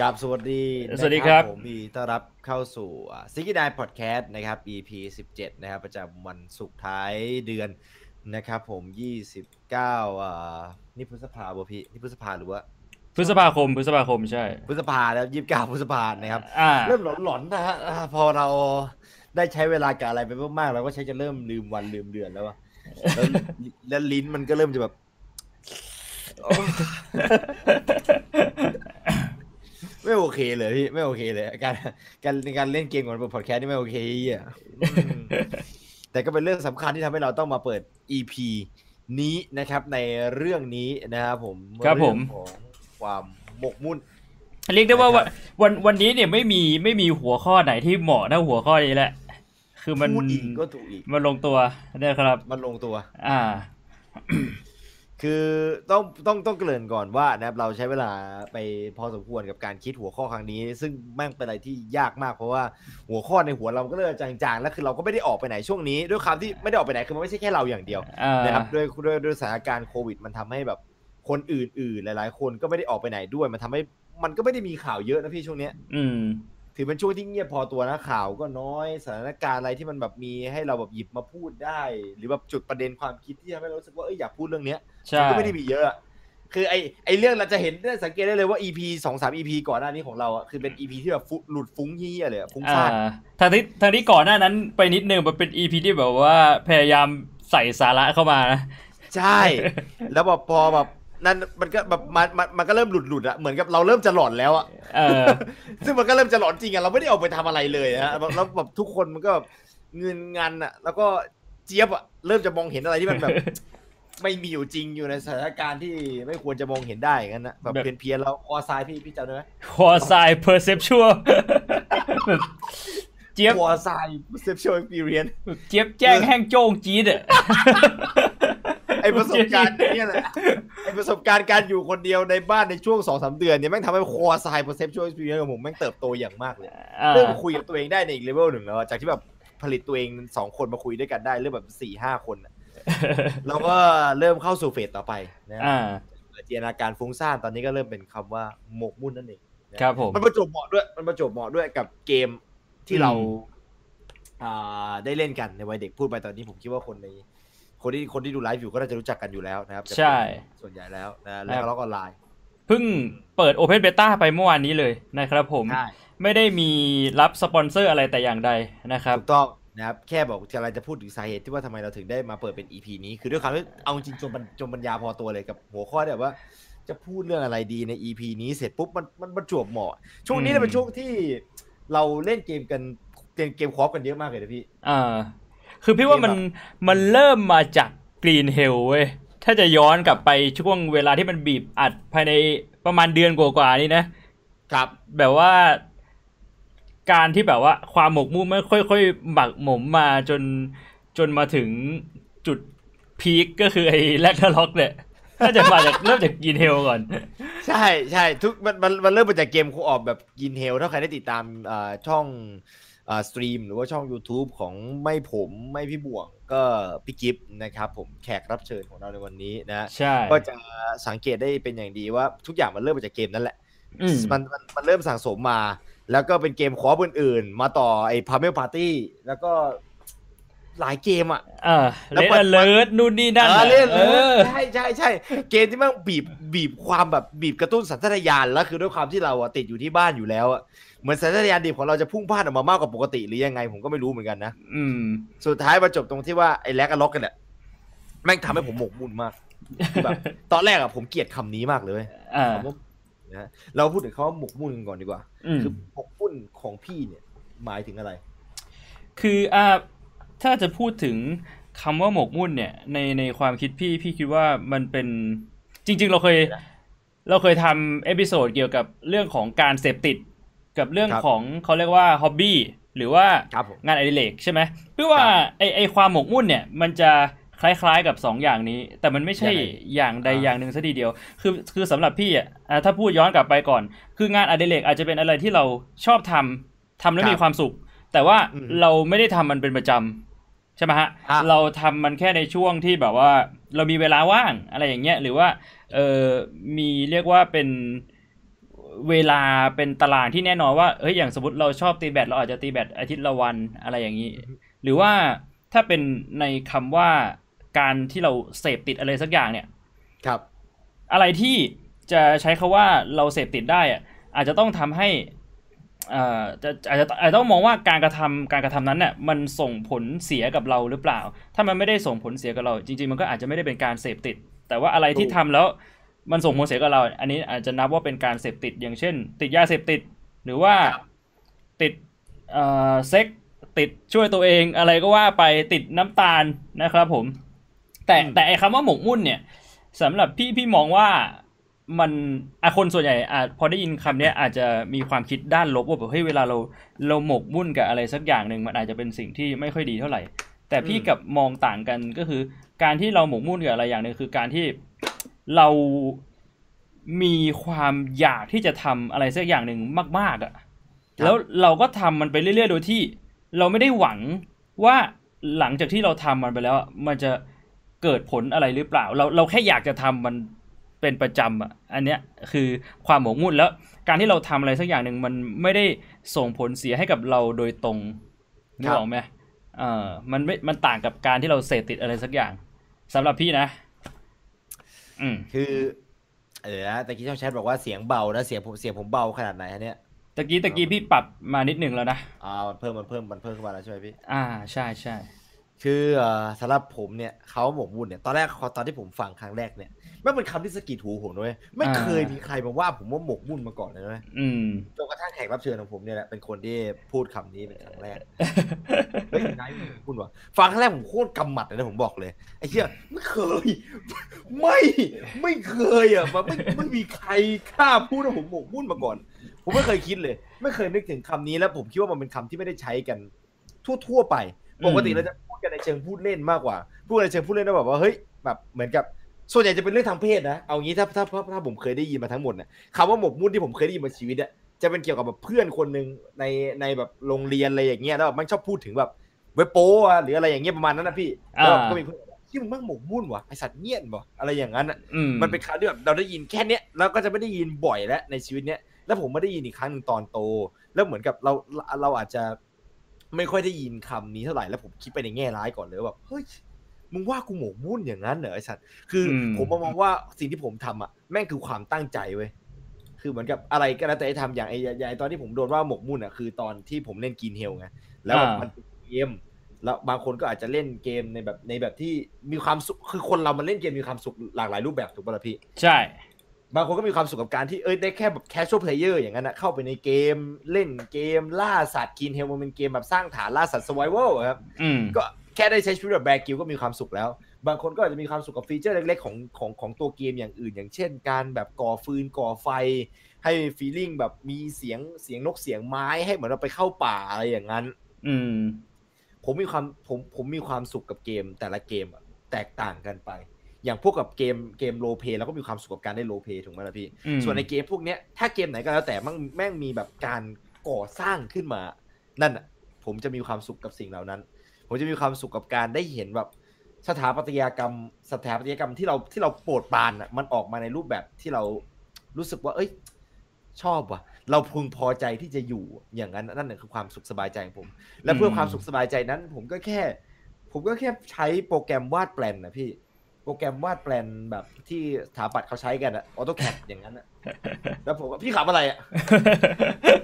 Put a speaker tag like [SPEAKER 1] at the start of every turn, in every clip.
[SPEAKER 1] กับสวัสดี
[SPEAKER 2] สวัสดีครับ
[SPEAKER 1] ผมมีต้อนรับเข้าสู่ซิกิดายพอดแคสต์นะครับ EP 17 นะครับ ประจำวันศุกร์ท้ายเดือนนะครับ ผม 29อ่านี่พฤษภาบ่พี่นี่พฤษภาหรือว่า
[SPEAKER 2] พฤษภาคม พฤษภาคมใช่
[SPEAKER 1] พฤษภาแล้ว29พฤษภานะครับ
[SPEAKER 2] อ่า
[SPEAKER 1] เริ่มหลอนๆนะฮะอ่าพอเราได้ใช้เวลากับอะไรไปมากๆเราก็ใช้จะเริ่มลืมวันลืมเดือนแล้วอะแล้วแล้วลิ้นมันก็เริ่มจะแบบ ไม่โอเคเลยพี่ไม่โอเคเลย การการในการเล่นเกมก่อนเปิดพอดแคสต์นี่ไม่โอเคอะอืมแต่ก็เป็นเรื่องสำคัญที่ทำให้เราต้องมาเปิด EP นี้นะครับ ในเรื่องนี้นะครับผม
[SPEAKER 2] ครับผม
[SPEAKER 1] เองของความหมกมุ่น
[SPEAKER 2] เรียกได้ว่า
[SPEAKER 1] นะครับ
[SPEAKER 2] วันวันวันนี้เนี่ยไม่มีไม่มีหัวข้อไหนที่เหมาะเท่าหัวข้อนี้แหละ คือมัน
[SPEAKER 1] พูดอีกก็ถูกอีก
[SPEAKER 2] มันลงตัวเนี่ยครับ
[SPEAKER 1] มันลงตัว
[SPEAKER 2] อ่า
[SPEAKER 1] คือต้องต้องต้องเกริ่นก่อนว่านะครับเราใช้เวลาไปพอสมควรกับการคิดหัวข้อครั้งนี้ ซึ่งแม่งเป็นอะไรที่ยากมากเพราะว่าหัวข้อในหัวเราก็เริ่มจางๆ แล้วคือเราก็ไม่ได้ออกไปไหนช่วงนี้ ด้วยความที่ไม่ได้ออกไปไหนคือมันไม่ใช่แค่เราอย่างเดียว
[SPEAKER 2] อ่า
[SPEAKER 1] นะครับด้วยด้วยด้วยสถานการณ์โควิด มันทำให้แบบคนอื่นๆหลายๆ คนก็ไม่ได้ออกไปไหนด้วย มันทำให้มันก็ไม่ได้มีข่าวเยอะนะพี่ช่วงเนี้ย
[SPEAKER 2] อืม
[SPEAKER 1] ถือเป็นช่วงที่เงียบพอตัวนะข่าวก็น้อยสถานการณ์อะไรที่มันแบบมีให้เราแบบหยิบมาพูดได้ หรือแบบจุดประเด็นความคิดที่ทำให้เรารู้สึกว่าเอ้ยอยากพูดเรื่องเนี้ย
[SPEAKER 2] ใช่
[SPEAKER 1] มันก็ไม่ได้มีเยอะอะคือไอไอเรื่องเราจะเห็นได้สังเกตได้เลยว่า EP สองสาม EP ก่อนหน้านี้ของเราอะคือเป็น EP ที่แบบฟุหลุดฟุ้งเฮียเลยอะฟุ้ง
[SPEAKER 2] อ่า
[SPEAKER 1] ซ่าน
[SPEAKER 2] ทางที่ทางที่ก่อนหน้านั้นไปนิดนึงมันเป็นอีพีที่แบบว่าพยายามใส่สาระเข้ามานะ
[SPEAKER 1] ใช่ แล้วแบบพอแบบ นั่นมันก็แบบมันมันมันก็เริ่มหลุดหลุดอะเหมือนกับเราเริ่มจะหลอนแล้วอะ
[SPEAKER 2] เออ
[SPEAKER 1] ซึ่งมันก็เริ่มจะหลอนจริงอะเราไม่ได้ออกไปทำอะไรเลยฮะแล้วแบบทุกคนมันก็แบบเงินงานอะแล้วก็เจี๊ยบอะเริ่มจะมองเห็นอะไรที่มันแบบ ไม่มีอยู่จริงอยู่ในสถานการณ์ที่ไม่ควรจะมองเห็นได้อย่างนั้นนะแบบ
[SPEAKER 2] แบบ
[SPEAKER 1] เพี้ยนๆแล้วคอทรายพี่พี่จำได้ไหม
[SPEAKER 2] คอไซเพอร์เซพชัวแบบเจี๊ยบ
[SPEAKER 1] คอทราย perceptual experience
[SPEAKER 2] เจี๊ยบแจ้งแห้งโจ้งจี๊ดอะ
[SPEAKER 1] ไอประสบการณ์เนี่ยแหละไอประสบการณ์การอยู่คนเดียวในบ้านในช่วงสองสามเดือนเนี่ยแม่งทำให้คอทราย perceptual experience ของผมแม่งเติบโตอย่างมากเลย
[SPEAKER 2] อ่า
[SPEAKER 1] เริ่มคุยกับตัวเองได้ในอีกเลเวลหนึ่งแล้วอะจากที่แบบผลิตตัวเองสองคนมาคุยด้วยกันได้เริ่มแบบสี่ห้าคนอะเราก็เริ่มเข้าสู่เฟสต่อไปนะ
[SPEAKER 2] อ่า
[SPEAKER 1] จินตนาการฟุ้งซ่านตอนนี้ก็เริ่มเป็นคำว่าหมกมุ่นนั่นเองนะครับ
[SPEAKER 2] ผม
[SPEAKER 1] มันประจวบเหมาะด้วยมันประจวบเหมาะด้วยกับเกมที่เรา
[SPEAKER 2] อืม
[SPEAKER 1] อ่าได้เล่นกันในวัยเด็กพูดไปตอนนี้ผมคิดว่าคนใน คนที่คนที่ดูไลฟ์อยู่ก็น่าจะรู้จักกันอยู่แล้วนะครับ
[SPEAKER 2] ใช่
[SPEAKER 1] ส่วนใหญ่แล้วนะแล้วก็ล็อกออนไลน์
[SPEAKER 2] เพิ่งเปิด Open Beta ไปเมื่อวานนี้เลยนะครับผม
[SPEAKER 1] ใช่
[SPEAKER 2] ไม่ได้มีรับสปอนเซอร์อะไรแต่อย่างใดนะครับ
[SPEAKER 1] ถูกต้องนะครับแค่บอกจะอะไรจะพูดถึงสาเหตุที่ว่าทำไมเราถึงได้มาเปิดเป็น EP นี้คือด้วยความที่เอาจริงๆจนปัญจนปัญญาพอตัวเลยกับหัวข้อเนี่ยว่า จะพูดเรื่องอะไรดีใน EP นี้เสร็จปุ๊บมันมันประจวบเหมาะ ช่วงนี้
[SPEAKER 2] อืม
[SPEAKER 1] เนี่ยเป็นช่วงที่เราเล่นเกมกันเกมเกมคอฟกันเยอะมากเลยนะพี่
[SPEAKER 2] อ่า คือพี่ว่ามัน
[SPEAKER 1] เกมแบบ
[SPEAKER 2] มันเริ่มมาจาก Green Hell เว้ยถ้าจะย้อนกลับไปช่วงเวลาที่มันบีบอัดภายในประมาณเดือนกว่าๆนี้นะ
[SPEAKER 1] ครับ
[SPEAKER 2] แบบว่าการที่แบบว่าความหมกมุ่นไม่ค่อยๆหมักหมมมาจนจนมาถึงจุด peak ก็คือไอ้ Ragnarok เนี่ยน่าจะมาจากเริ่มจาก Green Hell ก่อน
[SPEAKER 1] ใช่ใช่ทุกมันมันมันเริ่มมาจากเกม co-op แบบ Green Hell ถ้าใครได้ติดตามอ่าช่องอ่า สตรีมหรือว่าช่อง YouTube ของไม่ผมไม่พี่บวงก็พี่กิฟต์นะครับผมแขกรับเชิญของเราในวันนี้นะ
[SPEAKER 2] ใช่
[SPEAKER 1] ก็จะสังเกตได้เป็นอย่างดีว่าทุกอย่างมันเริ่มมาจากเกมนั่นแหละ
[SPEAKER 2] อืม
[SPEAKER 1] มันมันมันเริ่มสั่งสมมา แล้วก็เป็นเกมคอร์อื่นๆ มาต่อไอ้พาเมลปาร์ตี้แล้วก็หลายเกมอะ
[SPEAKER 2] อ่า
[SPEAKER 1] แล้
[SPEAKER 2] เล
[SPEAKER 1] ว
[SPEAKER 2] ด
[SPEAKER 1] มัน
[SPEAKER 2] อเลิร์นู่นนี่นั่น
[SPEAKER 1] เออ
[SPEAKER 2] น่ะ
[SPEAKER 1] เล่น
[SPEAKER 2] เออ
[SPEAKER 1] ใช่ใช่ใช่เกมที่มันบีบบีบความแบบบีบกระตุ้นสัญชาตญาณแล้วคือด้วยความที่เราอะติดอยู่ที่บ้านอยู่แล้วอะ เหมือนสัญชาตญาณดิบของเราจะพุ่งพลาดออกมามากกว่าปกติหรือยังไงผมก็ไม่รู้เหมือนกันนะ
[SPEAKER 2] อืม
[SPEAKER 1] สุดท้ายมาจบตรงที่ว่าไอ้แลกกับล็อกกันเนี่ยแม่งทำให้ผมหมกมุ่นมากคือแบบตอนแรกอะผมเกลียดคำนี้มากเลยเว้ย
[SPEAKER 2] อ่า
[SPEAKER 1] คำว่านะฮะเราพูดถึงคำว่าหมกมุ่นกันก่อนดีกว่า
[SPEAKER 2] อืม
[SPEAKER 1] คือหมกมุ่นของพี่เนี่ย หมายถึงอะไร
[SPEAKER 2] คืออ่าถ้าจะพูดถึงคำว่าหมกมุ่นเนี่ย ในในความคิดพี่พี่คิดว่ามันเป็นจริง ๆ เราเคย เราเคยทำ episode เกี่ยวกับเรื่องของการเสพติด กับเรื่อง
[SPEAKER 1] ครับ
[SPEAKER 2] ของเขาเรียกว่า hobby หรือว่า
[SPEAKER 1] ครับผม
[SPEAKER 2] งานอดิเรกใช่ไหมพี่ว่า
[SPEAKER 1] ครับ
[SPEAKER 2] ไอไอความหมกมุ่นเนี่ยมันจะคล้ายๆกับสองอย่างนี้ แต่มันไม่ใช่
[SPEAKER 1] ยังไง
[SPEAKER 2] อย่างใด
[SPEAKER 1] อ่า
[SPEAKER 2] อย่างหนึ่งซะทีเดียว คือคือสำหรับพี่อะอ่าถ้าพูดย้อนกลับไปก่อน คืองานอดิเรกอาจจะเป็นอะไรที่เราชอบทำทำแล้วมีความสุข แต่ว่า
[SPEAKER 1] อืม
[SPEAKER 2] เราไม่ได้ทำมันเป็นประจำใช่ไหมฮะ
[SPEAKER 1] ครับ
[SPEAKER 2] เราทำมันแค่ในช่วงที่แบบว่า เรามีเวลาว่างอะไรอย่างเงี้ยหรือว่าเออมีเรียกว่าเป็น เวลาเป็นตารางที่แน่นอนว่าเฮ้ยอย่างสมมติเราชอบตีแบดเราอาจจะตีแบดอาทิตย์ละวันอะไรอย่างนี้ หรือว่าถ้าเป็นในคำว่าการที่เราเสพติดอะไรสักอย่างเนี่ย
[SPEAKER 1] ครับ
[SPEAKER 2] อะไรที่จะใช้คาว่าเราเสพติดได้อะอาจจะต้องทำให้เอ่อจะอาจจะอาจจะต้องมองว่าการกระทำการกระทำนั้นเนี่ยมันส่งผลเสียกับเราหรือเปล่า ถ้ามันไม่ได้ส่งผลเสียกับเรา จริง ๆ มันก็อาจจะไม่ได้เป็นการเสพติด แต่ว่าอะไรที่ทำแล้ว มันส่งผลเสียกับเรา อันนี้อาจจะนับว่าเป็นการเสพติดอย่างเช่น ติดยาเสพติด หรือว่า
[SPEAKER 1] ครับ
[SPEAKER 2] ติดเอ่อเซ็กติดช่วยตัวเองอะไรก็ว่าไปติดน้ำตาลนะครับผม แต่
[SPEAKER 1] อืม
[SPEAKER 2] แต่ไอ้คำว่าหมกมุ่นเนี่ยสำหรับพี่พี่มองว่ามันอะคนส่วนใหญ่อาจพอได้ยินคำเนี้ยอาจจะมีความคิดด้านลบว่าแบบเฮ้ยเวลาเราเราหมกมุ่นกับอะไรสักอย่างหนึ่งมันอาจจะเป็นสิ่งที่ไม่ค่อยดีเท่าไหร่ แต่พี่
[SPEAKER 1] อืม
[SPEAKER 2] กับมองต่างกันก็คือ การที่เราหมกมุ่นกับอะไรอย่างหนึ่งคือการที่ เรามีความอยากที่จะทำอะไรสักอย่างหนึ่งมาก ๆอะ่ะแล้วเราก็ทำมันไปเรื่อยๆ โดยที่ เราไม่ได้หวังว่าหลังจากที่เราทำมันไปแล้วอะมันจะเกิดผลอะไรหรือเปล่า เราเราแค่อยากจะทำมันเป็นประจำอะอันเนี้ยคือความหมกมุ่นแล้ว การที่เราทำอะไรสักอย่างหนึ่งมันไม่ได้ส่งผลเสียให้กับเราโดยตรงนึกออกไหมเออมันไม่มันต่างกับการที่เราเสพติดอะไรสักอย่างสำหรับพี่นะอืม
[SPEAKER 1] คือเออนะตะกี้ช่องแชทบอกว่าเสียงเบานะเสียงผมเสียงผมเบาขนาดไหนฮะเนี่ย
[SPEAKER 2] ตะกี้ตะกี้พี่ปรับมานิดหนึ่งแล้วนะ
[SPEAKER 1] อ่ามันเพิ่มมันเพิ่มมันเพิ่มขึ้นมาแล้วใช่ไหมพี่
[SPEAKER 2] อ่าใช่ใช่
[SPEAKER 1] คือเอ่อสำหรับผมเนี่ยเขาหมกมุ่นเนี่ยตอนแรกตอนที่ผมฟังครั้งแรกเนี่ยไม่เป็นคำที่สะกิดหูผมด้วยไม่เคยมีใครมาว่าผมว่าหมกมุ่นมาก่อนเลยนะ
[SPEAKER 2] อืม
[SPEAKER 1] จนกระทั่งแขกรับเชิญของผมเนี่ยแหละเป็นคนที่พูดคำนี้เป็นครั้งแรกเฮ้ยนายหมกมุ่นวะฟังครั้งแรกผมโคตรกำหมัดเลยนะผมบอกเลยไอ้เหี้ยไม่เคย ไม่ไม่เคยอะมันไม่ไม่มีใครกล้าพูดว่าผมหมกมุ่นมาก่อน ผมไม่เคยคิดเลย ไม่เคยนึกถึงคำนี้แล้วผมคิดว่ามันเป็นคำที่ไม่ได้ใช้กัน ทั่ว ๆ ไปปกติเราจะพูด กันในเชิงพูดเล่นมากกว่า พูดกันในเชิงพูดเล่นแล้วแบบว่าเฮ้ยแบบเหมือนกับส่วนใหญ่จะเป็นเรื่องทางเพศนะ เอางี้ถ้าถ้าถ้าถ้าผมเคยได้ยินมาทั้งหมดเนี่ยคำว่าหมกมุ่นที่ผมเคยได้ยินมาชีวิตอะจะเป็นเกี่ยวกับแบบเพื่อนคนหนึ่งในในแบบโรงเรียนอะไรอย่างเงี้ยแล้วแบบมันชอบพูดถึงแบบเว็บโป้อะหรืออะไรอย่างเงี้ยประมาณนั้นนะพี่แล้วแบบก็มีเพื่อนบอกที่มึงมั่งหมกมุ่นวะไอสัตว์เงี้ยนวะอะไรอย่างนั้นอะ
[SPEAKER 2] อืม
[SPEAKER 1] มันเป็นคำที่แบบเราได้ยินแค่เนี้ยแล้วก็จะไม่ได้ยินบ่อยแล้วในชีวิตเนี้ยแล้วผมไม่ได้ยินอีกครั้งหนึ่งตอนโต แล้วเหมือนกับเราเราอาจจะ ไม่ค่อยได้ยินคำนี้เท่าไหร่แล้วผมคิดไปในแง่ร้ายก่อนเลยว่าแบบเฮ้ยมึงว่ากูหมกมุ่นอย่างนั้นเหรอไอสัตว์คืออ
[SPEAKER 2] ม
[SPEAKER 1] ผมมองว่าสิ่งที่ผมทำอะแม่งคือความตั้งใจเว้ยคือเหมือนกับอะไรก็แล้วแต่ให้ทำอย่างไอ้อย่างไอ้ตอนที่ผมโดนว่าหมกมุ่นอะคือตอนที่ผมเล่นกินเฮลไงแล้วแบบ
[SPEAKER 2] อ่ามั
[SPEAKER 1] มันเป็นเกมแล้วบางคนก็อาจจะเล่นเกมในแบบในแบบที่มีความสุขคือคนเรามันเล่นเกมมีความสุขหลากหลายรูปแบบถูกป่ะล่ะพี่
[SPEAKER 2] ใช่
[SPEAKER 1] บางคนก็มีความสุขกับการที่เอ้ยได้แค่แบบ casual player อย่างนั้นนะเข้าไปในเกมเล่นเกมล่าสัตว์กินเฮลมันเป็นเกมแบบสร้างฐานล่าสัตว์ survival อะครับ
[SPEAKER 2] อืม
[SPEAKER 1] ก็แค่ได้ใช้ชีวิตแบบแบกิลก็มีความสุขแล้ว บางคนก็อาจจะมีความสุขกับฟีเจอร์เล็กๆของของของตัวเกมอย่างอื่น อย่างเช่น การแบบก่อฟืนก่อไฟ ให้ฟีลลิ่งแบบมีเสียงเสียงนกเสียงไม้ให้เหมือนเราไปเข้าป่าอะไรอย่างนั้น
[SPEAKER 2] อืม
[SPEAKER 1] ผมมีความผมผมมีความสุขกับเกมแต่ละเกมอะแตกต่างกันไป อย่างพวกกับเกมเกมโลเพเราก็มีความสุขกับการได้โลเพถูกไหมล่ะพี่
[SPEAKER 2] อืม
[SPEAKER 1] ส่วนในเกมพวกเนี้ยถ้าเกมไหนก็แล้วแต่แม่งแม่งมีแบบการก่อสร้างขึ้นมา นั่นอะผมจะมีความสุขกับสิ่งเหล่านั้น ผมจะมีความสุขกับการได้เห็นแบบสถาปัตยกรรม สถาปัตยกรรมที่เราที่เราโปรดปรานอะมันออกมาในรูปแบบที่เรารู้สึกว่า เอ้ย ชอบว่ะ เราพึงพอใจที่จะอยู่อย่างนั้นนั่นแหละคือความสุขสบายใจของผม และเพื่อความสุขสบายใจนั้น ผมก็แค่ ผมก็แค่ใช้โปรแกรมวาดแปลนนะพี่ โปรแกรมวาดแปลนแบบที่สถาปัตย์เขาใช้กันอะออโตแคดอย่างนั้นอะแล้วผมก็พี่ขับอะไรอะ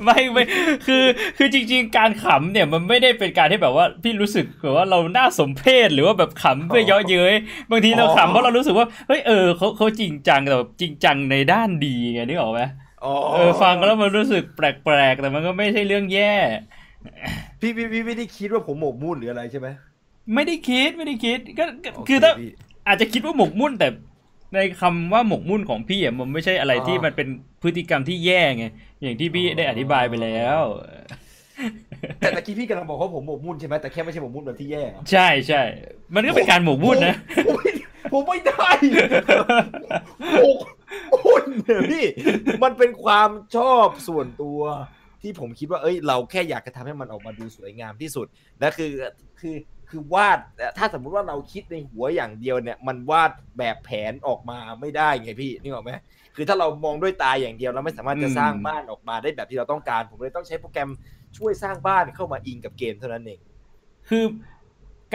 [SPEAKER 2] ไม่ไม่คือคือจริง ๆ การขำเนี่ยมันไม่ได้เป็นการที่แบบว่าพี่รู้สึกแบบว่าเราน่าสมเพชหรือว่าแบบขำเพื่อเย่อเย้ยบางทีเรา
[SPEAKER 1] อ๋อ
[SPEAKER 2] ขำเพราะเรารู้สึกว่าเฮ้ยเออเขาเขาจริงจังแต่แบบจริงจังในด้านดีไงนึกออกไหม
[SPEAKER 1] อ๋อ
[SPEAKER 2] เออฟังแล้วมันรู้สึกแปลกๆแต่มันก็ไม่ใช่เรื่องแย่
[SPEAKER 1] พี่พี่พี่ไม่ได้คิดว่าผมหมกมุ่นหรืออะไรใช่ไหม
[SPEAKER 2] ไม่ได้คิดไม่ได้คิดก็ก็
[SPEAKER 1] โเคื
[SPEAKER 2] อถ้า
[SPEAKER 1] พี่
[SPEAKER 2] อาจจะคิดว่าหมกมุ่นแต่ในคำว่าหมกมุ่นของพี่อะมันไม่ใช่อะไรที่
[SPEAKER 1] อ๋อ
[SPEAKER 2] มันเป็นพฤติกรรมที่แย่ไงอย่างที่พี่
[SPEAKER 1] อ๋อ
[SPEAKER 2] ได้อธิบายไปแล้ว
[SPEAKER 1] แต่ตะกี้พี่กำลังบอกว่าผมหมกมุ่นใช่ไหมแต่แค่ไม่ใช่หมกมุ่นแบบที่แย่เหรอ
[SPEAKER 2] ใช่ใช่มันก็เป็นการหมกมุ่นนะ
[SPEAKER 1] ผมไม่ผมไม่ได้หมกมุ่นเนี่ยพี่มันเป็นความชอบส่วนตัวที่ผมคิดว่าเอ้ย เราแค่อยากจะทำให้มันออกมาดูสวยงามที่สุดและคือคือ คือวาดถ้าสมมุติว่าเราคิดในหัวอย่างเดียวเนี่ย มันวาดแบบแผนออกมาไม่ได้ไงพี่นึกออกไหมคือถ้าเรามองด้วยตาอย่างเดียวเราไม่สามารถจะ
[SPEAKER 2] อืม
[SPEAKER 1] สร้างบ้านออกมาได้แบบที่เราต้องการ ผมเลยต้องใช้โปรแกรมช่วยสร้างบ้านเข้ามาอิงกับเกมเท่านั้นเอง
[SPEAKER 2] คือ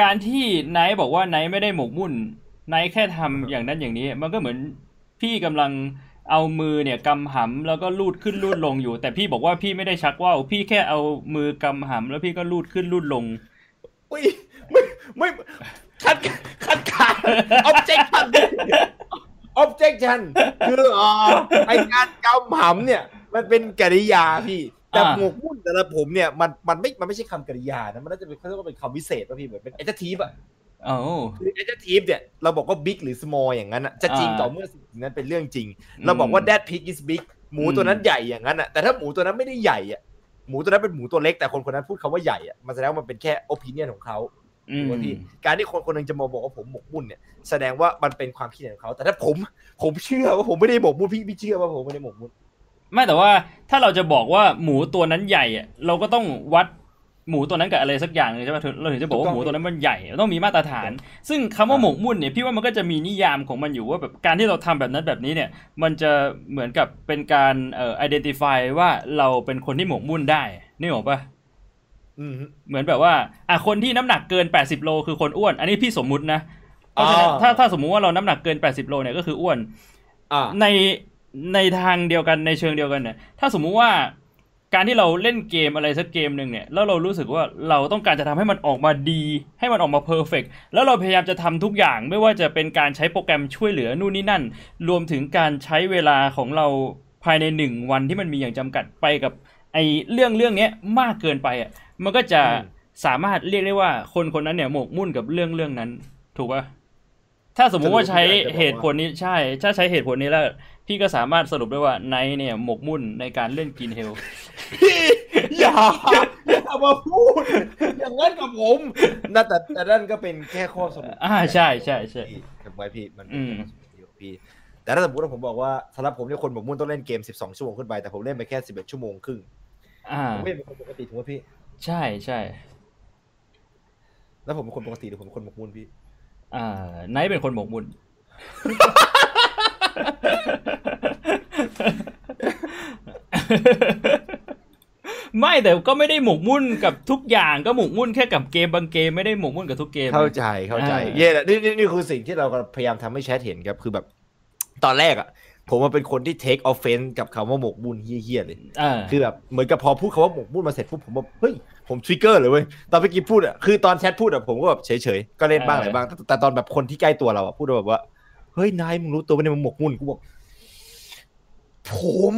[SPEAKER 2] การที่ไนท์บอกว่าไนท์ไม่ได้หมกมุ่นไนท์แค่ทำอย่างนั้นอย่างนี้ มันก็เหมือนพี่กำลังเอามือเนี่ยกำหำแล้วก็ลูดขึ้นลูดลงอยู่ แต่พี่บอกว่าพี่ไม่ได้ชักว่าวพี่แค่เอามือกำหำแล้วพี่ก็ลูดขึ้นลูดลง
[SPEAKER 1] อุ้ย ไม่ไม่คัดคัดค้าน objection objection คืออ๋อไอการกำหำเนี่ย มันเป็นกริยาพี่ แต่
[SPEAKER 2] อ่า
[SPEAKER 1] หมกมุ่นแต่ละผมเนี่ยมันมันไม่มันไม่ใช่คำกริยานะมันน่าจะเป็นเขาเรียกว่าเป็นคำวิเศษป่ะพี่เหมือนเป็น adjective อะ
[SPEAKER 2] โอ้
[SPEAKER 1] คือ adjective เนี่ยเราบอกว่า big หรือ small อย่างนั้นอะจะจริง
[SPEAKER 2] อ่า
[SPEAKER 1] ต่อเมื่อสิ่งนั้นเป็นเรื่องจริง เราบอกว่า that pig is big หมูตัวนั้นใหญ่อย่างนั้นอะแต่ถ้าหมูตัวนั้นไม่ได้ใหญ่อะหมูตัวนั้นเป็นหมูตัวเล็กแต่คนคนนั้นพูดคำว่าใหญ่อะมันแสดงว่ามันเป็นแค่ opinion ของเขา
[SPEAKER 2] อื
[SPEAKER 1] ถูก
[SPEAKER 2] ม
[SPEAKER 1] ไหมพี่การที่คนคนหนึงจะมาบอกว่าผมหมกมุ่นเนี่ยแสดงว่ามันเป็นความคิดเห็นของเขา แต่ถ้าผมผมเชื่อว่าผมไม่ได้หมกมุ่นพี่พี่เชื่อว่าผมไม่ได้หมกมุ่น
[SPEAKER 2] ไม่แต่ว่าถ้าเราจะบอกว่าหมูตัวนั้นใหญ่อะเราก็ต้องวัดหมูตัวนั้นกับอะไรสักอย่างหนึงใช่ไหมถึงเราถึงจะบอกว่าหมูตัวนั้นมันใหญ่ต้องมีมาตรฐาน ซึ่งคำว่าหมกมุ่นเนี่ยพี่ว่ามันก็จะมีนิยามของมันอยู่ว่าแบบการที่เราทำแบบนั้นแบบนี้เนี่ย มันจะเหมือนกับเป็นการเอ่อ identify ว่าเราเป็นคนที่หมกมุ่นได้นี่หรอกปะ
[SPEAKER 1] อืม
[SPEAKER 2] เหมือนแบบว่าอะคนที่น้ำหนักเกิน80โลคือคนอ้วน อันนี้พี่สมมุตินะเพราะฉะนั้น
[SPEAKER 1] อ่า
[SPEAKER 2] ถ้าถ้าสมมุติว่าเราน้ำหนักเกิน80โลเนี่ยก็คืออ้วน
[SPEAKER 1] อ่า
[SPEAKER 2] ในในทางเดียวกันในเชิงเดียวกันเนี่ย ถ้าสมมุติว่าการที่เราเล่นเกมอะไรสักเกมหนึ่งเนี่ยแล้วเรารู้สึกว่าเราต้องการจะทำให้มันออกมาดี ให้มันออกมาเพอร์เฟกแล้วเราพยายามจะทำทุกอย่างไม่ว่าจะเป็นการใช้โปรแกรมช่วยเหลือนู่นนี่นั่น รวมถึงการใช้เวลาของเราภายในหนึ่งวันที่มันมีอย่างจำกัดไปกับไอ้เรื่องเรื่องเนี้ยมากเกินไปอะ มันก็จะ
[SPEAKER 1] อืม
[SPEAKER 2] สามารถเรียกได้ว่าคนคนนั้นเนี่ยหมกมุ่นกับเรื่องเรื่องนั้น ถูกปะถ้าสมมุติว่าใช้เหตุผลนี้ใช่ ถ้าใช้เหตุผลนี้แล้ว พี่ก็สามารถสรุปได้ว่าไนท์เนี่ยหมกมุ่นในการเล่นกินเฮล
[SPEAKER 1] พี่อย่าอย่ามาพูด อย่างนั้นกับผมนั่นแต่แต่นั่นก็เป็นแค่ข้อสรุป
[SPEAKER 2] อ่าใช่ใช่ใช่
[SPEAKER 1] พี่ทำไมพี่มัน
[SPEAKER 2] อื
[SPEAKER 1] เป็น
[SPEAKER 2] ม
[SPEAKER 1] แค่ข้อสรุปเดียวพี่ แต่ถ้าสมมติว่าผมบอกว่าสำหรับผมเนี่ยคนหมกมุ่นต้องเล่นเกม 12 ชั่วโมงขึ้นไปแต่ผมเล่นไปแค่ 11 ชั่วโมงครึ่ง
[SPEAKER 2] อ่า
[SPEAKER 1] ผมไม่เป็นคนปกติถูกไหมพี่
[SPEAKER 2] ใช่ใช่
[SPEAKER 1] แล้วผมเป็นคนปกติหรือผมเป็นคนหมกมุ่นพี่
[SPEAKER 2] อ่าไนท์เป็นคนหมกมุ่น ไม่แต่ก็ไม่ได้หมกมุ่นกับทุกอย่างก็หมกมุ่นแค่กับเกมบางเกมไม่ได้หมกมุ่นกับทุกเกม
[SPEAKER 1] เข้าใจเข้าใจ
[SPEAKER 2] อ่า
[SPEAKER 1] เย่แหละนี่นี่นี่คือสิ่งที่เราพยายามทำให้แชทเห็นครับคือแบบ ตอนแรกอะ ผมมาเป็นคนที่ take offense กับคำว่าหมกมุ่นเฮี้ยๆเลย
[SPEAKER 2] อ่า
[SPEAKER 1] คือแบบเหมือนกับพอพูดคำว่าหมกมุ่นมาเสร็จปุ๊บผมแบบเฮ้ยผม trigger เลยเว้ยตอนเมื่อกี้พูดอะคือตอนแชทพูดอะผมก็แบบเฉยๆก็เล่นบ้างอะไรบ้าง แต่แต่ตอนแบบคนที่ใกล้ตัวเราอะพูดแบบว่าเฮ้ยนายมึงรู้ตัวไหมเนี่ยมึงหมกมุ่นกูบอกผม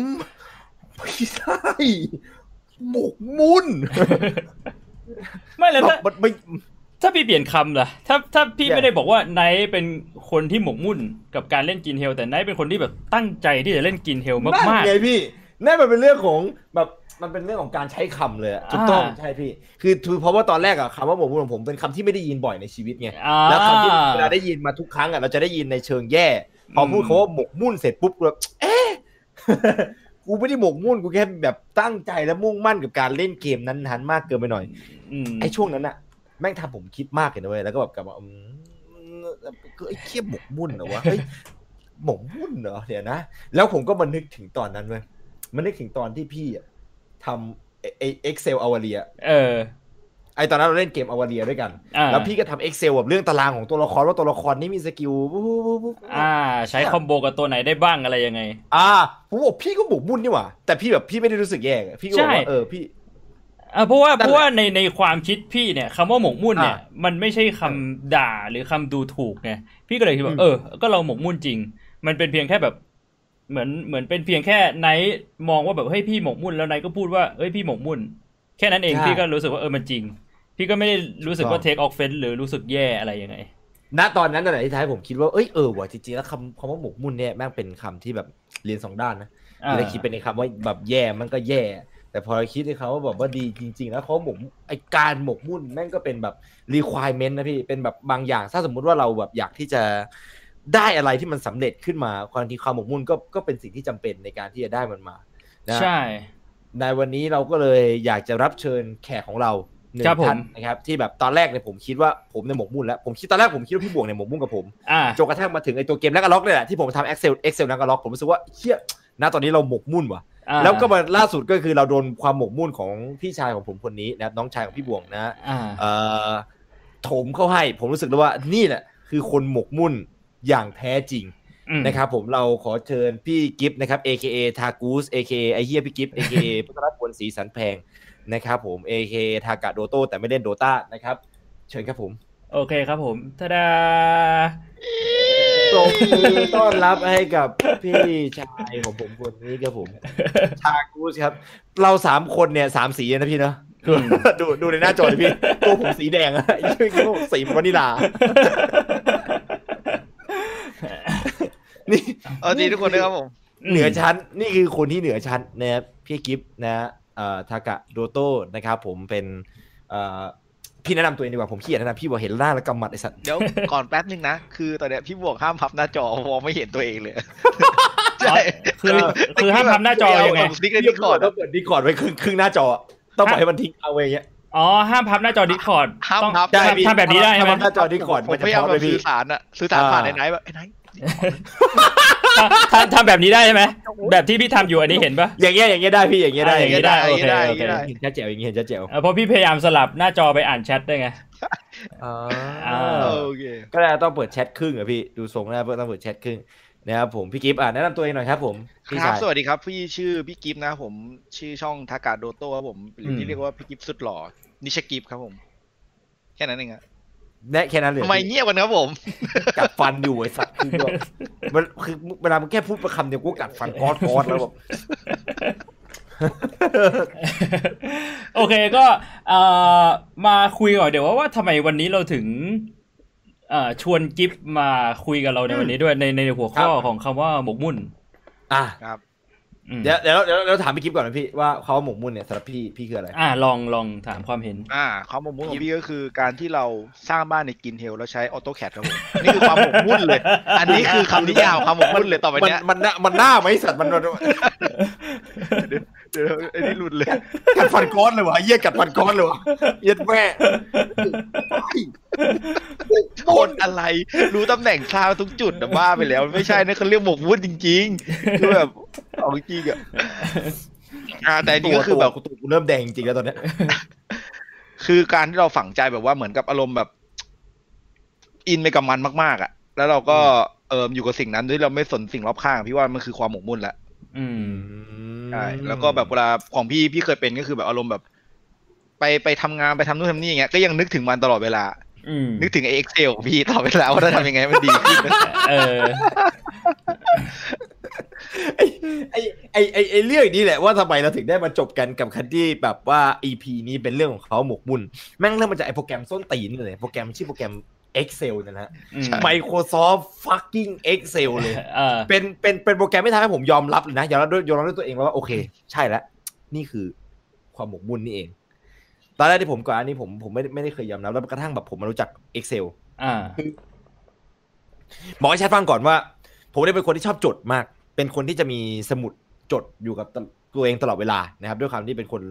[SPEAKER 1] ไม่ใช่หมกมุ่น
[SPEAKER 2] ไม่แล้วถ้า
[SPEAKER 1] มันไม่
[SPEAKER 2] ถ้าพี่เปลี่ยนคำล่ะ ถ้าถ้าพี่
[SPEAKER 1] Yeah.
[SPEAKER 2] ไม่ได้บอกว่าไนท์เป็นคนที่หมกมุ่นกับการเล่น Green Hell แต่ไนท์เป็นคนที่แบบตั้งใจที่จะเล่น Green Hell
[SPEAKER 1] นั่น
[SPEAKER 2] มาก
[SPEAKER 1] ไงพี่นั่นมันเป็นเรื่องของแบบมันเป็นเรื่องของการใช้คำเลยอะถูกต้อง
[SPEAKER 2] อ่า
[SPEAKER 1] ใช่พี่ คือคือเพราะว่าตอนแรกอะคำว่าหมกมุ่นของผมเป็นคำที่ไม่ได้ยินบ่อยในชีวิตไง
[SPEAKER 2] ๆอ่า
[SPEAKER 1] แล้วคำที่เวลาได้ยินมาทุกครั้งอะเราจะได้ยินในเชิงแย่ พอพูด
[SPEAKER 2] อืม
[SPEAKER 1] คาว่าหมกมุ่นเสร็จปุ๊บกูแบบเอ๊ะกูไม่ได้หมกมุ่นกูแค่แบบตั้งใจและมุ่งมั่นกับการเล่นเกมนั้นๆมากเกินไปหน่อย
[SPEAKER 2] อืม
[SPEAKER 1] ไอ้ช่วงนั้นอะ แม่งทำผมคิดมากเลยนะเว้ยแล้วก็แบบกลับมาอืมก็ไอ้เคียหมกมุ่นเหรอวะเฮ้ยหมกมุ่นเหรอเดี๋ยวนะแล้วผมก็มานึกถึงตอนนั้นเว้ยมันนึกถึงตอนที่พี่อะทำไอ้ Excel อวเรีย
[SPEAKER 2] เออ
[SPEAKER 1] ไอ้ตอนนั้นเราเล่นเกมอวเรียด้วยกัน
[SPEAKER 2] อ่า
[SPEAKER 1] แล้วพี่ก็ทำ Excel แบบเรื่องตารางของตัวละครว่าตัวละครนี้มี skill ปุ๊บปุ๊บปุ๊บปุ๊บ
[SPEAKER 2] อ่า ใช้คอมโบกับตัวไหนได้บ้างอะไรยังไง
[SPEAKER 1] อ่าผมบอกพี่ก็หมกมุ่นนี่หว่า แต่พี่แบบพี่ไม่ได้รู้สึกแย่อะพี่ก็บอก
[SPEAKER 2] ใช่
[SPEAKER 1] ว่าเออพี่
[SPEAKER 2] อ่าเพราะว่า
[SPEAKER 1] นั่นแหละ
[SPEAKER 2] เพราะว่าในในความคิดพี่เนี่ยคำว่าหมกมุ่นเนี่ย
[SPEAKER 1] อ่า
[SPEAKER 2] มันไม่ใช่คำด่าหรือคำดูถูกไงพี่ก็เลยคิด
[SPEAKER 1] อื
[SPEAKER 2] ว่ามเออ ก็เราหมกมุ่นจริง มันเป็นเพียงแค่แบบ เหมือนเหมือนเป็นเพียงแค่ไนท์มองว่าแบบเฮ้ยพี่หมกมุ่นแล้วไนท์ก็พูดว่าเฮ้ยพี่หมกมุ่น แค่นั้นเอง
[SPEAKER 1] ใช่
[SPEAKER 2] พี่ก็รู้สึกว่าเออมันจริง พี่ก็ไม่ได้รู้สึกว่า
[SPEAKER 1] ถูกต้อง
[SPEAKER 2] take offense หรือรู้สึกแย่อะไรยังไง
[SPEAKER 1] ณตอนนั้นน่ะที่ท้ายผมคิดว่าเอ้ยเออว่ะจริงๆแล้วคำคำว่าหมกมุ่นเนี่ยแม่งเป็นคำที่แบบเรียนสองด้านนะ
[SPEAKER 2] อ่า
[SPEAKER 1] ทีแรกคิดเป็นในคำว่าแบบแย่มันก็แย่ แต่พอคิดในคำว่าแบบว่าดีจริง ๆ แล้วเขาหมกไอการหมกมุ่นแม่งก็เป็นแบบ requirement นะพี่เป็นแบบบางอย่าง ถ้าสมมุติว่าเราแบบอยากที่จะได้อะไรที่มันสำเร็จขึ้นมาความที่ความหมกมุ่นก็ก็เป็นสิ่งที่จำเป็นในการที่จะได้มันมานะ
[SPEAKER 2] ใช่
[SPEAKER 1] ในวันนี้เราก็เลยอยากจะรับเชิญแขกของเราหนึ่ง
[SPEAKER 2] ครับผม
[SPEAKER 1] ท่านนะครับที่แบบตอนแรกเนี่ยผมคิดว่าผมในยหมกมุ่นแล้วผมคิดตอนแรกผมคิดว่าพี่บวงเนี่ยหมกมุ่นกับผม
[SPEAKER 2] อ่า
[SPEAKER 1] จนกระทั่งมาถึงไอตัวเกมนักล็อกเนี่ยแหละที่ผมทำ Excel Excel นักล็อกผมรู้สึกว่าเชี่ยณตอนนี้เราหมกมุ่นว่ะ
[SPEAKER 2] อ่า
[SPEAKER 1] แล้วก็มาล่าสุดก็คือเราโดนความหมกมุ่นของพี่ชายของผมคนนี้นะครับน้องชายของพี่บวงนะ
[SPEAKER 2] อ่า
[SPEAKER 1] เอ่อโถมเข้าให้ผมรู้สึกเลยว่านี่แหละคือคนหมกมุ่นอย่างแท้จริง
[SPEAKER 2] อืม
[SPEAKER 1] นะครับผมเราขอเชิญพี่กิฟต์นะครับ AKA ทากูส AKA ไอเฮียพี่กิฟต์ AKA พุทธรัตน์พลศรีสันแพงนะครับผม AKA ทากะโดโต้แต่ไม่เล่นโดตานะครับ เชิญครับผม
[SPEAKER 2] โอเคครับผมทาดา
[SPEAKER 1] ปรบมือต้อนรับให้กับพี่ชายของผมคนนี้ครับผมทากูสครับ เราสามคนเนี่ยสามสีนะพี่เนาะ
[SPEAKER 2] อืม
[SPEAKER 1] ดูดูในหน้าจอดิพี่ ตัวผมสีแดงอะยี่ห้อสีวานิลา นี่
[SPEAKER 3] เออดีทุกคนด้วยครับผม
[SPEAKER 1] เหนือชั้น นี่คือคนที่เหนือชั้นนะครับพี่กิฟต์นะเอ่อทากะโดโต้นะครับผมเป็นเอ่อ พี่แนะนำตัวเองดีกว่าผมขี้เกียจแนะนำพี่บอกเห็นหน้าแล้วกำหมัดไอ้สัตว์
[SPEAKER 3] เดี๋ยวก่อนแป๊บนึงนะ คือตอนเนี้ยพี่บวกห้ามพับหน้าจอมองไม่เห็นตัวเองเลย
[SPEAKER 2] อ๋อคือคือห้ามทำหน้าจอยังไง
[SPEAKER 3] สติ๊กในดิสคอร์ด
[SPEAKER 1] ต้องเปิดดีคอร์ดไว้ครึ่งครึ่งหน้าจอต้องปล่อยให้มันทิ้งเอาไว้อย่างเงี้ย
[SPEAKER 2] อ๋อห้ามพับหน้าจอดิสคอร์ด
[SPEAKER 3] ห้าม
[SPEAKER 2] ต้อง
[SPEAKER 3] พับ
[SPEAKER 1] ได้พี่
[SPEAKER 2] ทำแบบนี้ได้ใช่ไหม
[SPEAKER 1] ทำหน้าจอ Discord
[SPEAKER 3] ผม
[SPEAKER 1] มันจะ
[SPEAKER 3] พยายาม
[SPEAKER 1] พร้อม
[SPEAKER 3] แบ
[SPEAKER 1] เลย
[SPEAKER 3] บ
[SPEAKER 1] พี่
[SPEAKER 3] สื่อสารอะสื่อสารผ่าน
[SPEAKER 1] อ่า
[SPEAKER 3] ในไหนแบบไอ้ไหน
[SPEAKER 2] ทำทำแบบนี้ได้ใช่ไหมแบบที่พี่ทำอยู่อันนี้เห็นปะ
[SPEAKER 1] อย่างเงี้ยอย่างเงี้ยได้พี่อย่างเงี้ยได้
[SPEAKER 2] อ่าอย่างเงี้ยได้โอเค
[SPEAKER 3] ได้
[SPEAKER 2] โอเค
[SPEAKER 3] ได้
[SPEAKER 1] เห็นชัดแจ๋วอย่างเงี้ยเห็นชัดแจ๋ว
[SPEAKER 2] เออเพราะพี่พยายามสลับหน้าจอไปอ่านแชทได้ไง
[SPEAKER 1] อ่า
[SPEAKER 2] อ่า
[SPEAKER 3] โอเค
[SPEAKER 1] ก็ได้ต้องเปิดแชทครึ่งอะพี่ดูทรงแล้วต้องเปิดแชทครึ่งนะครับผมพี่กิฟต์อะแนะนำตัวเองหน่อยครับผมพี่
[SPEAKER 3] ครับ
[SPEAKER 1] ชาย
[SPEAKER 3] สวัสดีครับ พี่ชื่อพี่กิฟต์นะครับผมชื่อช่องทากาโดโต้ครับผม หรือ
[SPEAKER 1] อืม
[SPEAKER 3] ที่เรียกว่าพี่กิฟต์สุดหล่อนิชกิฟต์ครับผม แค่นั้นเองอะ
[SPEAKER 1] แนะแค่นั้นเลย
[SPEAKER 3] ทำไมเงียบกันครับผม
[SPEAKER 1] กัดฟันอยู่ไอ้สัตว์คือแบบมันคือเวลามันแค่พูดประคำเดียวกูกัดฟันกอดกอดแล้วแบบ
[SPEAKER 2] โอเคก็เอ่อมาคุยก่อนเดี๋ยวว่าว่าทำไมวันนี้เราถึงเอ่อชวนกิฟมาคุยกับเราในวันนี้ด้วยในในหัวข้อของคำว่าหมกมุ่น
[SPEAKER 1] อะ
[SPEAKER 3] ครับ
[SPEAKER 2] อืม
[SPEAKER 1] เดี๋ยวเดี๋ยวเดี๋ยวเราถามพี่กิฟต์ก่อนนะพี่ว่าเขาว่าหมกมุ่นเนี่ยสำหรับพี่พี่คืออะไร
[SPEAKER 2] อ่าลองลองถามความเห็น
[SPEAKER 3] อ่าความหมกมุ่นของพี่ก็คือการที่เราสร้างบ้านในกินเฮลแล้วใช้ออโต้แคดครับผมนี่คือความหมกมุ่นเลย อันนี้คือคำนิยามความหมกมุ่นเลยต่อไป
[SPEAKER 1] มัน
[SPEAKER 3] เนี้ย
[SPEAKER 1] มันน่ามันหน้าไหมสัตว์มันมัน
[SPEAKER 3] เดี๋ยวไอ้นี่หลุดเลย
[SPEAKER 1] กัดฟันก้อนเลยวะเยี่ยกัดฟันก้อนเลยวะเยี่ยแม่
[SPEAKER 3] โคนอะไร รู้ตำแหน่งทางทุกจุดนะบ้าไปแล้ว ไม่ใช่นะเขาเรียกหมกมุ่นจริงๆคือแบบเอาจริงๆอะอ่าแต่อันนี่ก็คือแบบ
[SPEAKER 1] ตัวกูเริ่มแดงจริงๆแล้วตอนเนี้ย
[SPEAKER 3] คือการที่เราฝังใจแบบว่าเหมือนกับอารมณ์แบบ อินไปกับมันมากๆอะ แล้วเราก็เอออยู่กับสิ่งนั้นด้วยเราไม่สนสิ่งรอบข้างพี่ว่ามันคือความหมกมุ่นแหละ
[SPEAKER 2] อืม
[SPEAKER 3] ใช่แล้วก็แบบเวลาของพี่พี่เคยเป็นก็คือแบบอารมณ์แบบ ไปไปทำงานไปทำนู่นทำนี่อย่างเงี้ยก็ยังนึกถึงมันตลอดเวลา
[SPEAKER 2] อืม
[SPEAKER 3] นึกถึงไอ้เอ็กเซลพี่ตลอดเวลาว่าจะทำยังไงให้มันดีขึ้น
[SPEAKER 2] เออ
[SPEAKER 1] ไอ้ไอ้ไอ้ไอ้ไอ้เรื่องนี้แหละว่าทำไมเราถึงได้มาจบกันกับคันที่แบบว่า EP นี้เป็นเรื่องของเขาหมกมุ่นแม่งเริ่มมาจากไอ้โปรแกรมส้นตีนเลยโปรแกรมชื่อโปรแกรม Excel นะฮะ
[SPEAKER 2] อืม
[SPEAKER 1] Microsoft fucking Excel เลย
[SPEAKER 2] เออ
[SPEAKER 1] เป็นเป็นเป็นโปรแกรมที่ทำให้ผมยอมรับเลยนะยอมรับด้วยยอมรับด้วยตัวเองว่าโอเค ใช่แล้ว นี่คือความหมกมุ่นนี่เอง ตอนแรกที่ผมก่อนอันนี้ผมผมไม่ได้ไม่ได้เคยยอมรับแล้วกระทั่งแบบผมมารู้จัก Excel
[SPEAKER 2] อ่า
[SPEAKER 1] บอกให้แชทฟังก่อนว่า ผมได้เป็นคนที่ชอบจดมาก เป็นคนที่จะมีสมุดจดอยู่กับตัวเองตลอดเวลานะครับ ด้วยความที่เป็นคน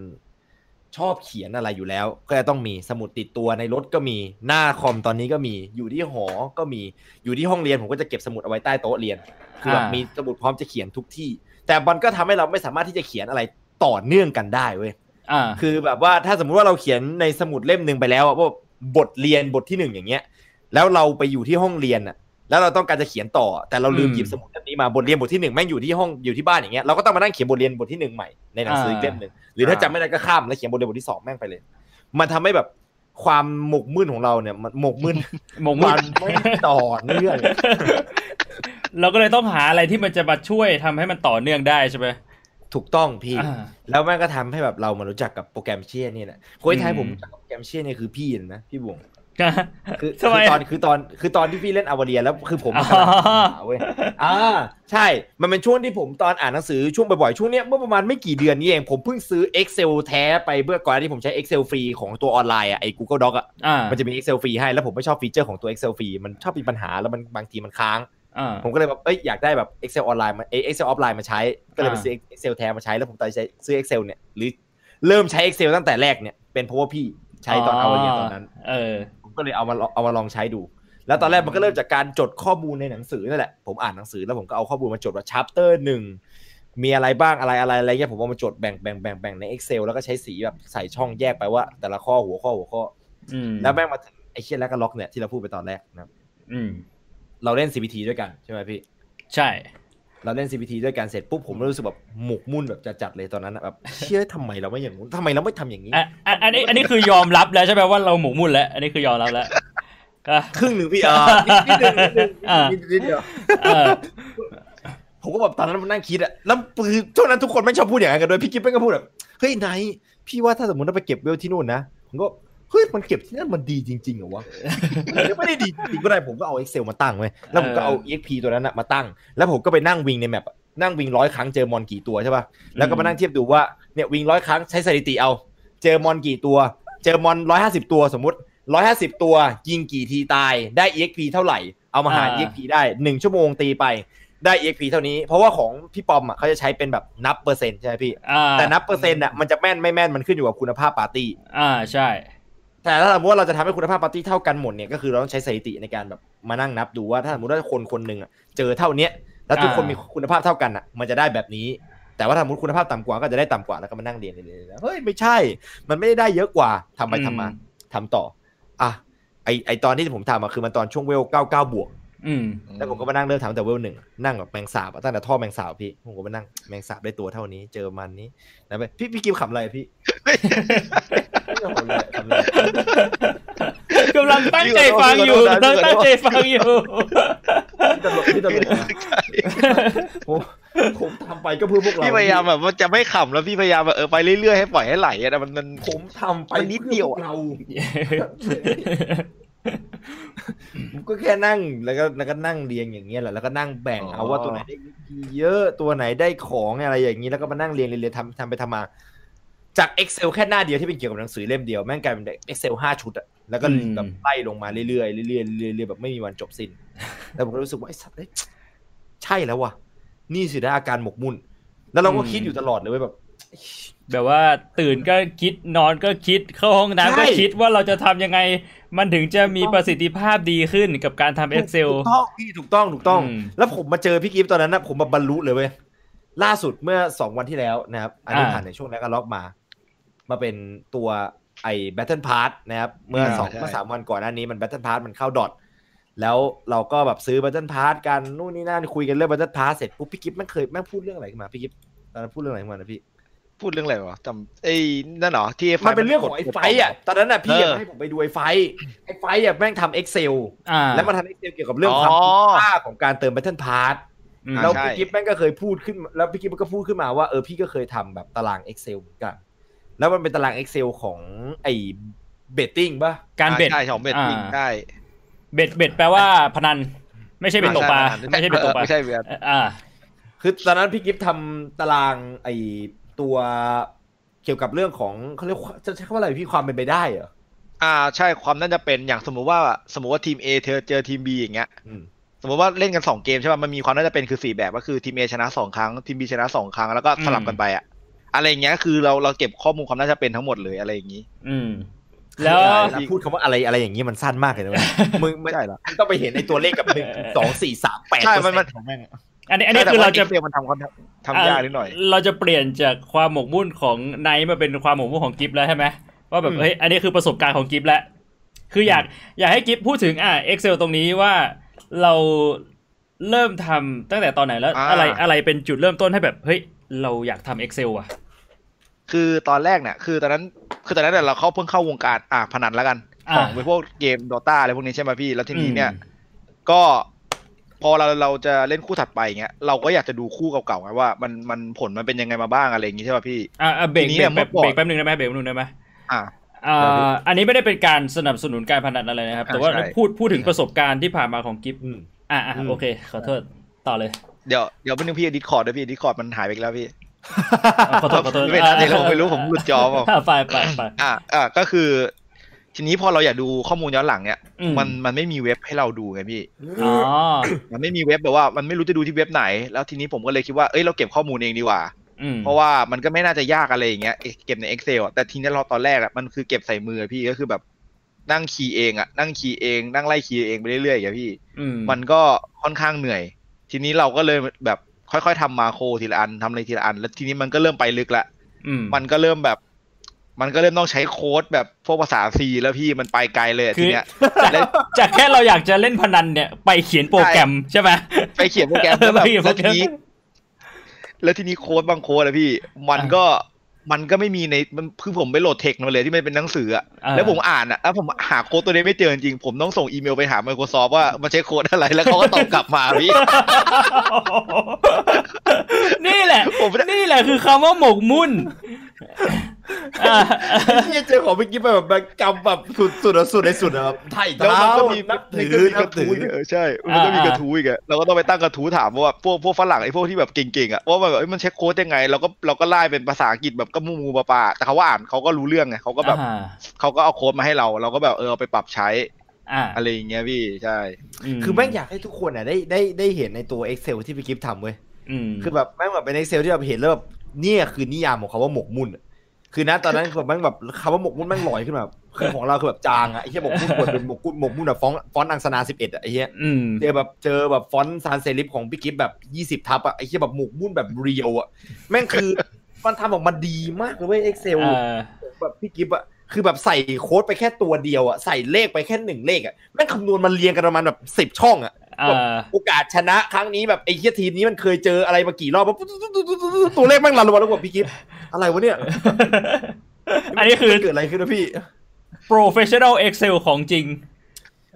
[SPEAKER 1] ชอบเขียนอะไรอยู่แล้ว ก็จะต้องมีสมุดติดตัวในรถก็มีหน้าคอมตอนนี้ก็มีอยู่ที่หอก็มีอยู่ที่ห้องเรียนผมก็จะเก็บสมุดเอาไว้ใต้โต๊ะเรียนคือแบบ
[SPEAKER 2] อ่ามี
[SPEAKER 1] มีสมุดพร้อมจะเขียนทุกที่ แต่มันก็ทำให้เราไม่สามารถที่จะเขียนอะไรต่อเนื่องกันได้เว้ย
[SPEAKER 2] อ่า
[SPEAKER 1] คือแบบว่าถ้าสมมุติว่าเราเขียนในสมุดเล่มหนึ่งไปแล้วอะว่าบทเรียนบทที่หนึ่งอย่างเงี้ย แล้วเราไปอยู่ที่ห้องเรียนอะแล้วเราต้องการจะเขียนต่อ แต่เราลืม
[SPEAKER 2] อืม
[SPEAKER 1] หยิบสมุดเล่มนี้มาบทเรียนบทที่หนึ่งแม่งอยู่ที่ห้องอยู่ที่บ้านอย่างเงี้ยเราก็ต้องมานั่งเขียนบทเรียนบทที่หนึ่งใหม่ ในหนังสืออีก
[SPEAKER 2] อ่า
[SPEAKER 1] เล่มหนึ่งหรือถ้าจำไม่ได้ก็ข้ามแล้วเขียนบทเรียนบทที่สองแม่งไปเลย มันทำให้แบบความหมกมุ่นของเราเนี่ยมันหมกมุ่น
[SPEAKER 2] หมกมุ่
[SPEAKER 1] มันนไม่ต่อเนื่อง
[SPEAKER 2] เราก็เลยต้องหาอะไรที่มันจะมาช่วยทำให้มันต่อเนื่องได้ใช่ไหม
[SPEAKER 1] ถูกต้องพี่
[SPEAKER 2] อ่า
[SPEAKER 1] แล้วแม่งก็ทำให้แบบเรามารู้จักกับโปรแกรมเชียนี่แหละคนที่ไทย
[SPEAKER 2] อืม
[SPEAKER 1] ผมรู้จักกับโปรแกรมเชียเนี่ยคือพี่นะพี่บวง คือ
[SPEAKER 2] ทำไม
[SPEAKER 1] คือตอนคือตอนคือตอนที่พี่เล่นอวเรียแล้วคือผม
[SPEAKER 2] อ๋อ
[SPEAKER 1] กำลังหาเว้ยอ่าใช่ มันเป็นช่วงที่ผมตอนอ่านหนังสือช่วงบ่อยๆ ช่วงเนี้ยเมื่อประมาณไม่กี่เดือนนี้เอง ผมเพิ่งซื้อ Excel แท้ไปเมื่อก่อนหน้าที่ผมใช้ Excel ฟรีของตัวออนไลน์อะไอ้ Google Doc อะ
[SPEAKER 2] อ่า
[SPEAKER 1] มันจะมี Excel ฟรีให้แล้วผมไม่ชอบฟีเจอร์ของตัว Excel ฟรีมันชอบมีปัญหาแล้วมันบางทีมันค้าง
[SPEAKER 2] อ่า
[SPEAKER 1] ผมก็เลยแบบเอ้ยอยากได้แบบ Excel ออนไลน์มาเอ้ย Excel ออฟไลน์มาใช้ก็เลยไป
[SPEAKER 2] อ่า
[SPEAKER 1] ซื้อ Excel แท้มาใช้แล้วผมตัดสินใจซื้อ Excel เนี่ยหรือเริ่มใช้ Excel ตั้งแต่แรกเนี่ยเป็นเพราะว่าพี่ใช้ตอนเอาเรียนตอนนั้น
[SPEAKER 2] เออ
[SPEAKER 1] ผม ก็เลยเอามาลองเอามาลองใช้ดู แล้วตอนแรกมันก็เริ่มจากการจดข้อมูลในหนังสือนั่นแหละ ผมอ่านหนังสือแล้วผมก็เอาข้อมูลมาจดว่า chapter หนึ่งมีอะไรบ้างอะไรอะไรอะไรเงี้ยผมเอามาจดแบ่งแบ่งแบ่งแบ่งใน Excel แล้วก็ใช้สีแบบใส่ช่องแยกไปว่า แต่ละข้อหัวข้อหัวข้อ
[SPEAKER 2] อืม
[SPEAKER 1] แล้วแม่งมาถึงไอ้เชี่ย Ragnarok เนี่ยที่เราพูดไปตอนแรกนะครับ
[SPEAKER 2] อืม
[SPEAKER 1] เราเล่น CPT ด้วยกันใช่ไหมพี่
[SPEAKER 2] ใช่
[SPEAKER 1] เราเล่น CPT ด้วยกันเสร็จปุ๊บผมรู้สึกแบบหมกมุ่นแบบจัดๆเลยตอนนั้นอะแบบเชื่อทำไมเราไม่อย่างนู้นทำไมเราไม่ทำอย่างนี้
[SPEAKER 2] อะอันอันนี้อันนี้คือยอมรับแล้วใช่ไหมว่าเราหมกมุ่นแล้ว อันนี้คือยอมรับแล้วอะ
[SPEAKER 1] ครึ่งหนึ่งพี่เออนิดนิดนึงนิดนึง
[SPEAKER 2] อ่า
[SPEAKER 1] นิดนิดเดียว
[SPEAKER 2] เออ
[SPEAKER 1] ผมก็แบบตอนนั้นมันนั่งคิดอะแล้วคือช่วงนั้นทุกคนไม่งชอบพูดอย่างนั้นกันด้วยพี่กิ๊ฟไม่งก็พูดแบบเฮ้ยนายพี่ว่าถ้าสมมติเราไปเก็บเวลที่นู่นนะผมก็ เฮ้ยมันเก็บที่นั่นมันดีจริงๆเหรอวะมันยังไม่ได้ดีจริงก็ได้ผมก็เอา Excel มาตั้งไว้แล้วผมก็เอา EXP ตัวนั้นอะมาตั้ง แล้วผมก็ไปนั่งวิ่งในแมปอะนั่งวิ่งร้อยครั้งเจอมอนกี่ตัวใช่ป่ะแล้วก็มานั่งเทียบดูว่าเนี่ยวิ่งร้อยครั้งใช้สถิติเอา เจอมอนกี่ตัว เจอมอนร้อยห้าสิบตัวสมมติร้อยห้าสิบตัว ยิงกี่ทีตายได้ EXP เท่าไหร่เอามาหาร
[SPEAKER 2] อ่า
[SPEAKER 1] EXP ได้หนึ่งชั่วโมงตีไปได้ EXP เท่านี้ เพราะว่าของพี่ปอมอะเขาจะใช้เป็นแบบนับเปอร์เซ็นต์ใช่ไหมพี่
[SPEAKER 2] อ่า
[SPEAKER 1] แต่นับเปอร์เซ็นต์อะมันจะแม่นไม่แม่นมันขึ้นอยู่กับคุณภาพปาร์ตี้
[SPEAKER 2] อ่าใช่
[SPEAKER 1] แต่ถ้าสมมติว่าเราจะทำให้คุณภาพปาร์ตี้เท่ากันหมดเนี่ยก็คือเราต้องใช้สถิติในการแบบมานั่งนับดูว่าถ้าสมมติว่าคนคนหนึ่งอะเจอเท่าเนี้ยแล้วทุกคน
[SPEAKER 2] มี
[SPEAKER 1] คุณภาพเท่ากันอะ มันจะได้แบบนี้ แต่ว่าถ้าสมมติคุณภาพต่ำกว่าก็จะได้ต่ำกว่าแล้วก็มานั่งเรียนเรียนเรียนเฮ้ยไม่ใช่ มันไม่ได้เยอะกว่าทำไปทำมาทำต่ออะไอไอตอนที่ผมทำอะคือมันตอนช่วงเวลเก้าเก้าบวก
[SPEAKER 2] อืม
[SPEAKER 1] แล้วผมก็มานั่งเริ่มทำตั้งแต่เวลหนึ่งนั่งแบบแมงสาบอะตั้งแต่ท่อแมงสาบพี่ผมก็มานั่งแมงสาบได้ตัวเท่านี้ เจอมันนี้นะไปพี่พี่กิมขำอะไรพี่ไม่ขำอะไรขำอะไร
[SPEAKER 2] กำลังตั้งใจฟังอยู่กำลังตั้งใจฟังอยู่
[SPEAKER 1] พี่ตลกพี่ตลกนะผมผมทำไปก็เพื่อพวกเรา
[SPEAKER 3] พี่พยายามแบบว่าจะไม่ขำแล้วพี่พยายามแบบเออไปเรื่อยๆให้ปล่อยให้ไหลอะแต่มันมัน
[SPEAKER 1] ผมทำไป
[SPEAKER 3] มันนิดเดียวอะ
[SPEAKER 1] พื่อพกเราผม ก็แค่นั่งแล้วก็แล้วก็นั่งเรียงอย่างเงี้ยแหละแล้วก็นั่งแบ่งเอาว่าตัวไหนได้ XP เยอะตัวไหนได้ของอะไรอย่างนี้แล้วก็มานั่งเรียงเรียงเรียงทำทำไปทำมา จาก Excel แค่หน้าเดียวที่เป็นเกี่ยวกับหนังสือเล่มเดียวแม่งกลายเป็น Excel ห้าชุดอะแล้วก็
[SPEAKER 2] อืม
[SPEAKER 1] แบบไล่ลงมาเรื่อยๆเรื่อยๆเรื่อยๆเรื่อยๆแบบไม่มีวันจบสิ้นแล้วผมก็รู้สึกว่าไอ้สัตว์เอ้ยใช่แล้วว่ะนี่สินะอาการหมกมุ่น แล้วเราก็คิดอยู่ตลอดเลยเว้ยแบบ
[SPEAKER 2] แบบว่าตื่นก็คิดนอนก็คิดเข้าห้องน้ำก็
[SPEAKER 1] ใช่
[SPEAKER 2] คิดว่าเราจะทำยังไง มันถึงจะมีประสิทธิภาพดีขึ้นกับการทำ Excel
[SPEAKER 1] ถูกต้องพี่ถูกต้องถูกต้อง
[SPEAKER 2] อืม
[SPEAKER 1] แล้วผมมาเจอพี่กิฟต์ตอนนั้นนะผมมาบรรลุเลยเว้ยล่าสุดเมื่อสองวันที่แล้วนะครับ อันนี้
[SPEAKER 2] อ่า
[SPEAKER 1] ผ่านในช่วงแรกก็ล็อกมา มาเป็นตัวไอ้ Battle Pass นะครับ เมื่อสอง
[SPEAKER 3] ใช่
[SPEAKER 1] เมื่อสามวันก่อนหน้านี้มัน Battle Pass มันเข้าดอทแล้วเราก็แบบซื้อ Battle Pass กันนู่นนี่นั่นคุยกันเรื่อง Battle Pass เสร็จปุ๊บพี่กิฟต์แม่งเคยแม่งพูดเรื่องอะไรขึ้นมาพี่กิฟต์ตอนนั้นพูดเรื่องอะไรขึ้นมานะพี่
[SPEAKER 3] พูดเรื่องอะไรวะจำไอ้นั่นเหรอที่
[SPEAKER 1] มันเป็นเรื่องของไอ้ไฟท์อะตอนนั้นอะพี่
[SPEAKER 3] เออ
[SPEAKER 1] อะให้ผมไปดูไอ้ไฟท์ไอ้ไนท์อะแม่งทำ Excel
[SPEAKER 2] อ่า
[SPEAKER 1] แล้วมาทำ Excel เกี่ยวกับเรื่องความ
[SPEAKER 3] อ๋อ
[SPEAKER 1] คุ้มค่าของการเติม Battle Pass
[SPEAKER 2] อืม
[SPEAKER 1] แล้ว
[SPEAKER 3] ใช่
[SPEAKER 1] พี่กิฟแม่งก็เคยพูดขึ้น แล้วพี่กิฟก็พูดขึ้นมาว่าเออพี่ก็เคยทำแบบตาราง Excel เหมือนกัน แล้วมันเป็นตาราง Excel ของไอ้ betting ป่ะ
[SPEAKER 2] การ bet
[SPEAKER 3] ใช่ของ bet
[SPEAKER 2] อ่า
[SPEAKER 3] จริงใช่
[SPEAKER 2] bet bet แปลว่าพนัน ไม่ใช่เบ็ดตกปลา
[SPEAKER 3] ใช่
[SPEAKER 2] ไม่ใช่เบ็ดตกปลา
[SPEAKER 3] ไม่ใช่เบ็ด
[SPEAKER 2] อ่า
[SPEAKER 1] คือตอนนั้นพี่กิฟทำตารางไอ้ ตัวเกี่ยวกับเรื่องของเขาเรียกว่าจะใช้คำว่าอะไรพี่ความเป็นไปได้เหรอ
[SPEAKER 3] อ่าใช่ความน่าจะเป็นอย่างสมมุติว่าสมมุติว่าทีม A เธอเจอทีม B อย่างเงี้ย
[SPEAKER 1] อืม
[SPEAKER 3] สมมติว่าเล่นกันสองเกมใช่ป่ะมันมีความน่าจะเป็นคือสี่แบบก็คือทีม A ชนะสองครั้งทีม B ชนะสองครั้งแล้วก็สลับกันไปอะอะไรอย่างเงี้ยคือเราเราเก็บข้อมูลความน่าจะเป็นทั้งหมดเลยอะไรอย่างงี้
[SPEAKER 2] อืมแล้ว
[SPEAKER 1] คือพูดคำว่าอะไรอะไรอย่างนี้มันสั้นมากเลยนะเว้ยมึงมึง
[SPEAKER 3] ใช่เหรอ
[SPEAKER 1] มึงต้องไปเห็นไอ้ตัวเลขกับหนึ่งสองสี่สามแปด
[SPEAKER 3] ใช่มันมัน
[SPEAKER 1] ข องแม่ง
[SPEAKER 2] อันนี้อันนี้
[SPEAKER 3] ใช่แต่
[SPEAKER 2] คือเรา
[SPEAKER 3] ว่า
[SPEAKER 2] จะ
[SPEAKER 3] Excel มันทำความทำยากนิดหน่อย
[SPEAKER 2] เราจะเปลี่ยนจากความหมกมุ่นของไนท์มาเป็นความหมกมุ่นของกิฟแล้วใช่ไหมว่าแบบ
[SPEAKER 1] อืม
[SPEAKER 2] เฮ้ยอันนี้คือประสบการณ์ของกิฟแล้วคืออยากอยากให้กิฟพูดถึงอ่า Excel ตรงนี้ว่าเราเริ่มทำตั้งแต่ตอนไหนแล้ว
[SPEAKER 3] อ่า
[SPEAKER 2] อะไรอะไรเป็นจุดเริ่มต้นให้แบบเฮ้ยเราอยากทำ Excel อะ
[SPEAKER 3] คือตอนแรกเนี่ยคือตอนนั้นคือตอนนั้นเนี่ยเราเข้าเพิ่งเข้าวงการอะพนันแล้วกัน
[SPEAKER 2] อ่า
[SPEAKER 3] ของไปพวกเกม Dota อะไรพวกนี้ใช่ไหมพี่ แล้วทีนี้เนี่ย
[SPEAKER 2] อืม
[SPEAKER 3] ก็ พอเราเราจะเล่นคู่ถัดไปเงี้ยเราก็อยากจะดูคู่เก่าๆไงว่ามันมันผลมันเป็นยังไงมาบ้างอะไรอย่างงี้ใช่ป่ะพี่
[SPEAKER 2] อ่าอ่าเบรก
[SPEAKER 3] ทีนี้
[SPEAKER 2] เบรก
[SPEAKER 3] เมื่
[SPEAKER 2] แป๊บ
[SPEAKER 3] อก่อน
[SPEAKER 2] เบรกแป๊บหนึงได้ไหมเบรกแป๊บหนึงได้ไหม
[SPEAKER 3] อ่า
[SPEAKER 2] อ่าอันนี้ไม่ได้เป็นการสนับสนุนการพนันอะไรนะครับ แต่ว่า
[SPEAKER 3] ใช่
[SPEAKER 2] พูดพูดถึงประสบการณ์ที่ผ่านมาของกิฟ
[SPEAKER 1] อืม
[SPEAKER 2] อ่าอ่า
[SPEAKER 1] อืม
[SPEAKER 2] โอเค ขอโทษต่อเลย
[SPEAKER 3] เดี๋ยวเดี๋ยวเป็นนึงพี่ Discord ด้วยพี่ Discord มันหายไปอีกแล้วพี่
[SPEAKER 2] ขอโทษขอโทษ
[SPEAKER 3] ไม่ได้เดี๋ยวผมไม่รู้ผมหลุดจอเปล่า
[SPEAKER 2] อ่าไปไปไป
[SPEAKER 3] อ่าอ่าก็คือ ทีนี้พอเราอยากดูข้อมูลย้อนหลังเนี่ย
[SPEAKER 2] อื
[SPEAKER 3] มันมันไม่มีเว็บให้เราดูไงพี่
[SPEAKER 2] อ๋อ
[SPEAKER 3] มันไม่มีเว็บแบบว่ามันไม่รู้จะดูที่เว็บไหน แล้วทีนี้ผมก็เลยคิดว่าเอ้ยเราเก็บข้อมูลเองดีกว่า
[SPEAKER 2] อืม
[SPEAKER 3] เพราะว่ามันก็ไม่น่าจะยากอะไรอย่างเงี้ยเก็บใน Excel อะแต่ทีนี้เราตอนแรกอะมันคือเก็บใส่มืออะพี่ก็คือแบบนั่งคีย์เองอะนั่งคีย์เองนั่งไล่คีย์เองไปเรื่อยๆอย่างเงี้ยพี่
[SPEAKER 2] อืม
[SPEAKER 3] มันก็ค่อนข้างเหนื่อย ทีนี้เราก็เลยแบบค่อยๆทำมาโครทีละอันทำอะไรทีละอัน แล้วทีนี้มันก็เริ่มไปลึกละ
[SPEAKER 2] อืม
[SPEAKER 3] มันก็เริ่มแบบ มันก็เริ่มต้องใช้โค้ดแบบพวกภาษา C แล้วพี่มันไปไกลเลยอะ
[SPEAKER 2] คื
[SPEAKER 3] ที
[SPEAKER 2] อ
[SPEAKER 3] เนี้ย
[SPEAKER 2] จาก
[SPEAKER 3] แล้ว
[SPEAKER 2] จากแค่เราอยากจะเล่นพนันเนี่ยไปเขียนโปรแกรมใช่ไหม
[SPEAKER 3] ไปเขียนโปรแกรมแล้วแบบ
[SPEAKER 2] ไปเขียนโป
[SPEAKER 3] แล้
[SPEAKER 2] ร
[SPEAKER 3] ว
[SPEAKER 2] แก
[SPEAKER 3] ที
[SPEAKER 2] รม
[SPEAKER 3] นี้แล้วทีนี้โค้ดบางโค้ดอะพี่ มันก็มันก็ไม่มีในมันคือผมไปโหลดเทคมาเลยที่มันเป็นหนังสืออะ
[SPEAKER 2] อ่า
[SPEAKER 3] แล้วผมอ่านอะแล้วผมหาโค้ดตัวนี้ไม่เจอจริงๆผมต้องส่งอีเมลไปหา Microsoft ว่ามันใช้โค้ดอะไรแล้วเขาก็ตอบกลับมาพี่
[SPEAKER 2] นี่แหละ
[SPEAKER 3] ผมไม่ได้
[SPEAKER 2] นี่แหละคือคำว่าหมกมุ่น อ่า
[SPEAKER 1] ที่เจอของเมื่อกี้ไปแบบแบบกำแบบสุดสุดอะสุดในสุดอะแบบไถ่
[SPEAKER 3] แล้ว
[SPEAKER 1] เท้า
[SPEAKER 3] มันก็มี
[SPEAKER 1] นับ
[SPEAKER 3] มัน
[SPEAKER 1] ถื
[SPEAKER 3] ก็
[SPEAKER 1] อ
[SPEAKER 3] มี
[SPEAKER 1] นั
[SPEAKER 3] ก
[SPEAKER 1] บ
[SPEAKER 3] ระ
[SPEAKER 1] ถื
[SPEAKER 3] ทู้
[SPEAKER 1] อ
[SPEAKER 3] อีกเออใช่ มันก็มี
[SPEAKER 2] อ่าก
[SPEAKER 3] ระทู้อีกอะเราก็ต้องไปตั้งกระทู้ถามว่าพวกพวกฝรั่งไอ้พวกที่แบบเก่งๆอะว่ามันแบบเอ้ยมันเช็คโค้ดยังไงเราก็เราก็ไล่เป็นภาษาอังกฤษแบบก็มูมูปาปาแต่เขาว่าอ่านเขาก็รู้เรื่องไงเขาก็แบบ
[SPEAKER 2] อ่า
[SPEAKER 3] เขาก็เอาโค้ดมาให้เรา เราก็แบบเออเอาไปปรับใช้
[SPEAKER 2] อ่า
[SPEAKER 3] อะไรอย่างเงี้ยพี่ใช่
[SPEAKER 1] คือแม่งอยากให้ทุกคนอะได้ได้ได้เห็นในตัว Excel ที่พี่กิฟทำเว้ย
[SPEAKER 2] อืม
[SPEAKER 1] คือแบบแม่งแบบเป็น Excel ที่เราเห็นแล้วแบบ เนี่ยคือนิยามของเขาว่าหมกมุ่นอะคือนะตอนนั้นคือแบบแม่งแบบคำว่าหมกมุ่นแม่งลอยขึ้นมาแบบคือของเราคือแบบจางอะไอ้เหี้ยหมกมุ่นควรเป็นหมกมุ่นหมกมุ่นแบบฟอนต์ฟอนต์ Angsana สิบเอ็ดอะไอ้เหี้ย
[SPEAKER 2] อืม
[SPEAKER 1] เจอแบบเจอแบบฟอนต์ sans serif ของพี่กิฟแบบยี่สิบทับอะไอ้เหี้ยแบบหมกมุ่นแบบเรียวอะแม่งคือมันทำออกมาดีมากเลยเว้ย Excel
[SPEAKER 2] เออ
[SPEAKER 1] แบบพี่กิฟอะคือแบบใส่โค้ดไปแค่ตัวเดียวอะใส่เลขไปแค่หนึ่งเลขอะแม่งคำนวณมันเรียงกันประมาณแบบสิบช่องอะ
[SPEAKER 2] เออ
[SPEAKER 1] โอกาสชนะครั้งนี้แบบไอ้เฮียทีมนี้มันเคยเจออะไรมากี่รอบปุ๊บตัวเลขแม่ง run รัวแล้วกว่าพี่กิฟอะไรวะเนี่ย
[SPEAKER 2] อันนี้คือ
[SPEAKER 1] เกิดอะไรขึ้นนะพี่
[SPEAKER 2] professional Excel ของจริง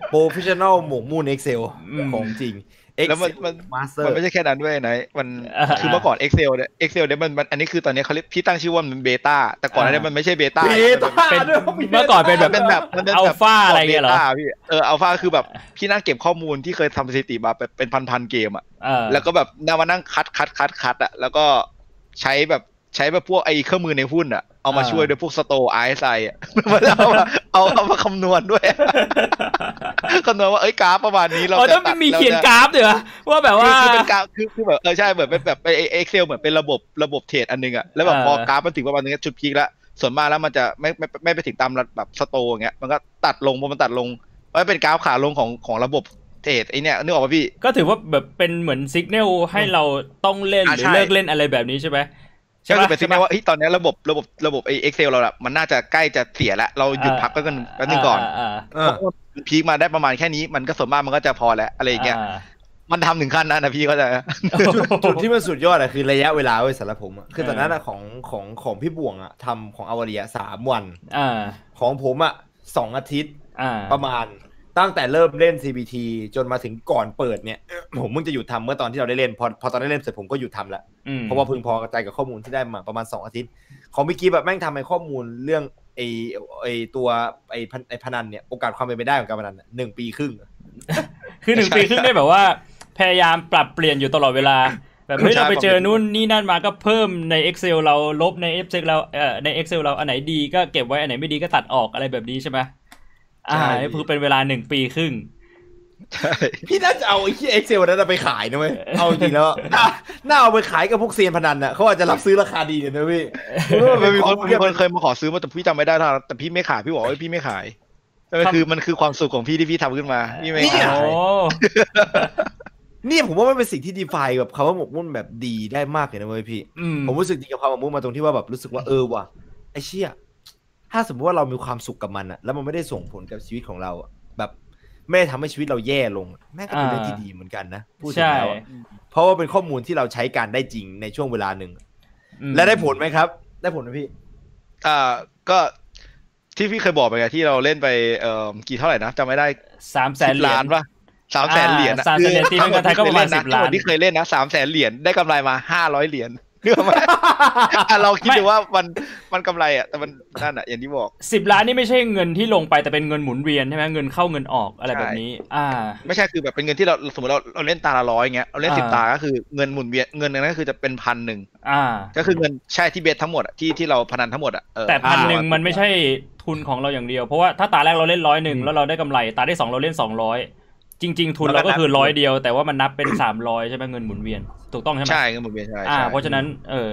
[SPEAKER 1] professional หมกมุ่น Excel
[SPEAKER 2] อืม
[SPEAKER 1] ของจริง
[SPEAKER 3] แล้วมันมัน
[SPEAKER 1] master
[SPEAKER 3] มัน
[SPEAKER 1] ร์
[SPEAKER 3] ไม่ใช่แค่นั้นด้วยนะมัน
[SPEAKER 2] อ่า
[SPEAKER 3] คือเมื่อก่อน Excel เนี่ย Excel เนี่ยมันมันอันนี้คือตอนนี้เขาเรียกพี่ตั้งชื่อว่ามัน beta แต่ก่อนหน้านี้มันไม่ใช่ beta beta
[SPEAKER 1] เป็
[SPEAKER 2] น
[SPEAKER 1] ด้วย
[SPEAKER 2] เมื่อก่อนเป็นแบบ
[SPEAKER 3] มันเป็นแบบมันเป็น
[SPEAKER 2] อัล
[SPEAKER 3] แบบ
[SPEAKER 2] beta อะไรเงี้ยเหรอ
[SPEAKER 3] พี่เอออัลฟาคือแบบพี่นั่งเก็บข้อมูลที่เคยทำสถิติมาเป็นพันพันๆเกมอะ
[SPEAKER 2] เออ
[SPEAKER 3] แล้วก็แบบนั่งมานั่งคัดคัดคัดคัดอะแล้วก็ใช้แบบใช้แบบพวกไอ้เครื่องมือในหุ้นอะ เอามาช่วยด้วยพวก Sto RSI อะมันเอามาเอาเอามาคำนวณด้วยคำนวณว่าเอ้ยกราฟประมาณนี้เรา
[SPEAKER 2] อ๋อ
[SPEAKER 3] จะ
[SPEAKER 2] ต้อง
[SPEAKER 3] ตัด
[SPEAKER 2] มี
[SPEAKER 3] เรา
[SPEAKER 2] เขียน
[SPEAKER 3] จะ
[SPEAKER 2] กราฟด้วยเหรอว่าแบบว่า
[SPEAKER 3] คือคือเป็นกราฟคือคือแบบเออใช่เหมือนเป็นแบบ Excel เหมือนเป็นระบบระบบเทรดอันหนึงอะแล้วแบบ
[SPEAKER 2] เออ
[SPEAKER 3] พอกราฟมันถึงประมาณนึงจุด peak แล้วส่วนมากแล้วมันจะไม่ไม่ไม่ไปถึงตามระแบบ Sto อย่างเงี้ยมันก็ตัดลงพอมันตัดลงมันเป็นกราฟขาลงของของระบบเทรดไอเนี้ยนึกออกป่ะพี่
[SPEAKER 2] ก็ถือว่าแบบเป็นเหมือนสัญญาณให้เราต้องเล่นห
[SPEAKER 3] อะ
[SPEAKER 2] รือ
[SPEAKER 3] ใช่
[SPEAKER 2] เลิกเล่นอะไรแบบนี้ใช่ไหม ใช่
[SPEAKER 3] ก็
[SPEAKER 2] ปะ
[SPEAKER 3] คือเป็นสิ่งที่ว่าเฮ้ยตอนเนี้ยระบบระบบระบบไอเอ Excel เราอะมันน่าจะใกล้จะเสียแล้วเราหยุดพักก็กันแป๊บนึงก่อนาา
[SPEAKER 1] เออ
[SPEAKER 3] peak มาได้ประมาณแค่นี้มันก็ส่วนมากมันก็จะพอแล้วอะไรอย่างเงี้ย
[SPEAKER 2] อ่า
[SPEAKER 3] มันทำถึงขั้นนั้นนะพี่ก็จะ
[SPEAKER 1] จุดจุดที่มันสุดยอดอะคือระยะเวลาเว้ยสำหรับผมอะคือตอนนั้นอะของของของพี่บ่วงอะทำของอวเรียสามวัน
[SPEAKER 2] อ่า
[SPEAKER 1] ของผมอะสองอาทิตย์
[SPEAKER 2] อ่า
[SPEAKER 1] ประมาณ ตั้งแต่เริ่มเล่น CBT จนมาถึงก่อนเปิดเนี่ย ผมเพิ่งจะหยุดทำเมื่อตอนที่เราได้เล่น พอพอตอนได้เล่นเสร็จผมก็หยุดทำละ
[SPEAKER 2] อืม
[SPEAKER 1] เพราะว่าพึงพอกระจายกับข้อมูลที่ได้มาประมาณ 2 อาทิตย์ ของเมื่อกี้แบบแม่งทำให้ข้อมูลเรื่องไอไอตัวไอพนไอพนันเนี่ยโอกาสความเป็นไปได้ของการพนันน่ะหนึ่งปีครึ่ง
[SPEAKER 2] คือหนึ่ง
[SPEAKER 3] ใช่
[SPEAKER 2] ปีครึ่งได้แบบว่า พยายามปรับเปลี่ยนอยู่ตลอดเวลาแบบเฮ้ย
[SPEAKER 3] ใช่
[SPEAKER 2] เราไปเจอ
[SPEAKER 3] ปรับเปลี่ยน
[SPEAKER 2] นู่นนี่นั่นมาก็เพิ่มใน Excel เราลบใน Excel เราเอ่อใน Excel เราอันไหนดีก็เก็บไว้อันไหนไม่ดีก็ตัดออกอะไรแบบนี้ใช่ไหม อ่านี่คือเป็นเวลาหนึ่งปีครึ่ง
[SPEAKER 3] ใช่
[SPEAKER 1] พี่น่าจะเอาไอ้ที่เอ็กเซลนั้นนะไปขายนะเว้ย เอาจริงแล้วอะน่าน่าเอาไปขายกับพวกเซียนพนันน่ะเขาอาจจะรับซื้อราคาดีเลยนะพี่
[SPEAKER 3] มันมีคน
[SPEAKER 1] ของ
[SPEAKER 3] มีคนเคยมาขอซื้อมาแต่พี่จำไม่ได้เท่านั้นแต่พี่ไม่ขายพี่บอกว่าพี่ไม่ขายแต่มันคือมันคือความสุขของพี่ที่พี่ทำขึ้นมา พี่ไม่
[SPEAKER 1] เนี่
[SPEAKER 3] ขาย
[SPEAKER 2] โอ้
[SPEAKER 1] เนี่ยผมว่ามันเป็นสิ่งที่ดีไฟแบบคำว่าหมกมุ่นแบบดีได้มากเลยนะเว้ยพี่
[SPEAKER 2] อืม
[SPEAKER 1] ผมรู้สึกดีกับความหมกมุ่นมาตรงที่ว่าแบบรู้สึกว่าเออว่ะไอ้เชี่ย ถ้าสมมติว่าเรามีความสุขกับมันอะแล้วมันไม่ได้ส่งผลกับชีวิตของเราอะแบบไม่ได้ทำให้ชีวิตเราแย่ลงแม่งก็เป็นเรื่องที่ดีเหมือนกันนะพูดถึง
[SPEAKER 2] ใช่
[SPEAKER 1] แล้วอะเพราะว่าเป็นข้อมูลที่เราใช้การได้จริงในช่วงเวลาหนึ่ง
[SPEAKER 2] อืม
[SPEAKER 1] และได้ผลไหมครับ ได้ผลไหมพี่
[SPEAKER 3] อ่าก็ที่พี่เคยบอกไปไงที่เราเล่นไปเอ่อกี่เท่าไหร่นะจำไม่ได้
[SPEAKER 2] สามแสน
[SPEAKER 3] สิบ
[SPEAKER 2] เหรีย
[SPEAKER 3] ล้า
[SPEAKER 2] ญ
[SPEAKER 3] นป่ะสามแสนเหรียญอะ
[SPEAKER 2] สามแสนเหรียญตีเป็นเงินไทยก็ประมาณ
[SPEAKER 3] ทั้
[SPEAKER 2] สิ
[SPEAKER 3] ง
[SPEAKER 2] บ
[SPEAKER 3] หม
[SPEAKER 2] ล้า
[SPEAKER 3] ด
[SPEAKER 2] น
[SPEAKER 3] ที่เคยเล่นนะสามแสนเหรียญได้กำไรมาห้าร้อยเหรียญ เนื่อไหมอะเราคิดดูว่ามันมันกำไรอะแต่มันนั่นอะอย่างที่บอก
[SPEAKER 2] สิบล้านนี่ไม่ใช่เงินที่ลงไปแต่เป็นเงินหมุนเวียนใช่ไหมเงินเข้าเงินออกอะไรแบบนี้ อ่า
[SPEAKER 3] ไม่ใช่คือแบบเป็นเงินที่เราสมมติเราเราเล่นตาละร้อยเงี้ยเราเล่นสิบ
[SPEAKER 2] อ่า
[SPEAKER 3] ตาก็คือเงินหมุนเวียนเงินนั้นก็คือจะเป็นพันหนึ่ง
[SPEAKER 2] อ่า
[SPEAKER 3] ก็คือเงินใช่ที่เบสทั้งหมดอะที่ที่เราพนันทั้งหมดอะเออ
[SPEAKER 2] แต่พันหนึ่ง
[SPEAKER 3] อ่า
[SPEAKER 2] มันไม่ใช่ทุนของเราอย่างเดียวเพราะว่าถ้าตาแรกเราเล่นร้อยหนึ่ง
[SPEAKER 3] อืม
[SPEAKER 2] แล้วเราได้กำไรตาที่สองเราเล่นสองร้อย จริง ๆ ทุนเราก็คือร้อยเดียว แต่ว่ามันนับเป็นสามร้อยใช่ไหมเงินหมุนเวียนถูกต้องใช่ไหม
[SPEAKER 3] ใช่เงินหมุนเวียนใช่
[SPEAKER 2] อ่า
[SPEAKER 3] ใช่
[SPEAKER 2] เพราะฉะนั้นเออ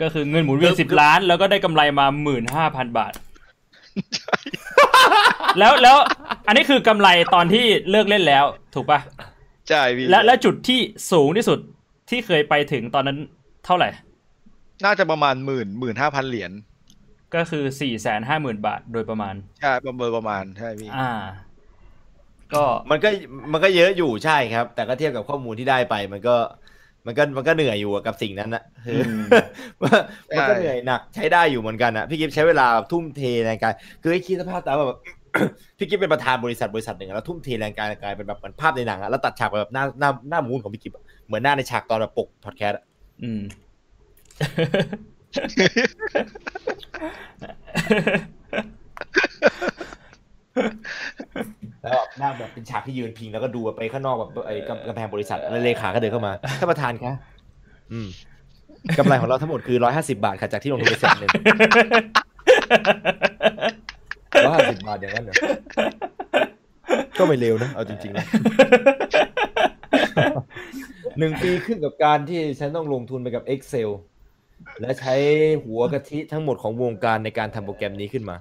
[SPEAKER 2] ก็คือเงินหมุนเวียนสิบล้าน แล้วก็ได้กำไรมาหมื่นห้าพันบาท แล้วแล้วอันนี้คือกำไรตอนที่เลิกเล่นแล้ว ถูกปะ
[SPEAKER 3] ใช่พี่
[SPEAKER 2] และและจุดที่สูงที่สุดที่เคยไปถึงตอนนั้นเท่าไหร่
[SPEAKER 3] น่าจะประมาณหมื่นหมื่นห้าพันเหรียญ
[SPEAKER 2] ก็คือสี่แสนห้าหมื่นบาทโดยประมาณ
[SPEAKER 3] ใช่ประเมินประมาณใช่พี่
[SPEAKER 2] อ่า ก็
[SPEAKER 1] มันก็มันก็เยอะอยู่ใช่ครับ แต่ก็เทียบกับข้อมูลที่ได้ไป มันก็มันก็มันก็เหนื่อยอยู่อะกับสิ่งนั้นนะคือ
[SPEAKER 2] ม
[SPEAKER 1] มันก็เหนื่อยหนักใช้ได้อยู่เหมือนกันอะพี่กิฟใช้เวลาทุ่มเทแรงกายคือไอ้คิดสภาพตามแบบพี่กิฟเป็นประธานบริษัทบริษัทหนึ่งอะแล้วทุ่มเทแรงกายแรงกายเป็นแบบเหมือนภาพในหนังอะแล้วตัดฉากไปแบบหน้าหน้าหน้ามูนของพี่กิฟอะเหมือนหน้าในฉากตอนแบบปกพอดแคสต์อะ
[SPEAKER 2] อืม
[SPEAKER 1] แล้วแบบหน้าแบบเป็นฉากที่ยืนพิงแล้วก็ดูไปข้างนอกแบบไอ้กำกำแพงบริษัทแล้วเลขาก็เดินเข้ามาท่านประธานคะอืมกำไรของเราทั้งหมดคือร้อยห้าสิบาทค่ะจากที่ลงทุนไปแสนหนึ่งร้อยห้าสิบบาทอย่างนั้นเหรอก็ไม่เร็วนะ เอาจริงๆนะหนึ่งปีขึ้นกับการที่ฉันต้องลงทุนไปกับ Excel และใช้หัวกะทิทั้งหมดของวงการในการทำโปรแกรมนี้ขึ้นมา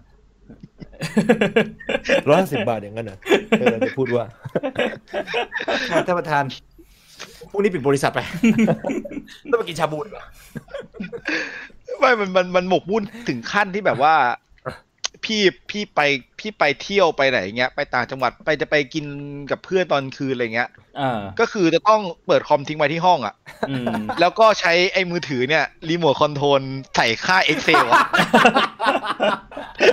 [SPEAKER 1] ร้อยห้าสิบบาทอย่างนั้นเหรอเออจะพูดว่าท่านประธานพรุ่งนี้ปิดบริษัทไปต้องไปกินชาบูดีกว่า
[SPEAKER 3] ไม่มันมันมันหมกมุ่นถึงขั้นที่แบบว่า พี่พี่ไปพี่ไปเที่ยวไปไหนเงี้ยไปต่างจังหวัดไปจะไปกินกับเพื่อนตอนคืนอะไรเงี้ย
[SPEAKER 2] อ่า
[SPEAKER 3] ก็คือจะต้องเปิดคอมทิ้งไว้ที่ห้องอะ
[SPEAKER 2] อืม
[SPEAKER 3] แล้วก็ใช้ไอ้มือถือเนี่ยรีโมทคอนโทรลใส่ค่า Excel อะ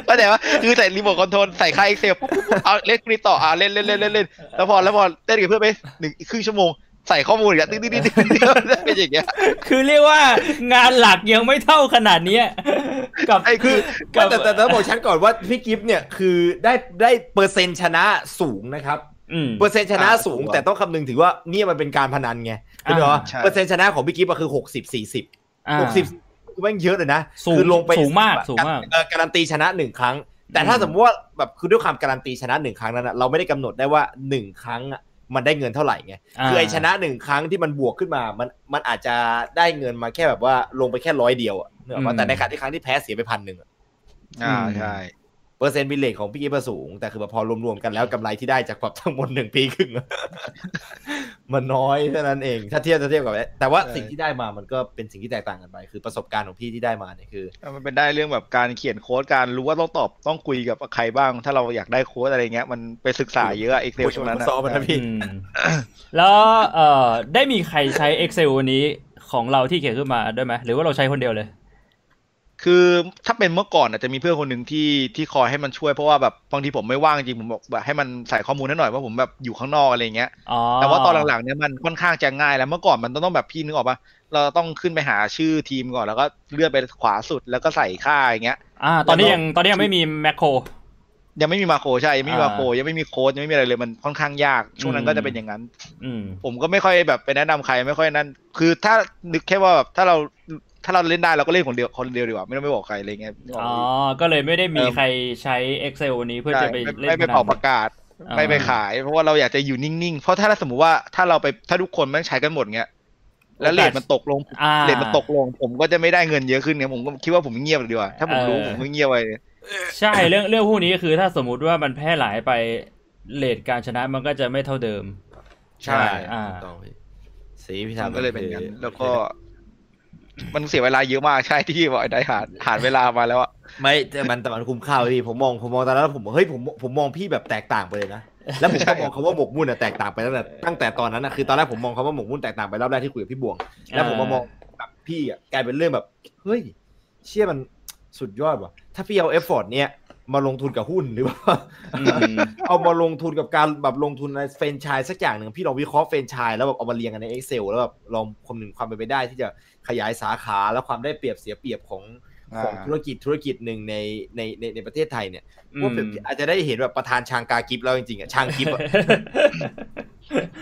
[SPEAKER 3] เข้าใจปะคือใส่รีโมทคอนโทรลใส่ค่า Excel ปุ๊บปุ๊บปุ๊บเอาเล่นกรีต่ออ่าเล่นเล่นเล่นเล่นเล่นแล้วพอแล้วพอเล่นกับเพื่อนไปหนึ่งครึ่งชั่วโมง ใส่ข้อมูลอีกอะตึ๊ดตึ๊ดตึ๊ดตึ๊ดตึ๊ดเป็นอย่างเงี้ย
[SPEAKER 2] คือเรียกว่างานหลักยังไม่เท่าขนาดเนี้ยกับ
[SPEAKER 3] ไอ้คือ
[SPEAKER 2] กับ
[SPEAKER 1] แต่แต่แต่ต้องบอกฉันก่อนว่าพี่กิฟต์เนี่ยคือได้ได้เปอร์เซ็นต์ชนะสูงนะครับ
[SPEAKER 2] อืม
[SPEAKER 1] เปอร์เซ็นต์ชนะสูง
[SPEAKER 3] อ่า
[SPEAKER 1] แต่ต้องคำนึงถึงว่าเนี่ยมันเป็นการพนันไง
[SPEAKER 2] อ่า
[SPEAKER 1] เห็นเหรอ
[SPEAKER 3] ใช่
[SPEAKER 1] เปอร์เซ็นต์ชนะของพี่กิฟต์อะคือหกสิบสี่สิบ
[SPEAKER 2] อ่า
[SPEAKER 1] หกสิบคือแม่งเยอะเลยนะ
[SPEAKER 2] สูง
[SPEAKER 1] คือลงไป
[SPEAKER 2] สูงมากสูงมาก
[SPEAKER 1] เอ่อการันตีชนะหนึ่งครั้ง แต่ถ้า
[SPEAKER 2] อืม
[SPEAKER 1] สมมติว่าแบบคือด้วยความการันตีชนะหนึ่งครั้งนั้นอะเราไม่ได้กำหนดได้ว่าหนึ่งครั้งอะ มันได้เงินเท่าไหร่ไงคือไอชนะหนึ่งครั้งที่มันบวกขึ้นมา มันมันอาจจะได้เงินมาแค่แบบว่าลงไปแค่ร้อยเดียวอะเนกอะ
[SPEAKER 2] อืม
[SPEAKER 1] แต่ในขณะที่ครั้งที่แพ้เสียไปพันหนึ่งอะ
[SPEAKER 3] อ่าใช่
[SPEAKER 1] เปอร์เซ็นต์ win rate ของพี่กิฟต์สูง แต่คือแบบพอรวมๆกันแล้วกำไรที่ได้จากแบบทั้งหมดหนึ่งปีครึ่งอะมันน้อยเท่านั้นเองถ้าเทียบถ้าเทียบกับ แต่ว่า
[SPEAKER 3] ใช่
[SPEAKER 1] สิ่งที่ได้มามันก็เป็นสิ่งที่แตกต่างกันไป คือประสบการณ์ของพี่ที่ได้มาเนี่ยคือ
[SPEAKER 3] มันเป็นได้เรื่องแบบการเขียนโค้ดการรู้ว่าต้องตอบต้องคุยกับใครบ้าง ถ้าเราอยากได้โค้ดอะไรเงี้ยมันไปศึกษาเยอะ Excel ช่วงนั้น
[SPEAKER 1] ซ้อมมันนะพี่
[SPEAKER 2] อืมแล้วเอ่อได้มีใครใช้ Excel วันนี้ของเราที่เขียนขึ้นมาด้วยไหมหรือว่าเราใช้คนเดียวเลย
[SPEAKER 3] คือถ้าเป็นเมื่อก่อนอาจจะมีเพื่อนคนหนึ่งที่ที่คอยให้มันช่วยเพราะว่าแบบบางทีผมไม่ว่างจริงผมบอกแบบให้มันใส่ข้อมูลให้หน่อยว่าผมแบบอยู่ข้างนอกอะไรเงี้ย
[SPEAKER 2] อ๋อ
[SPEAKER 3] แต่ว่าตอนหลังๆเนี่ยมันค่อนข้างจะง่ายแล้วเมื่อก่อนมันต้องแบบพี่นึกออกปะเราต้องขึ้นไปหาชื่อทีมก่อนแล้วก็เลื่อนไปขวาสุดแล้วก็ใส่ค่าอย่างเงี้ย
[SPEAKER 2] อ่าตอนนี้ยังตอนนี้ยังไม่มีแมคโคร
[SPEAKER 3] ยังไม่มีมาโครใช่ยังไม่มี
[SPEAKER 2] อ่า
[SPEAKER 3] มาโครยังไม่มีโค้ดยังไม่มีอะไรเลยมันค่อนข้างยาก ช่วงนั้น
[SPEAKER 2] อืม
[SPEAKER 3] ก็จะเป็นอย่างนั้น
[SPEAKER 2] อืม
[SPEAKER 3] ผมก็ไม่ค่อยแบบไปแนะนำใครไม่ค่อยนั่นคือถ้านึกแค่ว่าแบบถ้าเรา ถ้าเราเล่นได้เราก็เล่นคนเดียวคนเดียวดีกว่าไม่ต้องไปบอกใครอะไรเงี้ยนึกออก
[SPEAKER 2] อ๋อ
[SPEAKER 3] ไหม
[SPEAKER 2] ก็เลยไม่ได้มี
[SPEAKER 3] เออ
[SPEAKER 2] ใครใช้ Excel วันนี้เพื่อ
[SPEAKER 3] ใช่
[SPEAKER 2] จะไป
[SPEAKER 3] ไม่
[SPEAKER 2] เล่น
[SPEAKER 3] ไม่ไป
[SPEAKER 2] พนัน
[SPEAKER 3] เป่าประกาศ
[SPEAKER 2] อ่า
[SPEAKER 3] ไม่ไปขาย เพราะว่าเราอยากจะอยู่นิ่งๆ เพราะถ้าสมมติว่าถ้าเราไปถ้าทุกคนแม่งใช้กันหมดเงี้ยแล้วเลทมันตกลง
[SPEAKER 2] อ่า
[SPEAKER 3] เลทมันตกลง ผมก็จะไม่ได้เงินเยอะขึ้นเนี่ยผมก็คิดว่าผมเงียบดีกว่าถ้าผมรู้
[SPEAKER 2] เออ
[SPEAKER 3] ผมก็เงียบไป
[SPEAKER 2] ใช่เรื่องเรื่องพวกนี้คือถ้าสมมุติว่ามันแพร่หลายไปเลทการชนะมันก็จะไม่เท่าเดิม
[SPEAKER 1] ใช่
[SPEAKER 2] อ่า
[SPEAKER 1] ถูกต้องพี่สีพี่
[SPEAKER 3] มัน
[SPEAKER 1] ทำ
[SPEAKER 3] ก็เลยเป็นอย่างนั้นแล้วก็ มันเสียเวลาเยอะมากใช่ที่บอกได้หาหาเวลามาแล้วอะ
[SPEAKER 1] ไม่แต่มันแต่มันคุ้มค่าพี่ผมมองผมมองตอนนั้นแล้วผมบอกเฮ้ยผมผมมองพี่แบบแตกต่างไปเลยนะแล้วผม
[SPEAKER 3] ใช่
[SPEAKER 1] ก็มองคำว่าหมกมุ่นอะแตกต่างไปตั้งแต่ตั้งแต่ตอนนั้นนะคือตอนแรกผมมองคำว่าหมกมุ่นแตกต่างไปรอบแรกที่คุยกับพี่บวง แล้วผมมามองแบบพี่อะกลายเป็นเรื่องแบบเฮ้ยเชี่ยมันสุดยอดว่ะถ้าพี่เอา effort เนี่ย มาลงทุนกับหุ้นหรือว่า
[SPEAKER 2] อืม
[SPEAKER 1] เอามาลงทุนกับการแบบลงทุนในเฟรนไชส์สักอย่างหนึ่งพี่ลองวิเคราะห์เฟรนไชส์แล้วแบบเอามาเรียงกันใน Excel แล้วแบบลองคำนึงความเป็นไปได้ ที่จะขยายสาขาและความได้เปรียบเสียเปรียบของของ
[SPEAKER 3] อ่า
[SPEAKER 1] ธุรกิจธุรกิจหนึ่งในในในในประเทศไทยเนี่ย
[SPEAKER 2] อืม
[SPEAKER 1] ว่าแบบอาจจะได้เห็นแบบประธานชางกากิฟแล้วจริงๆอะชางกิฟอะ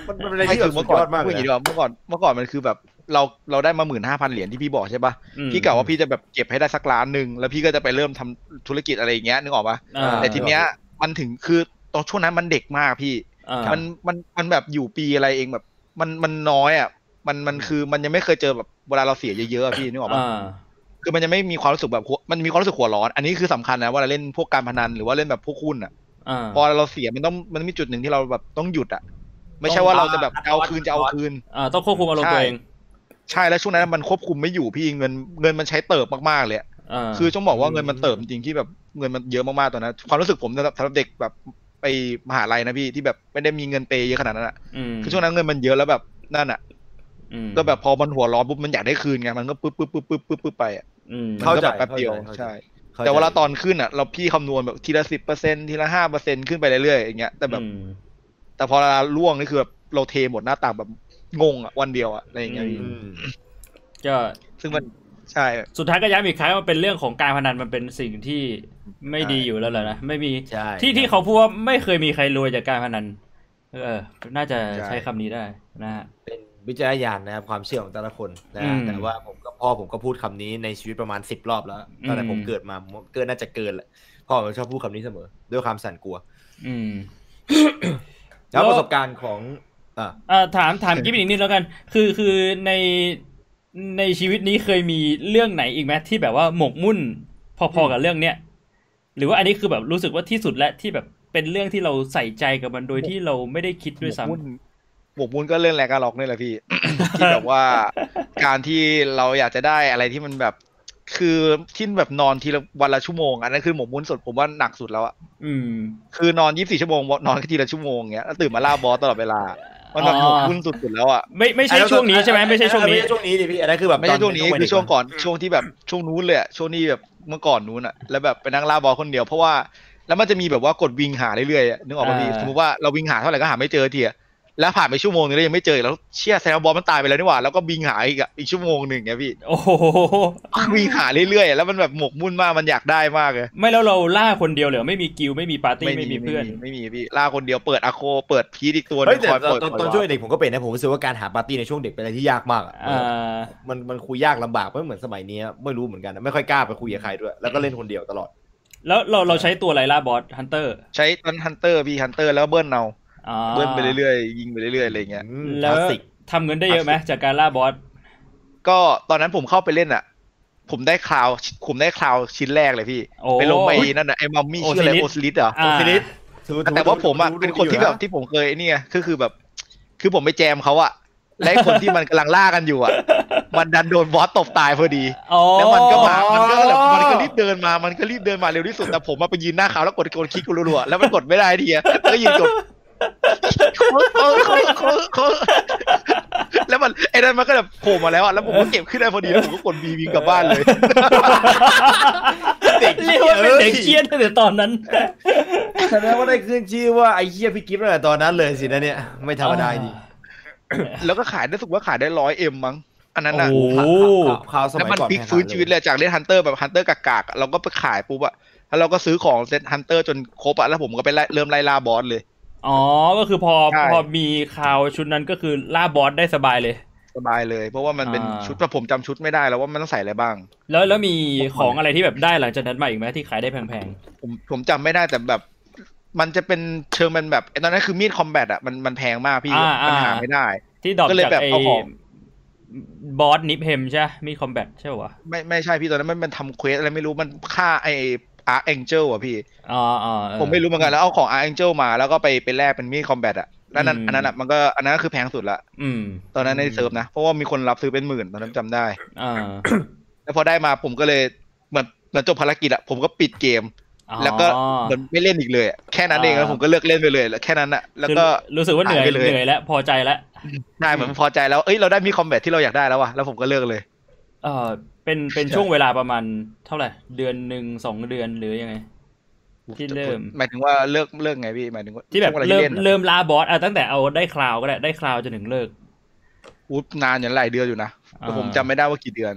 [SPEAKER 1] มันมันเป็นอะไร
[SPEAKER 3] ไม่
[SPEAKER 1] ที่แบ
[SPEAKER 3] คื
[SPEAKER 1] บ
[SPEAKER 3] อ
[SPEAKER 1] สุ
[SPEAKER 3] เมื่
[SPEAKER 1] ด
[SPEAKER 3] อก่
[SPEAKER 1] ย
[SPEAKER 3] อ
[SPEAKER 1] อนดมาก
[SPEAKER 3] พู
[SPEAKER 1] เล
[SPEAKER 3] ดอย่าง
[SPEAKER 1] ย
[SPEAKER 3] นี้ดีกว่าเมื่อก่อนเมื่อก่อนมันคือแบบเราเราได้มาหมื่นห้าพันเหรียญที่พี่บอกใช่ปะ
[SPEAKER 2] อืม
[SPEAKER 3] พี่กะว่าพี่จะแบบเก็บให้ได้สักล้านหนึ่งแล้วพี่ก็จะไปเริ่มทำธุรกิจอะไรอย่างเงี้ยนึกออกปะ
[SPEAKER 2] อ่า
[SPEAKER 3] แต่ทีเนี้ยมันถึงคือตอนช่วงนั้นมันเด็กมากพี่
[SPEAKER 2] อ่า
[SPEAKER 3] มันมันมันแบบอยู่ปีอะไรเองแบบ มันมันน้อยอะมันมันคือมันยังไม่เคยเจอแบบเวลาเราเสียเยอะๆอะพี่นึกออกปะ
[SPEAKER 2] อ่า
[SPEAKER 3] คือมันจะไม่มีความรู้สึกแบบหัวมันมีความรู้สึกหัวร้อน อันนี้คือสำคัญนะเว่าเราเล่นพวกการพนันหรือว่าเล่นแบบพวกหุ้นอะ
[SPEAKER 2] อ่า
[SPEAKER 3] พอเราเสียมันต้องมันมีจุดหนึ่งที่เราแบบต้องหยุดอะ ไม่ใช่ว่าเราจะแบบเอาคืนจะเอาคืน
[SPEAKER 2] อ่าต้องควบคุมอารมณ์ตัวเอง
[SPEAKER 3] ใช่แล้วช่วงนั้นมันควบคุมไม่อยู่พี่เงินเงินมันใช้เติบมากๆเลยอะ
[SPEAKER 2] อ่า
[SPEAKER 3] คือต้องบอกว่าเงินมันเติบจริงๆที่แบบเงินมันเยอะมากๆตอนนั้นความรู้สึกผมสำหรับสำหรับเด็กแบบไปมหาลัยนะพี่ที่แบบไม่ได้มีเงินเปย์เยอะขนาดนั้นอะ
[SPEAKER 2] อืม
[SPEAKER 3] คือช่วงนั้นเงินมันเยอะแล้วแบบนั่นอะ
[SPEAKER 2] อืม
[SPEAKER 3] ก็แบบพอมันหัวร้อนปุ๊บมันอยากได้คืนไงมันก็ปึ๊บปึ๊บปึ๊บปึ๊บปึ๊บปึ๊บไปอะ
[SPEAKER 2] อืม
[SPEAKER 3] มัน
[SPEAKER 1] เข้า
[SPEAKER 3] ก็
[SPEAKER 1] ใจ
[SPEAKER 3] แบบแป๊บเดียว
[SPEAKER 1] เข้าใจ
[SPEAKER 3] ใช่
[SPEAKER 1] เข้ใจ
[SPEAKER 3] แต่เวลาตอนขึ้นอะ เราพี่คำนวณแบบทีละสิบเปอร์เซ็นทีละห้าเปอร์เซ็นขึ้นไปเรื่อยๆอย่างเงี้ยแต่แบบ
[SPEAKER 2] อืม
[SPEAKER 3] แต่พอเวลาล่วงนี่คือแบบเราเทหมดหน้าต่างแบบงงอะวันเดียวอะอะไรอย่างเงี้ยพี่
[SPEAKER 1] อืม
[SPEAKER 2] ก็
[SPEAKER 3] ซึ่งมันใช่
[SPEAKER 2] สุดท้ายก็ย้ำอีกครั้งว่าเป็นเรื่องของการพนันมันเป็นสิ่งที่ไม่ดีอยู่แล้วแหละนะไม่มี
[SPEAKER 1] ใช่
[SPEAKER 2] ที่ที่เขาพูดว่าไม่เคยมีใครรวยจากการพนัน เออ น่าจะใช้คำนี้ได้นะฮะ
[SPEAKER 1] เป็นวิจารณญาณนะครับความเชื่อของแต่ละคนนะ
[SPEAKER 2] อื
[SPEAKER 1] ฮะ
[SPEAKER 2] ม
[SPEAKER 1] แต่ว่าผมก็พ่อผมก็พูดคำนี้ในชีวิตประมาณสิบรอบแล้วตั้งแต่
[SPEAKER 2] อืม
[SPEAKER 1] ผมเกิดมาผมเกินน่าจะเกินแหละพ่อผมชอบพูดคำนี้เสมอ ด้วยความสั่นกลัว
[SPEAKER 2] อืม
[SPEAKER 1] แล้ว
[SPEAKER 2] แล้ว
[SPEAKER 1] ประสบการณ์ของอ่า
[SPEAKER 2] อ่าถามถามกิ๊บอีกนิดแล้วกัน คือคือในในชีวิตนี้เคยมีเรื่องไหนอีกไหมที่แบบว่าหมกมุ่นพอๆกับเรื่องเนี้ยหรือว่าอันนี้คือแบบรู้สึกว่าที่สุดและที่แบบเป็นเรื่องที่เราใส่ใจกับมันโดยที่เราไม่ได้คิดด้วยซ้ำ
[SPEAKER 3] หมกมุ่นหมกมุ่นก็เรื่องแรกการล็อกนี่แหละพี่ที่แบบว่าการที่เราอยากจะได้อะไรที่มันแบบ คือที่แบบนอนทีละวันละชั่วโมงอันนั้นคือหมกมุ่นสุดผมว่าหนักสุดแล้วอะ
[SPEAKER 2] อืม
[SPEAKER 3] คือนอนยี่สิบสี่ชั่วโมงนอนแค่ทีละชั่วโมงเงี้ยแล้วตื่นมาล่าบอสตลอดเวลามันแบบ
[SPEAKER 2] อ๋อ
[SPEAKER 3] หมกมุ่นสุดๆแล้วอะ
[SPEAKER 2] ไม่ไม่ใช่ช่วงนี้ใช่ไหมไม่ใช่ช่วงนี้
[SPEAKER 1] ไม่ใช่ช่วงนี้ดิพี่อันนั้นคือแบบ
[SPEAKER 3] ไม่ใช่ช่วงนี้
[SPEAKER 1] ต
[SPEAKER 3] คือช่วงก่อนช่วงที่แบบช่วงนู้นเลยอะช่วงนี้แบบเมื่อก่อนนู้นอะแล้วแบบไปนั่งล่าบอสคนเดียวเพราะว่าแล้วมันจะมีแบบว่ากดวิ่งหาเรื่อยๆอะนึกออกป่ะพี่
[SPEAKER 2] อ่า
[SPEAKER 3] สมมติว่าเราวิ่งหาเท่าไหร่ก็หาไม่เจอทีอะ แล้วผ่านไปชั่วโมงนึงแล้วยังไม่เจออีกแล้วเชี่ยแซงว่าบอสมันตายไปแล้วนี่หว่าแล้วก็วิ่งหาอีกอะอีกชั่วโมงหนึ่งเงี้ยพี่
[SPEAKER 2] โอ้โห
[SPEAKER 3] วิ่งหาเรื่อยๆแล้วมันแบบหมกมุ่นมากมันอยากได้มากเลย
[SPEAKER 2] ไม่แล้วเราล่าคนเดียวเหรอไม่มีกิลด์ไม่มีปาร์ตี้ไม่มีเพื่อน
[SPEAKER 3] ไม่มีพี่ล่าคนเดียวเปิด Acoเปิด Priest อีกตัวหนึ่ง
[SPEAKER 1] เฮ้ยแต่
[SPEAKER 3] คอย
[SPEAKER 1] ตอน
[SPEAKER 3] เปิด
[SPEAKER 1] ตอน
[SPEAKER 3] ค
[SPEAKER 1] ต
[SPEAKER 3] อ
[SPEAKER 1] อยนช่วงเด็กผมก็เป็นนะผมรู้สึกว่าการหาปาร์ตี้ในช่วงเด็กเป็นอะไรที่ยากมากอะ
[SPEAKER 2] อ่า
[SPEAKER 1] มันมันคุยยากลำบากไม่เหมือนสมัยนี้ไม่รู้เหมือนกันนะไม่ค่อยกล้าไปคุยกับใครด้วยแล้วก็เล่นคนเดียวตลอด
[SPEAKER 2] แล้วเราเราใช้ตัวอะไรล่าบอส Hunter
[SPEAKER 3] ใช้ตัว Hunter พี่ Hunter แล้วเบิ้ลเอา
[SPEAKER 2] อ่า
[SPEAKER 3] เบิ้ลไปเรื่อยๆยิงไปเรื่อยๆอะไรเงี้ย
[SPEAKER 1] อืม
[SPEAKER 2] แล้ว
[SPEAKER 1] คลาสสิก
[SPEAKER 2] ทำเงินได้เยอะไหมจากการล่าบอส
[SPEAKER 3] ก็ตอนนั้นผมเข้าไปเล่นอะ ผมได้ crown ผมได้ crown ชิ้นแรกเลยพี่
[SPEAKER 2] โอ้
[SPEAKER 3] ไปลงไปนั่นน่ะไอ้มัมมี่
[SPEAKER 2] โอ
[SPEAKER 3] ชื่ออะไร Siris Osiris เหรอ
[SPEAKER 2] อ่า
[SPEAKER 1] Siris ถือถือ
[SPEAKER 3] แต่ว่าผมอะ
[SPEAKER 1] ดู
[SPEAKER 3] เป็นคนที่แบบ
[SPEAKER 1] ดู
[SPEAKER 3] ที่ผมเคยเนี่ยคือคือแบบ คือผมไปแจมเขาอะและไอ้คนที่มันกำลังล่ากันอยู่อะ มันดันโดนบอสตบตายพอดี
[SPEAKER 2] อ๋อ
[SPEAKER 3] แล้วมันก็มา มันก็แบบมันก็รีบเดินมา มันก็รีบเดินมาเร็วที่สุด แต่ผมมาไปยืนหน้าเขาแล้วกดกดคลิกรัวๆ แล้วมันกดไม่ได้ทีอะแล้วก็ยืนกด แล้วมันไอ้นั่นมันก็แบบโผล่มาแล้วอะแล้วผมก็เก็บขึ้นได้พอดีแล้วผมก็กด B wing กลับบ้านเลย
[SPEAKER 1] เด็ก
[SPEAKER 2] เรียกว่าเป็นเด็กเกรียนตั้งแต่ตอนนั้น
[SPEAKER 1] แสดงว่าได้ขึ้นชื่อว่าไอ้เหี้ยพี่กิฟต์ตั้งแต่ตอนนั้นเลยสินะเนี่ยไม่ธรรมดาจริง
[SPEAKER 3] แล้วก็ขายได้รู้สึกว่าขายได้ร้อย M มั้งอันนั้นน่ะ
[SPEAKER 2] โอ้
[SPEAKER 1] ข่าวข่าวส
[SPEAKER 3] แล้ว
[SPEAKER 1] มัย
[SPEAKER 3] มัน
[SPEAKER 1] ก่อน
[SPEAKER 3] พลิก
[SPEAKER 1] แข่งขั
[SPEAKER 3] ฟื้นชีวิต
[SPEAKER 1] เลย
[SPEAKER 3] เลยจากเล่น Hunter แบบ Hunter กากๆอะเราก็ไปขายปุ๊บอะแล้วเราก็ซื้อของเซต Hunter จนครบอะแล้วผมก็ไปไล่เริ่มไล่ล่าบอสเลย
[SPEAKER 2] อ๋อ ก็คือพอ
[SPEAKER 3] ใช่
[SPEAKER 2] พอมีข่าวชุดนั้นก็คือล่าบอสได้สบายเลย
[SPEAKER 3] สบายเลย เพราะว่ามันเป็น
[SPEAKER 2] อ่า
[SPEAKER 3] ชุดแต่ผมจำชุดไม่ได้แล้วว่ามันต้องใส่อะไรบ้าง
[SPEAKER 2] แล้วแล้วมีของอะไรที่แบบได้หลังจากนั้นมาอีกไหมที่ขายได้แพง
[SPEAKER 3] ผมผมจำไม่ได้แต่แบบ มันจะเป็นเชิงมันแบบไอ้ตอนนั้นคือมีดคอมแ combat อะมันมันแพงมากพี่
[SPEAKER 2] อ่า
[SPEAKER 3] มัน
[SPEAKER 2] อ่า
[SPEAKER 3] หาไม่ได้
[SPEAKER 2] ๆ ที่ drop
[SPEAKER 3] ก็เลย
[SPEAKER 2] จาก
[SPEAKER 3] แบบ
[SPEAKER 2] ไอ้
[SPEAKER 3] เอาของ
[SPEAKER 2] บอส Niflheim ใช่ไหมมีด combat ใช่ปะวะ
[SPEAKER 3] ไม่ไม่ใช่พี่ตอนนั้นมันมันทำ quest อะไรไม่รู้มันฆ่าไอ Archangel อะพี่
[SPEAKER 2] อ๋ออ๋อเออ
[SPEAKER 3] ผมไม่รู้เหมือนกันแล้วเอาของ Archangel มาแล้วก็ไปไปแลกเป็นมีด combat อะแล้วนั้น
[SPEAKER 2] อืม
[SPEAKER 3] อันนั้นอะมันก็อันนั้นก็คือแพงสุดละ
[SPEAKER 2] อืม
[SPEAKER 3] ตอนนั้นใน serv นะ เพราะว่ามีคนรับซื้อเป็นหมื่นตอนนั้นจำได้
[SPEAKER 2] อ่า
[SPEAKER 3] แล้วพอได้มาผมก็เลยเหมือนเหมือนจบภารกิจอะผมก็ปิดเกม
[SPEAKER 2] อ๋อ
[SPEAKER 3] แล้วก็เหมือนไม่เล่นอีกเลยอะแค่นั้นเอง
[SPEAKER 2] อ่า
[SPEAKER 3] แล้วผมก็เลิกเล่นไปเลยแล้วแค่นั้นอะแล้วก็
[SPEAKER 2] คือรู้สึกว่าเหนื่อย
[SPEAKER 3] หายไปเลย
[SPEAKER 2] เหนื่อยแล้วพอใจแล้ว
[SPEAKER 3] ใช่เหมือนพอใจแล้วเอ้ยเราได้มีด combat ที่เราอยากได้แล้วว่ะแล้วผมก็เลิกเลย
[SPEAKER 2] เออ เป็นเป็นช่วงเวลาประมาณเท่าไหร่ เดือนหนึ่งสองเดือนหรือยังไง ที่เริ่ม
[SPEAKER 3] หมายถึงว่าเลิกเลิกไงพี่หมายถึงว่า
[SPEAKER 2] ที่แบบ
[SPEAKER 3] ช่วงวลา
[SPEAKER 2] เริ่มเล่
[SPEAKER 3] นอะ
[SPEAKER 2] เริ่มล่าบอสอะตั้งแต่เอาได้ crown ก็ได้ได้ crown จนถึงเลิก
[SPEAKER 3] อุ๊ยนานอย่างหลายเดือนอยู่นะแต่
[SPEAKER 2] อ่า
[SPEAKER 3] ผมจำไม่ได้ว่ากี่เดือน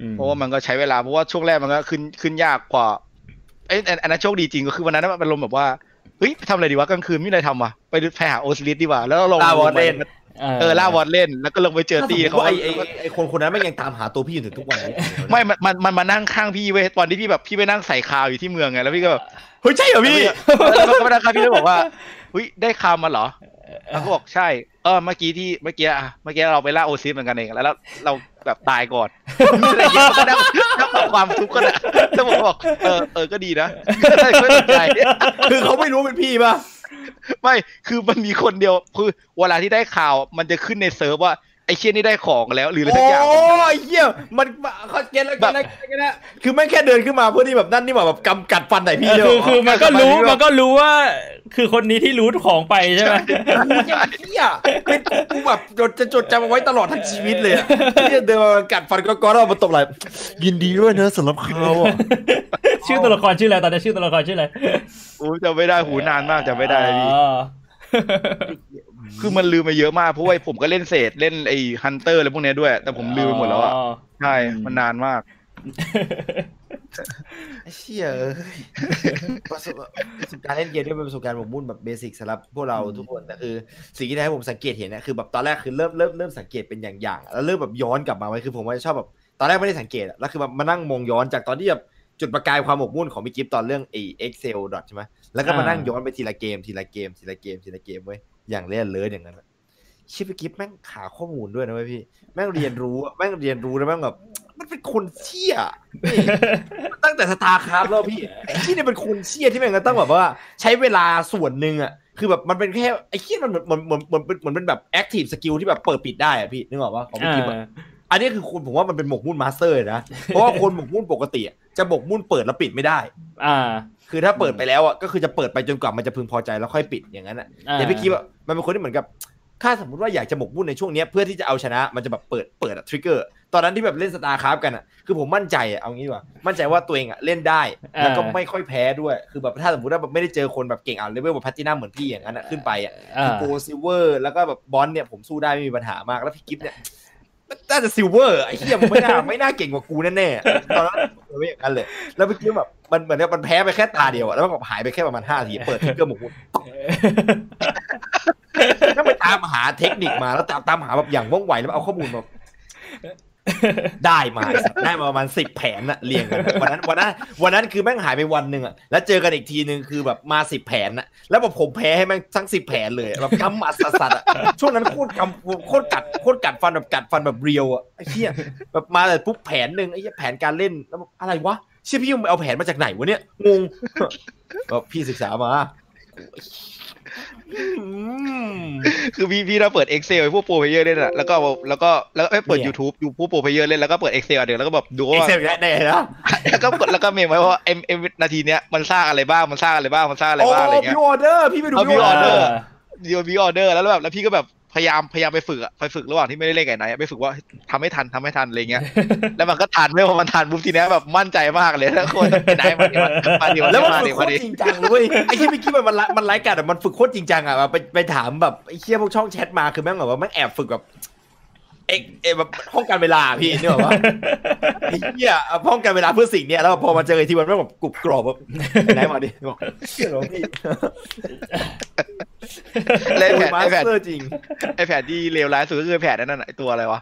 [SPEAKER 2] อืม
[SPEAKER 3] เพราะว่ามันก็ใช้เวลาเพราะว่าช่วงแรกมันก็ขึ้นขึ้นยากกว่าเอ้ยอันอันนั้นโชคดีจริงก็คือวันนั้นมันเป็นอารมณ์แบบว่าเฮ้ยไปทำอะไรดีวะกลางคืนไม่มีอะไรทำว่ะไปไปหา Osiris ดีกว่าแล้วเราลง
[SPEAKER 1] ล่าบอสเล่น
[SPEAKER 3] เออล่าวอดเล่นแล้วก็ลงไปเจอ
[SPEAKER 1] ถ้าสม
[SPEAKER 3] ตี
[SPEAKER 1] มติ
[SPEAKER 3] เขา
[SPEAKER 1] ว่าไอ้ไอ้ไอ้ไอ้คนคนนั้นไม่งยังตามหาตัวพี่อยู่ถึงทุกวันนี้
[SPEAKER 3] ไม่มันมันมันมานั่งข้างพี่เว้ยตอนที่พี่แบบพี่ไปนั่งใส่คาวอยู่ที่เมืองไงแล้วพี่ก็แบบ
[SPEAKER 1] เฮ้ยใช่เหรอพี่
[SPEAKER 3] แล้วมันก็มานั่งข้างพี่แล้วบอกว่าเฮ้ยได้คาวมาเหรอแล้วก็บอกใช่เออเมื่อกี้ที่เมื่อกี้อะเมื่อกี้เราไปล่าโอซิสเหมือนกันเองแล้วเราเราแบบตายก่อนอะไรอย่างเงี้ยมันก็นั่งนั่งฟังความทุกข์กันอะแล้วผมก็บอกเออเออก็ดีนะไม่สนใจ
[SPEAKER 1] คือเขาไม่รู้เป็นพี่ป่ะ
[SPEAKER 3] ไม่คือมันมีคนเดียว คือเวลาที่ได้ข่าว มันจะขึ้นในเซิร์ฟว่า ไอ้เชี่ยนี่ได้ของแล้วหรืออะไร
[SPEAKER 1] โอ้
[SPEAKER 3] สักอย่าง
[SPEAKER 1] ยเหี้ยมันเขาเก็ตแล้วเก็ตแล้วเก็ตแล้วคือแม่งแค่เดินขึ้นมาเพื่อที่แบบนั่นนี่แบบกำกัดฟันใส่พี่
[SPEAKER 2] เออ
[SPEAKER 1] เลย
[SPEAKER 2] คือคือมันก็รู้มันก็รู้ว่า คือคนนี้ที่รู้ของไปใช่ไหม
[SPEAKER 1] เหี้ยเป็นกูแบบจดจะจดจำเอาไว้ตลอดทั้งชีวิตเลยอะที่เดินมากัดฟันก็ก้อนเอามาตบไหลยินดีด้วยเนอะสำหรับเขาอะ
[SPEAKER 2] ชื่อตัวละครชื่ออะไรตอนนี้ชื่อตัวละครชื่ออะไร
[SPEAKER 3] โอ้จำไม่ได้หูนานมากจำไม่ได้เลยพี่
[SPEAKER 2] อ๋อ
[SPEAKER 3] คือมันลืมไปเยอะมากเพราะว่าผมก็เล่นเศษเล่นไอ้ฮันเตอร์อะไรพวกเนี้ยด้วย แต่ผมลืมไปหมดแล้วอะใช่มันนานมาก
[SPEAKER 1] ไอ้เชี่ยเอ้ยประสบประสบการณ์เล่นเกมด้วยเป็นประสบการณ์หมกมุ่นแบบเบสิกสำหรับพวกเราทุกคนแต่คือสิ่งที่ทำให้ผมสังเกตเห็นนะคือแบบตอนแรกคือเริ่มเริ่มเริ่มสังเกตเป็นอย่างๆแล้วเริ่มแบบย้อนกลับมาไว้คือผมว่าชอบแบบตอนแรกไม่ได้สังเกตอะแล้วคือแบบมานั่งมองย้อนจากตอนที่แบบจุดประกายความหมกมุ่นของพี่กิฟตอนเรื่องไอ้ Excel dot ใช่ไหมแล้วก็มานั่งย้อนไปทีละเกมทีละเกมทีละเกมทีละเกมเว้ย อย่างเล่นเลยอย่างนั้นอะชิปพี่กิฟแม่งหาข้อมูลด้วยนะเว้ยพี่ แม่งเรียนรู้อะแม่งเรียนรู้แล้วแม่งแบบมันเป็นคนเชี่ยตั้งแต่ StarCraft แล้วพี่ไอ้ที่เนี่ยเป็นคนเชี่ยที่แม่งก็ต้องแบบว่า ใช้เวลาส่วนหนึ่งอะคือแบบมันเป็นแค่ไอ้เชี่ยมันเหมือนเหมือนเหมือนเหมือนเหมือนเป็นแบบ active skill ที่แบบเปิดปิดได้อะพี่นึกออกปะของพี่กิฟอะอันนี้คือคนผมว่ามันเป็นหมกมุ่น master นะเพราะว่าคนหมกมุ่นปกติอะ จะหมกมุ่นเปิดแล้วปิดไม่ได้
[SPEAKER 2] อ่า
[SPEAKER 1] คือถ้าเปิดไปแล้วอะก็คือจะเปิดไปจนกว่ามันจะพึงพอใจแล้วค่อยปิดอย่างนั้นอะ
[SPEAKER 2] อ่า
[SPEAKER 1] แต่พี่กิฟอะมันเป็นคนที่เหมือนกับถ้าสมมติว่าอยากจะหมกมุ่นในช่วงเนี้ยเพื่อที่จะเอาชนะมันจะแบบเปิดเปิด trigger ตอนนั้นที่แบบเล่น StarCraft กันอะคือผมมั่นใจอะเอางี้ดีกว่ามั่นใจว่าตัวเองอะเล่นได้แล้วก็ไม่ค่อยแพ้ด้วยคือแบบถ้าสมมติว่าแบบไม่ได้เจอคนแบบเก่งอะ level แบบแพลตตินัมเหมือนพี่อย่างนั้นอะขึ้นไปอะ
[SPEAKER 2] อ่า
[SPEAKER 1] gold silver แล้วก็แบบบอลเนี่ยผมสู้ได้ไม่มีปัญหามากแล้วพี่กิฟเนี่ย น่าจะ silver ไอ้เหี้ยมันไม่น่าไม่น่าเก่งกว่ากูแน่ๆตอนนั้นผมไม่อย่างนั้นเลย แล้วเมื่อกี้แบบมันเหมือนกับมันแพ้ไปแค่ตาเดียวอะแล้วมันแบบหายไปแค่ประมาณห้าทีเปิด trigger หมกมุ่นต้องไปตามหาเทคนิคมาแล้วตามตามหาแบบอย่างว่องไวแล้วเอาข้อมูลมา ได้มาได้มาประมาณสิบแผนอะเรียงกันวันนั้นวันนั้นวันนั้นคือแม่งหายไปวันหนึ่งอะแล้วเจอกันอีกทีหนึ่งคือแบบมาสิบแผนอะแล้วแบบผมแพ้ให้แม่งทั้งสิบแผนเลยแบบกำหมัดสัสอะช่วงนั้นโคตรกำโคตรกัดโคตรกัดฟันแบบกัดฟันแบบเรียวอะไอ้เหี้ยแบบมาแต่ปุ๊บแผนหนึ่งไอ้แผนการเล่นแล้วอะไรวะเชื่อพี่มึงเอาแผนมาจากไหนวะเนี่ยงงพี่ศึกษามา
[SPEAKER 3] คือพี่พี่เราเปิด Excel ให้พวกโปรเพลเยอร์เล่นอะแล้วก็เอาแล้วก็แล้วก็เอ้ยเปิด
[SPEAKER 1] เนี่ย
[SPEAKER 3] YouTube ดูพวกโปรเพลเยอร์เล่นแล้วก็เปิด Excel อันเดียวแล้วก็แบบดู
[SPEAKER 1] เอ็ก
[SPEAKER 3] ว่า
[SPEAKER 1] เซลได้นะ
[SPEAKER 3] แล้วก็กดแล้วก็เมมไว้ว่าเอ็มเอ็มนาทีเนี้ยมันสร้างอะไรบ้างมันสร้างอะไรบ้างมันสร้างอะไร
[SPEAKER 1] โอ้
[SPEAKER 3] บ้างอะไรเงี้ย
[SPEAKER 1] พี่ออเดอร์พี่ไปดู
[SPEAKER 3] เอา
[SPEAKER 1] พี่ออเดอ
[SPEAKER 3] pre-order
[SPEAKER 1] ร์
[SPEAKER 3] ดีโอบีออเดอร์แล้วแบบแล้วพี่ก็แบบ พยายามพยายามไปฝึกอะไปฝึกระหว่างที่ไม่ได้เล่นไก่ไหนอะไปฝึกว่าทำให้ทันทำให้ทันอะไรเงี้ยแล้วมันก็ทันไม่พอมันทันปุ๊บทีเนี้ยแบบมั่นใจมากเลยแล้วคนไก่ไหนมาดิมาดิมาดิ
[SPEAKER 1] แล้วมัน
[SPEAKER 3] มา
[SPEAKER 1] ฝึ
[SPEAKER 3] ดิ
[SPEAKER 1] กโค
[SPEAKER 3] มา
[SPEAKER 1] ตร
[SPEAKER 3] ดิ
[SPEAKER 1] จริงจังเลยเว้ยไอ้ที่เมื่อกี้มันมันไร้มันไร้กันอะมันฝึกโคตรจริงจังอะแบบไปไปถามแบบไอ้เชี่ยพวกช่องแชทมาคือแม่งแบบว่าแม่งแอบฝึกแบบ เอ็กเอแบบห้องการเวลาพี่เนี่ยว่าไอ้เหี้ยห้องการเวลาเพื่อสิ่งเนี้ยแล้วพอมาเจอไอ้ที่มันแม่งแบบกรุบกรอบแบบไหนมาดิบอกเชื่อเหรอพี่
[SPEAKER 3] เล่นแผน
[SPEAKER 1] มา
[SPEAKER 3] ไอ
[SPEAKER 1] ส
[SPEAKER 3] แผน
[SPEAKER 1] เตอร์จริง
[SPEAKER 3] ไอแผนที่เลวร้ายสุดก็คือแผนนั้นน่ะไอตัวอะไรวะ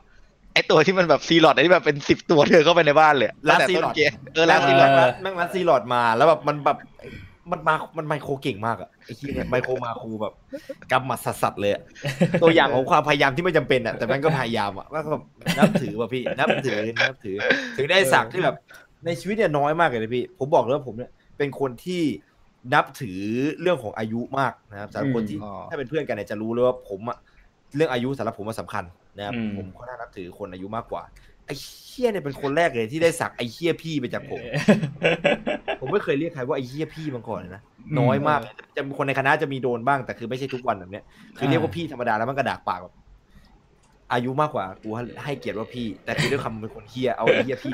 [SPEAKER 3] ไอตัวที่มันแบบซีลอดที่แบบเป็นสิบตัวเดินเข้าไปในบ้านเลยอะ
[SPEAKER 1] ลา
[SPEAKER 3] ตั้งแต่
[SPEAKER 1] ซี
[SPEAKER 3] ต้
[SPEAKER 1] ลอด
[SPEAKER 3] นเกมเออลาซีลอด
[SPEAKER 2] เออ
[SPEAKER 1] แม่งรัดซีลอดมาแล้วแบบมันแบบ มันมา มันไมโครเก่งมากอะไอ้ที่เนี่ยไมโครมาคูแบบกำหมัดสัสๆเลยอะตัวอย่างของความพยายามที่ไม่จำเป็นอะแต่แม่งก็พยายามอะแล้วก็แบบนับถือว่ะพี่ นับถือ นับถือ ถึงได้สักที่แบบ ในชีวิตเนี่ยน้อยมากเลยนะพี่ ผมบอกเลยว่าผมเนี่ยเป็นคนที่นับถือเรื่องของอายุมากนะครับสำหรับคนที่
[SPEAKER 3] อืมอ๋อ
[SPEAKER 1] ถ้าเป็นเพื่อนกันเนี่ยจะรู้เลยว่าผมอะเรื่องอายุสำหรับผมมันสำคัญนะครับ
[SPEAKER 2] อืม
[SPEAKER 1] ผมค่อนข้างนับถือคนอายุมากกว่า ไอ้เฮี้ยเนี่ยเป็นคนแรกเลยที่ได้สักไอ้เฮี้ยพี่ไปจากผม ผมไม่เคยเรียกใครว่าไอ้เฮี้ยพี่มาก่อนเลยนะ
[SPEAKER 2] อืม
[SPEAKER 1] น้อยมากเลยจะมีคนในคณะจะมีโดนบ้างแต่คือไม่ใช่ทุกวันแบบเนี้ย คือเรียกว่าพี่ธรรมดาแล้วมันกระดากปากแบบอายุมากกว่ากูให้เกียรติว่าพี่ แต่คือด้วยคำเป็นคนเฮี้ยเอาไอ้เฮี้ยพี่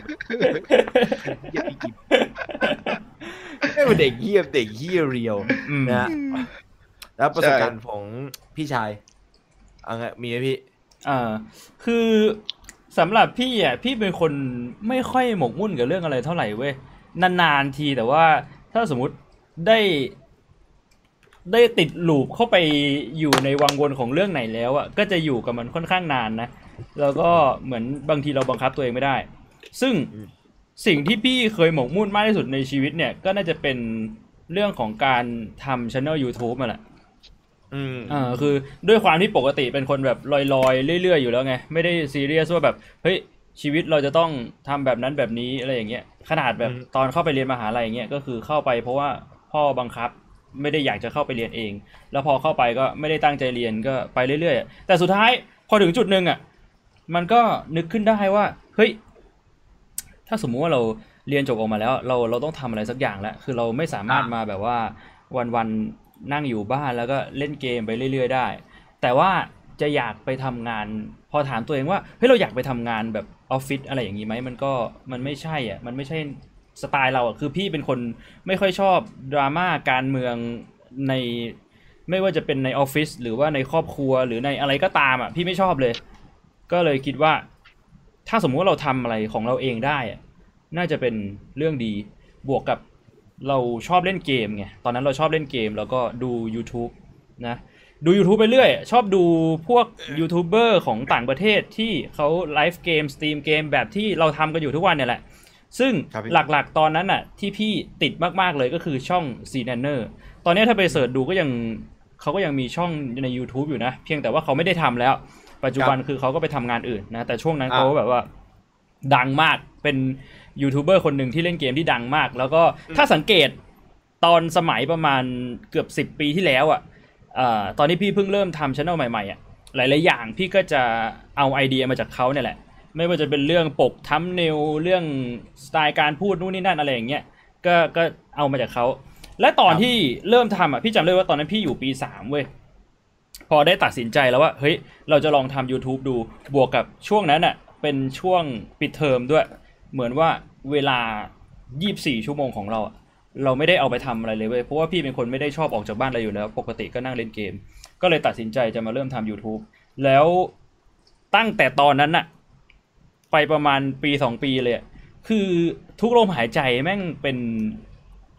[SPEAKER 1] เฮี้ยพี่กินไม่เป็นเด็กเฮี้ยเด็กเฮี้ยเรียว
[SPEAKER 2] อืม
[SPEAKER 1] นะฮะแล้วประสบการณ์ของพี่ชายเอาไงมีไหมพี่
[SPEAKER 2] อ่าคือ สำหรับพี่อะพี่เป็นคนไม่ค่อยหมกมุ่นกับเรื่องอะไรเท่าไหร่เว้ยนานๆทีแต่ว่าถ้าสมมุติได้ได้ติดลูปเข้าไปอยู่ในวังวนของเรื่องไหนแล้วอะก็จะอยู่กับมันค่อนข้างนานนะ แล้วก็เหมือนบางทีเราบังคับตัวเองไม่ได้ ซึ่ง
[SPEAKER 1] อืม
[SPEAKER 2] สิ่งที่พี่เคยหมกมุ่นมากที่สุดในชีวิตเนี่ย ก็น่าจะเป็นเรื่องของการทำช่อง YouTube มาแหละ
[SPEAKER 1] อืม
[SPEAKER 2] เออคือด้วยความที่ปกติเป็นคนแบบลอยๆ เรื่อยๆ อยู่แล้วไง ไม่ได้ซีเรียสว่าแบบเฮ้ยชีวิตเราจะต้องทำแบบนั้นแบบนี้อะไรอย่างเงี้ยขนาดแบบ
[SPEAKER 1] อืม
[SPEAKER 2] ตอนเข้าไปเรียนมหาลัยอย่างเงี้ยก็คือเข้าไปเพราะว่าพ่อบังคับไม่ได้อยากจะเข้าไปเรียนเอง แล้วพอเข้าไปก็ไม่ได้ตั้งใจเรียนก็ไปเรื่อยๆ แต่สุดท้ายพอถึงจุดหนึ่งอะมันก็นึกขึ้นได้ว่าเฮ้ยถ้าสมมุติว่าเราเรียนจบออกมาแล้ว เราเราต้องทำอะไรสักอย่างแล้วคือเราไม่สามารถ
[SPEAKER 1] อะ
[SPEAKER 2] มาแบบว่าวันๆนั่ นั่งอยู่บ้านแล้วก็เล่นเกมไปเรื่อย ๆ ได้ แต่ว่าจะอยากไปทำงาน พอถามตัวเองว่าเฮ้ยเราอยากไปทำงานแบบออฟฟิศอะไรอย่างนี้ไหมมันก็มันไม่ใช่อะมันไม่ใช่สไตล์เราอะคือพี่เป็นคนไม่ค่อยชอบดราม่าการเมืองในไม่ว่าจะเป็นในออฟฟิศหรือว่าในครอบครัวหรือในอะไรก็ตามอะพี่ไม่ชอบเลย ก็เลยคิดว่า ถ้าสมมุติว่าเราทำอะไรของเราเองได้อะน่าจะเป็นเรื่องดีบวกกับ เราชอบเล่นเกมไง ตอนนั้นเราชอบเล่นเกมแล้วก็ดู YouTube นะ ดู YouTube ไปเรื่อย ชอบดูพวกยูทูบเบอร์ของต่างประเทศที่เขาไลฟ์เกม stream เกมแบบที่เราทำกันอยู่ทุกวันเนี่ยแหละ ซึ่ง
[SPEAKER 1] ครับพี่
[SPEAKER 2] หลักๆตอนนั้นน่ะที่พี่ติดมากๆเลยก็คือช่อง c n a n n e r ตอนนี้ถ้าไป search ดูก็ยังเขาก็ยังมีช่องใน YouTube อยู่นะ เพียงแต่ว่าเขาไม่ได้ทำแล้ว ปัจจุบันคือเขาก็ไปทำงานอื่นนะ แต่ช่วงนั้น
[SPEAKER 1] อ่า
[SPEAKER 2] เขาแบบว่าดังมากเป็น ยูทูบเบอร์คนหนึ่งที่เล่นเกมที่ดังมาก แล้วก็ถ้าสังเกตตอนสมัยประมาณเกือบสิบปีที่แล้วอะเอ่อตอนที่พี่เพิ่งเริ่มทำช่องใหม่ๆอะหลาย ๆ อย่างพี่ก็จะเอาไอเดียมาจากเขาเนี่ยแหละ ไม่ว่าจะเป็นเรื่องปกทัมเนลเรื่องสไตล์การพูดนู่นนี่นั่นอะไรอย่างเงี้ยก็ก็เอามาจากเขาและตอนที่เริ่มทำอะพี่จำได้ว่าตอนนั้นพี่อยู่ปีสามเว้ยพอได้ตัดสินใจแล้วว่าเฮ้ยเราจะลองทำ YouTube ดูบวกกับช่วงนั้นอะเป็นช่วงปิดเทอมด้วย เหมือนว่าเวลา 24 ชั่วโมงของเราอะเราไม่ได้เอาไปทำอะไรเลยเว้ยเพราะว่าพี่เป็นคนไม่ได้ชอบออกจากบ้านอะไรอยู่แล้ว ปกติก็นั่งเล่นเกม ก็เลยตัดสินใจจะมาเริ่มทำ YouTube แล้วตั้งแต่ตอนนั้นน่ะ ไปประมาณปีสองปีเลยอะคือทุกลมหายใจแม่งเป็น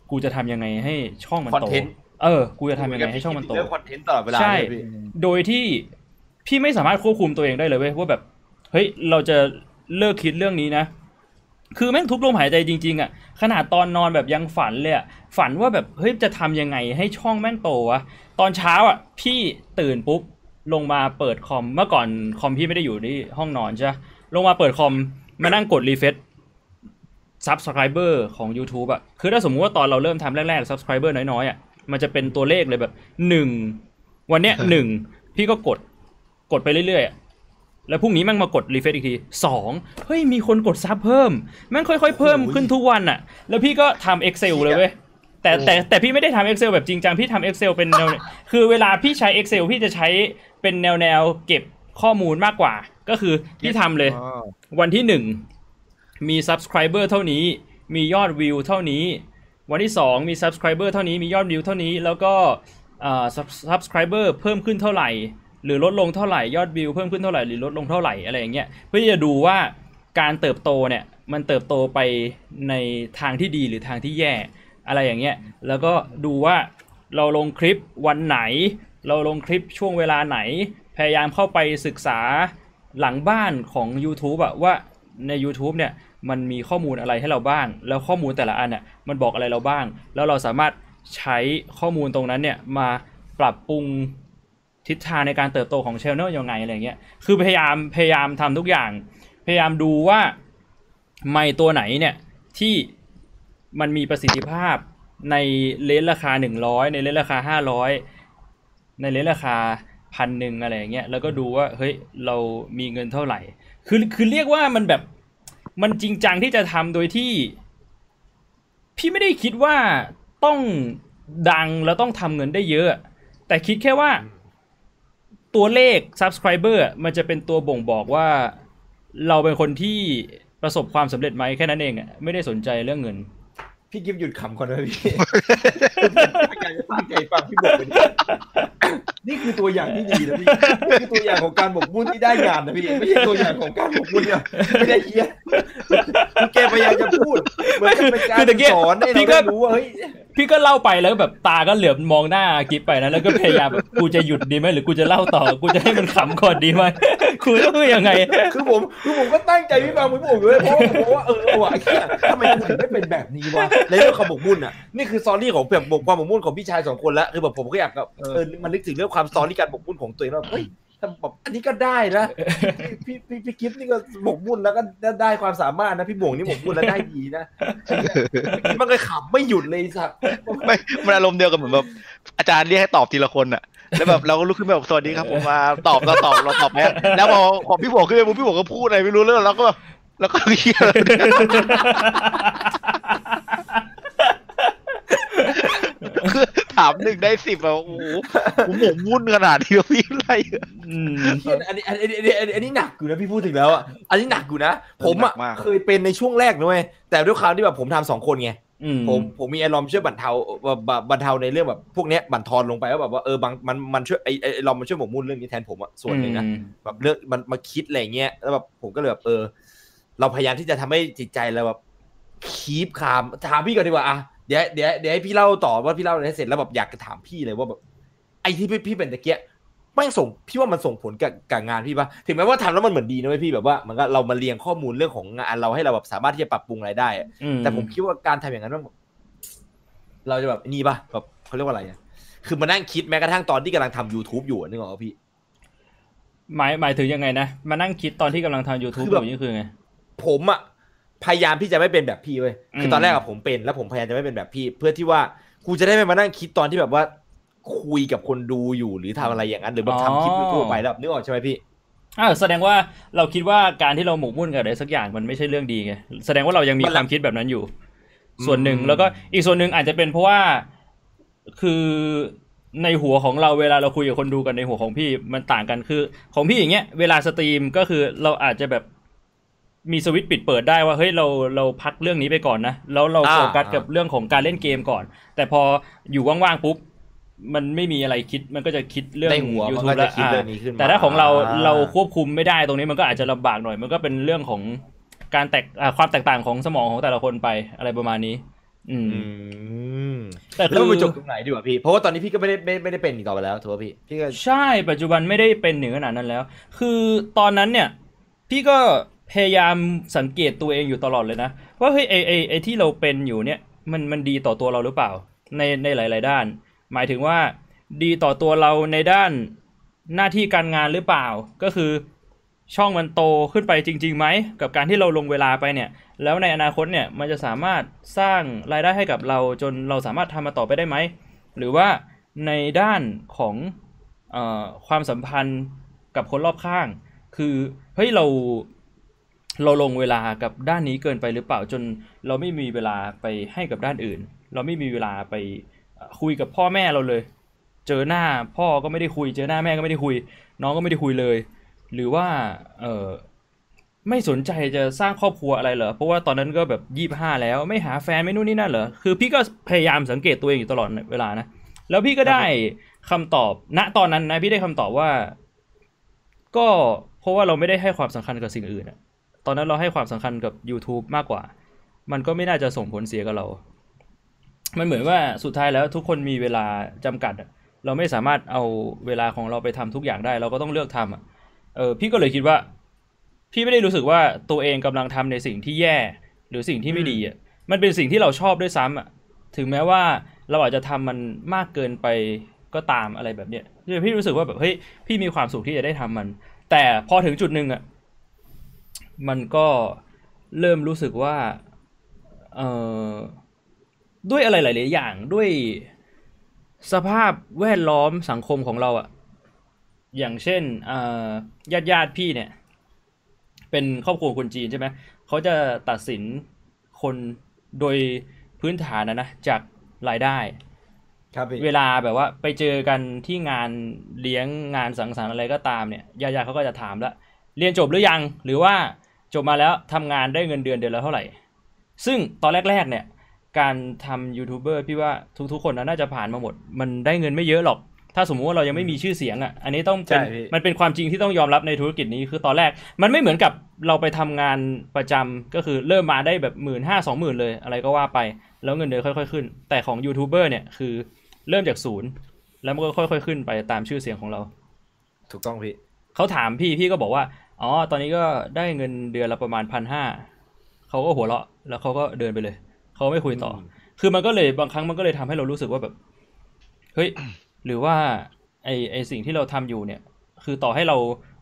[SPEAKER 2] กูจะทำยังไงให้ช่องมันโต
[SPEAKER 1] Content
[SPEAKER 2] เออ กูจะทำยังไงให้ช่องมันโต
[SPEAKER 1] เรื่องคอนเทนต์ตลอดเวลา
[SPEAKER 2] ใช่
[SPEAKER 1] เลยพี่
[SPEAKER 2] โดยที่พี่ไม่สามารถควบคุมตัวเองได้เลยเว้ยว่าแบบ เฮ้ย เราจะเลิกคิดเรื่องนี้นะ คือแม่งทุกลมหายใจจริงๆอะขนาดตอนนอนแบบยังฝันเลยอะฝันว่าแบบเฮ้ยจะทำยังไงให้ช่องแม่งโตวะตอนเช้าอะพี่ตื่นปุ๊บลงมาเปิดคอมเมื่อก่อนคอมพี่ไม่ได้อยู่ที่ห้องนอนใช่ลงมาเปิดคอมมานั่งกดรีเฟซ subscriber ของ YouTube อะคือถ้าสมมุติว่าตอนเราเริ่มทำแรกๆ subscriber น้อยๆอะมันจะเป็นตัวเลขเลยแบบหนึ่งวันเนี้ยหนึ่งพี่ก็กดกดไปเรื่อยๆ แล้วพรุ่งนี้แม่งมากดรีเฟซอีกทีสองเฮ้ยมีคนกดซับเพิ่มแม่งค่อยๆเพิ่มขึ้นทุกวันอะแล้วพี่ก็ทำ Excel เลยเว้ยแต่แต่แต่พี่ไม่ได้ทำ Excel แบบจริงจังพี่ทำ Excel เป็นแนวคือเวลาพี่ใช้ Excel พี่จะใช้เป็นแนวแนวๆเก็บข้อมูลมากกว่า ก็คือพี่ทำเลย
[SPEAKER 1] อ๋อ
[SPEAKER 2] วันที่หนึ่งมี subscriber เท่านี้ มียอดวิวเท่านี้ วันที่สองมี subscriber เท่านี้มียอดวิวเท่านี้แล้วก็อ่า sub- subscriber เพิ่มขึ้นเท่าไหร่ หรือลดลงเท่าไหร่ยอดวิวเพิ่มขึ้นเท่าไหร่หรือลดลงเท่าไหร่อะไรอย่างเงี้ยเพื่อที่จะดูว่าการเติบโตเนี่ยมันเติบโตไปในทางที่ดีหรือทางที่แย่อะไรอย่างเงี้ยแล้วก็ดูว่าเราลงคลิปวันไหน เราลงคลิปช่วงเวลาไหน พยายามเข้าไปศึกษาหลังบ้านของ YouTube อะว่าใน YouTube เนี่ยมันมีข้อมูลอะไรให้เราบ้าง แล้วข้อมูลแต่ละอันน่ะมันบอกอะไรเราบ้าง แล้วเราสามารถใช้ข้อมูลตรงนั้นเนี่ยมาปรับปรุง ทิศทางในการเติบโตของช anel ยังไงอะไรเงี้ย คือพยายามพยายามทำทุกอย่าง พยายามดูว่าไมค์ตัวไหนเนี่ยที่มันมีประสิทธิภาพในเลนราคา 100 ในเลนราคา 500 ในเลนราคาพันหนึ่งอะไรเงี้ย แล้วก็ดูว่าเฮ้ยเรามีเงินเท่าไหร่ คือคือเรียกว่ามันแบบมันจริงจังที่จะทำโดยที่ พี่ไม่ได้คิดว่าต้องดังแล้วต้องทำเงินได้เยอะ แต่คิดแค่ว่า ตัวเลข subscriber อะมันจะเป็นตัวบ่งบอกว่า เราเป็นคนที่ประสบความสำเร็จไหมแค่นั้นเองอะไม่ได้สนใจเรื่องเงิน
[SPEAKER 1] พี่กิฟหยุดขำก่อนเลยพี่พยายามจะตั้งใจฟังพี่บอกไปดินี่คือตัวอย่างที่ดีนะพี่นี่คือตัวอย่างของการหมกมุ่นที่ได้งานนะพี่ไม่ใช่ตัวอย่างของการหมกมุ่นเนี่ยไม่ได้เฮียคือแกพยายามจะพูดเหมือนกับเป็นการ
[SPEAKER 2] คือตะเกียบ
[SPEAKER 1] สอนให้
[SPEAKER 2] พี่
[SPEAKER 1] เรา
[SPEAKER 2] ก็
[SPEAKER 1] ได้รู้ว่าเฮ้ย
[SPEAKER 2] พี่ก็เล่าไปแล้วแบบตาก็เหลือบมองหน้ากิฟไปนะแล้วก็พยายามแบบกูจะหยุดดีไหมหรือกูจะเล่าต่อกูจะให้มันขำก่อนดีไหมคุณต้องคือยังไง
[SPEAKER 1] คือผมคือผมก็ตั้งใจพี่บางพี่ผมเลยเพราะว่าผมว่าเออว่ะไอ้เหี้ยทำไมกูถึงไม่เป็นแบบนี้วะในเรื่องความหมกมุ่นอะนี่คือ story ของแบบหมกความหมกมุ่นของพี่ชายสองคนแล้วคือแบบผมก็อยากแบบเออมันนึกถึงเรื่องความ story การหมกมุ่นของตัวเองแล้วเฮ้ยทำแบบอันนี้ก็ได้นะพี่พี่พี่กิฟต์นี่ก็หมกมุ่นแล้วก็ได้ความสามารถนะพี่หมวงนี่หมกมุ่นแล้วได้ดีนะมันก็ขำไม่หยุดเลยสัตว์
[SPEAKER 3] ไม่มันอารมณ์เดียวกันเหมือนแบบอาจารย์เรียกให้ตอบทีละคนอะแล้วแบบเราก็ลุกขึ้นมาแบบสวัสดีครับผมมาตอบเราตอบเราตอบไหมแล้วพอพอพี่บอกขึ้นไปปุ๊บพี่บอกก็พูดอะไรไม่รู้เรื่องแล้วก็แบบ แล้วก็เฮียคือถามหนึ่งได้สิบอะโอ้โหผมหมกมุ่นขนาดที่พี่ไล่
[SPEAKER 2] อืม
[SPEAKER 1] อันนี้อันนี้อันนี้อันนี้หนักอยู่นะพี่พูดถึงแล้วอะอันนี้หนักอยู่นะ ผมอะเคยเป็นในช่วงแรกนะเว้ยแต่ด้วยความที่แบบผมทำสองคนไงผมผมมีอารมช่วยบรรเทาบรรเทาในเรื่องแบบพวกเนี้ยบั่นทอนลงไปว่าแบบว่าเออบางมันมันช่วยไอไอ้ไอ้ลอมมันช่วยหมกมุ่นเรื่องนี้แทนผมอะส่วนหนึ่งนะแบบเรื่องมันมาคิดอะไรเงี้ยแล้วแบบผมก็เลยแบบเออ เราพยายามที่จะทำให้จิตใจเราแบบคีบคามถามพี่ก่อนดีกว่าอะเดี๋ยวเดี๋ยวเดี๋ยวให้พี่เล่าต่อว่าพี่เล่าอะไรให้เสร็จแล้วแบบอยากจะถามพี่เลยว่าแบบไอ้ที่พี่พี่เป็นตะเกียไม่งส่งพี่ว่ามันส่งผลกับกับงานพี่ปะถึงแม้ว่าทำแล้วมันเหมือนดีนะเว้ยพี่แบบว่ามันก็เรามาเรียงข้อมูลเรื่องของงานเราให้เราแบบสามารถที่จะปรับปรุงอะไรได้อะ
[SPEAKER 2] อื
[SPEAKER 1] แต่ผมคิดว่าการทำอย่างนั้นมันแบบเราจะแบบนี่ปะแบบเขาเรียกว่าอะไรอะคือมานั่งคิดแม้กระทั่งตอนที่กำลังทำ YouTube อยู่อะนึกออกปะพี่
[SPEAKER 2] หมายหมายถึงยังไงนะมานั่งคิดตอนที่กำลังทำ YouTube
[SPEAKER 1] คือ
[SPEAKER 2] อ
[SPEAKER 1] แบบ
[SPEAKER 2] ยู่นี่คือไง
[SPEAKER 1] ผมอะพยายามที่จะไม่เป็นแบบพี่เว้ยคือ
[SPEAKER 2] ม
[SPEAKER 1] ตอนแรกอะผมเป็นแล้วผมพยายามจะไม่เป็นแบบพี่ เพื่อที่ว่ากูจะได้ไม่มานั่งคิดตอนที่แบบว่า คุยกับคนดูอยู่หรือทำอะไรอย่างนั้น หรือแบบทำคลิปทั่วไปแล้วแบบนึกออกใช่ไหมพี่
[SPEAKER 2] อ่าแสดงว่าเราคิดว่าการที่เราหมกมุ่นกับอะไรสักอย่างมันไม่ใช่เรื่องดีไงแสดงว่าเรายังมี
[SPEAKER 1] มัน
[SPEAKER 2] ความคิดแบบนั้นอยู่
[SPEAKER 1] อืม
[SPEAKER 2] ส่วนหนึ่งแล้วก็อีกส่วนหนึ่งอาจจะเป็นเพราะว่าคือในหัวของเราเวลาเราคุยกับคนดูกันในหัวของพี่มันต่างกันคือ ของพี่อย่างเงี้ยเวลา stream ก็คือเราอาจจะแบบ มีสวิตช์ปิดเปิดได้ว่าเฮ้ยเราเราพักเรื่องนี้ไปก่อนนะแล้วเรา
[SPEAKER 1] อ่า
[SPEAKER 2] โฟกัสกับเรื่องของการเล่นเกมก่อน แต่พออยู่ว่างๆปุ๊บมันไม่มีอะไรคิดมันก็จะคิดเรื่อง
[SPEAKER 1] ในหัวมัน
[SPEAKER 2] YouTube
[SPEAKER 1] ก็จะ
[SPEAKER 2] แล้ว
[SPEAKER 1] คิด
[SPEAKER 2] อ่า
[SPEAKER 1] เรื่องนี้ขึ้นมา
[SPEAKER 2] แต่ถ้าของเราเราควบคุมไม่ได้ตรงนี้มันก็อาจจะลำบากหน่อย มันก็เป็นเรื่องของการแตกอ่าความแตกต่างของสมองของแต่ละคนไปอะไรประมาณนี้ อืม
[SPEAKER 1] อืม
[SPEAKER 2] แต่
[SPEAKER 1] แล้ว
[SPEAKER 2] คื
[SPEAKER 1] มัน
[SPEAKER 2] อ
[SPEAKER 1] ไปจบตรงไหนดีกว่าพี่ เพราะว่าตอนนี้พี่ก็ไม่ได้ไม่ไม่ได้เป็นอีกต่อไปแล้วถูกป่ะพี่พี่ก็
[SPEAKER 2] ใช่ปัจจุบันไม่ได้เป็นถึงขนาดนั้นแล้ว คือตอนนั้นเนี่ย พี่ก็ พยายามสังเกตตัวเองอยู่ตลอดเลยนะ ว่าเฮ้ยไอไอไอที่เราเป็นอยู่เนี่ยมันมันดีต่อตัวเราหรือเปล่า ในในหลาย ๆ ด้าน หมายถึงว่าดีต่อตัวเราในด้านหน้าที่การงานหรือเปล่า ก็คือช่องมันโตขึ้นไปจริงๆไหมกับการที่เราลงเวลาไปเนี่ย แล้วในอนาคตเนี่ยมันจะสามารถสร้างรายได้ให้กับเราจนเราสามารถทำมาต่อไปได้ไหมหรือว่าในด้านของเออความสัมพันธ์กับคนรอบข้าง คือเฮ้ยเรา เราลงเวลากับด้านนี้เกินไปหรือเปล่าจน เราไม่มีเวลาไปให้กับด้านอื่น เราไม่มีเวลาไปคุยกับพ่อแม่เราเลย เจอหน้าพ่อก็ไม่ได้คุย เจอหน้าแม่ก็ไม่ได้คุย น้องก็ไม่ได้คุยเลย หรือว่าเออไม่สนใจจะสร้างครอบครัวอะไรเหรอเพราะว่าตอนนั้นก็แบบยี่ห้าแล้วไม่หาแฟนไม่นู่นนี่นั่นเหรอคือพี่ก็พยายามสังเกตตัวเองอยู่ตลอดเวลานะแล้วพี่ก็ได้คำตอบณตอนนั้นนะพี่ได้คำตอบว่า ก็เพราะว่าเราไม่ได้ให้ความสำคัญกับสิ่งอื่นอะ ตอนนั้นเราให้ความสำคัญกับ YouTube มากกว่า มันก็ไม่น่าจะส่งผลเสียกับเรา มันเหมือนว่าสุดท้ายแล้วทุกคนมีเวลาจำกัดอะเราไม่สามารถเอาเวลาของเราไปทำทุกอย่างได้ เราก็ต้องเลือกทำอะเออพี่ก็เลยคิดว่า พี่ไม่ได้รู้สึกว่าตัวเองกำลังทำในสิ่งที่แย่ หรือสิ่งที่ไม่ดีอะมันเป็นสิ่งที่เราชอบด้วยซ้ำอะถึงแม้ว่าเราอาจจะทำมันมากเกินไปก็ตามอะไรแบบเนี้ยคือพี่รู้สึกว่าแบบเฮ้ยพี่มีความสุขที่จะได้ทำมัน แต่พอถึงจุดหนึ่งอะ มันก็เริ่มรู้สึกว่าเอ่อด้วยอะไรหลาย ๆ อย่างด้วยสภาพแวดล้อมสังคมของเราอะอย่างเช่นญาติญาติๆพี่เนี่ย เป็นครอบครัวคนจีนใช่ไหมเขาจะตัดสินคนโดยพื้นฐานนะนะจากรายได้
[SPEAKER 1] ครับพี่
[SPEAKER 2] เวลาแบบว่าไปเจอกันที่งานเลี้ยงงานสังสรรค์อะไรก็ตามเนี่ยญาติๆเขาก็จะถามละเรียนจบหรือยังหรือว่า จบมาแล้วทำงานได้เงินเดือนเดือนละเท่าไหร่ ซึ่งตอนแรกๆเนี่ยการทำยูทูบเบอร์พี่ว่าทุกๆคนนะน่าจะผ่านมาหมด มันได้เงินไม่เยอะหรอก ถ้าสมมุติว่าเรายังไม่มีชื่อเสียงอะ อันนี้ต้องเป็น
[SPEAKER 1] ใช่พี่
[SPEAKER 2] มันเป็นความจริงที่ต้องยอมรับในธุรกิจนี้คือตอนแรก มันไม่เหมือนกับเราไปทำงานประจำก็คือเริ่มมาได้แบบหมื่นห้าสองหมื่นเลยอะไรก็ว่าไป แล้วเงินเดือนค่อยๆขึ้น แต่ของยูทูบเบอร์เนี่ยคือเริ่มจากศูนย์แล้วมันก็ค่อยๆขึ้นไปตามชื่อเสียงของเรา
[SPEAKER 1] ถูกต้องพี่
[SPEAKER 2] เขาถามพี่พี่ก็บอกว่า อ๋อ ตอนนี้ก็ได้เงินเดือนละประมาณพันห้าเขาก็หัวเราะ แล้วเขาก็เดินไปเลย เขาไม่คุยต่ออ
[SPEAKER 1] ม
[SPEAKER 2] คือมันก็เลยบางครั้งมันก็เลยทำให้เรารู้สึกว่าแบบ เฮ้ย หรือว่าไอไอสิ่งที่เราทำอยู่เนี่ย คือต่อให้เรา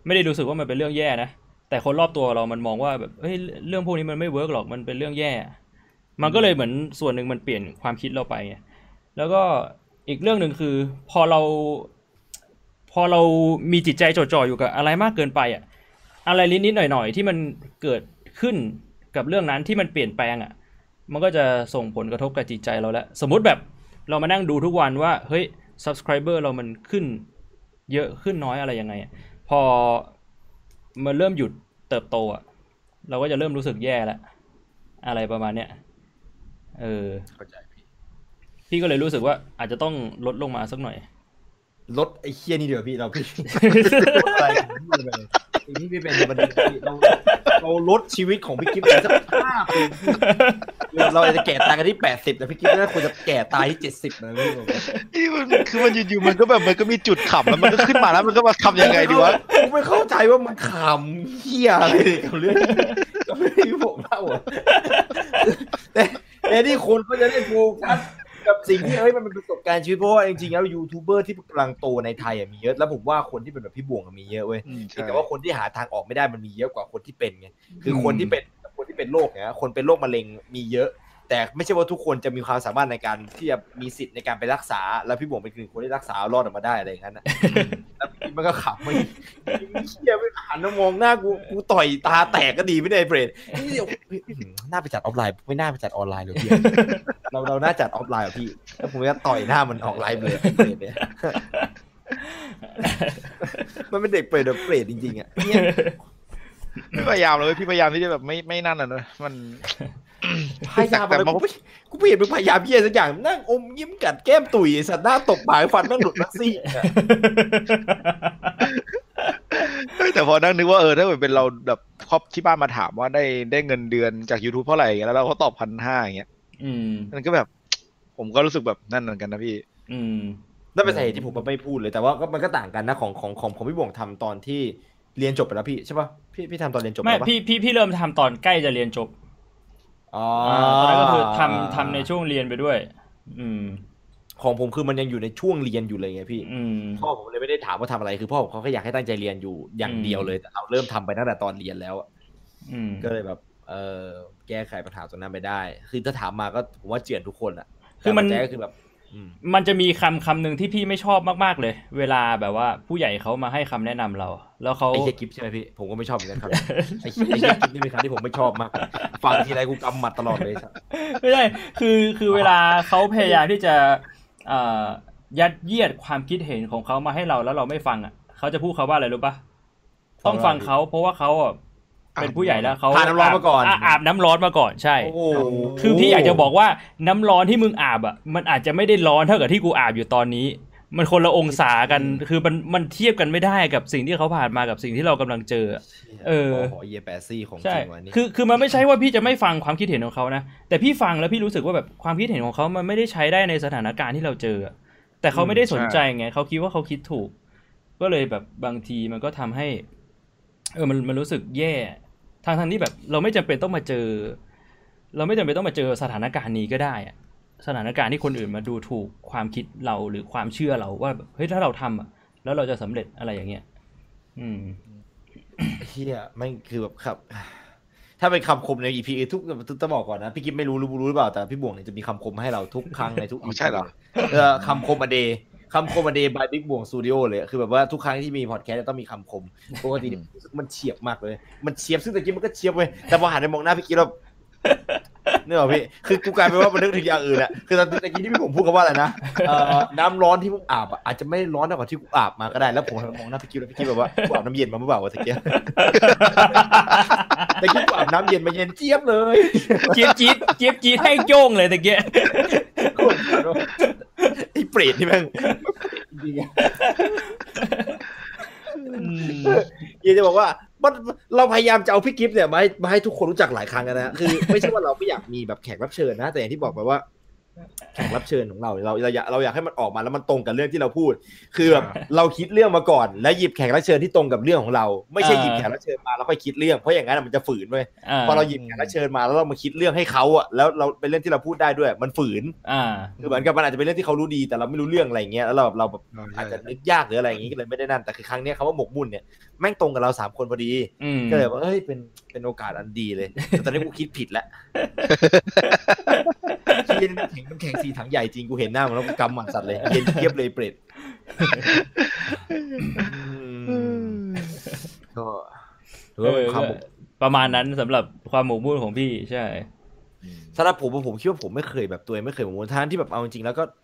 [SPEAKER 2] ไม่ได้รู้สึกว่ามันเป็นเรื่องแย่นะ แต่คนรอบตัวเรามันมองว่าแบบ เฮ้ย เรื่องพวกนี้มันไม่เวิร์กหรอก มันเป็นเรื่องแย่ มันก็เลยเหมือนส่วนหนึ่งมันเปลี่ยนความคิดเราไปไงแล้วก็อีกเรื่องหนึ่งคือ พอเรา พอเรามีจิตใจจดจ่ออยู่กับอะไรมากเกินไปอะ อะไรนิดๆหน่อยๆที่มันเกิดขึ้นกับเรื่องนั้นที่มันเปลี่ยนแปลงอะ มันก็จะส่งผลกระทบกับจิตใจเราแล้วสมมุติแบบเรามานั่งดูทุกวันว่า เฮ้ย subscriber เรามันขึ้น เยอะขึ้นน้อยอะไรยังไงอะพอมันเริ่มหยุดเติบโตอะ เราก็จะเริ่มรู้สึกแย่แล้วอะไรประมาณเนี้ยเออ
[SPEAKER 1] เข้าใจพี่
[SPEAKER 2] พี่ก็เลยรู้สึกว่าอาจจะต้องลดลงมาสักหน่อย
[SPEAKER 1] ลดไอ้เคียนี่เดี๋ยวพี่เราพี่อะไรของพี่เลยสิ่งที่พี่เป็นมันพี่เราเราลดชีวิตของพี่กิฟต์ไปสักห้าปีพี่เราจะแก่ตายกันที่แปดสิบแต่พี่กิฟต์น่าควรจะแก่ตายที่เจ็ดสิบนะพี่ผม
[SPEAKER 3] ที่มันคือมันอยู่ๆมันก็แบบมันก็มีจุดขำแล้วมันก็ขึ้นมาแล้วมันก็มาทำยังไงดีวะ
[SPEAKER 1] ผมไม่เข้าใจว่ามันขำเฮียอะไรกับเรื่องกับเรื่องที่ผมเล่าอะแต่แต่นี่คนก็จะได้โฟกัส กับสิ่งที่เอ้ยมันเป็นประสบการณ์ชีวิตเพราะว่าจริงๆแล้วยูทูบเบอร์ที่กำลังโตในไทยอะมีเยอะแล้วผมว่าคนที่เป็นแบบพี่บวงอะมีเยอะเว้ยแต่ว่าคนที่หาทางออกไม่ได้มันมีเยอะกว่าคนที่เป็นไงคือคนที่เป็นคนที่เป็นโรคเนี่ยคนเป็นโรคมะเร็งมีเยอะแต่ไม่ใช่ว่าทุกคนจะมีความสามารถในการที่จะมีสิทธิ์ในการไปรักษา แล้วพี่บวงเป็นหนึ่งคนที่รักษารอดออกมาได้อะไรอย่างนั้นนะแล้ว มันก็ขับไม่เชี่ยไม่หันมามองหน้ากูกูต่อยตาแตกก็ดีไม่ได้เบรดนี่เดี๋ยวน่าไปจัดออฟไลน์ไม่น่าไปจัดออนไลน์เลยพี่เราเราน่าจัดออฟไลน์อะพี่แล้วผมจะต่อยหน้ามันออฟไลน์เลยเบรดเนี่ยมันเป็นเด็กเปรตแบบเปรตจริงๆอะ
[SPEAKER 3] พี่พยายามเลยพี่พยายามที่จะแบบไม่ไม่นั่นอะเนอะมัน
[SPEAKER 1] พยายามอะไรกูไม่กูไม่เห็นมึงพยายามเยี่ยสักอย่างนั่งอมยิ้มกัดแก้มตุ๋ยไอ้สัตว์หน้าตบปากฟันแม่งหลุดมาซี่
[SPEAKER 3] เฮ้ยแต่พอนั่งนึกว่าเออถ้าเกิดเป็นเราแบบครอบที่บ้านมาถามว่าได้ได้เงินเดือนจาก YouTube เท่าไหร่อย่างเงี้ยแล้วเราก็ตอบพันห้าอย่างเงี้ย
[SPEAKER 2] อืม
[SPEAKER 3] มันก็แบบ ผมก็รู้สึกแบบนั่นเหมือนกันนะพี่
[SPEAKER 2] อืม
[SPEAKER 1] นั่นเป็นสาเหตุที่ผมไม่พูดเลยแต่ว่าก็มันก็ต่างกันนะของของของของพี่บ่วงทำตอนที่เรียนจบไปแล้วพี่ใช่ป่ะพี่พี่ทำตอนเรียนจบไป
[SPEAKER 2] ไม่
[SPEAKER 1] ปะ
[SPEAKER 2] พี่พี่พี่เริ่มทำตอนใกล้จะเรียนจบ
[SPEAKER 1] อ๋อ
[SPEAKER 2] อ่าตอนนั้นก็คือทำทำในช่วงเรียนไปด้วย อืม
[SPEAKER 1] ของผมคือมันยังอยู่ในช่วงเรียนอยู่เลยไงพี่
[SPEAKER 2] อืม
[SPEAKER 1] พ่อผมเลยไม่ได้ถามว่าทำอะไรคือพ่อผมเขาแค่อยากให้ตั้งใจเรียนอยู่อย่างเดียวเลยแต่เราเริ่มทำไปตั้งแต่ตอนเรียนแล้วอะ
[SPEAKER 2] อืม
[SPEAKER 1] ก็เลยแบบ เออแก้ไขปัญหาตรงนั้นไปได้ คือถ้าถามมาก็ผมว่าเจือนทุกคนอะ
[SPEAKER 2] คือมัน
[SPEAKER 1] แต่ปัจจัยก็คือแบบอื ม
[SPEAKER 2] มันจะมีคำคำหนึ่งที่พี่ไม่ชอบมากๆเลย เวลาแบบว่าผู้ใหญ่เขามาให้คำแนะนำเรา แล้วเขา
[SPEAKER 1] ไอ้เฮียกิฟใช่ไหมพี่ผมก็ไม่ชอบเหมือนกันครับไอ้เหี้ยไอ้เฮียกิฟนี่เป็นคำที่ผมไม่ชอบมากฟังทีไรกูกำหมัดตลอดเลยสัส
[SPEAKER 2] ไม่ใช่คือคือเวลาเขาพยายามที่จะเอ่อยัดเยียดความคิดเห็นของเขามาให้เราแล้วเราไม่ฟังอะเขาจะพูดเขาว่าอะไรรู้ปะต้องฟังเขาเพราะว่าเขาอะ เป็นผู้ใหญ่แล้วเขา
[SPEAKER 1] ผ่านน้ำร้อนมาก่อนา
[SPEAKER 2] อาบน้ำร้อนมาก่อนใช่
[SPEAKER 1] โอ้โห
[SPEAKER 2] คือพี่อยากจะบอกว่าน้ำร้อนที่มึงอาบอะมันอาจจะไม่ได้ร้อนเท่ากับที่กูอาบอยู่ตอนนี้ มันคนละองศากันคือมันมันเทียบกันไม่ได้กับสิ่งที่เขาผ่านมากับสิ่งที่เรากำลังเจอ เออ
[SPEAKER 1] โหเยแปซี่ของจ
[SPEAKER 2] ใช่
[SPEAKER 1] ริงวันนี้
[SPEAKER 2] คือคือมันไม่ใช่ว่าพี่จะไม่ฟังความคิดเห็นของเขานะแต่พี่ฟังแล้วพี่รู้สึกว่าแบบความคิดเห็นของเขามันไม่ได้ใช้ได้ในสถานการณ์ที่เราเจออะแต่เขาไม่ได้สนใจไงเขาคิดว่าเขาคิดถูก ก็เลยแบบบางทีมันก็ทำให้ เออมันมันรู้สึกแย่ ทางทางที่แบบเราไม่จำเป็นต้องมาเจอ เราไม่จำเป็นต้องมาเจอสถานการณ์นี้ก็ได้อะสถานการณ์ที่คนอื่นมาดูถูกความคิดเราหรือความเชื่อเราว่าแบบเฮ้ยถ้าเราทำอะ แล้วเราจะสำเร็จอะไรอย่างเงี้ย อืม
[SPEAKER 1] เฮียไม่คือแบบครับ ถ้าเป็นคำคมในอีพีทุกต้องบอกก่อนนะพี่กิ๊ฟไม่รู้รู้รู้หรือเปล่าแต่พี่บ่วงเนี่ยจะมีคำคมให้เราทุกครั้งในทุก
[SPEAKER 3] อ๋อใช่เหรอ
[SPEAKER 1] เออคำคม a day คำคม a day by บิ๊กบ่วงสตูดิโอเลย คือแบบว่าทุกครั้งที่มีพอดแคสต์จะต้องมีคำคม ปกติเนี่ยรู้สึกมันเฉียบมากเลย มันเฉียบซึ่งตะกี้มันก็เฉียบเว้ยแต่พอหันไปมองหน้าพี่กิ๊ฟแล้วเนื้อพี่ คือกูกลายเป็นว่ามันนึกถึงอย่างอื่นอะคือตอนตะกี้ที่พี่ผมพูดกันว่าอะไรนะเอ่อน้ำร้อนที่มึงอาบอะอาจจะไม่ร้อนเท่ากับที่กูอาบมาก็ได้ แล้วผมหันไปมองหน้าพี่กิ๊ฟแล้วพี่กิ๊ฟแบบว่ากูอาบน้ำเย็นมาเมื่อเปล่าวะตะกี้แต่กิ๊ฟอาบน้ำเย็นมาเย็นเจี๊ยบเลย
[SPEAKER 2] เจี๊ยบจี๊ดเจี๊ยบจี๊ดให้โจ้งเลยตะเกีย
[SPEAKER 1] ไอ้เปรตนี่แม่งอยากจะบอกว่าเราพยายามจะเอาพี่กิฟต์เนี่ยมาให้มาให้ทุกคนรู้จักหลายครั้งนะคือ ไม่ใช่ว่าเราไม่อยากมีแบบแขกรับเชิญนะ แต่อย่างที่บอกไปว่า แขกรับเชิญของเราเราเราอยากเราอยากให้มันออกมาแล้วมันตรงกับเรื่องที่เราพูด คือแบบเราคิดเรื่องมาก่อน แล้วหยิบแขกรับเชิญที่ตรงกับเรื่องของเรา ไม่ใช่หยิบแขกรับเชิญมาแล้วค่อยคิดเรื่องเพราะอย่างนั้นอะมันจะฝืนเว้ยพอเราหยิบแขกรับเชิญมาแล้วเรามาคิดเรื่องให้เขาอะแล้วเราเป็นเรื่องที่เราพูดได้ด้วย มันฝืน
[SPEAKER 2] อ่า
[SPEAKER 1] คือเหมือนกับมันอาจจะเป็นเรื่องที่เขารู้ดีแต่เราไม่รู้เรื่องอะไรอย่างเงี้ยแล้วเราแบบเราแบบอาจจะนึกยากหรืออะไรอย่างงี้ก็เลยไม่ได้นั่นแต่คือครั้งเนี้ยคำว่าหมกมุ่นเนี่ยแม่งตรงกับเราสามคนพอดี
[SPEAKER 2] อืม
[SPEAKER 1] ก็เลยว่าเอ้ยเป็น เป็นโอกาสอันดีเลยแต่ตอนนี้กูคิดผิดแล้วที่น้ำแข็งน้ำแข็งสีถังใหญ่จริงกูเห็นหน้ามันแล้วกูกำหมัดสัตว์เลยเย็นเทียบเลยเปรตอืมก็ถือว่าเป็นความหมก
[SPEAKER 2] ประมาณนั้นสำหรับความหมกมุ่นของพี่ใช่
[SPEAKER 1] สำหรับผมผมคิดว่าผมไม่เคยแบบตัวเองไม่เคยหมกมุ่นทั้งที่แบบเอาจริงๆแล้วก็เ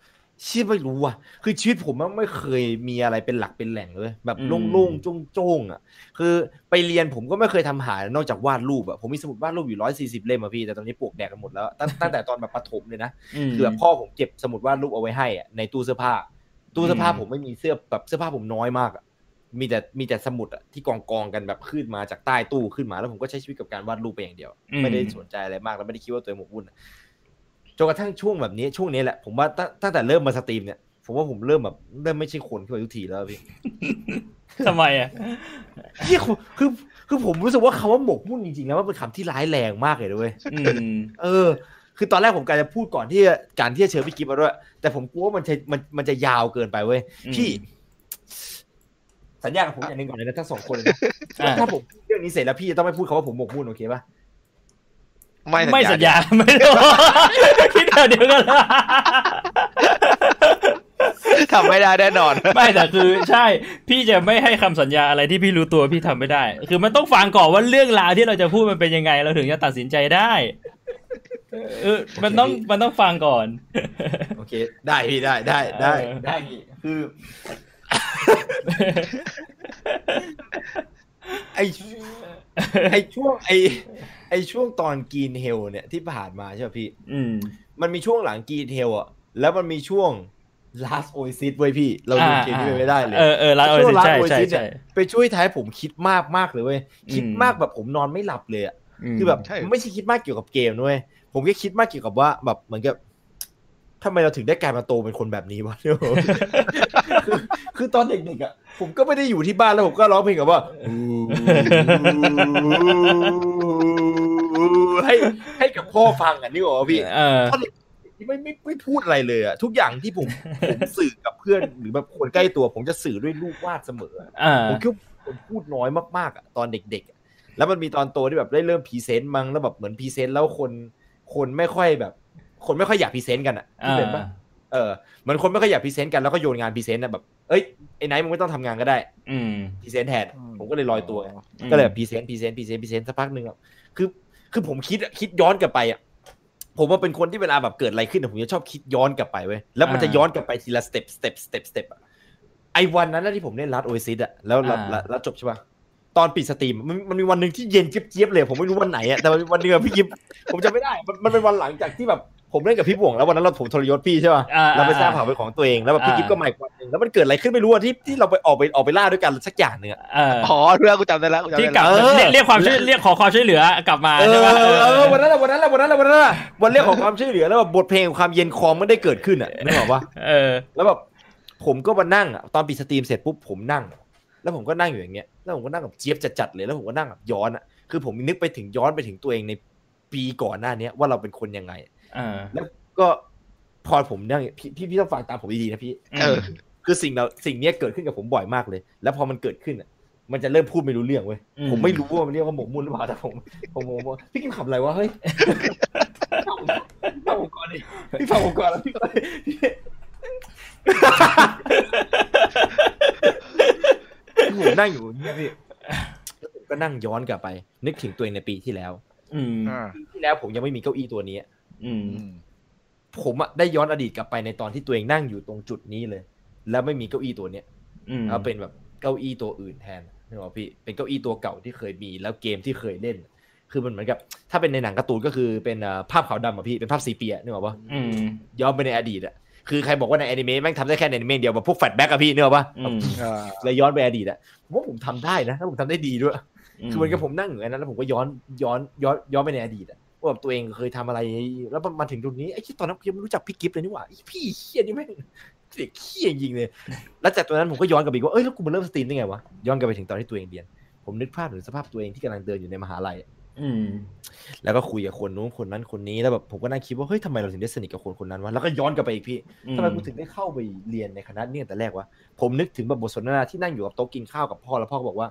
[SPEAKER 1] ชื่อไม่รู้อะ คือชีวิตผมมันไม่เคยมีอะไรเป็นหลักเป็นแหล่งเลย แบบ
[SPEAKER 2] อืม
[SPEAKER 1] โล่งๆโจ้งๆอะ คือไปเรียนผมก็ไม่เคยทำหานอกจากวาดรูปอะ ผมมีสมุดวาดรูปอยู่ร้อยสี่สิบเล่มอะพี่ แต่ตอนนี้ปลวกแดกกันหมดแล้วตั้งตั้งแต่ตอนแบบประถมเลยนะ
[SPEAKER 2] ม
[SPEAKER 1] คือแบบพ่อผมเก็บสมุดวาดรูปเอาไว้ให้อะในตู้เสื้อผ้า ตู้เสื้อผ้า
[SPEAKER 2] อืม
[SPEAKER 1] ผมไม่มีเสื้อแบบเสื้อผ้าผมน้อยมากอะ มีแต่มีแต่สมุดอะที่กองกองๆกันแบบขึ้นมาจากใต้ตู้ขึ้นมา แล้วผมก็ใช้ชีวิตกับการวาดรูปไปอย่างเดียว ไม่ได้สนใจอะไรมากแล้วไม่ได้คิดว่าตัวเองหมกมุ่นอะ จนกระทั่งช่วงแบบนี้ช่วงนี้แหละผมว่าตั้งตั้งแต่เริ่มมาสตรีมเนี่ยผมว่าผมเริ่มแบบเริ่มไม่ใช่คนขึ้นมาทุกทีแล้วพี่
[SPEAKER 2] ทำไมอะ
[SPEAKER 1] ที่คือคือคือผมรู้สึกว่าคำว่าหมกมุ่นจริงๆแล้วมันเป็นคำที่ร้ายแรงมากเลยด้วย
[SPEAKER 2] อืม
[SPEAKER 1] เออ คือตอนแรกผมกะจะพูดก่อนที่จะการที่จะเชิญพี่กิฟต์มาด้วย แต่ผมกลัวว่ามันจะมันมันจะยาวเกินไปเว้ย
[SPEAKER 2] อืม
[SPEAKER 1] พี่ สัญญากับผมอย่างหนึ่งก่อนเลยนะทั้งสองคนเลยนะ
[SPEAKER 2] อะ
[SPEAKER 1] ถ้าผมพูดเรื่องนี้เสร็จแล้วพี่จะต้องไม่พูดคำว่าผมหมกมุ่นโอเคปะ
[SPEAKER 3] ไม่
[SPEAKER 2] ไม่สัญญาไม่รู้คิดแบบเดียวกันละ
[SPEAKER 3] ทำไม่ได้แน่นอน
[SPEAKER 2] ไม่แต่คือใช่ พี่จะไม่ให้คำสัญญาอะไรที่พี่รู้ตัวพี่ทำไม่ได้ คือมันต้องฟังก่อนว่าเรื่องราวที่เราจะพูดมันเป็นยังไง เราถึงจะตัดสินใจได้เออมันต้องมันต้องฟังก่อน
[SPEAKER 1] โอเค ได้พี่ได้ได้ได้
[SPEAKER 2] เออ
[SPEAKER 1] ได้พี่คือ ไอไอช่วงไอ ไอช่วงตอนกีนเฮลเนี่ยที่ผ่านมาใช่ไหมพี่
[SPEAKER 2] อืม
[SPEAKER 1] มันมีช่วงหลังกีนเฮลอะ แล้วมันมีช่วง last oasis ไว้ยพี่ เราดูเกมนี้ไปไม่ได้เลย
[SPEAKER 2] เออเออร้านโอ
[SPEAKER 1] ช่วง
[SPEAKER 2] ซิ
[SPEAKER 1] last
[SPEAKER 2] ใช่ใช่
[SPEAKER 1] oasis
[SPEAKER 2] ใช่
[SPEAKER 1] เนี่ยไปช่วยท้ายผมคิดมากมากเลยเว้ย คิด
[SPEAKER 2] อืม
[SPEAKER 1] มากแบบผมนอนไม่หลับเลยอะ
[SPEAKER 2] ม
[SPEAKER 1] คือแบบ
[SPEAKER 3] ใช่
[SPEAKER 1] ไม่ใช่คิดมากเกี่ยวกับเกมด้วย ผมแค่คิดมากเกี่ยวกับว่าแบบเหมือนกับทำไมเราถึงได้กลายมาโตเป็นคนแบบนี้วะคือคือตอนเด็กๆอะผมก็ไม่ได้อยู่ที่บ้านแล้วผมก็ร้องเพลงกับว่า ให้ให้กับพ่อฟังอะนี่หรอพี่
[SPEAKER 2] เออ
[SPEAKER 1] ตอนเด็กๆไม่ไม่ไม่พูดอะไรเลยอะทุกอย่างที่ผมผมสื่อกับเพื่อนหรือแบบคนใกล้ตัว ผมจะสื่อด้วยรูปวาดเสมอ
[SPEAKER 2] อ่า
[SPEAKER 1] ผมคิดว่าผมพูดน้อยมากๆอะตอนเด็กๆอะแล้วมันมีตอนโตที่แบบได้เริ่ม present มั้งแล้วแบบเหมือน present แล้วคนคนไม่ค่อยแบบ คนไม่ค่อยอยาก present กันอะที่เป็นปะเออเหมือนคนไม่ค่อยอยาก present กันแล้วก็โยนงาน present นะแบบเอ้ยไอ้ไนท์มึงไม่ต้องทำงานก็ได้
[SPEAKER 2] อืม
[SPEAKER 1] present แทนผมก็เลยลอยตัวไง
[SPEAKER 2] อืม
[SPEAKER 1] ก็เลย present present present present สักพักหนึ่งอะคือ คือผมคิดอะคิดย้อนกลับไปอะผมว่าเป็นคนที่เวลาแบบเกิดอะไรขึ้นอะผมจะชอบคิดย้อนกลับไปเว้ยแล้วมันจะย้อนกลับไปทีละ step step step step อะไอ้วันนั้นนะที่ผมเล่นรัดโอซิสอะแล้วแล้วแล้วแล้วจบใช่ปะตอนปิดสตรีมมันมันมีวันหนึ่งที่เย็นเจี๊ยบๆเลย ผมไม่รู้วันไหนอะแต่มันมีวันหนึงอะพี่ยิปผมจำไม่ได้ มันมันเป็นวันหลังจากที่แบบ ผมเล่นกับพี่บ่วงแล้ววันนั้นเราผมทรยศพี่ใช่ปะ
[SPEAKER 2] อ่
[SPEAKER 1] เราไปสร้างเผ่าเป็นของตัวเองแล้วแบบพี่
[SPEAKER 2] อ่า
[SPEAKER 1] กิฟก็มาอีกวันหนึ่งแล้วมันเกิดอะไรขึ้นไม่รู้อะที่ที่เราไปออกไปออกไปล่าด้วยกันสักอย่างหนึ่งอะ
[SPEAKER 2] เออ
[SPEAKER 3] อ๋อเรื่องกูจำได้แล้วกูจำ
[SPEAKER 2] ที่
[SPEAKER 3] ได้
[SPEAKER 2] กลับ
[SPEAKER 3] แล้ว
[SPEAKER 1] เออ
[SPEAKER 2] เรียกเรียกความช่วยเรียกขอความช่วยเหลือกลับมา
[SPEAKER 1] เอ
[SPEAKER 2] ใช่
[SPEAKER 1] อ
[SPEAKER 2] ปะ
[SPEAKER 1] เออเออวันนั้นแหละวันนั้นแหละวันนั้นแหละวันนั้นแหละวันเรื่องของความช่วยเหลือแล้วแบบบทเพลงของความเย็นคอมันได้เกิดขึ้นอะนึกออกปะ
[SPEAKER 2] เออ
[SPEAKER 1] แล้วแบบผมก็มานั่งอะตอนปิดสตรีมเสร็จปุ๊บผมนั่ง แล้วผมก็นั่งอยู่อย่างเงี้ยแล้วผมก็นั่งแบบเจี๊ยบจัดๆเลยแล้วผมก็นั่งแบบย้อนอะคือผมนึกไปถึงย้อนไปถึงตัวเองในปีก่อนหน้าเนี้ยว่าเราเป็นคนยังไง
[SPEAKER 2] อ่า
[SPEAKER 1] แล้วก็พอผมนั่งพี่พี่พี่ต้องฟังตามผมดีๆนะพี่
[SPEAKER 3] เออ
[SPEAKER 1] คือสิ่งเราสิ่งเนี้ยเกิดขึ้นกับผมบ่อยมากเลย แล้วพอมันเกิดขึ้นอะมันจะเริ่มพูดไม่รู้เรื่องเว้ย
[SPEAKER 2] อืม
[SPEAKER 1] ผมไม่รู้ว่ามันเรียกว่าหมกมุ่นหรือเปล่าแต่ผม ผมผมผมพี่กิมขับอะไรวะเฮ้ยฟังผมก่อนดิพี่ฟังผมก่อนแล้วพี่ก็พี่ผมนั่งอยู่เนี่ยพี่แล้วผมก็นั่งย้อนกลับไป นึกถึงตัวเองในปีที่แล้ว
[SPEAKER 2] อืม
[SPEAKER 3] อ่า
[SPEAKER 1] ปีที่แล้วผมยังไม่มีเก้าอี้ตัวนี้
[SPEAKER 2] อืม
[SPEAKER 3] อืม
[SPEAKER 1] ผมอะได้ย้อนอดีตกลับไปในตอนที่ตัวเองนั่งอยู่ตรงจุดนี้เลย แล้วไม่มีเก้าอี้ตัวเนี้ย
[SPEAKER 2] อืม
[SPEAKER 1] เอาเป็นแบบเก้าอี้ตัวอื่นแทนนึกออกปะพี่ เป็นเก้าอี้ตัวเก่าที่เคยมี แล้วเกมที่เคยเล่น คือมันเหมือนกับ ถ้าเป็นในหนังการ์ตูนก็คือเป็นเอ่อภาพขาวดำอะพี่ เป็นภาพ sepia นึกออกปะ
[SPEAKER 2] อืม
[SPEAKER 1] ย้อนไปในอดีตอะคือใครบอกว่าในแอนิเมะแม่งทำได้แค่ในแอนิเมะเดียวแบบพวก flashback อะพี่เนกอะปะ
[SPEAKER 2] อืม
[SPEAKER 1] เลยย้อนไปอดีตอะผมว่าผมทำได้นะถ้าผมทำได้ดีด้วย คือเหมันกับผมนั่งอยู่อันนั้นแล้วผมก็ย้อนย้อนย้อนย้อนไปในอดีตอะ ว่าแบบตัวเองเคยทำอะไร แล้วมันมาถึงตรงนี้ไอ้ที่ตอนนั้นผมยังไม่รู้จักพี่กิฟต์เลยนี่หว่าไอ้พี่เฮี้ยนี่แม่งเด็กเฮี้ยจริงๆเลย แล้วจากตัวนั้นผมก็ย้อนกลับไปอีกว่า เอ้ยแล้วกูมาเริ่ม stream ได้ไงวะ ย้อนกลับไปถึงตอนที่ตัวเองเรียน ผมนึกภาพถึงสภาพตัวเองที่กำลังเดินอยู่ในมหาลัยอะ
[SPEAKER 2] อืม
[SPEAKER 1] แล้วก็คุยกับคนนู้นคนนั้นคนนี้แล้วแบบผมก็นั่งคิดว่าเฮ้ยทำไมเราถึงได้สนิทกับคนคนนั้นวะแล้วก็ย้อนกลับไปอีกพี่ทำไมกูถึงได้เข้าไปเรียนในคณะนี้ตั้งแต่แรกวะผมนึกถึงแบบบทสนทนาที่นั่งอยู่กับโต๊ะกินข้าวกับพ่อแล้วพ่อก็บอกว่า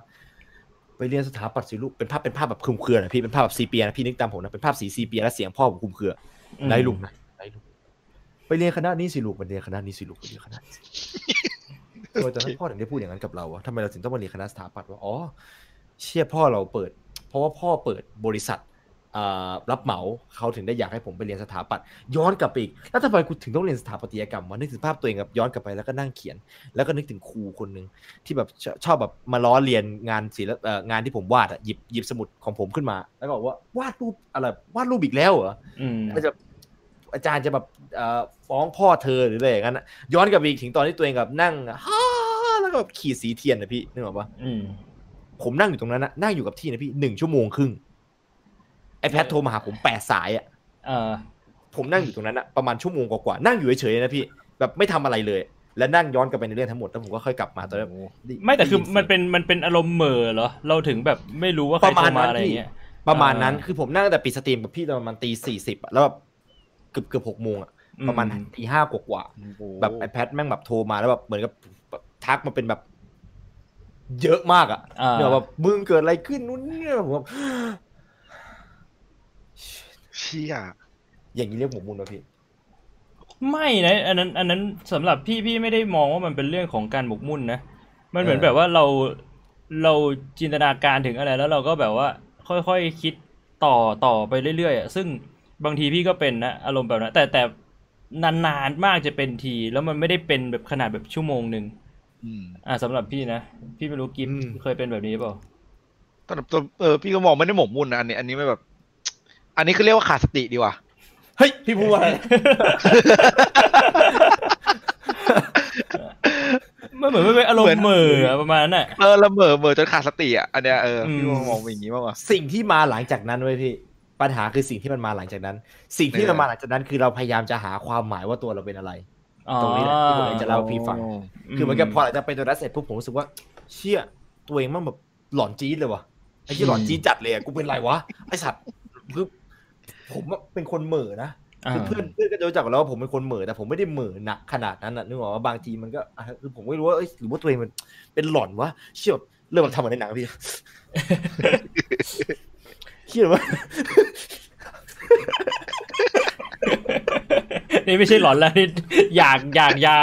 [SPEAKER 1] ไปเรียนสถาปัตย์สิลูกเป็นภาพเป็นภาพแบบคลุมเครือนะพี่เป็นภาพแบบซีเปียนะพี่นึกตามผมนะเป็นภาพสีซีเปียแล้วเสียงพ่อผมคลุมเครือ
[SPEAKER 2] อืม
[SPEAKER 1] ได้ลูกนะได้ลูกไปเรียนคณะนี้สิลูกไปเรียนคณะนี้สิลูกไปเรียนคณะนี้สิทำไมตอนนั้นพ่อถึงได้พูดอย่างนั้นกับเราวะทำไมเราถึงต้องมาเรียนคณะสถาปัตย์วะอ๋อเชื่อพ่อเราเปิด เพราะว่าพ่อเปิดบริษัทอ่า รับเหมาเขาถึงได้อยากให้ผมไปเรียนสถาปัตย์ย้อนกลับไปอีกแล้วทำไมกูถึงต้องเรียนสถาปัตยกรรมวะนึกถึงภาพตัวเองแบบย้อนกลับไปแล้วก็นั่งเขียน แล้วก็นึกถึงครูคนหนึ่งที่แบบชชอบแบบมาล้อเรียนงานศิลปเอ่องานที่ผมวาดอะหยิบหยิบสมุดของผมขึ้นมา แล้วก็บอกว่าวาดรูปอะไรวาดรูปอีกแล้วเหรอ
[SPEAKER 2] อืม
[SPEAKER 1] แล้วจะอาจารย์จะแบบเอ่อฟ้องพ่อเธอหรืออะไรอย่างนั้นอะย้อนกลับไปอีกถึงตอนที่ตัวเองแบบนั่งฮ่าแล้วก็แบบขีดสีเทียนนะพี่นึกออกปะ
[SPEAKER 2] อืม
[SPEAKER 1] ผมนั่งอยู่ตรงนั้นนะนั่งอยู่กับที่นะพี่หนึ่งชั่วโมงครึ่ง ไอแพทโทรมาหาผมแปดสายอะ
[SPEAKER 2] เออ
[SPEAKER 1] ผมนั่งอยู่ตรงนั้นอะประมาณชั่วโมงกว่าๆนั่งอยู่เฉยๆนะพี่แบบไม่ทำอะไรเลย แล้วนั่งย้อนกลับไปในเรื่องทั้งหมดแล้วผมก็ค่อยกลับมาตอนนั้นด้
[SPEAKER 2] ไม่แต่คือ
[SPEAKER 1] ด้ยิ
[SPEAKER 2] มันเป็นมันเป็นอารมณ์เหม่อเหรอเราถึงแบบไม่รู้ว่าใคร
[SPEAKER 1] ประมา
[SPEAKER 2] โท
[SPEAKER 1] ณ
[SPEAKER 2] รมา
[SPEAKER 1] นั้น
[SPEAKER 2] อะไร
[SPEAKER 1] พี่
[SPEAKER 2] เงี้ย
[SPEAKER 1] ประมาณนั้น
[SPEAKER 2] อ่า
[SPEAKER 1] คือผมนั่งตั้งแต่ปิดสตรีมกับพี่ตอนประมาณตีสี่สิบอะแล้วแบบเกือบเกือบหกโมงอะประมาณ
[SPEAKER 2] อืม
[SPEAKER 1] ตีห้ากว่าๆแบบไอแพทแม่งแบบโทรมาแล้วแบบเหมือนกับแบบทักมาเป็นแบบ เยอะมากอะ
[SPEAKER 2] อ่า
[SPEAKER 1] เดี๋ยวแบบมึงเกิดอะไรขึ้นนู่นเนี่ยผมแบบ
[SPEAKER 3] เชี่ย
[SPEAKER 1] อย่างนี้เรียกหมกมุ่นป่ะพี่
[SPEAKER 2] ไม่นะอันนั้นอันนั้นสำหรับพี่พี่ไม่ได้มองว่ามันเป็นเรื่องของการหมกมุ่นนะ มันเหมือน
[SPEAKER 1] เออ
[SPEAKER 2] แบบว่าเราเราจินตนาการถึงอะไรแล้วเราก็แบบว่า ค่อยๆคิดต่อต่อไปเรื่อยๆอะซึ่งบางทีพี่ก็เป็นนะอารมณ์แบบนั้นแต่แต่นานๆมากจะเป็นที แล้วมันไม่ได้เป็นแบบขนาดแบบชั่วโมงหนึ่ง
[SPEAKER 3] อืม
[SPEAKER 2] อ่าสำหรับพี่นะ พี่ไม่รู้กิฟเคยเป็นแบบนี้เปล่า
[SPEAKER 3] ตอนตอนเออพี่ก็มองไม่ได้หมกมุ่นนะอันนี้อันนี้ไม่แบบ อันนี้คือเรียกว่าขาดสติดีกว่า
[SPEAKER 1] เฮ้ยพี่พูดอะไร
[SPEAKER 2] มันเหมือนมันเป็นอารม
[SPEAKER 3] เหมือ
[SPEAKER 2] ณ์
[SPEAKER 3] น
[SPEAKER 2] เหม่ออะประมาณนั้นน่ะ
[SPEAKER 3] เออละเมอเมอจนขาดสติอะอันเนี้ยเออพี่
[SPEAKER 2] อืม
[SPEAKER 3] มองเป็นอย่างนี้มากกว่า
[SPEAKER 1] สิ่งที่มาหลังจากนั้นเว้ยพี่ปัญหาคือสิ่งที่มันมาหลังจากนั้น สิ่งที่
[SPEAKER 3] เออ
[SPEAKER 1] มันมาหลังจากนั้นคือเราพยายามจะหาความหมายว่าตัวเราเป็นอะไรตรงนี้แหละที่ผมอยากจะเล่าให้พี่ฟัง คือเหมือนกับพอหลังจากเป็นตัวนั้นเสร็จปุ๊บผมรู้สึกว่า เชี่ยตัวเองมันแบบหลอนจี๊ดเลยว่ะไอ้ที่หลอนจี๊ดจัดเลยอะกูเป็นไรวะไอ้สัตว์คือ ผมอะเป็นคนเหม่อนะ
[SPEAKER 2] อ่า
[SPEAKER 1] คือเพื่อนเพื่อนก็จะรู้จักกันแล้วว่าผมเป็นคนเหม่อแต่ผมไม่ได้เหม่อหนักขนาดนั้นนะนึกออกว่าบางทีมันก็อะคือผมไม่รู้ว่าเอ้ยหรือว่าตัวเองมันเป็นหลอนวะเชี่ยแบบเริ่มแบบทำเหมือนในหนังพี่เชี่ยว่า
[SPEAKER 2] นี่ไม่ใช่หลอนแล้วนี่อยากอยากยา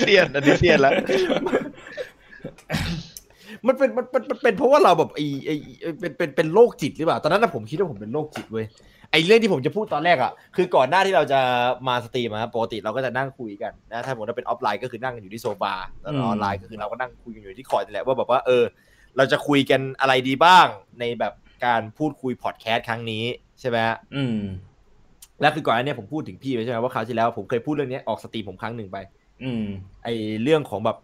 [SPEAKER 3] เซียนอันนี้เซียนแล้ว
[SPEAKER 1] มันเป็นมันมันมันเป็นเพราะว่าเราแบบไอ้ไอ้ไอ้เป็นเป็นเป็นโรคจิตหรือเปล่า ตอนนั้นนะผมคิดว่าผมเป็นโรคจิตเว้ยไอ้เรื่องที่ผมจะพูดตอนแรกอะคือก่อนหน้าที่เราจะมา stream อะครับปกติเราก็จะนั่งคุยกันนะถ้าผมจะเป็นออฟไลน์ก็คือนั่งกันอยู่ที่โซฟาแล้ว
[SPEAKER 2] อืม
[SPEAKER 1] ออนไลน์ก็คือเราก็นั่งคุยกันอยู่ที่ call นี่แหละว่าแบบว่าเออ เราจะคุยกันอะไรดีบ้างในแบบการพูดคุยพอดแคสต์ครั้งนี้ใช่ไหมฮะ
[SPEAKER 2] อืม
[SPEAKER 1] แล้วคือก่อนหน้านี้ผมพูดถึงพี่ไปใช่ไหมว่าคราวที่แล้วผมเคยพูดเรื่องนี้ออก stream ผมครั้งหนึ่งไป
[SPEAKER 2] อืม
[SPEAKER 1] ไอ้เรื่องของแบบ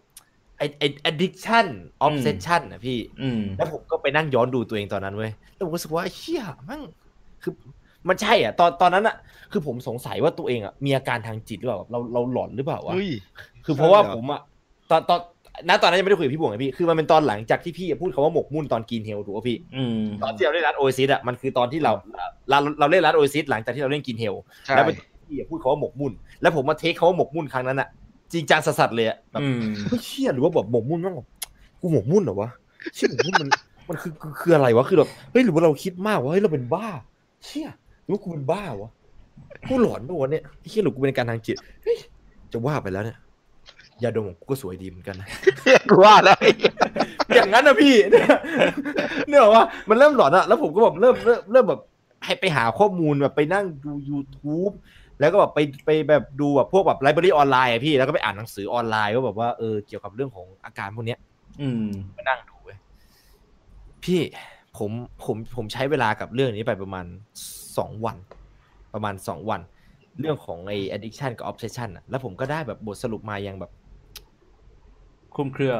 [SPEAKER 1] ไอ้ไอ้ addiction obsession นะพี่
[SPEAKER 2] อืม
[SPEAKER 1] แล้วผมก็ไปนั่งย้อนดูตัวเองตอนนั้นเว้ยแล้วผมก็รู้สึกว่าเชี่ยมั่งคือมันใช่อะ ตอนตอนนั้นอะ คือผมสงสัยว่าตัวเองอะมีอาการทางจิตหรือเปล่าแบบเราเราหลอนหรือเปล่าวะ
[SPEAKER 3] เฮ้ย
[SPEAKER 1] คือเพราะว่า
[SPEAKER 3] ใช่เหรอ
[SPEAKER 1] ผมอะตอนตอนณตอนนั้นยังไม่ได้คุยกับพี่บวงไงพี่ คือมันเป็นตอนหลังจากที่พี่พูดคำว่าหมกมุ่นตอนกินเฮลถูกป่ะพี่
[SPEAKER 2] อืม
[SPEAKER 1] ตอนที่เราเล่นรัดโอซิสอะมันคือตอนที่เราเราเราเล่นรัดโอซิสหลังจากที่เราเล่นกินเฮล
[SPEAKER 3] ใช่
[SPEAKER 1] แล้วเป็นพี่อะพูดคำว่าหมกมุ่น แล้วผมมาเทคคำว่าหมกมุ่นครั้งนั้นอะ จริงจังสัสๆเลยอะแบบ
[SPEAKER 2] อืม
[SPEAKER 1] เฮ้ยเชี่ยหรือว่าแบบหมกมุ่นแม่งแบบกูหมกมุ่นเหรอวะเชี่ยหมกมุ่นมันมันคือคือคืออะไรวะคือแบบเฮ้ยหรือว่าเราคิดมากวะเฮ้ยเราเป็นบ้า เชี่ยหรือว่ากูเป็นบ้าวะกูหลอนปะวะเนี่ยไอ้เชี่ยหรือกูเป็นการทางจิตเฮ้ยจะว่าไปแล้วเนี่ยยาดมของกูก็สวยดีเหมือนกันนะ
[SPEAKER 3] กูว่าแล้วไอ้
[SPEAKER 1] อย่างนั้นนะพี่เนี่ยเนี่ยว่ามันเริ่มหลอนอะแล้วผมก็แบบเริ่มเริ่มเริ่มแบบให้ไปหาข้อมูลแบบไปนั่งดู YouTube แล้วก็แบบไปไปแบบดูแบบพวกแบบไลบรารีออนไลน์อะพี่แล้วก็ไปอ่านหนังสือออนไลน์ว่าแบบว่าเออเกี่ยวกับเรื่องของอาการพวกเนี้ย
[SPEAKER 2] อืม
[SPEAKER 1] มานั่งดูเว้ยพี่ผมผมผมใช้เวลากับเรื่องนี้ไปประมาณสองวัน ประมาณสองวัน เรื่องของไอ้ addiction กับ obsession อะแล้วผมก็ได้แบบบทสรุปมายังแบบ
[SPEAKER 2] คลุมเครือ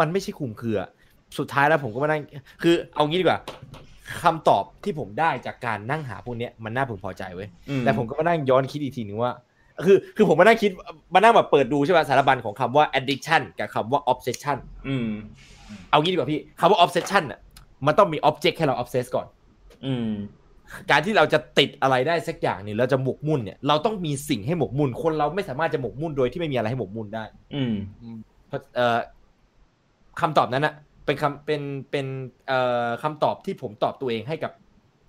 [SPEAKER 1] มันไม่ใช่คลุมเครือ สุดท้ายแล้วผมก็มานั่ง คือเอางี้ดีกว่า คำตอบที่ผมได้จากการนั่งหาพวกเนี้ยมันน่าพึงพอใจเว้ย
[SPEAKER 2] อืม
[SPEAKER 1] แต่ผมก็มานั่งย้อนคิดอีกทีหนึ่งว่า คือคือผมมานั่งคิดมานั่งแบบเปิดดูใช่ป่ะสารบัญของคำว่า addiction กับคำว่า obsession
[SPEAKER 2] อืม
[SPEAKER 1] เอางี้ดีกว่าพี่คำว่า obsession อะมันต้องมี object ให้เรา obsess ก่อน
[SPEAKER 2] อืม
[SPEAKER 1] การที่เราจะติดอะไรได้สักอย่างหนึ่งเราจะหมกมุ่นเนี่ยเราต้องมีสิ่งให้หมกมุ่นคนเราไม่สามารถจะหมกมุ่นโดยที่ไม่มีอะไรให้หมกมุ่นได้
[SPEAKER 2] อืม
[SPEAKER 1] เพราะเอ่อคำตอบนั้นอะ เป็นคำเป็นเป็นเอ่อคำตอบที่ผมตอบตัวเองให้กับ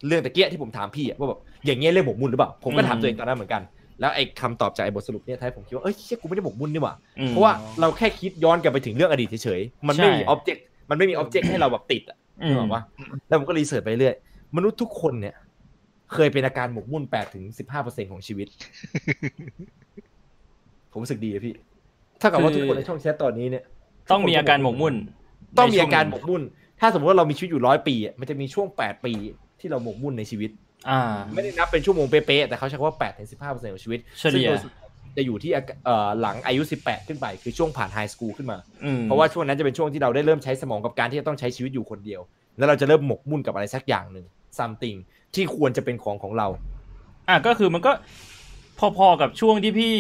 [SPEAKER 1] เรื่องตะเกียที่ผมถามพี่อะว่าแบบอย่างเงี้ยเรื่องหมกมุ่นหรือเปล่าผมก็ถาม
[SPEAKER 2] อืม
[SPEAKER 1] ตัวเองตอนนั้นเหมือนกัน แล้วไอ้คำตอบจากไอ้บทสรุปเนี่ยทำให้ผมคิดว่าเอ้ยเชี่ยกูไม่ได้หมกมุ่นนี่หว่า
[SPEAKER 2] อืม
[SPEAKER 1] เพราะว่าเราแค่คิดย้อนกลับไปถึงเรื่องอดีตเฉยๆมันไม่มี
[SPEAKER 2] ใช่
[SPEAKER 1] อ็อบเจกต์มันไม่มีอ็อบเจกต์ให้เราแบบติดอะ
[SPEAKER 2] อื
[SPEAKER 1] นึก
[SPEAKER 2] ม
[SPEAKER 1] ออกปะแล้วผมก็รีเสิร์ชไปเรื่อยมนุษย์ทุกคนเนี่ย เคยเป็นอาการหมกมุ่นแปดถึงสิบห้าเปอร์เซ็นของชีวิต ผมรู้สึกดีอะพี่ ถ้ากับว่าทุกคนในช่องแชทตอนนี้เนี่ย
[SPEAKER 2] ต้องมีอาการหมกมุ่น
[SPEAKER 1] ต้องมี
[SPEAKER 2] ในช่ว
[SPEAKER 1] อาการหมกมุ่น ถ้าสมมติว่าเรามีชีวิตอยู่ร้อยปีอะมันจะมีช่วงแปดปีที่เราหมกมุ่นในชีวิต
[SPEAKER 2] อ่า
[SPEAKER 1] ไม่ได้นับเป็นชั่วโมงเป๊ะๆแต่เขาใช้คำว่าแปดถึงสิบห้าเปอร์เซ็นของชีวิต
[SPEAKER 2] เฉลี่ย
[SPEAKER 1] ซึ่งโดส่วนใหญ่จะอยู่ที่อาการเอ่อหลังอายุสิบแปดขึ้นไป คือช่วงผ่านไฮสคูลขึ้นมา
[SPEAKER 2] อืม
[SPEAKER 1] เพราะว่าช่วงนั้นจะเป็นช่วงที่เราได้เริ่มใช้สมองกับการที่จะต้องใช้ชีวิตอยู่คนเดียว แล้วเราจะเริ่มหมกมุ่นกับอะไรสักอย่างหนึ่ง something ที่ควรจะเป็นของของเรา
[SPEAKER 2] อะก็คือมันก็พอๆกับช่วงที่พี่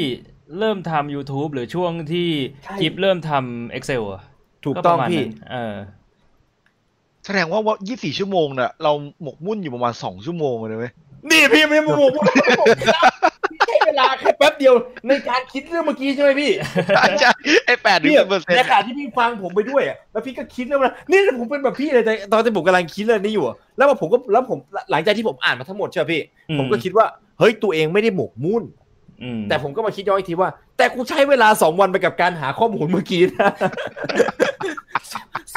[SPEAKER 2] เริ่มทำ YouTube หรือช่วงที่
[SPEAKER 1] ใช่
[SPEAKER 2] คลิปเริ่มทำ Excel อะ
[SPEAKER 1] ถูกต้อง
[SPEAKER 2] ประมาณ
[SPEAKER 1] พี่
[SPEAKER 2] นั้นเออ
[SPEAKER 3] แสดงว่าว่ายี่สี่ชั่วโมงน่ะเราหมกมุ่นอยู่ประมาณสองชั่วโมงเลยไหม
[SPEAKER 1] นี่พี่ไม่หมกมุ่นใช้เวลาแค่แป๊บเดียวในการคิดเรื่องเมื่อกี้ใช่ไหมพี่
[SPEAKER 3] ใช่ไอ้แปดถึง
[SPEAKER 1] พี่
[SPEAKER 3] สิบเปอร์เซ็น
[SPEAKER 1] ใน
[SPEAKER 3] ต์
[SPEAKER 1] ขณะที่พี่ฟังผมไปด้วยอะแล้วพี่ก็คิดเรื่องนั้นนี่ผมเป็นแบบพี่เลยแต่ตอนที่ผมกำลังคิดเรื่องนี้อยู่อะแล้วผมก็แล้วผมหลังจากที่ผมอ่านมาทั้งหมดใช่ไหมพี่
[SPEAKER 2] อืม
[SPEAKER 1] ผมก็คิดว่าเฮ้ยตัวเองไม่ได้หมกมุ่น
[SPEAKER 2] อืม
[SPEAKER 1] แต่ผมก็มาคิดย้อนอีกทีว่า แต่กูใช้เวลาสองวันไปกับการหาข้อมูลเมื่อกี้นะ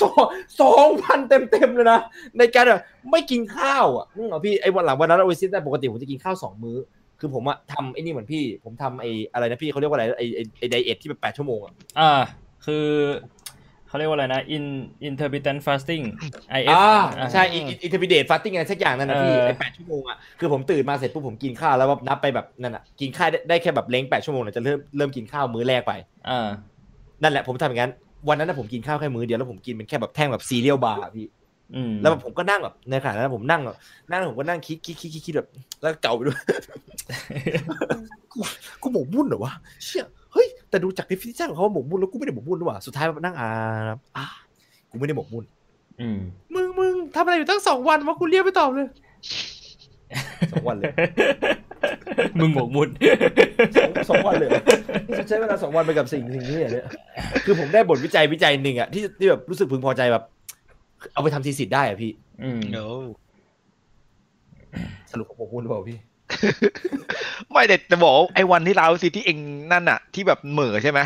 [SPEAKER 1] สองสองวันเต็มๆเลยนะในการแบบไม่กินข้าวอะนึกออพี่ไอ้วันหลังวันนั้นโอซิสได้ปกติผมจะกินข้าวสองมื้อ คือผมอะทำไอ้นี่เหมือนพี่ ผมทำไอ้อะไรนะพี่เขาเรียกว่าอะไรไอ้ไอ้ไอ้ไดเอทที่เป็นแปดชั่วโมงอะ
[SPEAKER 2] อ่าคือ เขาเรียกว่าอะไรนะ in intermittent fasting IF
[SPEAKER 1] อ่า
[SPEAKER 2] อ่า
[SPEAKER 1] ใช่ intermittent fasting อะไรสักอย่างนั่นนะพี่
[SPEAKER 2] เออ
[SPEAKER 1] ไอ้แปดชั่วโมงอะคือผมตื่นมาเสร็จปุ๊บผมกินข้าวแล้วแบบนับไปแบบนั่นอะกินข้าวได้ได้แค่แบบ length แปดชั่วโมงเนี่ยจะเริ่มเริ่มกินข้าวมื้อแรกไป
[SPEAKER 2] อ่า
[SPEAKER 1] นั่นแหละผมทำอย่างนั้น วันนั้นนะผมกินข้าวแค่มื้อเดียวแล้วผมกินเป็นแค่แบบแท่งแบบ cereal bar พี่
[SPEAKER 2] อืม
[SPEAKER 1] แล้วแบบผมก็นั่งแบบในขณะนั้นผมนั่งแบบนั่งแล้วผมก็นั่งคิดคิดคิดคิดคิดแบบ แล้วก็เกาไปด้วยกูกูหมกมุ่นเหรอวะเชี่ยเฮ้ย แต่ดูจาก definition ของเขาว่าหมกมุ่นแล้วกูไม่ได้หมกมุ่นด้วยว่ะสุดท้ายแบบนั่งอ่านอะกูไม่ได้หมกมุ่น
[SPEAKER 2] อืม
[SPEAKER 1] มึงมึงทำอะไรอยู่ตั้งสองวันวะกูเรียกไม่ตอบเลยสองวันเลย
[SPEAKER 2] มึงหมกมุ่น
[SPEAKER 1] สองสองวันเลยนี่ฉันใช้เวลาสองวันไปกับสิ่งสิ่งนี้เนี่ยคือผมได้บทวิจัยวิจัยหนึ่งอะที่ที่แบบรู้สึกพึงพอใจแบบ เอาไปทำทีสิทธ์ได้อะพี่
[SPEAKER 2] อืม
[SPEAKER 3] เดี๋ยว
[SPEAKER 1] สรุปของผมพูดหรือเปล่าพี่
[SPEAKER 3] ไม่แต่จะบอกไอ้วันที่เราสิที่เองนั่นน่ะที่แบบเหม่อใช่ไหม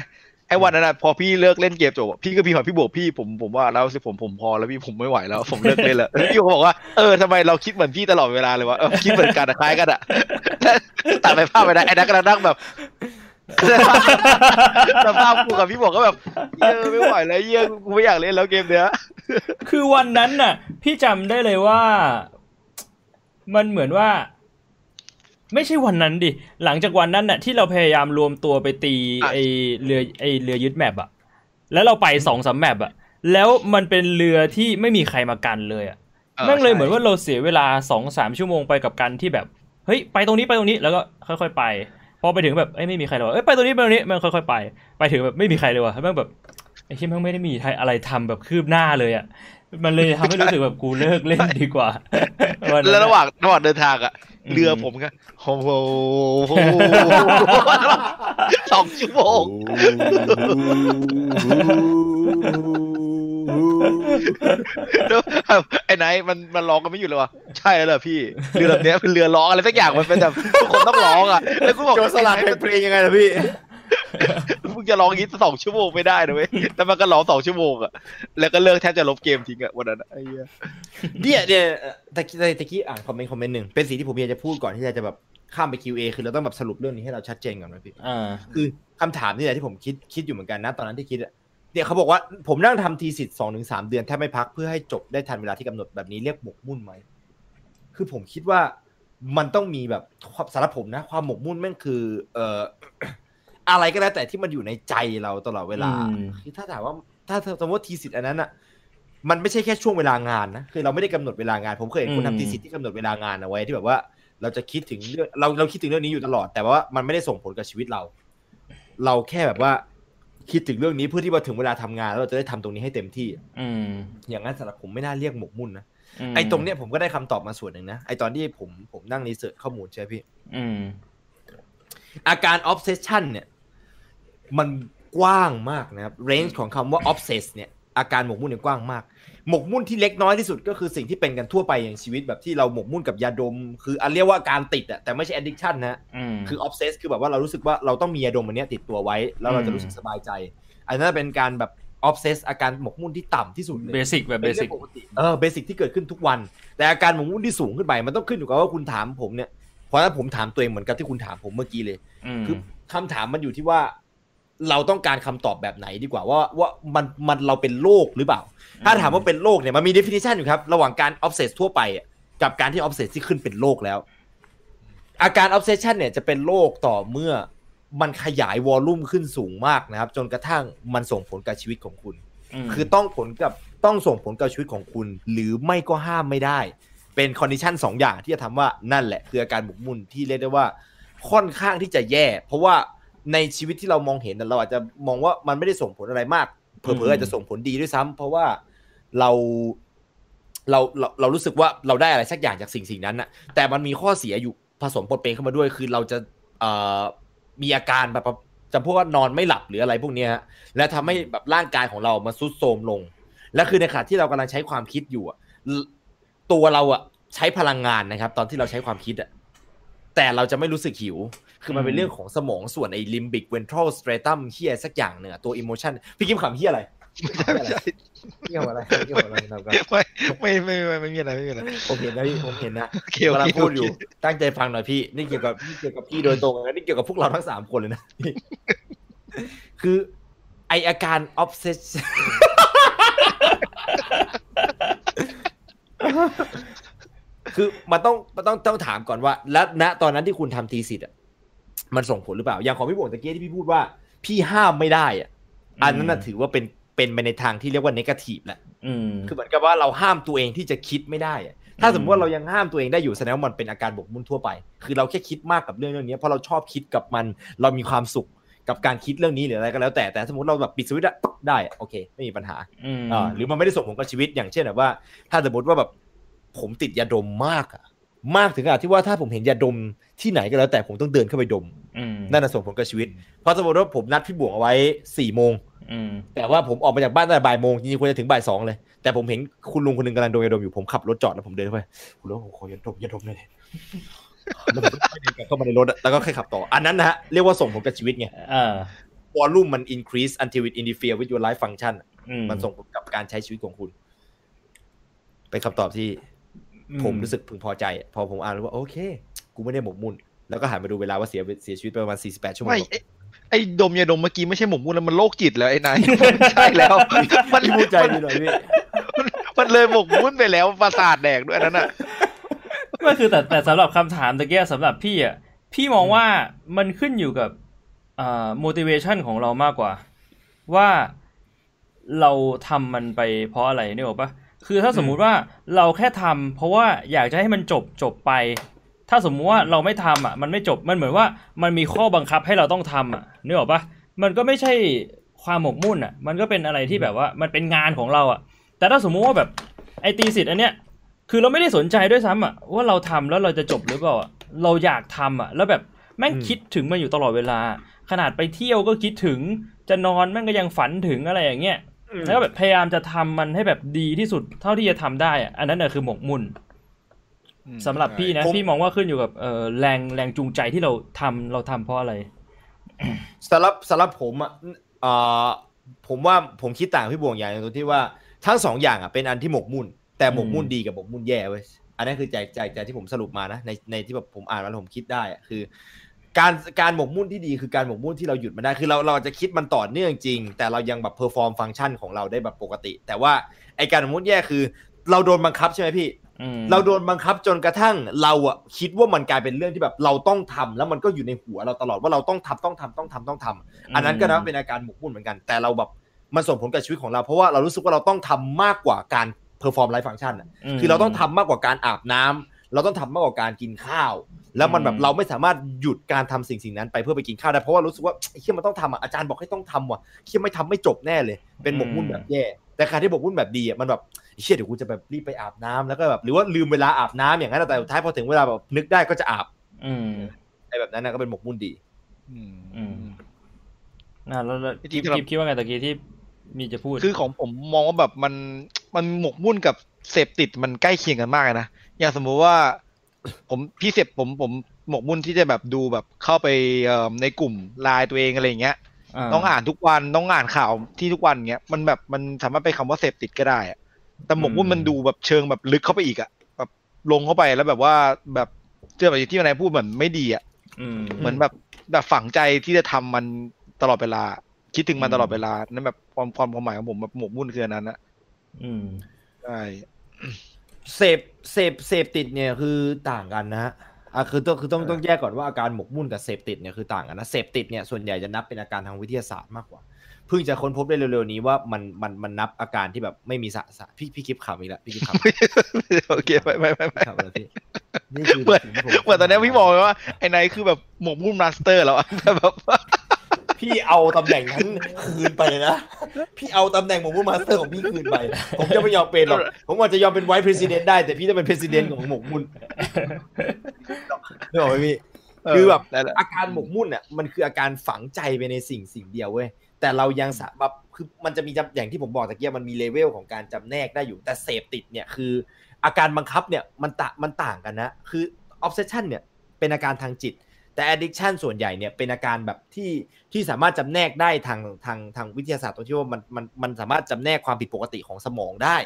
[SPEAKER 3] ไอ้วันนั้นน่ะพอพี่เลิกเล่นเกมจบพี่ก็พี่มาพี่บอกพี่ผมผมว่าเราสิผมผมพอแล้วพี่ผมไม่ไหวแล้วผมเลิกเล่นแล้วพี่ก็บอกว่าเออทำไมเราคิดเหมือนพี่ตลอดเวลาเลยวะเออคิดเหมือนกันคล้ายกันอะตัดไปภาพไปได้ไอ้นักกระนั่งแบบสภาพกูกับพี่บอกก็แบบเยอะไม่ไหวแล้วเยี่ยกูไม่อยากเล่นแล้วเกมเนี้ย
[SPEAKER 2] คือวันนั้นน่ะ พี่จำได้เลยว่า มันเหมือนว่า ไม่ใช่วันนั้นดิ หลังจากวันนั้นน่ะที่เราพยายามรวมตัวไปตี
[SPEAKER 3] อะ
[SPEAKER 2] ไอเรือไอเรือยึดแมปอะแล้วเราไปสองสามแมปอะแล้วมันเป็นเรือที่ไม่มีใครมากันเลยอะแม่งเลยเหมือนว่าเราเสียเวลาสองสามชั่วโมงไปกับการที่แบบเฮ้ยไปตรงนี้ไปตรงนี้แล้วก็ค่อยๆไป พอไปถึงแบบเอ้ยไม่มีใครเลยว่ะเอ้ยไปตรงนี้ไปตรงนี้มันค่อยๆไป ไปถึงแบบไม่มีใครเลยว่ะแม่งแบบไอ้ที่แม่งไม่ได้มีอะไรทำแบบคืบหน้าเลยอะมันเลยทำให้รู้สึกแบบกูเลิกเล่นดีกว่านนั้น
[SPEAKER 3] แล้วระหว่างระหว่างเดินทางอะ
[SPEAKER 2] อืม
[SPEAKER 3] เรือผมก็โอ้โหสองชั่วโมงแล้วไอ้ไนท์มันมันร้องกันไม่หยุดเลยวะใช่แล้วเหรอพี่เรือลำเนี้ยเป็นเรือร้องอะไรสักอย่างมันเป็นแบบทุกคนต้องร้องอะแล้วกูบอก
[SPEAKER 1] โจรสลัดเพลงเพลงยังไงล่ะพี่
[SPEAKER 3] มึงจะร้องอย่างนี้สองชั่วโมงไม่ได้นะเว้ยแต่มันก็ร้องสองชั่วโมงอะแล้วก็เลิกแทบจะลบเกมทิ้งอะวันนั้นอะไอ้เหี้ย
[SPEAKER 1] เนี่ยเนี่ยเอ่อตะกี้ตะกี้อ่านคอมเมนต์คอมเมนต์หนึ่งเป็นสิ่งที่ผมอยากจะพูดก่อนที่จะแบบข้ามไป QA คือเราต้องแบบสรุปเรื่องนี้ให้เราชัดเจนก่อนนะพี่
[SPEAKER 2] อ่า
[SPEAKER 1] คือคำถามนี่แหละที่ผมคิดคิดอยู่เหมือนกันนะตอนนั้นที่คิดอะเนี่ยเขาบอกว่าผมนั่งทำทีสิทธิ์สองถึงสามเดือนแทบไม่พักเพื่อให้จบได้ทันเวลาที่กำหนดแบบนี้เรียกหมกมุ่นไหมคือผมคิดว่ามันต้องมีแบบสำหรับผมนะ ความหมกมุ่นแม่งคือ เอ่อ อะไรก็แล้วแต่ที่มันอยู่ในใจเราตลอดเวลา
[SPEAKER 2] อืม
[SPEAKER 1] คือถ้าถามว่าถ้าสมมติว่าทีสิทธิ์อันนั้นอะมันไม่ใช่แค่ช่วงเวลางานนะคือเราไม่ได้กำหนดเวลางาน ผมเคยเห็นคนทำทีสิทธิ์ที่กำหนดเวลางานเอาไว้ที่แบบว่า เราจะคิดถึงเรื่องเราเราคิดถึงเรื่องนี้อยู่ตลอด แต่ว่ามันไม่ได้ส่งผลกับชีวิตเรา เราแค่แบบว่าคิดถึงเรื่องนี้เพื่อที่ว่าถึงเวลาทำงานแล้วเราจะได้ทำตรงนี้ให้เต็มที่
[SPEAKER 2] อืม
[SPEAKER 1] อย่างนั้นสำหรับผมไม่น่าเรียกหมกมุ่นนะ
[SPEAKER 2] ม
[SPEAKER 1] ไอ้ตรงเนี้ยผมก็ได้คำตอบมาส่วนหนึ่งนะไอ้ตอนที่ผมผมนั่งรีเสิร์ชข้อมูลใช่ไหมพี่
[SPEAKER 2] อืม
[SPEAKER 1] อาการ obsession เนี่ย มันกว้างมากนะครับ range ของคำว่า obsess เนี่ยอาการหมกมุ่นเนี่ยกว้างมาก หมกมุ่นที่เล็กน้อยที่สุดก็คือสิ่งที่เป็นกันทั่วไปอย่างชีวิตแบบที่เราหมกมุ่นกับยาดม คืออันเรียกว่าการติดอะแต่ไม่ใช่ addiction นะ
[SPEAKER 2] อืม
[SPEAKER 1] คือ obsess คือแบบว่าเรารู้สึกว่าเราต้องมียาดมอันเนี้ยติดตัวไว้ แล้วเราจะรู้สึกสบายใจ อันนั้นเป็นการแบบ obsess อาการหมกมุ่นที่ต่ำที่สุดเลย
[SPEAKER 2] เบสิกแบบเบ
[SPEAKER 1] เป็น
[SPEAKER 2] สิ
[SPEAKER 1] เรื่อกงปกติเออเบสิกที่เกิดขึ้นทุกวัน แต่อาการหมกมุ่นที่สูงขึ้นไปมันต้องขึ้นอยู่กับว่าคุณถามผมเนี่ยเพราะฉะนั้นผมถามตัวเองเหมือนกับที่คุณถามผมเมื่อกี้เลย
[SPEAKER 2] อืม
[SPEAKER 1] คือคำถามมันอยู่ที่ว่า เราต้องการคำตอบแบบไหนดีกว่าว่าว่ามันมันเราเป็นโรคหรือเปล่า ถ้าถามว่าเป็นโรคเนี่ยมันมี definition อยู่ครับ ระหว่างการ obsess ทั่วไปอะกับการที่ obsess ที่ขึ้นเป็นโรคแล้ว อาการ obsession เนี่ยจะเป็นโรคต่อเมื่อมันขยายวอลลุ่มขึ้นสูงมากนะครับ จนกระทั่งมันส่งผลกับชีวิตของคุณ
[SPEAKER 2] ม
[SPEAKER 1] คือต้องผลกับต้องส่งผลกับชีวิตของคุณ หรือไม่ก็ห้ามไม่ได้ เป็น condition สองอย่างที่จะทำว่านั่นแหละ คืออาการหมกมุ่นที่เรียกได้ว่าค่อนข้างที่จะแย่ เพราะว่า ในชีวิตที่เรามองเห็นน่ะเราอาจจะมองว่ามันไม่ได้ส่งผลอะไรมาก เผลอๆอาจจะส่งผลดีด้วยซ้ำเพราะว่าเราเราเราเรารู้สึกว่าเราได้อะไรสักอย่างจากสิ่งสิ่งนั้นน่ะแต่มันมีข้อเสียอยู่ผสมปนเปเข้ามาด้วย คือเราจะเอ่อมีอาการแบบจำพวกว่านอนไม่หลับหรืออะไรพวกเนี้ยฮะและทำให้แบบร่างกายของเรามันทรุดโทรมลง และคือในขณะที่เรากำลังใช้ความคิดอยู่อะตัวเราอะใช้พลังงานนะครับ ตอนที่เราใช้ความคิดอะแต่เราจะไม่รู้สึกหิว คือมันเป็นเรื่องของสมองส่วนไอ้ limbic ventral striatum เฮียสักอย่างหนึ่งอะตัว emotion พี่กิมขำเฮียอะไร
[SPEAKER 3] ไม่ใช่ไม่ใช่
[SPEAKER 1] เฮียอะไรเฮียอะไรนะครับ
[SPEAKER 3] ไม่ไม่ไม่ไม่ไม่มีอะไรไม่มีอะไร
[SPEAKER 1] ผมเห็นนะพี่ผมเห็นนะ
[SPEAKER 3] โอเคโอเค
[SPEAKER 1] เวลาพูดอยู่
[SPEAKER 3] โอเค
[SPEAKER 1] ตั้งใจฟังหน่อยพี่นี่เกี่ยวกับนี่เกี่ยวกับพี่โดยตรงนะนี่เกี่ยวกับพวกเราทั้งสามคนเลยนะพี่คือไออาการ obsession คือมันต้องมันต้องต้องถามก่อนว่า แล้วณตอนนั้นที่คุณทำทีสิทธ์อะ มันส่งผลหรือเปล่า อย่างของพี่โบงตะเกียที่พี่พูดว่า พี่ห้ามไม่ได้อะอันนั้นน่ะถือว่าเป็นเป็นไปในทางที่เรียกว่า negative แหละ
[SPEAKER 2] อืม
[SPEAKER 1] คือเหมือนกับว่าเราห้ามตัวเองที่จะคิดไม่ได้อะถ้าสมมติว่าเรายังห้ามตัวเองได้อยู่แสดงว่ามันเป็นอาการบกมุ่นทั่วไป คือเราแค่คิดมากกับเรื่องเรื่องนี้เพราะเราชอบคิดกับมัน เรามีความสุขกับการคิดเรื่องนี้หรืออะไรก็แล้วแต่ แต่สมมติเราแบบปิดสวิตช์อะปั๊บได้อะโอเค ไม่มีปัญหา
[SPEAKER 2] อืม
[SPEAKER 1] อ่าหรือมันไม่ได้ส่งผลกับชีวิต อย่างเช่นแบบว่า ถ้าสมมติว่าแบบผมติดยาดมมากอะ มากถึงขนาดที่ว่าถ้าผมเห็นยาดมที่ไหนก็แล้ว แต่ผมต้องเดินเข้าไปดม
[SPEAKER 2] อืม
[SPEAKER 1] นั่นน่ะส่งผลกับชีวิต เพราะสมมติว่าผมนัดพี่บวงเอาไว้สี่โมง
[SPEAKER 2] อืม
[SPEAKER 1] แต่ว่าผมออกมาจากบ้านตั้งแต่บ่ายโมงจริงๆควรจะถึงบ่ายสองเลย แต่ผมเห็นคุณลุงคนหนึงกำลังดมยาดมอยู่ผมขับรถจอดแล้วผมเดินเข้าไปคุณลุงผมขอยาดมยาดมเลยแล้วผมก็เดินกลับเข้ามาในรถอะแล้วก็แค่ขับต่อ อันนั้นนะฮะเรียกว่าส่งผลกับชีวิตไง
[SPEAKER 2] อ่า
[SPEAKER 1] วอลลุ่มมัน increase until it interfere with your life function อะ
[SPEAKER 2] อืม
[SPEAKER 1] มันส่งผลกับการใช้ชีวิตของคุณเป็นคำตอบที่
[SPEAKER 2] อื
[SPEAKER 1] ผมรู้สึกพึงพอใจอะพอผมอ่านแล้วว่าโอเค กูไม่ได้หมกมุ่น แล้วก็หันมาดูเวลาว่าเสียเสียชีวิตไปประมาณ 48 ชั่วโมง
[SPEAKER 3] ไม่ไอ้ไอ้ดมยาดมเมื่อกี้ไม่ใช่หมกมุ่นแล้วมันโรคจิตแล้วไอ้นายไม่ใช่แล้ว มัน
[SPEAKER 1] พี่พูดใจดีหน่อยพี่
[SPEAKER 3] มันมันเลยหมกมุ่นไปแล้วประสาทแดกด้วยอันนั้นอะ
[SPEAKER 2] ก็คือแต่แต่สำหรับคำถามตะเกียสำหรับพี่อะพี่มองว่ามันขึ้นอยู่กับอ่า motivation ของเรามากกว่า ว่าเราทำมันไปเพราะอะไรเนี่ยหรอกปะ คือถ้าสมมุติว่าเราแค่ทำเพราะว่าอยากจะให้มันจบจบไป ถ้าสมมุติว่าเราไม่ทำอะ มันไม่จบมันเหมือนว่ามันมีข้อบังคับให้เราต้องทำอะนึกออกปะมันก็ไม่ใช่ความหมกมุ่นอะ มันก็เป็นอะไรที่แบบว่ามันเป็นงานของเราอะ แต่ถ้าสมมุติว่าแบบไอตีสิทธิ์อันเนี้ยคือเราไม่ได้สนใจด้วยซ้ำอะว่าเราทำแล้วเราจะจบหรือเปล่าอะเราอยากทำอะ แล้วแบบแม่ง
[SPEAKER 1] อืม
[SPEAKER 2] คิดถึงมันอยู่ตลอดเวลา ขนาดไปเที่ยวก็คิดถึงจะนอนแม่งก็ยังฝันถึงอะไรอย่างเงี้ย แล้วก็แบบพยายามจะทำมันให้แบบดีที่สุดเท่าที่จะทำได้อะอันนั้นน่ะคือหมกมุ่นสำหรับพี่นะ
[SPEAKER 1] ผม
[SPEAKER 2] พี่มองว่าขึ้นอยู่กับเอ่อแรงแรงจูงใจที่เราทำเราทำเพราะอะไร
[SPEAKER 1] สำหรับสำหรับผมอะเอ่อผมว่าผมคิดต่างพี่บวงอย่างหนึงตรงที่ว่าทั้งสองอย่างอะเป็นอันที่หมกมุ่น แต่หมกมุ่นดีกับหมกมุ่นแย่เว้ยอันนั้นคือใจใจใจที่ผมสรุปมานะในในที่แบบผมอ่านแล้วผมคิดได้อะคือ การการหมกมุ่นที่ดีคือการหมกมุ่นที่เราหยุดมันได้คือเราเราจะคิดมันต่อเนื่องจริง แต่เรายังแบบ perform function ของเราได้แบบปกติ แต่ว่าไอ้การหมกมุ่นแย่คือ เราโดนบังคับใช่ไหมพี่
[SPEAKER 2] อืม
[SPEAKER 1] เราโดนบังคับจนกระทั่งเราอะคิดว่ามันกลายเป็นเรื่องที่แบบเราต้องทำแล้วมันก็อยู่ในหัวเราตลอดว่าเราต้องทำต้องทำต้องทำต้องทำอันนั้นก็นับเป็นอาการหมกมุ่นเหมือนกัน แต่เราแบบมันส่งผลกับชีวิตของเราเพราะว่าเรารู้สึกว่าเราต้องทำมากกว่าการ perform life function อะ
[SPEAKER 2] ม
[SPEAKER 1] คือเราต้องทำมากกว่าการอาบน้ำเราต้องทำมากกว่าการกินข้าว แล้วมันแบบ
[SPEAKER 2] อืม
[SPEAKER 1] เราไม่สามารถหยุดการทำสิ่งสิ่งนั้นไปเพื่อไปกินข้าวได้เพราะว่ารู้สึกว่าไอ้เชี่ยมันต้องทำอะอาจารย์บอกให้ต้องทำว่ะเชี่ยไม่ทำไม่จบแน่เลย เป็นหมกมุ่นแบบแย่แต่การที่หมกมุ่นแบบดีอะมันแบบไอ้เชี่ยเดี๋ยวกูจะแบบรีบไปอาบน้ำแล้วก็แบบหรือว่าลืมเวลาอาบน้ำอย่างนั้นแต่สุดท้ายพอถึงเวลาแบบนึกได้ก็จะอาบ
[SPEAKER 2] อืม
[SPEAKER 1] ไอ้แบบนั้นนะก็เป็นหมกมุ่นดี
[SPEAKER 3] อืม
[SPEAKER 2] อืมน่ะแล้วแล้ว
[SPEAKER 3] จริงๆสำหรับ
[SPEAKER 2] คิดคิดว่าไงตะกี้ที่มีจะพูด
[SPEAKER 3] คือของผมมองว่าแบบมันมันหมกมุ่นกับเสพติดมันใกล้เคียงกันมากเลยนะอย่างสมมุติว่า ผมพี่เสพผมผมหมกมุ่นที่จะแบบดูแบบเข้าไปเอ่อในกลุ่มไลน์ตัวเองอะไรอย่างเงี้ยต้องอ่านทุกวันต้องอ่านข่าวที่ทุกวันเงี้ยมันแบบมันสามารถเป็นคำว่าเสพติดก็ได้อะแต่หมกมุ่น
[SPEAKER 2] อืม
[SPEAKER 3] มันดูแบบเชิงแบบลึกเข้าไปอีกอะแบบลงเข้าไปแล้วแบบว่าแบบเจอแบบที่นายพูดเหมือนไม่ดีอะ
[SPEAKER 2] อืม
[SPEAKER 3] เหมือนแบบแบบฝังใจที่จะทำมันตลอดเวลา คิดถึงมัน
[SPEAKER 2] อืม
[SPEAKER 3] ตลอดเวลานั่นแบบความความความหมายของผมแบบหมกมุ่นคืออันนั้นนะ
[SPEAKER 2] อืม
[SPEAKER 3] ใช่
[SPEAKER 1] เสพเสพเสพติดเนี่ยคือต่างกันนะฮะอะคือต้องคือต้องต้องแยกก่อนว่าอาการหมกมุ่นกับเสพติดเนี่ยคือต่างกันนะเสพติดเนี่ยส่วนใหญ่จะนับเป็นอาการทางวิทยาศาสตร์มากกว่าเพิ่งจะค้นพบได้เร็วๆนี้ว่ามันมันมันนับอาการที่แบบไม่มีสะสะพี่พี่คลิปขำอีกแล้วพี่คลิปขำ
[SPEAKER 3] โอเคไม่ไม่ไม่ไม่
[SPEAKER 1] ขำแล้วพี่นี่คือ
[SPEAKER 3] เหมือน
[SPEAKER 1] สิ่งที่ผม
[SPEAKER 3] เหมือนตอนนี้พี่บอกเลยว่าไอ้นายคือแบบหมกมุ่น master แล้วอะแบบว่า
[SPEAKER 1] พี่เอาตำแหน่งนั้นคืนไปเลยนะ พี่เอาตำแหน่งหมกมุ่น master ของพี่คืนไป ผมจะไม่ยอมเป็นหรอก ผมอาจจะยอมเป็นไวท์ประธานได้ แต่พี่จะเป็นประธานของหมกมุ่นนึกออกไหมพี่คือแบบ
[SPEAKER 3] นั่นแหละ
[SPEAKER 1] อาการหมกมุ่นเนี่ยมันคืออาการฝังใจไปในสิ่งสิ่งเดียวเว้ยแต่เรายังสามารถคือมันจะมีจำอย่างที่ผมบอกตะเกียบมันมีเลเวลของการจำแนกได้อยู่ แต่เสพติดเนี่ยคือ อาการบังคับเนี่ยมันตะมันต่างกันนะ คือ obsession เนี่ยเป็นอาการทางจิต แต่ addiction ส่วนใหญ่เนี่ยเป็นอาการแบบที่ที่สามารถจำแนกได้ทางทางทางวิทยาศาสตร์ตรงที่ว่ามันมันมันสามารถจำแนกความผิดปกติของสมองได้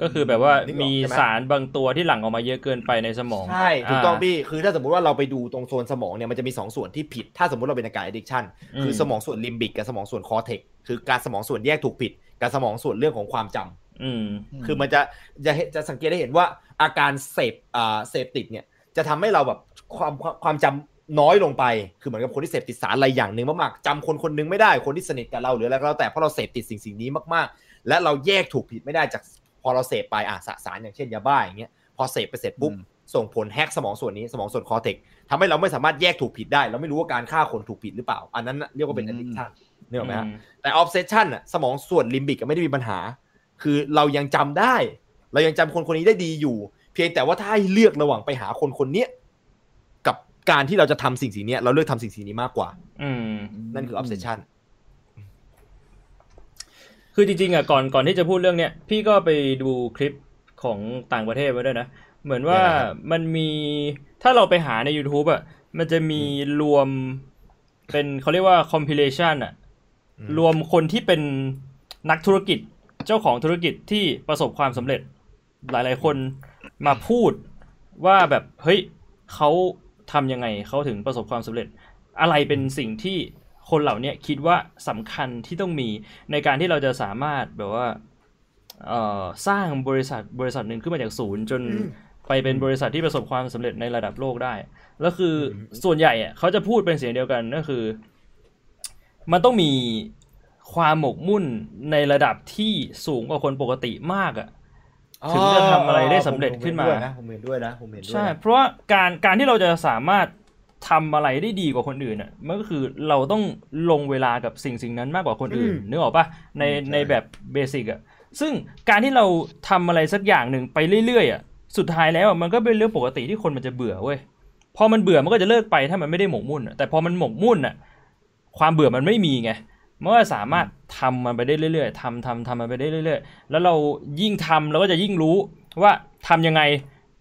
[SPEAKER 2] ก็คือแบบว่า
[SPEAKER 1] นึกออก
[SPEAKER 2] มี
[SPEAKER 1] ใช่ไหม
[SPEAKER 2] สารบางตัวที่หลั่งออกมาเยอะเกินไปในสมอง
[SPEAKER 1] ใช่ถูกต้องาพี่คือถ้าสมมติว่าเราไปดูตรงโซนสมองเนี่ยมันจะมี 2 ส่วนที่ผิด ถ้าสมมติเราเป็นอาการ addiction
[SPEAKER 2] อืม
[SPEAKER 1] คือสมองส่วนลิมบิกกับสมองส่วน cortex คือการสมองส่วนแยกถูกผิดกับสมองส่วนเรื่องของความจำ
[SPEAKER 2] อืม
[SPEAKER 1] คือมันจะจะเห็นจะสังเกตได้เห็นว่าอาการเสพอ่าเสพติดเนี่ยจะทำให้เราแบบความความความจำ น้อยลงไป คือเหมือนกับคนที่เสพติดสารอะไรอย่างหนึ่งมากๆจำคนคนหนึ่งไม่ได้ คนที่สนิทกับเราหรืออะไรก็แล้วแต่เพราะเราเสพติดสิ่งสิ่งนี้มากๆ และเราแยกถูกผิดไม่ได้จากพอเราเสพไปอะสารอย่างเช่นยาบ้าอย่างเงี้ย พอเสพไปเสร็จปุ๊บ
[SPEAKER 3] อืม
[SPEAKER 1] ส่งผล hack สมองส่วนนี้สมองส่วน cortex ทำให้เราไม่สามารถแยกถูกผิดได้ เราไม่รู้ว่าการฆ่าคนถูกผิดหรือเปล่า อันนั้นน่ะเรียกว่าเป็น addiction เนี่ยหรอกไหมฮะแต่ obsession อะสมองส่วนลิมบิกไม่ได้มีปัญหา คือเรายังจำได้ เรายังจำคนคนนี้ได้ดีอยู่ เพียงแต่ว่าถ้าให้เลือกระหว่างไปหาคนคนเนี้ย กับการที่เราจะทำสิ่งสิ่งเนี้ยเราเลือกทำสิ่งสิ่งนี้มากกว่า
[SPEAKER 2] อืม
[SPEAKER 1] นั่นคือ obsession
[SPEAKER 2] คือจริงๆอะก่อนก่อนที่จะพูดเรื่องเนี้ยพี่ก็ไปดูคลิปของต่างประเทศมาด้วยนะ เหมือนว่า
[SPEAKER 1] ยังไงครับ
[SPEAKER 2] มันมีถ้าเราไปหาใน YouTube อะมันจะมีรวมเป็นเขาเรียกว่า compilation อะ รวมคนที่เป็นนักธุรกิจเจ้าของธุรกิจที่ประสบความสำเร็จ หลายๆคนมาพูดว่าแบบเฮ้ยเขา ทำยังไงเขาถึงประสบความสำเร็จ อะไรเป็นสิ่งที่คนเหล่าเนี้ยคิดว่าสำคัญที่ต้องมีในการที่เราจะสามารถแบบว่าเอ่อสร้างบริษัทบริษัทหนึ่งขึ้นมาจากศูนย์จน
[SPEAKER 1] อืม
[SPEAKER 2] ไปเป็นบริษัทที่ประสบความสำเร็จในระดับโลกได้ แล้วคืออ
[SPEAKER 1] ม
[SPEAKER 2] ส่วนใหญ่อะเขาจะพูดเป็นเสียงเดียวกันก็คือ มันต้องมีความหมกมุ่นในระดับที่สูงกว่าคนปกติมากอะ ถึงจะทำอะไรได้สำเร็จขึ้นมา
[SPEAKER 1] ผมเห็นด้วยนะผมเห็นด้วยนะผมเห็นด้วย
[SPEAKER 2] ใช่
[SPEAKER 1] นะ
[SPEAKER 2] เพราะว่าการการที่เราจะสามารถทำอะไรได้ดีกว่าคนอื่นอะมันก็คือเราต้องลงเวลากับสิ่งสิ่งนั้นมากกว่าคนอื่นนึกออกปะในในแบบเบสิกอะซึ่งการที่เราทำอะไรสักอย่างหนึ่งไปเรื่อยๆอะสุดท้ายแล้วอะมันก็เป็นเรื่องปกติที่คนมันจะเบื่อเว้ยพอมันเบื่อมันก็จะเลิกไปถ้ามันไม่ได้หมกมุ่นอะแต่พอมันหมกมุ่นอะความเบื่อมันไม่มีไง มันก็สามารถทำมันไปได้เรื่อยๆทำทำทำมันไปได้เรื่อย ๆ แล้วเรายิ่งทำเราก็จะยิ่งรู้ว่าทำยังไง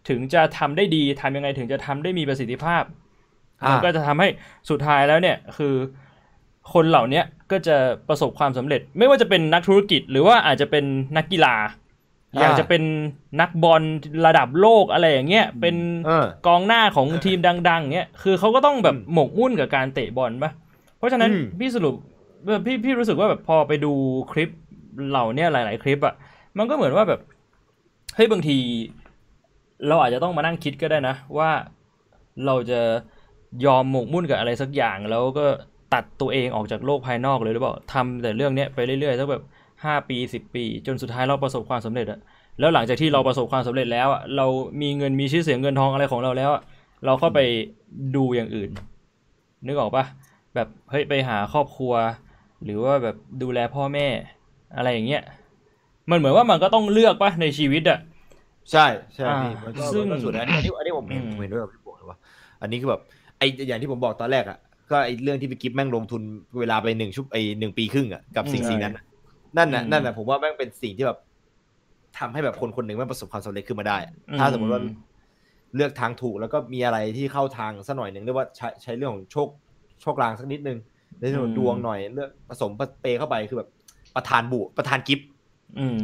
[SPEAKER 2] ถึงจะทำได้ดีทำยังไงถึงจะทำได้มีประสิทธิภาพ
[SPEAKER 1] อ่า
[SPEAKER 2] มันก็จะทำให้สุดท้ายแล้วเนี่ยคือคนเหล่าเนี้ยก็จะประสบความสำเร็จ ไม่ว่าจะเป็นนักธุรกิจ หรือว่าอาจจะเป็นนักกีฬาอยากจะเป็นนักบอลระดับโลกอะไรอย่างเงี้ยเป็น
[SPEAKER 1] เออ
[SPEAKER 2] กองหน้าของทีมดัง ๆเงี้ยคือเขาก็ต้องแบบ
[SPEAKER 1] อืม
[SPEAKER 2] หมกมุ่นกับการเตะบอลปะเพราะฉะนั้น
[SPEAKER 1] อืม
[SPEAKER 2] พี่สรุปแบบ พี่พี่รู้สึกว่าแบบพอไปดูคลิปเหล่าเนี้ยหลาย ๆ คลิปอะมันก็เหมือนว่าแบบเฮ้ยบางที เราอาจจะต้องมานั่งคิดก็ได้นะ ว่าเราจะยอมหมกมุ่นกับอะไรสักอย่าง แล้วก็ตัดตัวเองออกจากโลกภายนอกเลยหรือเปล่าทำแต่เรื่องเนี้ยไปเรื่อยๆสักแบบห้าปีสิบปี จนสุดท้ายเราประสบความสำเร็จอะแล้วหลังจากที่เราประสบความสำเร็จแล้วอะเรามีเงินมีชื่อเสียงเงินทองอะไรของเราแล้วอะเราก็ไปดูอย่างอื่น นึกออกปะแบบเฮ้ยไปหาครอบครัว หรือว่าแบบดูแลพ่อแม่อะไรอย่างเงี้ยมันเหมือนว่ามันก็ต้องเลือกปะในชีวิตอะ
[SPEAKER 1] ใช่ใช่
[SPEAKER 2] อ่า
[SPEAKER 1] พี่มันก็
[SPEAKER 2] ซึ่ง
[SPEAKER 1] มันก็สุดนะอันนี้อันนี้ผมเห็น
[SPEAKER 2] อืม
[SPEAKER 1] ผมเห็นด้วยกับพี่โบเลยว่า อันนี้คือแบบไออย่างที่ผมบอกตอนแรกอะก็ไอเรื่องที่พี่กิฟแม่งลงทุนเวลาไปหนึ่งชุบไอหนึ่งปีครึ่งอะกับสิ่ง
[SPEAKER 2] อืม
[SPEAKER 1] สิ่งนั้นอะนั่นน่ะ
[SPEAKER 2] อืม
[SPEAKER 1] นั่นน่ะผมว่าแม่งเป็นสิ่งที่แบบทำให้แบบคนคนหนึ่งแม่งประสบความสำเร็จขึ้นมาได้อะถ้าสมมติว่าเลือกทางถูกแล้วก็มีอะไรที่เข้าทางสักหน่อยหนึ่งเรียกว่าใช้ใช้เรื่องของโชคโชคลางสักนิดนึง ในเรื่องของดวงหน่อยเลือกผสมเปเข้าไปคือแบบประธานบุประธานกิฟต์
[SPEAKER 2] อืม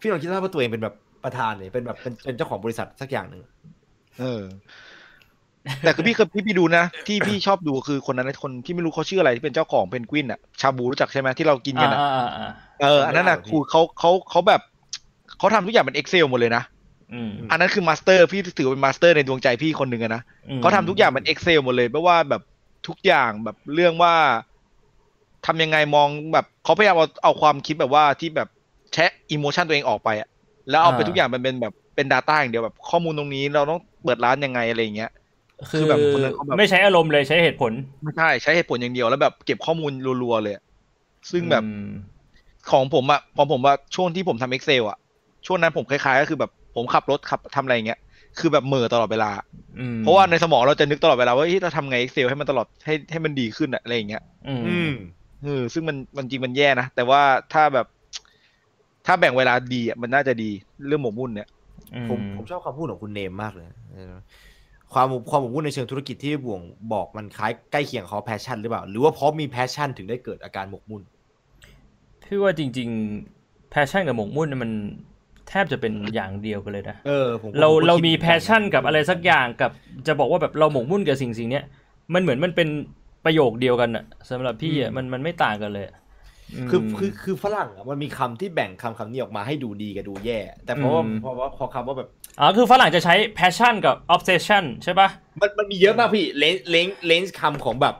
[SPEAKER 1] พี่ลองคิดว่าตัวเองเป็นแบบประธานเนี่ยเป็นแบบเป็นเป็นเจ้าของบริษัทสักอย่างหนึ่ง
[SPEAKER 3] เออ แต่คือพี่เคยพี่พี่ดูนะที่พี่ชอบดูคือคนนั้นนะคนที่ไม่รู้เขาชื่ออะไรที่เป็นเจ้าของเพนกวินอะชาบูรู้จักใช่ไหมที่เรากินกันอะ
[SPEAKER 2] อ่าอ่าอ่า
[SPEAKER 3] เอออันนั้นอะคือเขาเขาเขาแบบเขาทำทุกอย่างเป็น Excel หมดเลยนะ
[SPEAKER 2] อืม
[SPEAKER 3] อันนั้นคือ master พี่ถือเป็น master ในดวงใจพี่คนหนึ่งอะนะ
[SPEAKER 2] อืม
[SPEAKER 3] เขาทำทุกอย่างเป็น Excel หมดเลยไม่ว่าแบบ ทุกอย่างแบบเรื่องว่าทำยังไงมองแบบเขาพยายามเอาเอาความคิดแบบว่าที่แบบแชะ emotion ตัวเองออกไปอะแล้วเอาไปทุกอย่างมันเป็นแบบเป็น Data อย่างเดียวแบบข้อมูลตรงนี้เราต้องเปิดร้านยังไงอะไรอย่างเงี้ย
[SPEAKER 2] คื
[SPEAKER 3] คือ
[SPEAKER 2] อ
[SPEAKER 3] แบบคนนั้นเขาแบบ
[SPEAKER 2] ไม่ใช้อารมณ์เลยใช้เหตุผล
[SPEAKER 3] ไม่ใช่ใช้เหตุผลอย่างเดียวแล้วแบบเก็บข้อมูลรัวๆเลยอะซึ่งแบบ
[SPEAKER 2] อืม
[SPEAKER 3] ของผมอะของผมว่าช่วงที่ผมทำ Excel อะช่วงนั้นผมคล้ายๆ ก็คือแบบผมขับรถขับทำอะไรอย่างเงี้ย คือแบบเหม่อตลอดเวลา
[SPEAKER 2] อืม
[SPEAKER 3] เพราะว่าในสมองเราจะนึกตลอดเวลาว่าเฮ้ยเราทำไง Excel ให้มันตลอดให้ให้มันดีขึ้นอะอะไรอย่างเงี้ย
[SPEAKER 2] อืม
[SPEAKER 1] อืม
[SPEAKER 3] เออซึ่งมันมันจริงมันแย่นะ แต่ว่าถ้าแบบ ถ้าแบ่งเวลาดีอะมันน่าจะดีเรื่องหมกมุ่นเนี่ย
[SPEAKER 1] ผมผมชอบคำพูดของคุณเนมมากเลยเออความความหมกมุ่นในเชิงธุรกิจที่บ่วงบอกมันคล้ายใกล้เคียงเขาแพชชั่นหรือเปล่า หรือว่าเพราะมีแพชชั่นถึงได้เกิดอาการหมกมุ่น
[SPEAKER 2] พี่ว่าจริง ๆ แพชชั่นกับหมกมุ่นเนี่ยมัน แทบจะเป็นอย่างเดียวกันเลยนะ
[SPEAKER 1] เออผม
[SPEAKER 2] เรา
[SPEAKER 1] ผมก็
[SPEAKER 2] เรา
[SPEAKER 1] คิด
[SPEAKER 2] มี
[SPEAKER 1] หอน
[SPEAKER 2] แพ
[SPEAKER 1] กัน
[SPEAKER 2] ชชั่นกับอะไรสักอย่างกับจะบอกว่าแบบเราหมกมุ่นกับสิ่งสิ่งเนี้ยมันเหมือนมันเป็นประโยคเดียวกันอะสำหรับพี่อะมันมันไม่ต่างกันเลยอะ
[SPEAKER 1] คือ
[SPEAKER 2] ม
[SPEAKER 1] คือคือฝรั่งอะมันมีคำที่แบ่งคำคำนี้ออกมาให้ดูดีกับดูแย่ แต่เพราะว่า
[SPEAKER 2] อืม
[SPEAKER 1] เพราะว่าพอคำว่าแบบ
[SPEAKER 2] อ๋อคือฝรั่งจะใช้ passion กับ obsession ใช่ปะ
[SPEAKER 1] มันมันมีเยอะมากพี่เลนเลนเลนส์คำของแบบ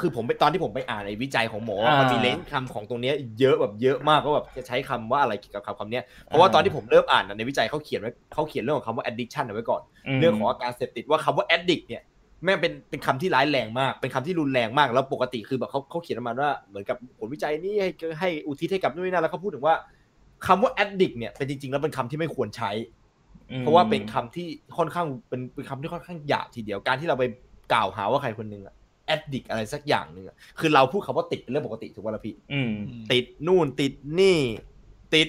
[SPEAKER 1] คือผมไปตอนที่ผมไปอ่านในวิจัยของหมอ
[SPEAKER 2] อ่ามั
[SPEAKER 1] มันมีเลนส์คำของตรงเนี้ยเยอะแบบเยอะมากว่าแบบจะใช้คำว่าอะไรเกี่ยวกับคำคำเนี้ยเพราะว่า
[SPEAKER 2] อ่า
[SPEAKER 1] ตอนที่ผมเริ่มอ่านอะในวิจัยเขาเขียนไว้เขาเขียนเรื่องของคำว่า addiction เอาไว้ก่อน
[SPEAKER 2] ม
[SPEAKER 1] เรื่องของอาการเสพติดว่าคำว่า addict เนี่ยแม่งเป็นเป็นคำที่ร้ายแรงมาก เป็นคำที่รุนแรงมากแล้วปกติคือแบบเขาเขาเขียนประมาณว่าเหมือนกับผลวิจัยนี้ให้ให้อุทิศให้กับนู่นนี่นั่นแล้วเขาพูดถึงว่าคำว่า addict เนี่ยเป็นจริงๆ แล้วเป็นคำที่ไม่ควรใช้
[SPEAKER 2] อืม
[SPEAKER 1] เพราะว่าเป็นคำที่ค่อนข้างเป็นเป็นคำที่ค่อนข้างหยาบทีเดียวการที่เราไปกล่าวหาว่าใครคนหนึ่งอะ addict อะไรสักอย่างหนึ่งอะคือเราพูดคำว่าติดเป็นเรื่องปกติถูกป่ะล่ะพี่
[SPEAKER 2] อืม
[SPEAKER 1] ติดนู่นติดนี่ ติด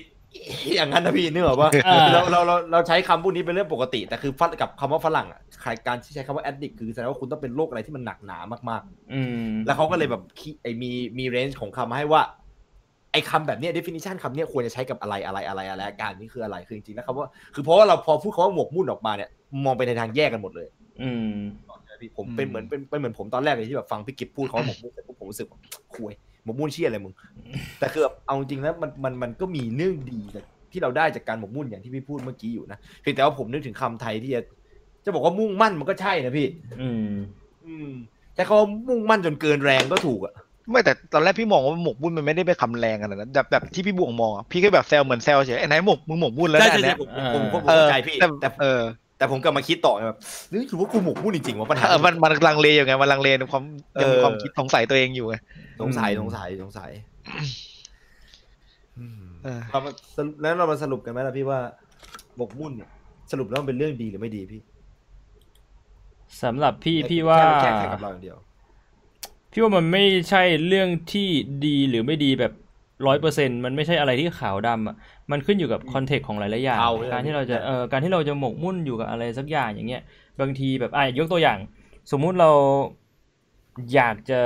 [SPEAKER 1] อย่างนั้นนะพี่นึกออกปะ
[SPEAKER 2] อ่า
[SPEAKER 1] เราเราเราเราใช้คำพวกนี้เป็นเรื่องปกติ แต่คือฝรั่งกับคำว่าฝรั่งอะใครการที่ใช้คำว่า addict คือแสดงว่าคุณต้องเป็นโรคอะไรที่มันหนักหนามาก
[SPEAKER 2] อืม
[SPEAKER 1] ๆแล้วเขาก็เลยแบบคิดไอ้มีมีเรนจ์ของคำมาให้ว่าไอ้คำแบบเนี้ย definition คำเนี้ยควรจะใชกับอะไรอะไรอะไรอะไรอาการนี้คืออะไรคือจริงๆแล้วคำว่าคือเพราะว่าเราพอพูดคำว่าหมกมุ่นออกมาเนี่ยมองไปในทางแยกกันหมดเลย
[SPEAKER 2] อืม
[SPEAKER 1] พี่ผมเป็นเหมือนเป็นเป็นเหมือนผมตอนแรกเลยที่แบบฟังพี่กิฟพูดเขาว่าหมกมุ่นเสร็จปุ๊บผมรู้สึกแบบคุยหมกมุ่นเชี่ยอะไรมึงแต่คือแบบเอาจริงๆแล้วมันมันมันก็มีเรื่องดีจากที่เราได้จากการหมกมุ่นอย่างที่พี่พูดเมื่อกี้อยู่นะเพียงแต่ว่าผมนึกถึงคำไทยที่จะจะบอกว่ามุ่งมั่นมันก็ใช่นะพี่
[SPEAKER 2] อืม
[SPEAKER 1] อืม แต่เขามุ่งมั่นจนเกินแรงก็ถูกอะ
[SPEAKER 3] ไม่แต่ตอนแรกพี่มองว่าหมกมุ่นมันไม่ได้เป็นคำแรงขนาดนั้นแบบแบบที่พี่บวงมองอะพี่ก็แบบแซวเหมือนแซวเฉยไอ้ไหนหมกมึงหมกมุ่นแล้ว
[SPEAKER 1] ใช่
[SPEAKER 3] นะ
[SPEAKER 1] ใช่
[SPEAKER 3] เนี่
[SPEAKER 1] ใช่
[SPEAKER 3] ย
[SPEAKER 1] ผมผมผมผม
[SPEAKER 3] เออ
[SPEAKER 1] เข้าใจพี่
[SPEAKER 3] แต่
[SPEAKER 1] แต่
[SPEAKER 3] เออ
[SPEAKER 1] แต่ผมกลับมาคิดต่อไงแบบหรือถือว่ากูหมกมุ่นจริงๆวะปัญหา
[SPEAKER 3] เออมันมันลังเลอยู่ไงมันลังเลในความ
[SPEAKER 1] เออ
[SPEAKER 3] ในความคิดสงสัยตัวเองอยู่ไง
[SPEAKER 1] สงสัย
[SPEAKER 2] อืม
[SPEAKER 1] สงสัยสงสัยอืม
[SPEAKER 3] เออ
[SPEAKER 1] เรามาสรุปแล้วเรามาสรุปกันไหมล่ะพี่ว่าหมกมุ่นเนี่ยสรุปแล้วมันเป็นเรื่องดีหรือไม่ดีพี่
[SPEAKER 2] สำหรับพี่พี่ว่า
[SPEAKER 1] แค่มันแค่แค่กับเราอย่างเดียว
[SPEAKER 2] พี่ว่ามันไม่ใช่เรื่องที่ดีหรือไม่ดีแบบ ร้อยเปอร์เซ็นมันไม่ใช่อะไรที่ขาวดำอะมันขึ้นอยู่กับคอนเทกต์ของหลายๆอย่าง
[SPEAKER 1] เอาเลย
[SPEAKER 2] การที่เราจะเอ่อการที่เราจะหมกมุ่นอยู่กับอะไรสักอย่างอย่างเงี้ยบางทีแบบอะยกตัวอย่าง สมมุติเราอยากจะ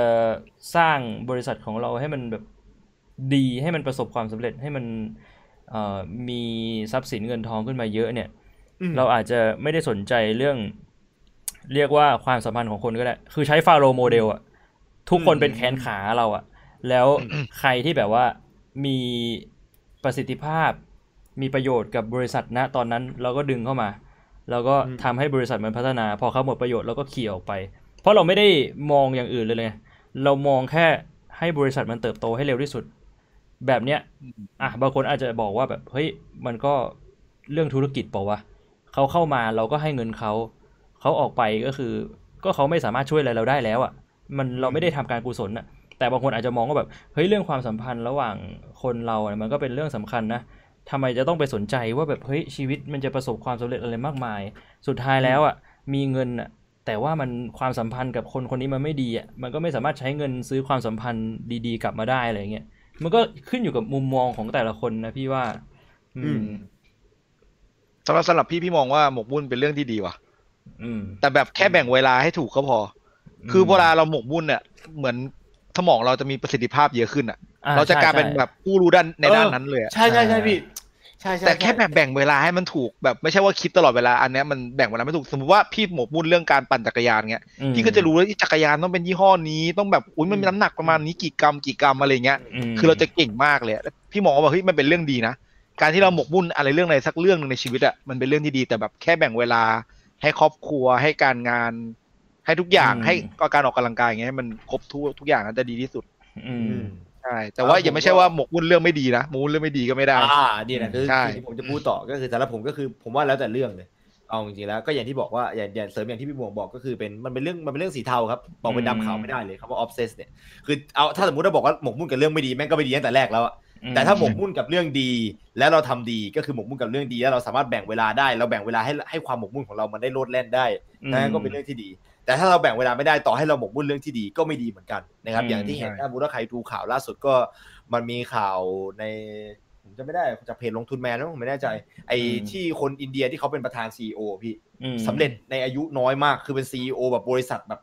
[SPEAKER 2] สร้างบริษัทของเราให้มันแบบดีให้มันประสบความสำเร็จให้มันเอ่อมีทรัพย์สินเงินทองขึ้นมาเยอะเนี่ย
[SPEAKER 1] อืม
[SPEAKER 2] เราอาจจะไม่ได้สนใจเรื่อง เรียกว่าความสัมพันธ์ของคนก็ได้ คือใช้ฟาโรโมเดลอะทุกคนเป็นแขนขาเราอะแล้วใครที่แบบว่า มีประสิทธิภาพ มีประโยชน์กับบริษัทณตอนนั้นเราก็ดึงเข้ามา แล้วก็ทำให้บริษัทมันพัฒนา พอเขาหมดประโยชน์เราก็ขี่ออกไป เพราะเราไม่ได้มองอย่างอื่นเลยเลย เรามองแค่ให้บริษัทมันเติบโตให้เร็วที่สุด แบบเนี้ยอะบางคนอาจจะบอกว่าแบบเฮ้ยมันก็เรื่องธุรกิจเปล่าวะเขาเข้ามาเราก็ให้เงินเขาเขาออกไปก็คือ ก็เขาไม่สามารถช่วยอะไรเราได้แล้วอะ มันเราไม่ได้ทำการกุศลอะ แต่บางคนอาจจะมองว่าแบบเฮ้ยเรื่องความสัมพันธ์ระหว่างคนเราเนี่ยมันก็เป็นเรื่องสำคัญนะทำไมจะต้องไปสนใจว่าแบบเฮ้ยชีวิตมันจะประสบความสำเร็จอะไรมากมาย สุดท้ายแล้วอะมีเงินอะแต่ว่ามันความสัมพันธ์กับคนคนนี้มันไม่ดีอะมันก็ไม่สามารถใช้เงินซื้อความสัมพันธ์ดีๆ กลับมาได้อะไรเงี้ยมันก็ขึ้นอยู่กับมุมมองของแต่ละคนนะพี่ว่า อื
[SPEAKER 1] อื
[SPEAKER 2] ม
[SPEAKER 1] ม
[SPEAKER 3] สำหรับสำหรับพี่พี่มองว่าหมกมุ่นเป็นเรื่องที่ดีว่ะ
[SPEAKER 2] อืม
[SPEAKER 3] แต่แบบแค่แบ่งเวลาให้ถูกก็พออคือเวลาเราหมกมุ่นเนี่ยเหมือน สมองเราจะมีประสิทธิภาพเยอะขึ้นอะ
[SPEAKER 2] อ่
[SPEAKER 3] เราจะกลายเป็น
[SPEAKER 2] ใช่
[SPEAKER 3] แบบผู้รู้ด้านใน
[SPEAKER 1] เออ
[SPEAKER 3] ด้านนั้นเลยอะ
[SPEAKER 1] ใช่ใช่ใช่พี่ใช่ใช่
[SPEAKER 3] แต่แค่แบบแบ่งเวลาให้มันถูกแบบไม่ใช่ว่าคิดตลอดเวลาอันเนี้ยมันแบ่งเวลาไม่ถูกสมมติว่าพี่หมกมุ่นเรื่องการปั่นจักรยานเงี้ย
[SPEAKER 2] อืม
[SPEAKER 3] พี่ก็จะรู้ว่าจักรยานต้องเป็นยี่ห้อนี้ต้องแบบอุ้ยมันมีน้ำหนักประมาณนี้กี่กรัมกี่กรัมอะไรเงี้ย
[SPEAKER 2] ม
[SPEAKER 3] คือเราจะเก่งมากเลยอะพี่มองว่าเฮ้ยมันเป็นเรื่องดีนะการที่เราหมกมุ่นอะไรเรื่องอะไรสักเรื่องหนึ่งในชีวิตอะมันเป็นเรื่องที่ดีแต่แบบแค่แบ่งเวลาให้ครอบครัวให้การงาน ให้ทุกอย่างให้การออกกำลังกายอย่างเงี้ยให้มันครบทุกทุกอย่างนั้นจะดีที่สุด
[SPEAKER 2] อื
[SPEAKER 1] อื
[SPEAKER 2] ม
[SPEAKER 1] ม
[SPEAKER 3] ใช่แต่ว่า
[SPEAKER 1] ครับ
[SPEAKER 3] อย่าไม่ใช่
[SPEAKER 1] ผมก็
[SPEAKER 3] ว่าหมกมุ่นเรื่องไม่ดีนะหมกมุ่นเรื่องไม่ดีก็ไม่ได้
[SPEAKER 1] อ่านี่แหละคือ
[SPEAKER 3] ใช่
[SPEAKER 1] สิ่งที่ผมจะพูดต่อก็คือแต่ละผมก็คือผมว่าแล้วแต่เรื่องเลยเอาจริงๆแล้วก็อย่างที่บอกว่าอย่างอย่างเสริมอย่างที่พี่บวงบอกก็คือเป็นมันเป็นเรื่องมันเป็นเรื่องสีเทาครับบอกเป็นดำขาวไม่ได้เลยคำว่า obsess เนี่ยคือเอาถ้าสมมติเราบอกว่าหมกมุ่นกับเรื่องไม่ดีแม่งก็ไม่ดีตั้งแต่แรกแล้วอะ
[SPEAKER 2] อืม
[SPEAKER 1] แต่ถ้าหมกมุ่นกับเรื่องดี แล้วเราทำดีก็คือหมกมุ่นกับเรื่องดีแล้วเราสามารถแบ่งเวลาได้ เราแบ่งเวลาให้ให้ความหมกมุ่นของเรามันได้โลดแล่นได้
[SPEAKER 2] อืม
[SPEAKER 1] นั่นก็เป็นเรื่องที่ดี แต่ถ้าเราแบ่งเวลาไม่ได้ต่อให้เราหมกมุ่นเรื่องที่ดีก็ไม่ดีเหมือนกันนะครับ
[SPEAKER 2] อืม
[SPEAKER 1] อย่างที่เห็น
[SPEAKER 3] ใช่
[SPEAKER 1] ถ้าบุรุษใครดูข่าวล่าสุดก็มันมีข่าวในผมจะไม่ได้จากเพจลงทุนแมนแล้วผมไม่แน่ใจ ไอ้ที่คนอินเดียที่เขาเป็นประธานซีอพี่
[SPEAKER 2] อืม
[SPEAKER 1] สำเร็จในอายุน้อยมากคือเป็นซีอแบบบริษัทแบบ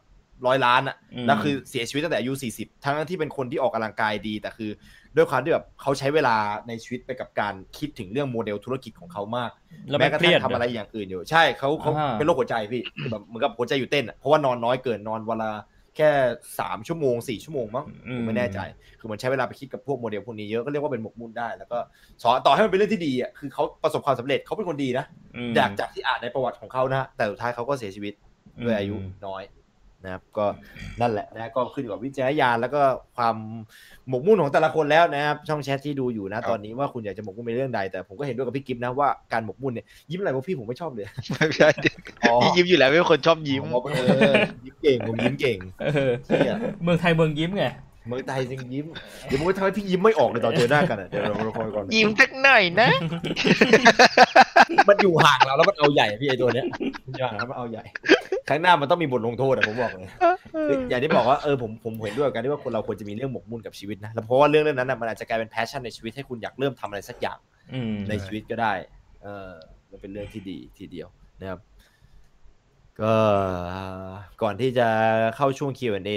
[SPEAKER 1] ร้อยล้านอะ
[SPEAKER 2] อืม
[SPEAKER 1] แล้วคือเสียชีวิตตั้งแต่อายุ40 ทั้งที่เป็นคนที่ออกกำลังกายดี แต่คือ ด้วยความที่แบบเขาใช้เวลาในชีวิตไปกับการคิดถึงเรื่องโมเดลธุรกิจของเขามาก
[SPEAKER 2] แล้ว
[SPEAKER 1] แม้
[SPEAKER 2] ไม่
[SPEAKER 1] กระ
[SPEAKER 2] เครี
[SPEAKER 1] ทั่
[SPEAKER 2] ยด
[SPEAKER 1] งทำอะไรอย่างอื่นอยู่ ใช่เขาเขา
[SPEAKER 2] อ่า
[SPEAKER 1] เป็นโรคหัวใจพี่คือแบบเหมือนกับหัวใจอยู่เต้นอะเพราะว่านอนน้อยเกินนอนเวลาแค่สามชั่วโมงสี่ชั่วโมงมั้งผมไม่แน่ใจ คือมันใช้เวลาไปคิดกับพวกโมเดลพวกนี้เยอะก็เรียกว่าเป็นหมกมุ่นได้ แล้วก็สอนต่อให้มันเป็นเรื่องที่ดีอะคือเขาประสบความสำเร็จเขาเป็นคนดีนะ
[SPEAKER 2] ม
[SPEAKER 1] จากจากที่อ่านในประวัติของเขานะแต่สุดท้ายเขาก็เสียชีวิตด้วยอายุน้อย นะครับก็นั่นแหละนะก็ขึ้นอยู่กับวิจารณญาณแล้วก็ความหมกมุ่นของแต่ละคนแล้วนะครับช่องแชทที่ดูอยู่นะตอนนี้ว่าคุณอยากจะหมกมุ่นในเรื่องใดแต่ผมก็เห็นด้วยกับพี่กิฟต์นะว่าการหมกมุ่นเนี่ยยิ้มอะไรวะพี่ผมไม่ชอบเลย
[SPEAKER 3] ไม่ใช่
[SPEAKER 1] อ๋อ
[SPEAKER 3] พี่ยิ้มอยู่แล้วเป็นคนชอบยิ้ม
[SPEAKER 1] ผมเออยิ้มเก่งผมยิ้มเก่ง
[SPEAKER 2] เออ
[SPEAKER 1] เหี้ย
[SPEAKER 2] เมืองไทยเมืองยิ้มไง
[SPEAKER 1] เมืองไทยจริงยิ้มเดี๋ยวมึงทำให้พี่ยิ้มไม่ออกเลยตอนเจอหน้ากันอะเดี๋ยวเราเราคอยก่อน
[SPEAKER 3] ยิ้มสักหน่อยนะ
[SPEAKER 1] มันอยู่ห่างเราแล้วมันเอาใหญ่อะพี่ไอตัวเนี้ยมันอยู่ห่างแล้วมันเอาใหญ่ ครั้งหน้ามันต้องมีบทลงโทษอะผมบอกเลยคืออย่างที่บอกว่าเออผมผมเห็นด้วยกับการที่ว่าคนเราควรจะมีเรื่องหมกมุ่นกับชีวิตนะแล้วเพราะว่าเรื่องเรื่องนั้นนะมันอาจจะกลายเป็น passion ในชีวิตให้คุณอยากเริ่มทำอะไรสักอย่าง
[SPEAKER 2] อืม
[SPEAKER 1] ในชีวิตก็ได้ เออมันเป็นเรื่องที่ดีทีเดียวนะครับ ก็ก่อนที่จะเข้าช่วง Q&A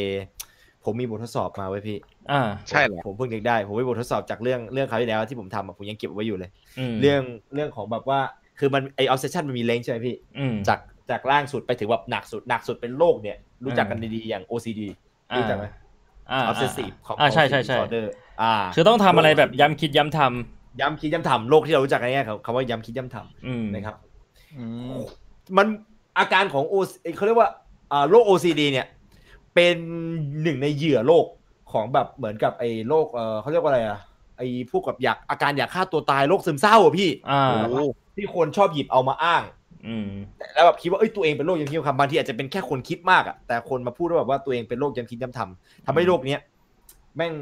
[SPEAKER 1] ผมมีบททดสอบมาไว้พี่
[SPEAKER 2] อ่า
[SPEAKER 3] ใช่เหรอ
[SPEAKER 1] ผมเพิ่งนึกได้ ผมมีบททดสอบจากเรื่องเรื่องคราวที่แล้วที่ผมทำอะผมยังเก็บเอาไว้อยู่เลย
[SPEAKER 2] ม
[SPEAKER 1] เรื่องเรื่องของแบบว่า คือมันไอ obsession มันมี range ใช่ไหมพี่
[SPEAKER 2] อืม
[SPEAKER 1] จาก จากล่างสุดไปถึงแบบหนักสุดหนักสุดเป็นโรคเนี่ย รู้จักกันดีๆอย่าง OCD
[SPEAKER 2] อ่า
[SPEAKER 1] รู้จักไหม
[SPEAKER 2] อ่า
[SPEAKER 1] obsessive
[SPEAKER 2] อ่าใช่ใช่ใช่
[SPEAKER 1] disorder อ่า
[SPEAKER 2] คือต้องทำอะไรแบบย้ำคิดย้ำท
[SPEAKER 1] ย้ำคิดย้ำทำโรคที่เรารู้จักกันง่ายๆคำว่าย้ำคิดย้ำทำ
[SPEAKER 2] อืมำ
[SPEAKER 1] นะครับ
[SPEAKER 3] อืม
[SPEAKER 1] มันอาการของ O เขาเรียกว่าอ่าโรค OCD เนี่ย เป็นหนึ่งในเหยื่อโรคของแบบเหมือนกับไอ้โรคเออเขาเรียกว่าอะไรอะไอ้พวกกับอยากอาการอยากฆ่าตัวตายโรคซึมเศร้าอะพี่
[SPEAKER 2] อ่า
[SPEAKER 3] โอ้
[SPEAKER 1] ที่คนชอบหยิบเอามาอ้าง
[SPEAKER 2] อืม
[SPEAKER 1] แล้วแบบคิดว่าเอ้ยตัวเองเป็นโรคย้ำคิดย้ำทำบางทีอาจจะเป็นแค่คนคิดมากอะแต่คนมาพูดว่าแบบว่าตัวเองเป็นโรคย้ำคิดย้ำทำทำให้โรคเนี้ยแม่ง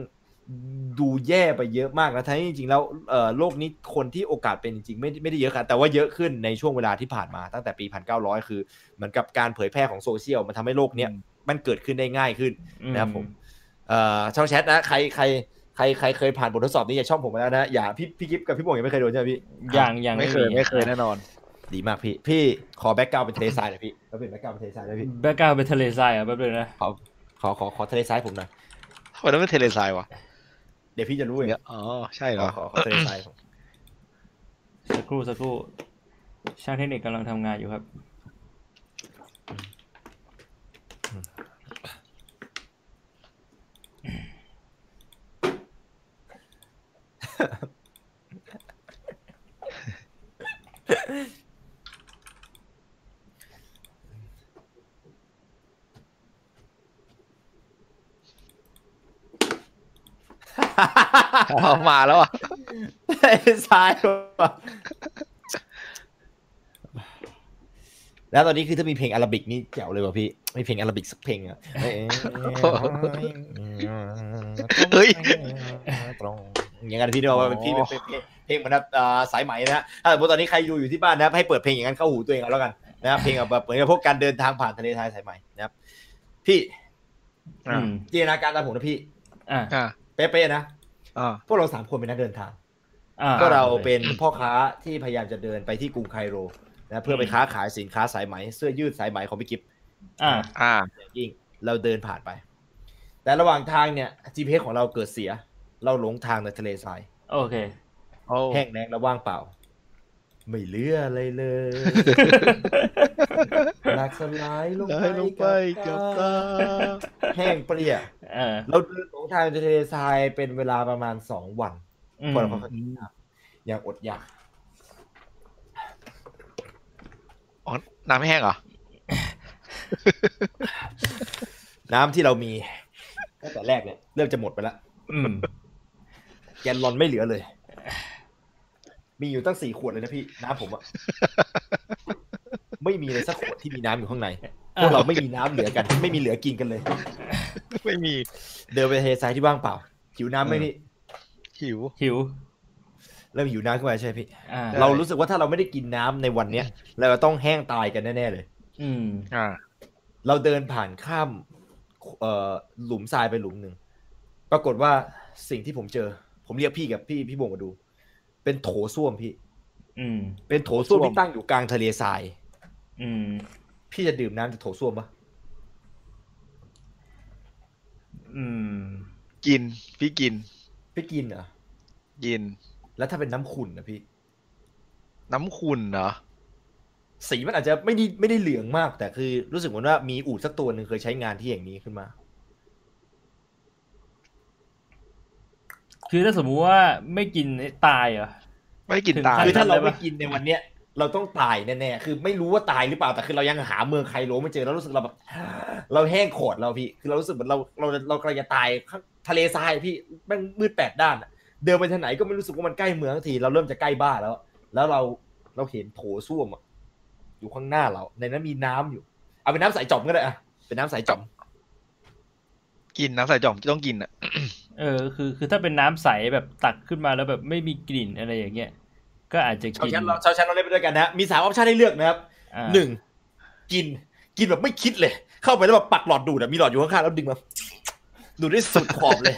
[SPEAKER 1] ดูแย่ไปเยอะมากนะทั้งที่จริงๆแล้วเอ่อโรคนี้คนที่โอกาสเป็นจริงๆไม่ไม่ได้เยอะค่ะแต่ว่าเยอะขึ้นในช่วงเวลาที่ผ่านมาตั้งแต่ปี 1900 คือเหมือนกับการเผยแพร่ของโซเชียลมันทำให้โรคเนี้ยมันเกิดขึ้นได้ง่ายขึ้นนะครับผมเอ่อช่องแชทนะใครใครใครใครเคยผ่านบททดสอบนี้อย่าช่องผมมาแล้วนะอย่าพี่พี่กิฟกับพี่บงยังไม่เคยโดนใช่ไหมพี่
[SPEAKER 2] อย่างอย่าง
[SPEAKER 3] ไม่เคยไม่เคยแน่นอน
[SPEAKER 1] ดีมากพี่ พี่ขอ background เป็นทะเลทรายหน่อยพี่แล้วเป็น background เป็นทะเลทรายได้พี่
[SPEAKER 2] background เป็นทะเลทรายอะแป๊บนึงนะ
[SPEAKER 1] ขอขอขอขอทะเลทรายผมหน่อย
[SPEAKER 3] ทำไมต้องเป็นทะเลทรายวะ
[SPEAKER 1] เดี๋ยวพี่จะรู้เอง
[SPEAKER 3] เนี่ยอ๋อใช่เหร
[SPEAKER 1] ขอ
[SPEAKER 3] อ
[SPEAKER 1] ขอขอทะเลทรายผม
[SPEAKER 2] สักครู่สักครู่ช่างเทคนิคกำลังทำงานอยู่ครับ
[SPEAKER 3] เอามาแล้วอะ
[SPEAKER 1] ทะเลทรายว่ะแล้วตอนนี้คือถ้ามีเพลงอาราบิกนี่แจ๋วเลยว่ะพี่มีเพลงอาราบิกสักเพลงอะ
[SPEAKER 3] เฮ้ย
[SPEAKER 1] ตรงอย่างนั้นพี่เดียวว่าเป็นพี่เป็นเพลงเพลงเหมือนแบบอ่าสายไหมนะถ้าสมมติตอนนี้ใครดูอยู่ที่บ้านนะครับให้เปิดเพลงอย่างนั้นเข้าหูตัวเองเอาแล้วกันนะครับเพลงแบบเหมือนกับพวกการเดินทางผ่านทะเลทรายสายไหมนะครับ พี่
[SPEAKER 2] อืม
[SPEAKER 1] จินตนาการตามผมนะพี่
[SPEAKER 2] อ่า
[SPEAKER 3] อ่า
[SPEAKER 1] เป๊ะๆนะ
[SPEAKER 3] อ่า
[SPEAKER 1] พวกเราสามคนเป็นนักเดินทาง
[SPEAKER 2] อ่า
[SPEAKER 1] ก็เราเป็นพ่อค้าที่พยายามจะเดินไปที่กรุงไคโรนะเพื่อไปค้าขายสินค้าสายไหมเสื้อยืดสายไหมของพี่กิฟต์
[SPEAKER 2] อ่า
[SPEAKER 3] อ่า
[SPEAKER 1] อย่างยิ่งเราเดินผ่านไป แต่ระหว่างทางเนี่ย GPS ของเราเกิดเสีย เราหลงทางในทะเลทราย
[SPEAKER 2] โอเค
[SPEAKER 3] โอ้
[SPEAKER 1] แห้งแล้งและว่างเปล่า ไม่เหลืออะไรเลยหลักสลายลง
[SPEAKER 3] ได้ลงไป
[SPEAKER 1] ไป
[SPEAKER 3] กับ
[SPEAKER 1] ตา
[SPEAKER 3] ตา
[SPEAKER 1] แห้งเปรี้ย
[SPEAKER 2] เออ
[SPEAKER 1] เราเดินหลงทางในทะเลทรายเป็นเวลาประมาณสองวัน
[SPEAKER 2] อืม
[SPEAKER 1] พอเราค่อยๆกินน้ำอย่างอดอยาก
[SPEAKER 3] อ๋อน้ำแห้งเหรอ
[SPEAKER 1] น้ำที่เรามีตั้งแต่แรกเนี่ยเริ่มจะหมดไปแล้ว
[SPEAKER 2] อืม
[SPEAKER 1] แกนลอนไม่เหลือเลย มีอยู่ตั้งสี่ขวดเลยนะพี่น้ำผมอะไม่มีเลยสักขวดที่มีน้ำอยู่ข้างในพวกเราไม่มีน้ำเหลือกัน ไม่มีเหลือกินกันเลย
[SPEAKER 3] ไม่มี
[SPEAKER 1] เดินไปเททรายที่ว่างเปล่า หิวน้ำไหมพี่
[SPEAKER 3] หิว
[SPEAKER 2] หิว
[SPEAKER 1] เริ่มหิวน้ำขึ้นมาใช่ไหมพี่
[SPEAKER 2] อ่า
[SPEAKER 3] ได้
[SPEAKER 1] เรารู้สึกว่าถ้าเราไม่ได้กินน้ำในวันเนี้ยเราจะต้องแห้งตายกันแน่ๆเลย
[SPEAKER 2] อืม
[SPEAKER 3] อ่า
[SPEAKER 1] เราเดินผ่านข้าม เอ่อหลุมทรายไปหลุมหนึ่งปรากฏว่าสิ่งที่ผมเจอ ผมเรียกพี่กับพี่พี่บงมาดู เป็นโถส้วมพี่
[SPEAKER 2] อืม
[SPEAKER 1] เป็นโถส้วม
[SPEAKER 3] โถส้วม
[SPEAKER 1] ที่ตั้งอยู่กลางทะเลทราย
[SPEAKER 2] อืม
[SPEAKER 1] พี่จะดื่มน้ำจากโถส้วมปะ
[SPEAKER 2] อืม
[SPEAKER 3] กิน พี่กิน
[SPEAKER 1] พี่กินเหรอ
[SPEAKER 3] กิน
[SPEAKER 1] แล้วถ้าเป็นน้ำขุ่นนะพี่
[SPEAKER 3] น้ำขุ่นเหรอ
[SPEAKER 1] สีมันอาจจะไม่ได้ไม่ได้เหลืองมาก แต่คือรู้สึกเหมือนว่ามีอูดสักตัวหนึ่งเคยใช้งานที่อย่างนี้ขึ้นมา
[SPEAKER 2] คือถ้าสมมุติว่าไม่กินตายเหรอ
[SPEAKER 3] ไม่กิน
[SPEAKER 2] ถึง
[SPEAKER 3] ตาย
[SPEAKER 2] ขั้น
[SPEAKER 1] คือถ้าเรา
[SPEAKER 2] ได้ปะ
[SPEAKER 1] ไม่กินในวันเนี้ยเราต้องตายแน่ๆ คือไม่รู้ว่าตายหรือเปล่า แต่คือเรายังหาเมืองไคโรไม่เจอ แล้วรู้สึกเราแบบ เราแห้งโขดเราพี่ คือเรารู้สึกเหมือนเราเราเรากำลังจะตายข้างทะเลทรายพี่แม่งมืดแปดด้านอะเดินไปทางไหนก็ไม่รู้สึกว่ามันใกล้เมืองสักที เราเริ่มจะใกล้บ้านแล้ว แล้วเราเราเห็นโถส้วมอะอยู่ข้างหน้าเรา ในนั้นมีน้ำอยู่ เอาเป็นน้ำใสจอมก็ได้อะเป็นน้ำใสจอม
[SPEAKER 3] กินน้ำใส่จ่อมต้องกินอะ
[SPEAKER 2] เออ คือ คือถ้าเป็นน้ำใสแบบตักขึ้นมาแล้วแบบไม่มีกลิ่นอะไรอย่างเงี้ย ก็อาจจะ
[SPEAKER 1] ชาว
[SPEAKER 2] กิน
[SPEAKER 1] แชทเราชาวแชทเราเล่นไปด้วยกันนะมีสามออปชันให้เลือกนะครับ
[SPEAKER 2] อ่า
[SPEAKER 1] หนึ่งกินกินแบบไม่คิดเลย เข้าไปแล้วแบบปักหลอดดูดอะมีหลอดอยู่ข้างๆแล้วดึงมาดูดได้สุดขอบเลย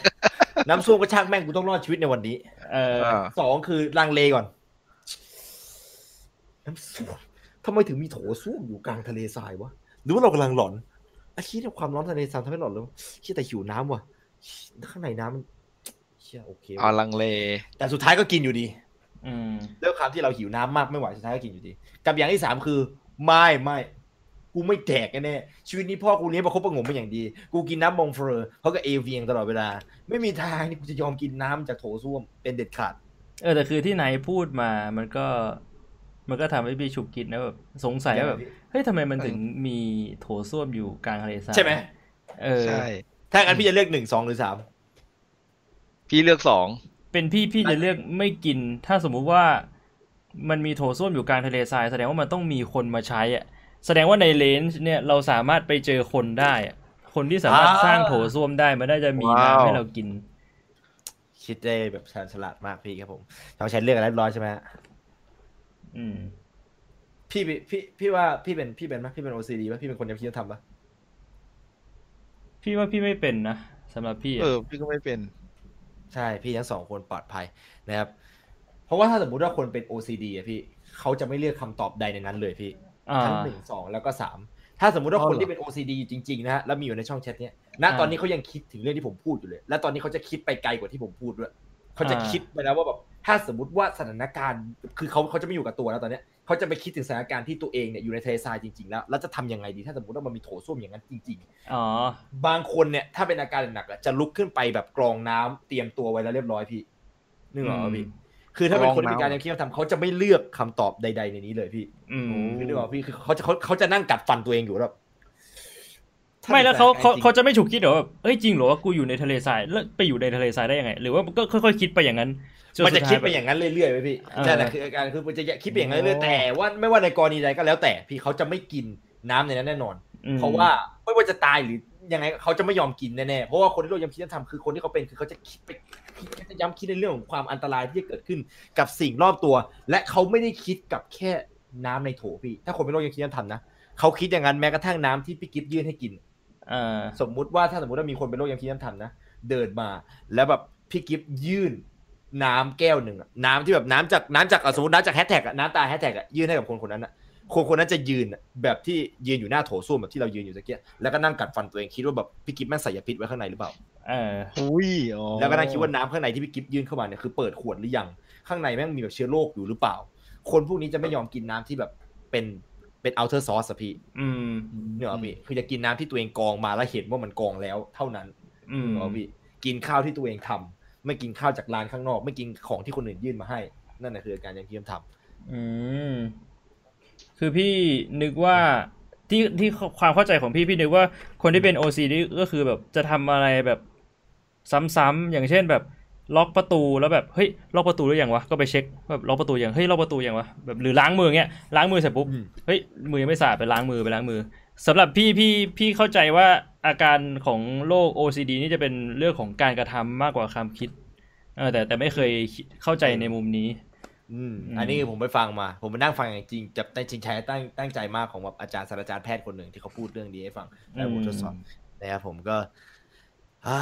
[SPEAKER 1] น้ำส้วมก็ช่างแม่งกูต้องรอดชีวิตในวันนี้
[SPEAKER 2] เออ
[SPEAKER 3] อ่า
[SPEAKER 1] สองคือลังเลก่อน น้ำส้วมทำไมถึงมีโถส้วมอยู่กลางทะเลทรายวะหรือว่าเรากำลังหลอนไอ้คิดว่าความร้อนทะเลทรายทำให้หลอนแล้วคิดแต่หิวน้ำว่ะข้างในน้ำมันเชี่ยโอเค
[SPEAKER 3] เอา
[SPEAKER 1] ว่ะ
[SPEAKER 3] ลังเล
[SPEAKER 1] แต่สุดท้ายก็กินอยู่ดี
[SPEAKER 2] อืม
[SPEAKER 1] ด้วยความที่เราหิวน้ำมากไม่ไหวสุดท้ายก็กินอยู่ดี กับอย่างที่สามคือ ไม่ไม่กูไม่แดกแน่ๆชีวิตนี้พ่อกูเลี้ยงประคบประหงมเป็นอย่างดี กูกินน้ำมองเฟอร์เพราะก็เอเวียงตลอดเวลา ไม่มีทางนี่กูจะยอมกินน้ำจากโถส้วมเป็นเด็ดขาด
[SPEAKER 2] เออแต่คือที่ไหนพูดมามันก็ มันก็ทำให้พี่ฉุกคิดนะแบบสงสัยว่าแบบเฮ้ยทำไมมันถึงมีโถส้วมอยู่กลางทะเลทราย
[SPEAKER 1] ใช่ไหม
[SPEAKER 2] เออ
[SPEAKER 3] ใช่
[SPEAKER 1] ถ้างั้นพี่จะเลือกหนึ่งสองหรือสาม
[SPEAKER 3] พี่เลือกสอง
[SPEAKER 2] เป็นพี่พี่จะเลือกไม่กิน ถ้าสมมุติว่ามันมีโถส้วมอยู่กลางทะเลทรายแสดงว่ามันต้องมีคนมาใช้อะแสดงว่าในเลนส์เนี่ยเราสามารถไปเจอคนได้อะคนที่สามารถสร้างโถส้วมได้มันน่าจะมีน้ำให้เรากิน
[SPEAKER 1] คิดได้แบบชาญฉลาดมากพี่ครับผมชาวใช้เลือกอะไรเรียบร้อยใช่ไหมฮะ
[SPEAKER 2] อืม
[SPEAKER 1] พี่พี่พี่พี่ว่าพี่เป็นพี่เป็นไหมพี่เป็นโอซีดีป่ะพี่เป็นคนยังคิดจะทำป่ะ
[SPEAKER 2] พี่ว่าพี่ไม่เป็นนะสำหรับพี่
[SPEAKER 3] เอ
[SPEAKER 2] อะ
[SPEAKER 3] อพี่ก็ไม่เป็น
[SPEAKER 1] ใช่พี่ทั้งสองคนปลอดภัยนะครับ เพราะว่าถ้าสมมุติว่าคนเป็น OCD อะพี่เขาจะไม่เลือกคำตอบใดในนั้นเลยพี่
[SPEAKER 2] อ่า
[SPEAKER 1] ทั้งหนึ่งสองแล้วก็สามถ้าสมมุติว่า
[SPEAKER 3] อ๋อ
[SPEAKER 1] คน
[SPEAKER 3] เหรอ
[SPEAKER 1] ที่เป็น OCD จริงๆนะฮะแล้วมีอยู่ในช่องแชทเนี้ยณ
[SPEAKER 2] อ่า
[SPEAKER 1] ตอนนี้เขายังคิดถึงเรื่องที่ผมพูดอยู่เลย และตอนนี้เขาจะคิดไปไกลกว่าที่ผมพูดด้วยเขาจะ
[SPEAKER 2] อ่า
[SPEAKER 1] คิดไปแล้วว่าแบบถ้าสมมติว่าสถานการณ์ คือเขาเขาจะไม่อยู่กับตัวแล้วตอนเนี้ย เขาจะไปคิดถึงสถานการณ์ที่ตัวเองเนี่ยอยู่ในทะเลทรายจริงๆ แล้วแล้วจะทำยังไงดีถ้าสมมติว่ามันมีโถส้วมอย่างนั้นจริง
[SPEAKER 2] อ๋อ
[SPEAKER 1] ๆบางคนเนี่ยถ้าเป็นอาการหนักอะจะลุกขึ้นไปแบบกรองน้ำเตรียมตัวไว้แล้วเรียบร้อยพี่นึกออกไหมพี่คือถ้าเป็นคนที่มีการยังคิดจะทำเขาจะไม่เลือกคำตอบใด ๆ ในนี้เลยพี่
[SPEAKER 2] อืม
[SPEAKER 1] คือนึกออกพี่คือเขาจะเขาเขาจะนั่งกัดฟันตัวเองอยู่แล้วแบบ
[SPEAKER 2] ไม่แล้วเขาเขา
[SPEAKER 1] จริง
[SPEAKER 2] เขาจะไม่ฉุกคิดเหรอแบบเอ้ยจริงเหรอว่ากูอยู่ในทะเลทรายแล้วไปอยู่ในทะเลทรายได้ยังไง หรือว่าก็ค่อยๆคิดไปอย่างนั้นจ
[SPEAKER 1] มันจะ
[SPEAKER 2] สุท้
[SPEAKER 1] คิดไปอย่างนั้นเรื่อยๆไปพี่
[SPEAKER 2] เออ
[SPEAKER 1] นั่นแหละคืออาการคือมันจะคิดไปอย่างนั้นเรื่อยๆแต่ว่าไม่ว่าในกรณีใดก็แล้วแต่พี่เขาจะไม่กินน้ำในนั้นแน่นอน
[SPEAKER 2] อืม
[SPEAKER 1] เพราะว่าไม่ว่าจะตายหรือยังไงเขาจะไม่ยอมกินแน่ๆเพราะว่าคนที่โรคย้ำคิดย้ำทำคือคนที่เขาเป็นคือเขาจะคิดไปเขาจะย้ำคิดในเรื่องของความอันตรายที่จะเกิดขึ้นกับสิ่งรอบตัว และเขาไม่ได้คิดกับแค่น้ำในโถพี่ ถ้าคนเป็นโรคย้ำคิดย้ำทำนะเขาคิดอย่างนั้นแม้กระทั่งน้ำที่พี่กิฟยื่นให้กิน
[SPEAKER 2] อ่า
[SPEAKER 1] สมมุติว่าถ้าสมมติว่ามีคนเป็นโรคย้ำคิดย้ำทำนะเดินมาแล้วแบบพี่กิฟยื่น น้ำแก้วหนึ่งอะน้ำที่แบบน้ำจากน้ำจากอะสมมติน้ำจากแฮชแท็กอะน้ำตาแฮชแท็กอะยื่นให้กับคนคนนั้นอะคนคนนั้นจะยืนอะแบบที่ยืนอยู่หน้าโถส้วมแบบที่เรายืนอยู่ตะเกียแล้วก็นั่งกัดฟันตัวเองคิดว่าแบบพี่กิฟแม่งใส่ยาพิษไว้ข้างในหรือเปล่า
[SPEAKER 2] เออ
[SPEAKER 3] อุ้ยอ๋อ
[SPEAKER 1] แล้วก็นั่งคิดว่าน้ำข้างในที่พี่กิฟยื่นเข้ามาเนี่ยคือเปิดขวดหรือยังข้างในแม่งมีแบบเชื้อโรคอยู่หรือเปล่า คนพวกนี้จะไม่ยอมกินน้ำที่แบบเป็นเป็นอัลเทอร์ซอสอะพี่
[SPEAKER 2] อืม
[SPEAKER 1] เนกอะพี่คือจะกินน้ำที่ตัวเองกรองมาแล้วเห็นว่ามันกรองแล้ว เท่านั้น
[SPEAKER 2] อืม
[SPEAKER 1] เอาพี่กินข้าวที่ตัวเองทำ ไม่กินข้าวจากร้านข้างนอก ไม่กินของที่คนอื่นยื่นมาให้ นั่นแหละคือการย่างที่ผมท
[SPEAKER 2] อืมคือพี่นึกว่าที่ที่ความเข้าใจของพี่พี่นึกว่าคนที่เป็น OCD ก็คือแบบจะทำอะไรแบบซ้ำๆอย่างเช่นแบบล็อกประตูแล้วแบบเฮ้ยล็อกประตูหรือยังวะก็ไปเช็คแบบล็อกประตูยังเฮ้ยล็อกประตูยังวะแบบหรือล้างมือเงี้ยล้างมือเสร็จปุ๊บเฮ้ยมือยังไม่สะอาดไปล้างมือไปล้างมือสำหรับพี่พี่พี่เข้าใจว่า อาการของโรค OCD นี่จะเป็นเรื่องของการกระทำมากกว่าความคิดเออแต่แต่ไม่เคยคิดเข้าใจในมุมนี้
[SPEAKER 1] อืม
[SPEAKER 2] อืม
[SPEAKER 1] อันนี้คือผมไปฟังมา ผมไปนั่งฟังอย่างจริงจะในจริงใช้ตั้งตั้งใจมากของแบบอาจารย์ศาสตราจารย์แพทย์คนหนึ่งที่เขาพูดเรื่องนี้ให้ฟังแล้วผมทดสอบนะครับผมก็อ่า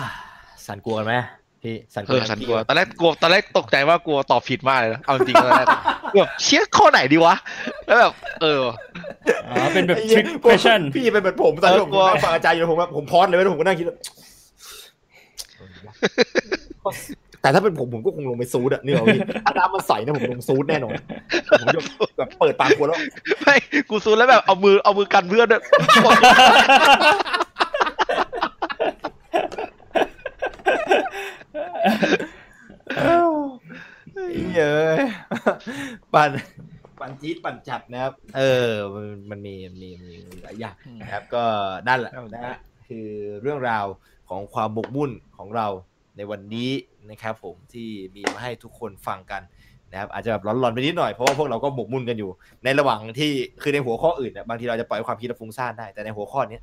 [SPEAKER 1] สั่นกลัวกันไหม พี่สั่นก
[SPEAKER 3] เอ
[SPEAKER 1] ลัว
[SPEAKER 3] อฉันกลัวตอนแรกกลัวตอนแรกตกใจว่ากลัวตอบผิดมากเลยนะเอาจริงๆตอนแรกแบบเชี่ยข้อไหนดีวะแล้วแบบเออ
[SPEAKER 2] อ๋อเป็นแบบ
[SPEAKER 1] ไอ้เหี้ย
[SPEAKER 2] trick question
[SPEAKER 1] พี่เป็นแบบผมตอนที่ผม
[SPEAKER 3] เออกลัว
[SPEAKER 1] นั่งฟังอาจารย์อยู่ผมแบบผมพอดเลยแล้วผมก็นั่งคิดว่าแต่ถ้าเป็นผมผมก็คงลงไปซูดอะนี่เหรอพี่ถ้าน้ำมันใสนะผมลงซูดแน่นอนผมจะแบบเปิดปากขวดแล้ว
[SPEAKER 3] ไม่กูซูนแล้วแบบเอามือเอามือกันเพื่อนด้วย
[SPEAKER 1] เยอะปั่นปั่นจี๊ดปั่นจัดนะครับ เออ มันมีมีมีหลายอย่างนะครับ ก็นั่นแหละนะฮะคือเรื่องราวของความบกมุ่นของเราในวันนี้นะครับ ผมที่มีมาให้ทุกคนฟังกันนะครับอาจจะแบบร้อนๆไปนิดหน่อยเพราะว่าพวกเราก็บกมุ่นกันอยู่ ในระหว่างที่คือในหัวข้ออื่นเนี่ยบางทีเราจะปล่อยความคิดและฟุ้งซ่านได้แต่ในหัวข้อเนี้ย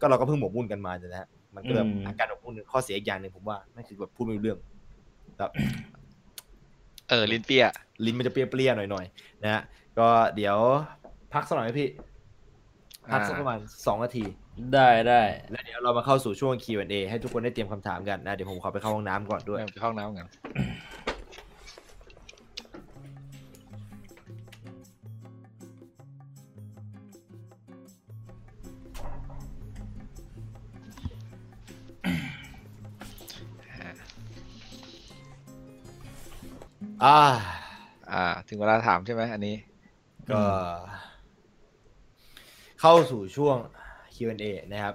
[SPEAKER 1] ก็เราก็เพิ่งหมกมุ่นกันมาเนี่ยนะฮะ มันก็แบบ
[SPEAKER 2] อืม
[SPEAKER 1] อาการหมกมุ่นข้อเสียอีกอย่างหนึ่งผมว่านั่นคือแบบพูดไม่รู้เรื่องแบบ
[SPEAKER 3] เออลิ้นเปีย
[SPEAKER 1] ลิ้นมันจะเปรี้ยๆหน่อยๆนะฮะก็เดี๋ยวพักสักหน่อยไหมพี่ พักสักประมาณสองนาที
[SPEAKER 2] ได้ได้
[SPEAKER 1] แล้วเดี๋ยวเรามาเข้าสู่ช่วง Q&A ให้ทุกคนได้เตรียมคำถามกันนะ เดี๋ยวผมขอไปเข้าห้องน้ำก่อนด้วย
[SPEAKER 3] ไปเข้าห้องน้ำกัน
[SPEAKER 1] อ่า
[SPEAKER 3] อ่า ถึงเวลาถามใช่ไหมอันนี้
[SPEAKER 1] ก็ เข้าสู่ช่วง Q&A นะครับ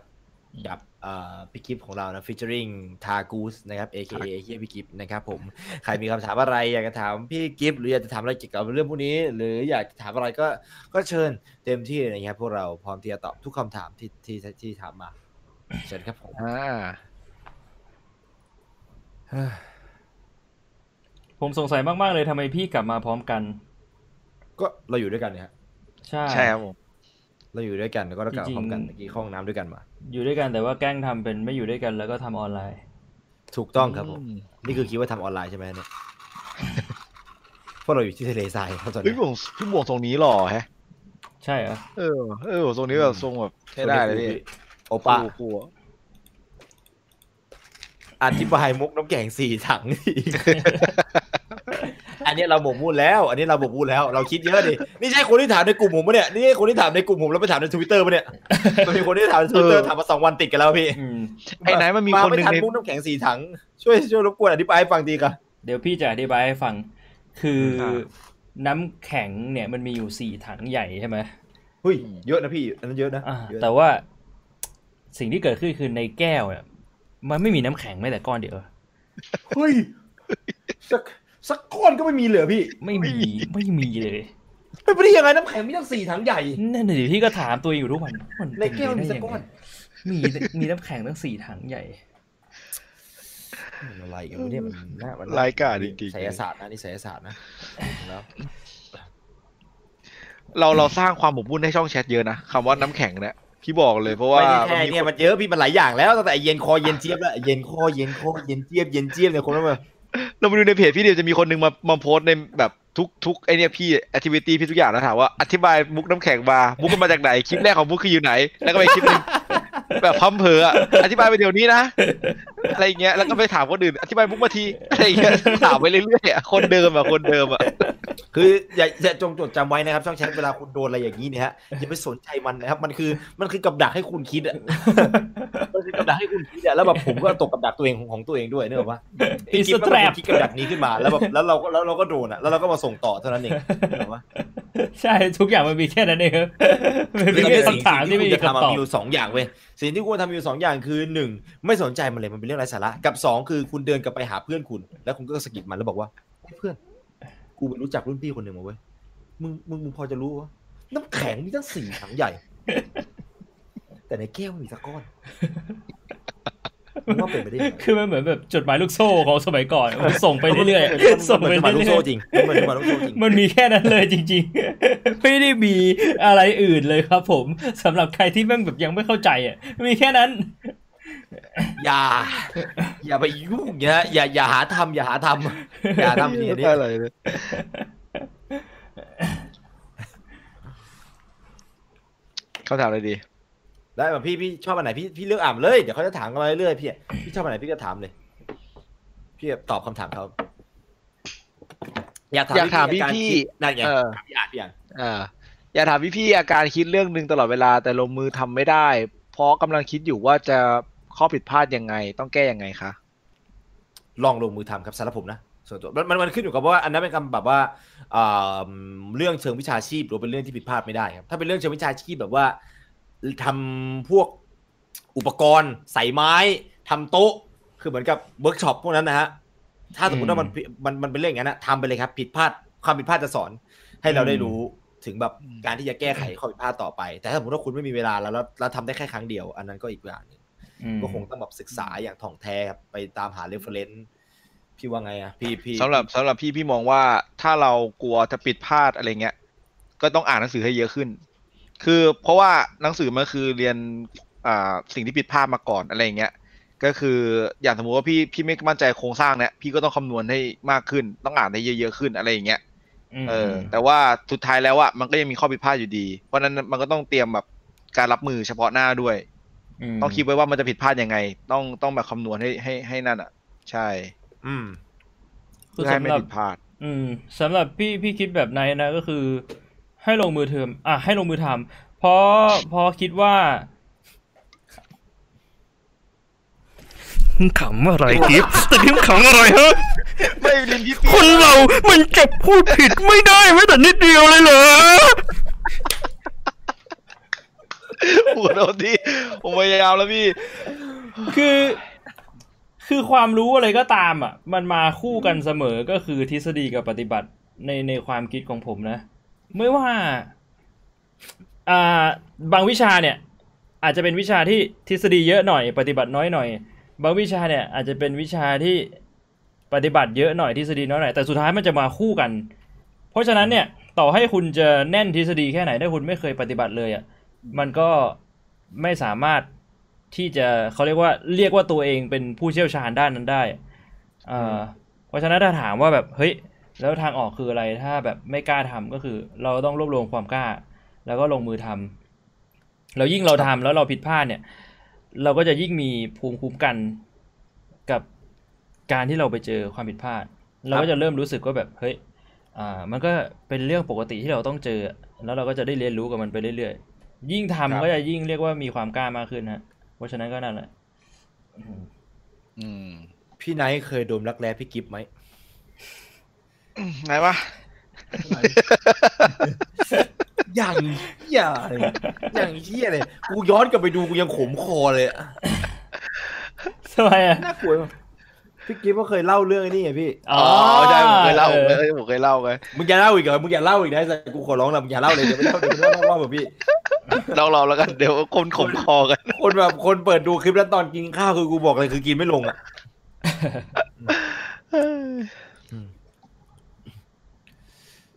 [SPEAKER 1] กับเอ่อพี่กิฟของเรานะ featuring ทากูสนะครับ AKA เฮียพี่กิฟนะครับผม ใครมีคำถามอะไร อยากจะถามพี่กิฟหรืออยากจะถามอะไรเกี่ยวกับเรื่องพวกนี้ หรืออยากจะถามอะไรก็ก็เชิญเต็มที่เลยนะครับพวกเราพร้อมที่จะตอบทุกคำถามที่ที่ที่ถามมา เชิญครับผม
[SPEAKER 3] อ่า
[SPEAKER 2] ผมสงสัยมาก ๆ เลยทำไมพี่กลับมาพร้อมกัน
[SPEAKER 1] ก็เราอยู่ด้วยกันเนี่ยฮะ
[SPEAKER 2] ใช่
[SPEAKER 3] ใช่ครับผม
[SPEAKER 1] เราอยู่ด้วยกันแล้วก็เรากลับ
[SPEAKER 2] จริงๆ
[SPEAKER 1] พร้อมกันเมื่อกี้เข้าห้องน้ำด้วยกันมา
[SPEAKER 2] อยู่ด้วยกันแต่ว่าแกล้งทำเป็นไม่อยู่ด้วยกันแล้วก็ทำออนไลน์
[SPEAKER 1] ถูกต้องครับผม
[SPEAKER 3] อืม
[SPEAKER 1] นี่คือคิดว่าทำออนไลน์ใช่ไหมเนี่ย เพราะเราอยู่ที่ทะเลทรายครับตอน
[SPEAKER 3] เฮ้ย
[SPEAKER 1] นี้
[SPEAKER 3] พี่หมวงพี่หมวงทรงนี้หล่อแฮะ
[SPEAKER 2] ใช่เหรอ
[SPEAKER 3] เออ เออทรงนี้แบบทรงแบบใช้ได้เลยพี่
[SPEAKER 1] โอป้า
[SPEAKER 3] คู่คู่อะ
[SPEAKER 1] อธิบายมุกน้ำแข็งสี่ถังอันนี้เราหมกมุ่นแล้ว อันนี้เราหมกมุ่นแล้ว เราคิดเยอะดิ นี่ใช่คนที่ถามในกลุ่มผมปะเนี่ย นี่ใช่คนที่ถามในกลุ่มผมแล้วไปถามในทวิตเตอร์ปะเนี่ย มันมีคนที่ถามในทวิตเตอร์ถามมาสองวันติดกันแล้วพี่
[SPEAKER 2] อืม
[SPEAKER 3] ไอ้ไหนมันมีคนหนึ่ง
[SPEAKER 1] ไทัน
[SPEAKER 3] ใน
[SPEAKER 1] มุกน้ำแข็งสี่ถัง ช่วยช่วยรบกวนอธิบายให้ฟังดีครับ
[SPEAKER 2] เดี๋ยวพี่จะอธิบายให้ฟัง คืออ
[SPEAKER 3] ม
[SPEAKER 2] น้ำแข็งเนี่ยมันมีอยู่สี่ถังใหญ่ใช่ไหม
[SPEAKER 1] เฮ้ยเยอะนะพี่ อันนั้นเยอะนะ
[SPEAKER 2] อ่า
[SPEAKER 1] เยอะ
[SPEAKER 2] แต่ว่าสิ่งที่เกิดขึ้นคือในแก้วเนี่ย มันไม่มีน้ำแข็งแม้แต่ก้อนเดียว
[SPEAKER 1] เฮ้ยสักสักก้อนก็ไม่มีเหลือพี่
[SPEAKER 2] ไม่มีไม่มีเลย
[SPEAKER 1] เป็นไปได้ยังไงน้ำแข็งมีตั้งสี่ถังใหญ่
[SPEAKER 2] นั่นน่ะดิพี่ก็ถามตัวเองอยู่ทุกวันมัน
[SPEAKER 1] ในแก้วมี
[SPEAKER 2] เป็
[SPEAKER 1] สัก
[SPEAKER 2] ไป
[SPEAKER 1] ก้อน
[SPEAKER 2] ได้มีมีน้ำแข็งตั้งสี่ถังใหญ่
[SPEAKER 1] มันอะไรกันวะเนี่ยมันน่ามัน
[SPEAKER 3] รายการจริงๆ
[SPEAKER 1] ไสยศาสตร์นะนี่ไสยศาสตร์นะแล้ว
[SPEAKER 3] เราเราสร้างความหมกมุ่นให้ช่องแชทเยอะนะคำว่าน้ำแข็งเนี่ย พี่บอกเลยเพราะว่า
[SPEAKER 1] ไม่ได้แค่
[SPEAKER 3] มันมี
[SPEAKER 1] เนี่ยมันเยอะพี่มันหลายอย่างแล้วตั้งแต่เย็นคอเย็นเจี๊ยบแล้วเย็นคอเย็นคอเย็นเจี๊ยบเย็นเจี๊ยบเนี่ยคนละแบบ
[SPEAKER 3] เราไปดูในเพจพี่เดียวจะมีคนหนึ่งมามาโพสต์ในแบบทุกทุกไอเนี่ยพี่ activity พี่ทุกอย่างแล้วถามว่าอธิบายมุกน้ำแข็งมามุกมันมาจากไหนคลิปแรกของมุกคืออยู่ไหน แล้วก็ไปคลิปหนึงแบบพัมเพออะอธิบายไปเดี๋ยวนี้นะอะไรอย่างเงี้ยแล้วก็ไปถามคนอื่นอธิบายมุกมาทีอะไรอย่างเงี้ยถามไปเรื่อยๆอะคนเดิมอะคนเดิมอะ
[SPEAKER 1] คืออย่าอย่าจงจดจำไว้นะครับ ช่องแชทเวลาคุณโดนอะไรอย่างนี้เนี่ยฮะอย่าไปสนใจมันนะครับ มันคือมันคือกับดักให้คุณคิดอะมันคือกับดักให้คุณคิดอะแล้วแบบผมก็ตกกับดักตัวเองของของตัวเองด้วยเนกอะว่า
[SPEAKER 2] It's
[SPEAKER 1] คิด
[SPEAKER 2] a
[SPEAKER 1] ว่ามัน
[SPEAKER 2] trap
[SPEAKER 1] คิดกับดักนี้ขึ้นมาแล้วแบบแล้วเราก็แล้วเราก็โดนอะแล้วเราก็มาส่งต่อเท่านั้นเองเนกอะว่า
[SPEAKER 2] ใช่ทุกอย่างมันมีแค่นั้นเองครับมันมีแค่คำถามที่ไม่มี
[SPEAKER 1] จะทำ
[SPEAKER 2] คำตอบ
[SPEAKER 1] มีอยู่สองอย่างเว้ยสิ่งที่คุณทำมีอยู่สองอย่างคือหนึ่งไม่สนใจมันเลยมันเป็นเรื่องไร้สาระกับสองคือคุณเดินกลับไปหาเพื่อนคุณ แล้วคุณก็สะกิดมันแล้วบอกว่าเฮ้ยเพื่อน กูไปรู้จักรุ่นพี่คนหนึ่งมาเว้ยมึงมึงมึงพอจะรู้วะน้ำแข็งมีตั้งสี่ถังใหญ่ แต่ในแก้วมีสักก้อนมึงว่าเป็นไปได้ยังไง
[SPEAKER 2] คือมันเหมือนแบบจดหมายลูกโซ่ของสมัยก่อนมันส่งไปเรื่อยๆส่ง
[SPEAKER 1] มัน
[SPEAKER 2] ไป
[SPEAKER 1] เป็นลูก
[SPEAKER 2] เรื่
[SPEAKER 1] โซ่
[SPEAKER 2] อย
[SPEAKER 1] จริงมันเป็นลูกโซ่จริง
[SPEAKER 2] ๆมันมีแค่นั้นเลยจริง ๆ ไม่ได้มีอะไรอื่นเลยครับ ผมสำหรับใครที่แม่งแบบยังไม่เข้าใจอะมีแค่นั้น
[SPEAKER 1] อย่า อย่าไปยุ่งอย่าอย่าอย่าหาทำอย่าหาทำอย่าทำเนี่ยนี่
[SPEAKER 3] อะไรเลยเขาถามอะไรดี
[SPEAKER 1] ได้แบบพี่พี่ชอบอันไหนพี่พี่เลือกอ่านเลยเดี๋ยวเขาจะถามกันมาเรื่อยๆพี่พี่ชอบอันไหนพี่ก็ถามเลย พี่ตอบคำถามเขาอยากถาม
[SPEAKER 3] อยากถาม
[SPEAKER 1] วิธีกร
[SPEAKER 3] พี่
[SPEAKER 1] คิดนั่นไง
[SPEAKER 3] เออ
[SPEAKER 1] ถามพี่อ่านพี่อ่าน
[SPEAKER 3] อ่าอย่าถามพี่พี่ๆอาการคิดเรื่องหนึ่งตลอดเวลาแต่ลงมือทำไม่ได้ เพราะกำลังคิดอยู่ว่าจะ ข้อผิดพลาดยังไง ต้องแก้ยังไงคะ
[SPEAKER 1] ลองลงมือทำครับสำหรับผมนะส่วนตัวมันมันมันขึ้นอยู่กับว่าอันนั้นเป็นคำแบบว่าอ่าเรื่องเชิงวิชาชีพหรือเป็นเรื่องที่ผิดพลาดไม่ได้ครับถ้าเป็นเรื่องเชิงวิชาชีพแบบว่าทำพวกอุปกรณ์ไสไม้ทำโต๊ะ คือเหมือนกับเวิร์กช็อปพวกนั้นนะฮะถ้าสมมติว่ามันมันมันเป็นเรื่องอย่างนั้นนะทำไปเลยครับ ผิดพลาดความผิดพลาดจะสอนให้เราได้รู้ถึงแบบการที่จะแก้ไขข้อผิดพลาดต่อไป แต่ถ้าสมมติว่าคุณไม่มีเวลาแล้วแล้วแล้วทำได้แค่ครั้งเดียว อันนั้นก็อีกอย่างหนึ่ง
[SPEAKER 2] อืม
[SPEAKER 1] ก็คงต้องแบบศึกษาอย่างถ่องแท้ครับไปตามหา reference พี่ว่าไงอะพี่พี่
[SPEAKER 3] สำหรับสำหรับพี่พี่มองว่าถ้าเรากลัวจะผิดพลาดอะไรเงี้ย ก็ต้องอ่านหนังสือให้เยอะขึ้น คือเพราะว่าหนังสือมันคือเรียนอ่าสิ่งที่ผิดพลาดมาก่อนอะไรเงี้ยก็คืออย่างสมมติว่าพี่พี่ไม่มั่นใจโครงสร้างเนี้ยพี่ก็ต้องคำนวณให้มากขึ้น ต้องอ่านให้เยอะๆขึ้นอะไรอย่างเงี้ย
[SPEAKER 2] ม
[SPEAKER 3] เออ แต่ว่าสุดท้ายแล้วอะมันก็ยังมีข้อผิดพลาดอยู่ดี เพราะฉะนั้นมันก็ต้องเตรียมแบบการรับมือเฉพาะหน้าด้วย
[SPEAKER 2] ม
[SPEAKER 3] ต้องคิดไว้ว่ามันจะผิดพลาดยังไง ต้องต้องแบบคำนวณให้ให้ให้นั่นอะใช่
[SPEAKER 1] อืม
[SPEAKER 2] คื
[SPEAKER 3] เพื่
[SPEAKER 2] อ
[SPEAKER 3] อให้
[SPEAKER 2] สำ
[SPEAKER 3] ไม่
[SPEAKER 2] หรับ
[SPEAKER 3] ผิดพลาด
[SPEAKER 2] อืมสำหรับพี่พี่คิดแบบนายนะก็คือ ให้ลงมือเทอมอะให้ลงมือทำเพราะเพราะคิดว่า
[SPEAKER 4] ขำอะไรกิฟแต่กิฟขำอะไรฮะ
[SPEAKER 3] ไม่ลินพี่
[SPEAKER 4] คนเรา มันจะพูดผิดไม่ได้แม้แต่นิดเดียวเลยเหรอ
[SPEAKER 3] หัวโดนที่ผมพยายามแล้วพี่
[SPEAKER 2] คือ คือความรู้อะไรก็ตามอะ มันมาคู่กันเสมอก็คือทฤษฎีกับปฏิบัติในในความคิดของผมนะ ไม่ว่าอ่าบางวิชาเนี่ย อาจจะเป็นวิชาที่ทฤษฎีเยอะหน่อย ปฏิบัติน้อยหน่อย บางวิชาเนี่ย อาจจะเป็นวิชาที่ปฏิบัติเยอะหน่อยทฤษฎีน้อยหน่อยแต่สุดท้ายมันจะมาคู่กัน เพราะฉะนั้นเนี่ยต่อให้คุณจะแน่นทฤษฎีแค่ไหนถ้าคุณไม่เคยปฏิบัติเลยอะ มันก็ไม่สามารถที่จะเขาเรียกว่าเรียกว่าตัวเองเป็นผู้เชี่ยวชาญด้านนั้นได้อ่าเพราะฉะนั้นถ้าถามว่าแบบเฮ้ยแล้วทางออกคืออะไรถ้าแบบไม่กล้าทำก็คือ เราต้องรวบรวมความกล้า แล้วก็ลงมือทำแล้วยิ่งเราทำแล้วเราผิดพลาดเนี่ย เราก็จะยิ่งมีภูมิคุ้มกันกับการที่เราไปเจอความผิดพลาด เราก็จะเริ่มรู้สึกว่าแบบเฮ้ยอ่า มันก็เป็นเรื่องปกติที่เราต้องเจอ แล้วเราก็จะได้เรียนรู้กับมันไปเรื่อยๆ ยิ่งทำ
[SPEAKER 1] ครับ
[SPEAKER 2] ก็จะยิ่งเรียกว่ามีความกล้ามากขึ้นฮะเพราะฉะนั้นก็นั่นแหละ อืม
[SPEAKER 3] อืม
[SPEAKER 1] พี่ไนท์เคยโดมรักแร้พี่กิฟต์ไหม
[SPEAKER 3] ไหนวะ
[SPEAKER 1] อย่างเหี้ยเลยอย่างเหี้ยเลยกูย้อนกลับไปดูกูยังขมคอเลยอะ
[SPEAKER 2] ทำไมอะ
[SPEAKER 1] น่ากลัวมาก พี่กิฟต์ก็เคยเล่าเรื่องไอ้นี่ไงพี่
[SPEAKER 3] อ๋อใช่ผมเคยเล่า
[SPEAKER 2] ออ
[SPEAKER 3] ผมเคยผมเคยเล่าไง
[SPEAKER 1] มึงอย่าเล่าอีกเหรอมึงอย่าเล่าอีกนะแต่กูขอร้องละมึงอย่าเล่าเลยเดี๋ยวไม่เล่าเดี๋ยวไม่เล่าเล่าแบบพี่
[SPEAKER 3] เราเราแล้วกันเดี๋ยวคนขมคอกัน
[SPEAKER 1] คนแบบคนเปิดดูคลิปแล้วตอนกินข้าวคือกูบอกเลยคือกินไม่ลงอะ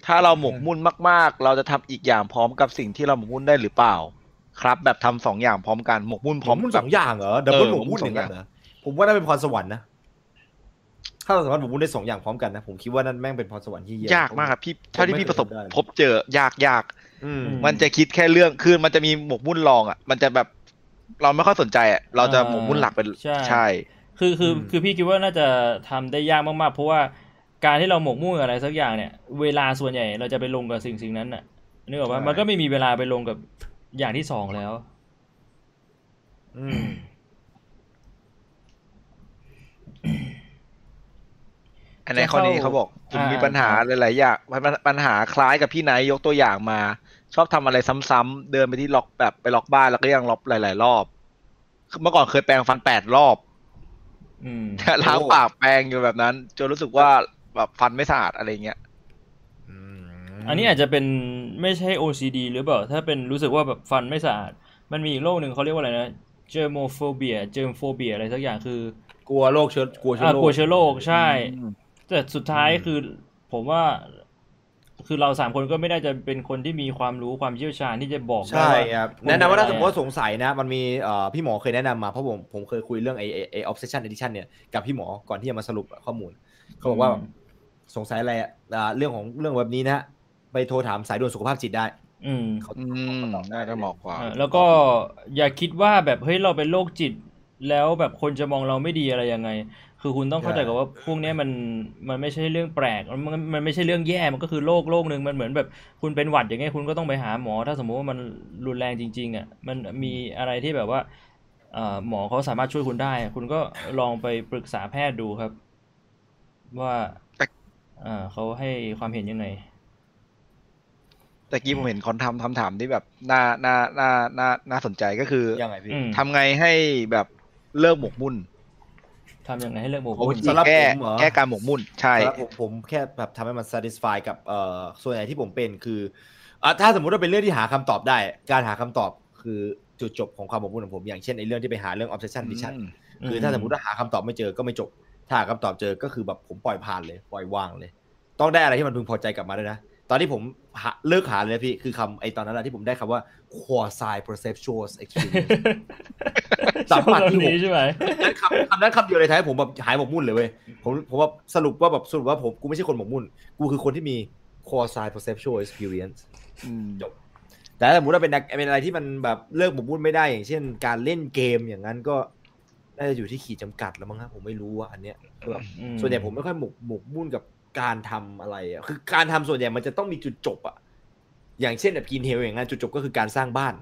[SPEAKER 3] ถ้าเราหมกมุ่นมาก ๆ เราจะทำอีกอย่างพร้อมกับสิ่งที่เราหมกมุ่นได้หรือเปล่า ครับ แบบทำสองอย่างพร้อมกันหมกมุ่นพ
[SPEAKER 1] ผ
[SPEAKER 3] ร้อ
[SPEAKER 1] ม
[SPEAKER 3] ม
[SPEAKER 1] มุ่น
[SPEAKER 3] แบ
[SPEAKER 1] ส
[SPEAKER 3] บ
[SPEAKER 1] องอย่างเหรอ double
[SPEAKER 3] เออ
[SPEAKER 1] หมกมุ่น
[SPEAKER 3] ผมมุ่น
[SPEAKER 1] อย่างนั้น
[SPEAKER 3] สองอย่าง
[SPEAKER 1] เหรอผมว่าน่าเป็นพรสวรรค์นะ ถ้าเราสามารถหมกมุ่นได้สองอย่างพร้อมกันนะผมคิดว่านั่นแม่งเป็นพรสวรรค์ที่เยี่
[SPEAKER 3] ยากมากครับพี่เท่าที่พี่ประสบ
[SPEAKER 1] ไม่เคยทำได้
[SPEAKER 3] พบเจอยากยาก
[SPEAKER 1] อืม
[SPEAKER 3] มันจะคิดแค่เรื่องคือมันจะมีหมกมุ่นรองอะ มันจะแบบเราไม่ค่อยสนใจอะเราจะหมกมุ่นหลักเป็น
[SPEAKER 2] ใช่
[SPEAKER 3] ใช่
[SPEAKER 2] คือคือ
[SPEAKER 1] อืม
[SPEAKER 2] คือพี่คิดว่าน่าจะทำได้ยากมากๆ เพราะว่าการที่เราหมกมุ่นกับอะไรสักอย่างเนี่ย เวลาส่วนใหญ่เราจะไปลงกับสิ่งสิ่งนั้นน่ะนึกออกปะ
[SPEAKER 3] ใช่
[SPEAKER 2] มันก็ไม่มีเวลาไปลงกับอย่างที่สองแล้ว
[SPEAKER 1] อืม
[SPEAKER 3] อันนี้ข้อนี้
[SPEAKER 2] จะเข้า
[SPEAKER 3] เขาบอกคุณ
[SPEAKER 2] อ่ามี
[SPEAKER 3] มีปัญหาหลายๆอย่างปัญปัญหาคล้ายกับพี่ไนท์ยกตัวอย่างมา ชอบทำอะไรซ้ำๆเดินไปที่ล็อกแบบไปล็อกบ้านแล้วก็ยังล็อกหลาย ๆ รอบเมื่อก่อนเคยแปรงฟันแปดรอบ
[SPEAKER 2] อืม
[SPEAKER 3] ล้างปากแปรงอยู่แบบนั้น จนรู้สึกว่าแบบฟันไม่สะอาดอะไรเงี้ย
[SPEAKER 1] อืม
[SPEAKER 2] อันนี้อาจจะเป็นไม่ใช่ OCD หรือเปล่า ถ้าเป็นรู้สึกว่าแบบฟันไม่สะอาด มันมีอีกโรคหนึ่งเขาเรียกว่าอะไรนะ germophobia germophobia อะไรสักอย่างคือ
[SPEAKER 1] กลัวโรคเชื้อกลัวเชื้อ
[SPEAKER 2] อ่า
[SPEAKER 1] โรค
[SPEAKER 2] กลัวเชื้อโรคใช่
[SPEAKER 3] อืม
[SPEAKER 2] แต่สุดท้าย
[SPEAKER 1] อืม
[SPEAKER 2] คือผมว่า คือเราสามคนก็ไม่ได้จะเป็นคนที่มีความรู้ความเชี่ยวชาญที่จะบอกได้
[SPEAKER 1] ใช่
[SPEAKER 2] ว่า
[SPEAKER 1] ครับ
[SPEAKER 2] คุณ
[SPEAKER 1] แนะนำว่าถ้า
[SPEAKER 2] เป็
[SPEAKER 1] ส
[SPEAKER 2] น
[SPEAKER 1] ม
[SPEAKER 2] อะไร
[SPEAKER 1] มติว่าสงสัยนะ มันมีเอ่อพี่หมอเคยแนะนำมาเพราะผมผมเคยคุยเรื่องไอไอ้ไอ obsession edition เนี่ยกับพี่หมอก่อนที่จะมาสรุปข้อมูล เขาบอกว่า
[SPEAKER 2] อืม
[SPEAKER 1] สงสัยอะไรอะอ่าเรื่องของเรื่องแบบนี้นะฮะไปโทรถามสายด่วนสุขภาพจิตได้
[SPEAKER 2] อืม
[SPEAKER 1] เขา
[SPEAKER 3] อืมน่าจะเหมาะกว่า
[SPEAKER 2] อ่า แล้วก็อย่าคิดว่าแบบเฮ้ยเราเป็นโรคจิต แล้วแบบคนจะมองเราไม่ดีอะไรยังไง คือคุณต้องเข้าใจกับว่าพวกเนี้ยมันมันไม่ใช่เรื่องแปลกมันมันไม่ใช่เรื่องแย่มันก็คือโรคโรคหนึ่งมันเหมือนแบบคุณเป็นหวัดอย่างเงี้ยคุณก็ต้องไปหาหมอ ถ้าสมมติว่ามันรุนแรงจริง ๆอะมันมีอะไรที่แบบว่าเอ่อหมอเขาสามารถช่วยคุณได้ คุณก็ลองไปปรึกษาแพทย์ดูครับว่า
[SPEAKER 3] แต่
[SPEAKER 2] อ่าเขาให้ความเห็นยังไง
[SPEAKER 3] แต่กี้ผมเห็นคอนทำคำถามที่แบบน่าน่าน่าน่าน่าสนใจก็คือ
[SPEAKER 1] ยังไงพี่
[SPEAKER 2] อืม
[SPEAKER 3] ทำไงให้แบบเลิกหมกมุ่น
[SPEAKER 2] ทำยังไงให้เลิกหมก
[SPEAKER 3] โอ้
[SPEAKER 2] มุ่น
[SPEAKER 3] ย
[SPEAKER 1] สำหรับ
[SPEAKER 3] แก้
[SPEAKER 1] ผมเหรอ
[SPEAKER 3] แก้การหมกมุ่นใช่
[SPEAKER 1] สำหรับผมผมแค่แบบทำให้มัน satisfy กับเอ่อส่วนใหญ่ที่ผมเป็นคืออะถ้าสมมุติว่าเป็นเรื่องที่หาคำตอบได้ การหาคำตอบคือจุดจบของความหมกมุ่นของผม อย่างเช่นไอ้เรื่องที่ไปหาเรื่อง obsession addiction
[SPEAKER 3] อืม
[SPEAKER 1] คือถ้าสมมติว่าหาคำตอบไม่เจอก็ไม่จบ ถ้าหาคำตอบเจอก็คือแบบผมปล่อยผ่านเลย ปล่อยวางเลย ต้องได้อะไรที่มันพึงพอใจกลับมาด้วยนะ ตอนที่ผมหาเลิกหาเลยนะพี่คือคำไอตอนนั้นนะที่ผมได้คำว่า quasi perceptual experience สัมผัสที่หก
[SPEAKER 2] นี้ใช่ไหม
[SPEAKER 1] นั้นคำคำนั้นคำเดียวเลยท้ายผมแบบหายหมกมุ่นเลยเว้ยผมผมว่าสรุปว่าแบบสรุปว่าผมกูไม่ใช่คนหมกมุ่น กูคือคนที่มี quasi perceptual experience
[SPEAKER 3] อืม
[SPEAKER 1] จบแต่ถ้าสมมติว่าเป็นเป็นอะไรที่มันแบบเลิกหมกมุ่นไม่ได้อย่างเช่น การเล่นเกมอย่างนั้นก็น่าจะอยู่ที่ขีดจำกัดแล้วมั้งครับผมไม่รู้ว่าอันเนี้ยแบบ
[SPEAKER 2] อืม
[SPEAKER 1] ส่วนใหญ่ผมไม่ค่อยหมกหมกมุ่นกับการทำอะไรอะคือการทำส่วนใหญ่มันจะต้องมีจุดจบอะ อย่างเช่นแบบกินเฮลอย่างนั้นจุดจบก็คือการสร้างบ้าน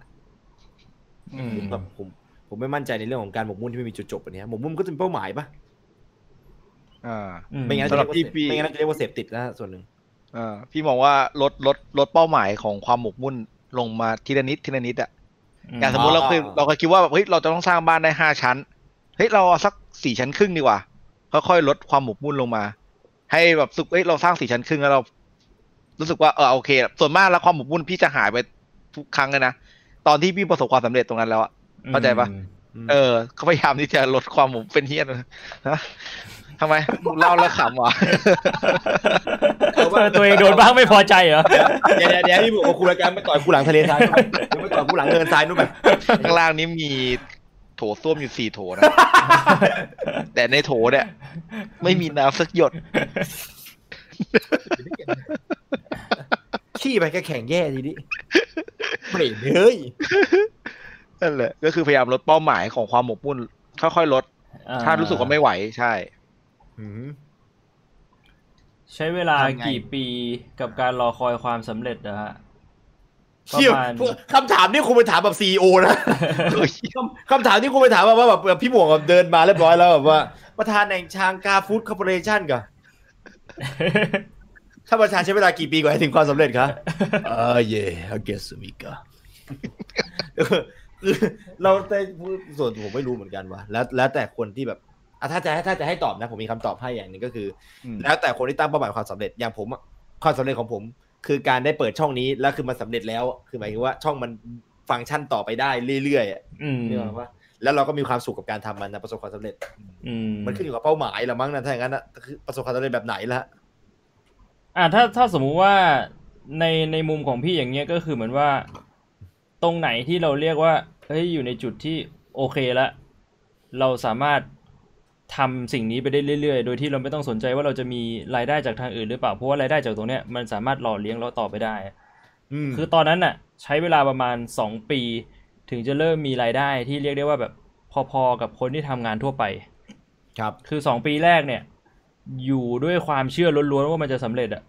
[SPEAKER 2] อืม
[SPEAKER 1] แบบผมผมไม่มั่นใจในเรื่องของการหมกมุ่นที่ไม่มีจุดจบอันเนี้ยหมกมุ่นมันก็จะมีเป้าหมายปะ
[SPEAKER 3] อ่า
[SPEAKER 2] อื
[SPEAKER 1] ไม่งั้น
[SPEAKER 3] สำหรับ
[SPEAKER 1] จะเรียกว่า
[SPEAKER 3] พี่
[SPEAKER 1] เสพไม่งั้นจะเรียกว่าเสพติดนะส่วนหนึ่ง
[SPEAKER 3] อ่าพี่มองว่าลดลดลดเป้าหมายของความหมกมุ่นลงมาทีละนิดทีละนิดอะอย่างสมมติเราเคยเราเคยคิดว่าแบบเฮ้ยเราจะต้องสร้างบ้านได้ห้าชั้นเฮ้ยเราเอาสักสี่ชั้นครึ่งดีกว่าค่อยๆลดความหมกมุ่นลงมา ให้แบบสุกเฮ้ยเราสร้างสี่ชั้นครึ่งแล้วเรา รู้สึกว่าเออโอเค ส่วนมากแล้วความหมกมุ่นพี่จะหายไปทุกครั้งเลยนะตอนที่พี่ประสบความสำเร็จตรงนั้นแล้วอะเข้าใจปะเออเขาพยายามที่จะลดความหมกเป็นเฮี้ยนนะทำไมเล่าแล้วขำวะ
[SPEAKER 2] เออตัวเองโดนบ้างไม่พอใจเหรอ
[SPEAKER 1] เดี๋ยวเดี๋ยวเดี๋ยวที่ผมเอาคุณรายการไปต่อยกูหลังทะเลทรายนู่นไปเดี๋ยวไปต่อยกูหลังเนินทรายนู่นไป
[SPEAKER 3] ข้างล่างนี้มีโถส้วมอยู่สี่โถนะ แต่ในโถเนี่ย ไม่มีน้ำสักหยด
[SPEAKER 1] ขี้ไปแค่แข่งแย่ทีนี้เปรตเฮ้ย
[SPEAKER 3] นั่นแหละก็คือพยายามลดเป้าหมายของความหมกมุ่น ค่อยๆลด ถ้ารู้สึกว่าไม่ไหวใช่
[SPEAKER 2] ใช้เวลา
[SPEAKER 1] ทำไง
[SPEAKER 2] กี่ปีกับการรอคอยความสำเร็จนะฮะประ
[SPEAKER 1] เชี่ย
[SPEAKER 2] มาณ
[SPEAKER 1] คำถามนี่คงไปถามแบบซีโอนะคำคำถามที่คงไปถามแบบว่าแบบพี่หมวกแบบเดินมาเรียบร้อยแล้วแบบว่า ประธานแห่งชางกาฟู้ดคอร์ปอเรชั่นก่อน ถ้าประธานใช้เวลากี่ปีกว่าจะถึงความสำเร็จครับเออเย่ I guess มีกาคือเราแต่ส่วนตัวผมไม่รู้เหมือนกันว่ะแล้วแล้วแต่คนที่แบบอะถ้าจะให้ถ้าจะให้ตอบนะ ผมมีคำตอบให้อย่างหนึ่งก็คือ
[SPEAKER 3] อืม
[SPEAKER 1] แล้วแต่คนที่ตั้งเป้าหมายความสำเร็จอย่างผมอะความสำเร็จของผม คือการได้เปิดช่องนี้แล้วคือมันสำเร็จแล้ว คือหมายถึงว่าช่องมันฟังก์ชันต่อไปได้เรื่อยๆอะ
[SPEAKER 2] อืม
[SPEAKER 1] นึกออกปะแล้วเราก็มีความสุขกับการทำมันนะประสบความสำเร็จ
[SPEAKER 2] อืม
[SPEAKER 1] มันขึ้นอยู่กับเป้าหมายละมั้งนะถ้าอย่างนั้นนะคือประสบความสำเร็จแบบไหนละ
[SPEAKER 2] อ่าถ้าถ้าสมมุติว่าในในมุมของพี่อย่างเงี้ยก็คือเหมือนว่า ตรงไหนที่เราเรียกว่าเฮ้ยอยู่ในจุดที่โอเคละเราสามารถทำสิ่งนี้ไปได้เรื่อยๆ โดยที่เราไม่ต้องสนใจว่าเราจะมีรายได้จากทางอื่นหรือเปล่า เพราะว่ารายได้จากตรงเนี้ยมันสามารถหล่อเลี้ยงเราต่อไปได้
[SPEAKER 1] อืม
[SPEAKER 2] คือตอนนั้นน่ะ ใช้เวลาประมาณสองปี ถึงจะเริ่มมีรายได้ที่เรียกได้ว่าแบบพอๆกับคนที่ทำงานทั่วไป
[SPEAKER 1] ครับ
[SPEAKER 2] คือสองปีแรกเนี่ย อยู่ด้วยความเชื่อล้วนๆว่ามันจะสำเร็จอะ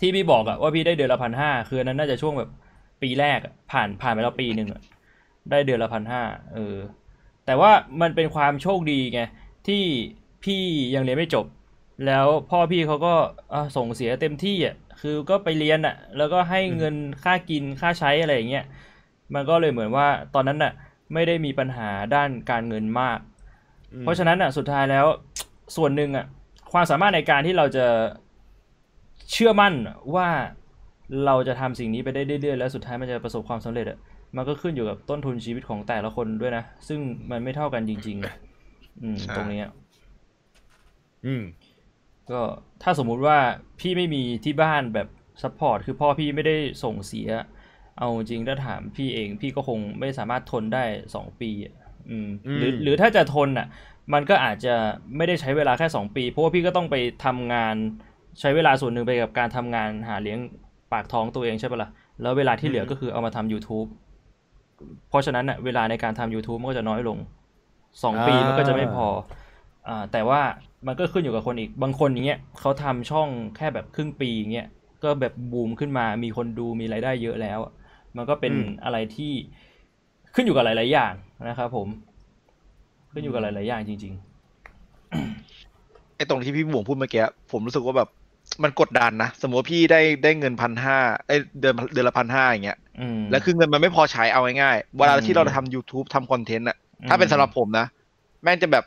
[SPEAKER 2] ที่พี่บอกอะว่าพี่ได้เดือนละพันห้าคือนั้นน่าจะช่วงแบบปีแรกผ่านผ่านไปแล้วปีหนึ่งอะได้เดือนละพันห้าเออ แต่ว่ามันเป็นความโชคดีไงที่พี่ยังเรียนไม่จบ แล้วพ่อพี่เขาก็ส่งเสียเต็มที่อะคือก็ไปเรียนอะ แล้วก็ให้เงินค่ากินค่าใช้อะไรอย่างเงี้ยมันก็เลยเหมือนว่าตอนนั้นน่ะ ไม่ได้มีปัญหาด้านการเงินมาก เพราะฉะนั้นอะสุดท้ายแล้วส่วนหนึ่งอะความสามารถในการที่เราจะ เชื่อมั่นว่าเราจะทำสิ่งนี้ไปได้เรื่อยๆแล้วสุดท้ายมันจะประสบความสำเร็จอะมันก็ขึ้นอยู่กับต้นทุนชีวิตของแต่ละคนด้วยนะ ซึ่งมันไม่เท่ากันจริง ๆอะอืม
[SPEAKER 3] ใช่
[SPEAKER 2] ตรงเนี้ย
[SPEAKER 1] อืม
[SPEAKER 2] ก็ถ้าสมมุติว่าพี่ไม่มีที่บ้านแบบ support คือพ่อพี่ไม่ได้ส่งเสีย เอาจริงถ้าถามพี่เองพี่ก็คงไม่สามารถทนได้สองปีอะอืมหรือ
[SPEAKER 1] อืม
[SPEAKER 2] หรือถ้าจะทนอะ มันก็อาจจะไม่ได้ใช้เวลาแค่สองปี เพราะว่าพี่ก็ต้องไปทำงาน ใช้เวลาส่วนหนึ่งไปกับการทำงานหาเลี้ยงปากท้องตัวเองใช่ปะล่ะ แล้วเวลาที่เหลือก็คือเอามาทำ YouTube เพราะฉะนั้นอะเวลาในการทำ YouTube มันก็จะน้อยลงสองปีมันก็จะไม่พออ่าแต่ว่ามันก็ขึ้นอยู่กับคนอีกบางคนอย่างเงี้ยเขาทำช่องแค่แบบครึ่งปีอย่างเงี้ยก็แบบบูมขึ้นมามีคนดูมีรายได้เยอะแล้วอะมันก็เป็น
[SPEAKER 1] อืม
[SPEAKER 2] อะไรที่ขึ้นอยู่กับหลาย ๆ อย่างนะครับผม ขึ้นอยู่กับหลาย ๆ อย่างจริง
[SPEAKER 3] ไอ้ตรงที่พี่บุ๋มพูดเมื่อกี้ผมรู้สึกว่าแบบ มันกดดันนะ สมมติว่าพี่ได้ได้เงินพันห้าไอ้เดือนเดือนละพันห้าอย่างเงี้ย
[SPEAKER 2] ๆอืม
[SPEAKER 3] แล้วคือเงินมันไม่พอใช้เอาง่ายๆเวลา
[SPEAKER 2] อืม
[SPEAKER 3] ที่เราทำ YouTube ทำคอนเทนต์อะ
[SPEAKER 2] อืม
[SPEAKER 3] ถ้าเป็นสำหรับผมนะ แม่งจะแบบ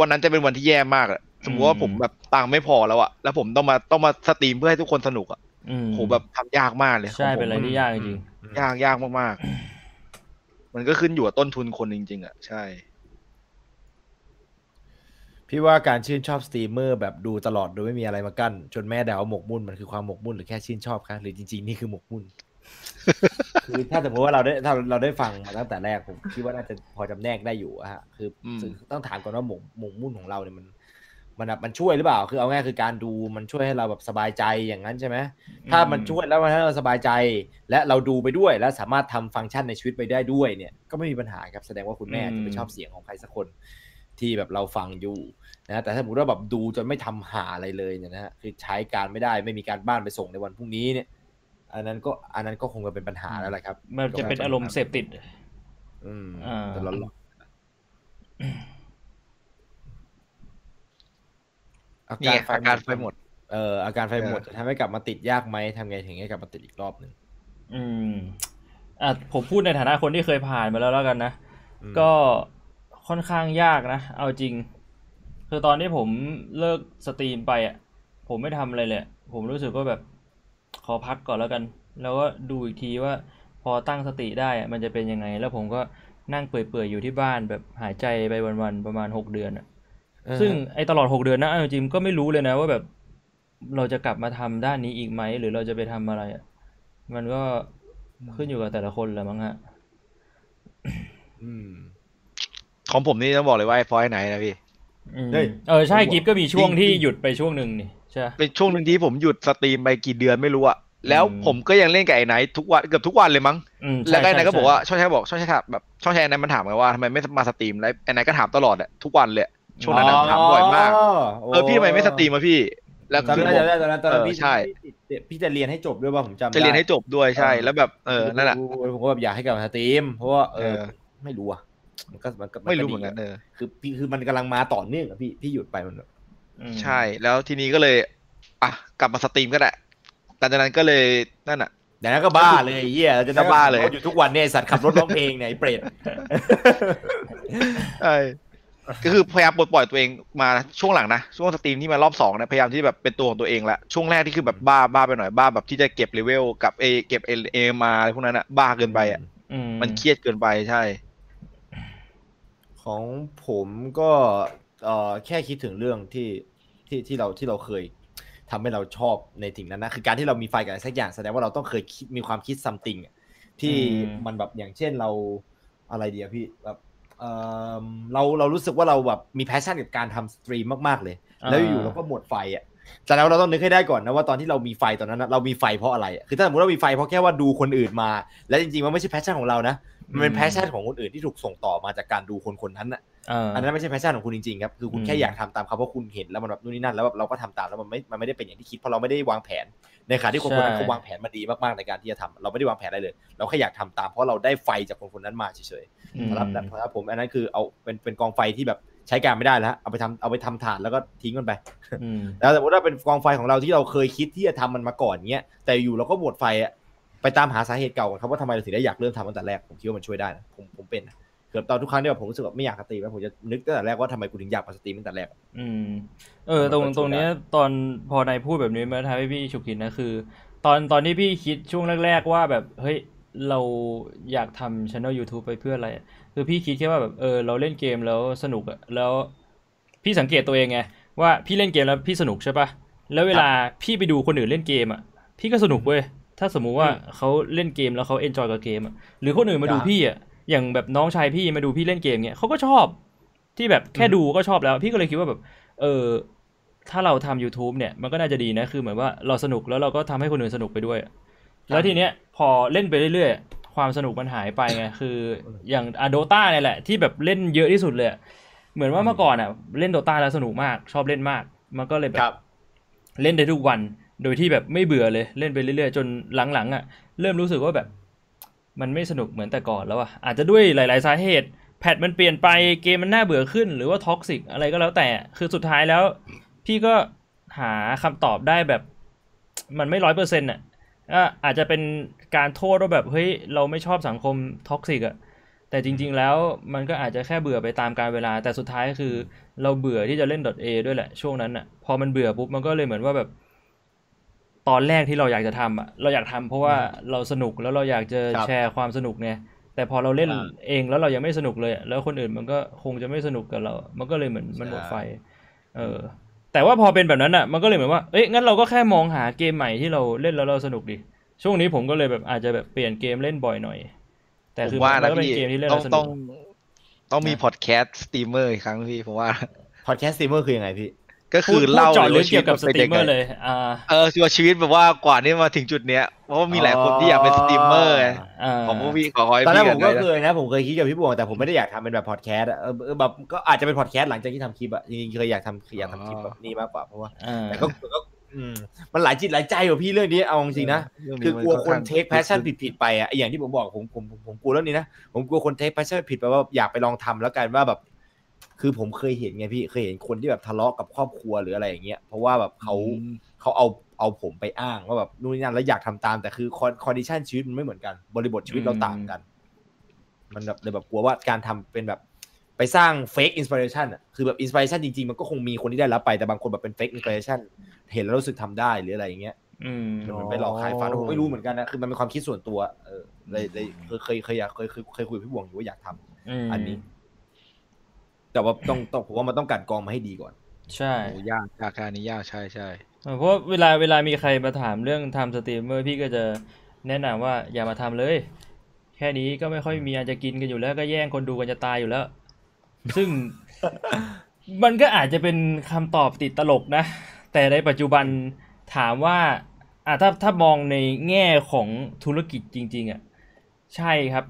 [SPEAKER 3] วันนั้นจะเป็นวันที่แย่มากอะสมมติว่า
[SPEAKER 2] อืม
[SPEAKER 3] ผมแบบตังค์ไม่พอแล้วอะแล้วผมต้องมาต้องมาสตรีมเพื่อให้ทุกคนสนุกอะ
[SPEAKER 2] อืม
[SPEAKER 3] โหแบบทำยากมากเลย
[SPEAKER 2] ใช่
[SPEAKER 3] ของผม
[SPEAKER 2] เป็นอะไรที่ยากจริง
[SPEAKER 3] ยากยากมากๆ มันก็ขึ้นอยู่กับต้นทุนคนจริง ๆอะใช่
[SPEAKER 1] พี่ว่าการชื่นชอบสตรีมเมอร์แบบดูตลอดโดยไม่มีอะไรมากั้นจนแม่ด่าว่าหมกมุ่นมันคือความหมกมุ่นหรือแค่ชื่นชอบคะหรือจริงๆนี่คือหมกมุ่นคือถ้าสมมติว่าเราได้ถ้าเราได้ฟังมาตั้งแต่แรกผมคิดว่าน่าจะพอจำแนกได้อยู่อะฮะคืออ
[SPEAKER 3] ม
[SPEAKER 1] ซึ่งต้องถามก่อนว่าหมกหมกมุ่นของเราเนี่ยมันมันแบบมันช่วยหรือเปล่า คือเอาง่ายคือการดูมันช่วยให้เราแบบสบายใจอย่างนั้นใช่ไหมถ้ามันช่วยแล้วมันให้เราสบายใจ และเราดูไปด้วย และสามารถทำฟังก์ชันในชีวิตไปได้ด้วยเนี่ย ก็ไม่มีปัญหาครับแสดงว่าคุณแม่
[SPEAKER 2] อืม
[SPEAKER 1] จะไม่ชอบเสียงของใครสักคน ที่แบบเราฟังอยู่นะแต่ถ้าสมมติว่าแบบดูจนไม่ทำหาอะไรเลยเนี่ยนะฮะคือใช้การไม่ได้ไม่มีการบ้านไปส่งในวันพรุ่งนี้เนี่ย อันนั้นก็อันนั้นก็คงจะเป็นปัญหาแล้วแหละครับ
[SPEAKER 2] มันจะเป็นอารมณ์เสพติด
[SPEAKER 1] อืม
[SPEAKER 2] อ่า
[SPEAKER 1] แต่เราอา
[SPEAKER 3] นี่ไงอาการไฟหมด
[SPEAKER 1] เอ่ออาการไฟหมด
[SPEAKER 3] เออ
[SPEAKER 1] จะทำให้กลับมาติดยากไหมทำไงถึงให้กลับมาติดอีกรอบหนึ่ง
[SPEAKER 2] อืมอะผมพูดในฐานะคนที่เคยผ่านมาแล้วแล้วกันนะ
[SPEAKER 1] อืม
[SPEAKER 2] ก็ ค่อนข้างยากนะ เอาจริง คือตอนที่ผมเลิกสตรีมไปอะ ผมไม่ทำอะไรเลย ผมรู้สึกว่าแบบขอพักก่อนแล้วกัน แล้วก็ดูอีกทีว่าพอตั้งสติได้อะมันจะเป็นยังไง แล้วผมก็นั่งเปื่อยๆอยู่ที่บ้านแบบหายใจไปวันๆประมาณหกเดือนอะ
[SPEAKER 1] เออ
[SPEAKER 2] ซึ่งไอ้ตลอดหกเดือนนะเอาจริงๆก็ไม่รู้เลยนะว่าแบบเราจะกลับมาทำด้านนี้อีกไหม หรือเราจะไปทำอะไรอะ มันก็ขึ้นอยู่กับแต่ละคนแหละมั้งฮะ
[SPEAKER 1] อืม
[SPEAKER 3] ของผมนี่ต้องบอกเลยว่าไอ้ฟอยไหนนะพี่
[SPEAKER 2] อืม
[SPEAKER 1] เฮ้ย
[SPEAKER 2] เออใช่กิฟก็มีช่วง
[SPEAKER 3] จริงๆ
[SPEAKER 2] ที่หยุดไปช่วงหนึ่งนี่ใช่ปะ
[SPEAKER 3] เป็นช่วงหนึ่งที่ผมหยุด stream ไปกี่เดือนไม่รู้อะแล้ว
[SPEAKER 2] อืม
[SPEAKER 3] ผมก็ยังเล่นกับไอ้ไนท์ทุกวันเกือบทุกวันเลยมั้ง
[SPEAKER 2] อืมใช่
[SPEAKER 3] แล้วก็ไอ้ไนท์ก็
[SPEAKER 2] ใช่
[SPEAKER 3] บอกว่าช่องแชร์บอกช่องแชร์ถามแบบช่องแชร์นั้นมันถามไงว่าทำไมไม่มา stream แล้วไอ้ไนท์ก็ถามตลอดอะทุกวันเลยช่วงนั้นอะถามบ่อยมาก เออพี่ทำไมไม่ stream มาพี่ แล้ว
[SPEAKER 1] จำ
[SPEAKER 3] คือ
[SPEAKER 1] ได้
[SPEAKER 3] ผม
[SPEAKER 1] จำได้ตอนนั้นตอนนั้น
[SPEAKER 3] เออ
[SPEAKER 1] พี่
[SPEAKER 3] ใช่
[SPEAKER 1] พี่พี่พี่จะเรียนให้จบด้วยว่าผมจำได้
[SPEAKER 3] จะเรียนให้จบด้วยใช่แล้วแบบเออนั่นแหละ
[SPEAKER 1] ผมก็แบบอยากให้กลับมา stream เพราะว่าเอ
[SPEAKER 3] เอ
[SPEAKER 1] อ
[SPEAKER 3] อ
[SPEAKER 1] ไม่รู้อะ มันก็มันก็
[SPEAKER 3] ไม่รู้เห
[SPEAKER 1] ดี
[SPEAKER 3] มือนกันเออ
[SPEAKER 1] คือพี่คือมันกำลังมาต่อเนื่องอะพี่พี่หยุดไปมันแบบ
[SPEAKER 2] อืม
[SPEAKER 3] ใช่ แล้วทีนี้ก็เลย อะกลับมา stream ก็ได้หลังจากนั้นก็เลยนั่นอะ
[SPEAKER 1] เดี๋ยวนั้นก็บ้าเลยไอ้เหี้ยจะนั่ง
[SPEAKER 3] ก็บ้าเลย
[SPEAKER 1] ขับรถอยู่ทุกวันเนี่ยไอ้สัตว์ขับรถร้องเพลงเนี่ยไอ้เปรต
[SPEAKER 3] ใช่ก็คือพยายามปลดปล่อยตัวเองมาช่วงหลังนะช่วง stream ที่มารอบสองนะพยายามที่แบบเป็นตัวของตัวเองละช่วงแรกที่คือแบบบ้าบ้าไปหน่อยบ้าแบบที่จะเก็บเลเวลกับเอเก็บเอเอมาอะไรพวกนั้นอะบ้าเกินไปอะ
[SPEAKER 2] อืม
[SPEAKER 3] มันเครียดเกินไปใช่
[SPEAKER 1] ของผมก็เอ่อแค่คิดถึงเรื่องที่ที่ที่เราที่เราเคยทำให้เราชอบในสิ่งนั้นนะคือการที่เรามีไฟกับอะไรสักอย่างแสดงว่าเราต้องเคยคิดมีความคิด something ที่
[SPEAKER 2] อืม
[SPEAKER 1] มันแบบอย่างเช่นเราอะไรเดียวพี่แบบเอ่อเราเรารู้สึกว่าเราแบบมี passion กับการทำ stream มากๆเลย แล้วอยู่ๆเราก็หมดไฟอะแต่แล้วเราต้องนึกให้ได้ก่อนนะว่าตอนที่เรามีไฟตอนนั้นนะเรามีไฟเพราะอะไรอะคือถ้าสมมติเรามีไฟเพราะแค่ว่าดูคนอื่นมา แล้วจริงๆมันไม่ใช่ passion ของเรานะ มันเป็น passion ของคนอื่นที่ถูกส่งต่อมาจากการดูคนคนนั้นน่ะ
[SPEAKER 2] เออ
[SPEAKER 1] อันนั้นไม่ใช่ passion ของคุณจริงๆครับคือคุณ
[SPEAKER 2] อืม
[SPEAKER 1] แค่อยากทำตามเขาเพราะคุณเห็นแล้วมันแบบนู่นนี่นั่นแล้วแบบเราก็ทำตามแล้วมันไม่มันไม่ได้เป็นอย่างที่คิดเพราะเราไม่ได้วางแผนในขณะที่คนคนนั้นเขาวางแผนมาดีมากๆในการที่จะทำเราไม่ได้วางแผนอะไรเลย เราแค่อยากทำตามเพราะเราได้ไฟจากคนคนนั้นมาเฉย
[SPEAKER 2] อืม
[SPEAKER 1] ๆสำหรับสำหรับผมอันนั้นคือเอาเป็นเป็นกองไฟที่แบบใช้การไม่ได้แล้วเอาไปทำเอาไปทำถ่านแล้วก็ทิ้งมันไป
[SPEAKER 2] อืม
[SPEAKER 1] แล้วสมมติว่าเป็นกองไฟของเราที่เราเคยคิดที่จะทำมันมาก่อนเงี้ยแต่อยู่เราก็หมดไฟอะ ไปตามหาสาเหตุเก่ากันครับว่าทำไมเราถึงได้อยากเริ่มทำตั้งแต่แรกผมคิดว่ามันช่วยได้นะผมผมเป็นนะเกือบตอนทุกครั้งที่แบบผมรู้สึกแบบไม่อยาก stream แล้วผมจะนึกตั้งแต่แรกว่าทำไมกูถึงอยากมา stream ตั้งแต่แรก
[SPEAKER 2] อืม เออ ตรง
[SPEAKER 1] มันก็
[SPEAKER 2] ตรงเนี้ย
[SPEAKER 1] ช่วยได้
[SPEAKER 2] ตอนพอนายพูดแบบนี้มาทำให้พี่ฉุกคิดนะคือ ตอนตอนที่พี่คิดช่วงแรก ๆ ว่าแบบเฮ้ยเราอยากทำช่อง YouTube ไปเพื่ออะไรอะคือพี่คิดแค่ว่าแบบเออเราเล่นเกมแล้วสนุกอะแล้วพี่สังเกตตัวเองไงว่าพี่เล่นเกมแล้วพี่สนุกใช่ปะแล้วเวลาพี่ไปดูคนอื่นเล่นเกมอะพี่ก็สนุกเว้ย ถ้าสมมุติว่าเขาเล่นเกมแล้วเขาเอนจอยกับเกมอะหรือคนอื่นมาดู
[SPEAKER 1] ครับ
[SPEAKER 2] พี่อะอย่างแบบน้องชายพี่มาดูพี่เล่นเกมเนี้ยเขาก็ชอบที่แบบแค่ดูก็ชอบแล้ว พี่ก็เลยคิดว่าแบบ เออถ้าเราทำ YouTube เนี่ยมันก็น่าจะดีนะคือเหมือนว่าเราสนุกแล้วเราก็ทำให้คนอื่นสนุกไปด้วย แล้วทีเนี้ยพอเล่นไปเรื่อยๆ ความสนุกมันหายไปไงคืออย่างอโดตาเนี่ยแหละ ที่แบบเล่นเยอะที่สุดเลยอะเหมือนว่าเมื่อก่อนอะ เล่นโดตาแล้วสนุกมาก ชอบเล่นมาก มันก็เลยแบบเล่นได้ทุกวัน โดยที่แบบไม่เบื่อเลยเล่นไปเรื่อยๆ จนหลังๆอะเริ่มรู้สึกว่าแบบ มันไม่สนุกเหมือนแต่ก่อนแล้วอะอาจจะด้วยหลายๆสาเหตุ แพทมันเปลี่ยนไปเกมมันน่าเบื่อขึ้น หรือว่าท็อกซิกอะไรก็แล้วแต่คือสุดท้ายแล้ว พี่ก็หาคำตอบได้แบบ มันไม่ร้อยเปอร์เซ็นต์อะอะอาจจะเป็นการโทษว่าแบบเฮ้ยเราไม่ชอบสังคมtoxic อะแต่จริง ๆ แล้วมันก็อาจจะแค่เบื่อไปตามกาลเวลา แต่สุดท้ายคือ เราเบื่อที่จะเล่น .a ด้วยแหละช่วงนั้นอะพอมันเบื่อปุ๊บมันก็เลยเหมือนว่าแบบ ตอนแรกที่เราอยากจะทำอะเราอยากทำเพราะว่าเราสนุกแล้วเราอยากจะ
[SPEAKER 1] ครับ
[SPEAKER 2] แชร์ความสนุกไงแต่พอเราเล่น
[SPEAKER 1] อ่า
[SPEAKER 2] เองแล้วเรายังไม่สนุกเลยอะแล้วคนอื่นมันก็คงจะไม่สนุกกับเรา มันก็เลยเหมือนมันหมดไฟ เออ แต่ว่าพอเป็นแบบนั้นอะ มันก็เลยเหมือนว่าเอ้ยงั้นเราก็แค่มองหาเกมใหม่ที่เราเล่นแล้วเราสนุกดิช่วงนี้ผมก็เลยแบบอาจจะแบบเปลี่ยนเกมเล่นบ่อยหน่อย แต่
[SPEAKER 3] ผม
[SPEAKER 2] คือ
[SPEAKER 3] ว่า
[SPEAKER 2] มัน
[SPEAKER 3] นะ
[SPEAKER 2] ก็เป็น
[SPEAKER 3] พี่
[SPEAKER 2] เกมที่เล่น
[SPEAKER 3] ต้
[SPEAKER 2] แล้
[SPEAKER 3] อง
[SPEAKER 2] วส
[SPEAKER 3] ต้
[SPEAKER 2] นุ
[SPEAKER 3] อง
[SPEAKER 2] ก
[SPEAKER 3] ต้องมี
[SPEAKER 2] นะ
[SPEAKER 3] พอดแคสต์สตรีมเมอร์อีกครั้งพี่ผมว่า
[SPEAKER 1] พอดแคสต์สตรีมเมอร์คือยังไงพี่
[SPEAKER 3] ก็
[SPEAKER 2] พู
[SPEAKER 3] คื
[SPEAKER 2] ด
[SPEAKER 3] อ
[SPEAKER 2] พูด
[SPEAKER 3] เล่า
[SPEAKER 2] เจาะ
[SPEAKER 3] เลย
[SPEAKER 2] ลึก
[SPEAKER 3] ว่าชี
[SPEAKER 2] เกี่
[SPEAKER 3] วิ
[SPEAKER 2] ย
[SPEAKER 3] ต
[SPEAKER 2] วกับส
[SPEAKER 3] มัน
[SPEAKER 2] ต
[SPEAKER 3] เป็น
[SPEAKER 2] รี
[SPEAKER 3] ยั
[SPEAKER 2] ม
[SPEAKER 3] ง
[SPEAKER 2] เมอ
[SPEAKER 3] ไง
[SPEAKER 2] ร์เลยอ่า
[SPEAKER 3] เออชีวิตแบบว่ากว่านี้มาถึงจุดเนี้ยเพราะว่ามีหลายคนที่อยากเป็นสตรีมเมอร์ไง
[SPEAKER 2] อ่า
[SPEAKER 3] ของพวกพี่ขอคอย
[SPEAKER 1] ตอนแรก
[SPEAKER 3] พี่
[SPEAKER 1] ผ
[SPEAKER 3] กัน
[SPEAKER 1] ม
[SPEAKER 3] เล
[SPEAKER 1] ก็
[SPEAKER 3] ยนะ
[SPEAKER 1] เคยนะผมเคยคิดกับพี่บวงแต่ผมไม่ได้อยากทำเป็นแบบพอดแคสต์อะเออเออแบบก็อาจจะเป็นพอดแคสต์หลังจากที่ทำคลิปอะจริงๆเคยอยากทำอยากทำคลิปแบบนี้มากกว่าเพราะว่า
[SPEAKER 2] อ่า
[SPEAKER 1] แต่ก็ก็อืมมันหลายจิตหลายใจกว่าพี่เรื่องนี้เอาจริงๆนะ
[SPEAKER 3] เรื่อง
[SPEAKER 1] คื
[SPEAKER 3] นี้คื
[SPEAKER 1] อ
[SPEAKER 3] มั
[SPEAKER 1] กลัวคน
[SPEAKER 3] ข้าง
[SPEAKER 1] take passion ผิดๆไปอะไออย่างที่ผมบอกผมผมผมผมกลัวเรื่องนี้นะผมกลัวคน take passion ผิดไปว่าอยากไปลองทำแล้วกันว่าแบบ คือผมเคยเห็นไงพี่เคยเห็นคนที่แบบทะเลาะกับครอบครัวหรืออะไรอย่างเงี้ยเพราะว่าแบบเขา
[SPEAKER 3] อืม
[SPEAKER 1] เขาเอาเอาผมไปอ้างว่าแบบนู่นนี่นั่นแล้วอยากทำตามแต่คือ condition ชีวิตมันไม่เหมือนกัน บริบทชีวิตเราต่างกัน มันแบบเลยแบบกลัวว่าการทำเป็นแบบไปสร้าง fake inspiration อะคือแบบ inspiration จริงๆ มันก็คงมีคนที่ได้รับไปแต่บางคนแบบเป็น fake inspirationเห็นแล้วรู้สึกทำได้หรืออะไรอย่างเงี้ย
[SPEAKER 2] อืม
[SPEAKER 1] มันเหมือนไปหลอกขายฝันผมไม่รู้เหมือนกันนะคือมันเป็นความคิดส่วนตัว เออเลยเลยเคยเคยเคยอยากเคยเคยเคยคุยกับพี่บวงอยู่ว่าอยากทำ
[SPEAKER 2] ม
[SPEAKER 1] อันนี้ แต่ว่าต้องต้องผมว่ามันต้องกลั่นกรองมาให้ดีก่อน
[SPEAKER 2] ใช่
[SPEAKER 3] โอ้ยากยากการนี้ยากใช่ใช่
[SPEAKER 2] เพราะเวลาเวลามีใครมาถามเรื่องทำสตรีมเมอร์พี่ก็จะแนะนำว่าอย่ามาทำเลย แค่นี้ก็ไม่ค่อยมีอันจะกินกันอยู่แล้วก็แย่งคนดูกันจะตายอยู่แล้ว ซึ่งมันก็อาจจะเป็นคำตอบติดตลกนะ แต่ในปัจจุบันถามว่าอะถ้าถ้ามองในแง่ของธุรกิจจริง ๆอะใช่ครับ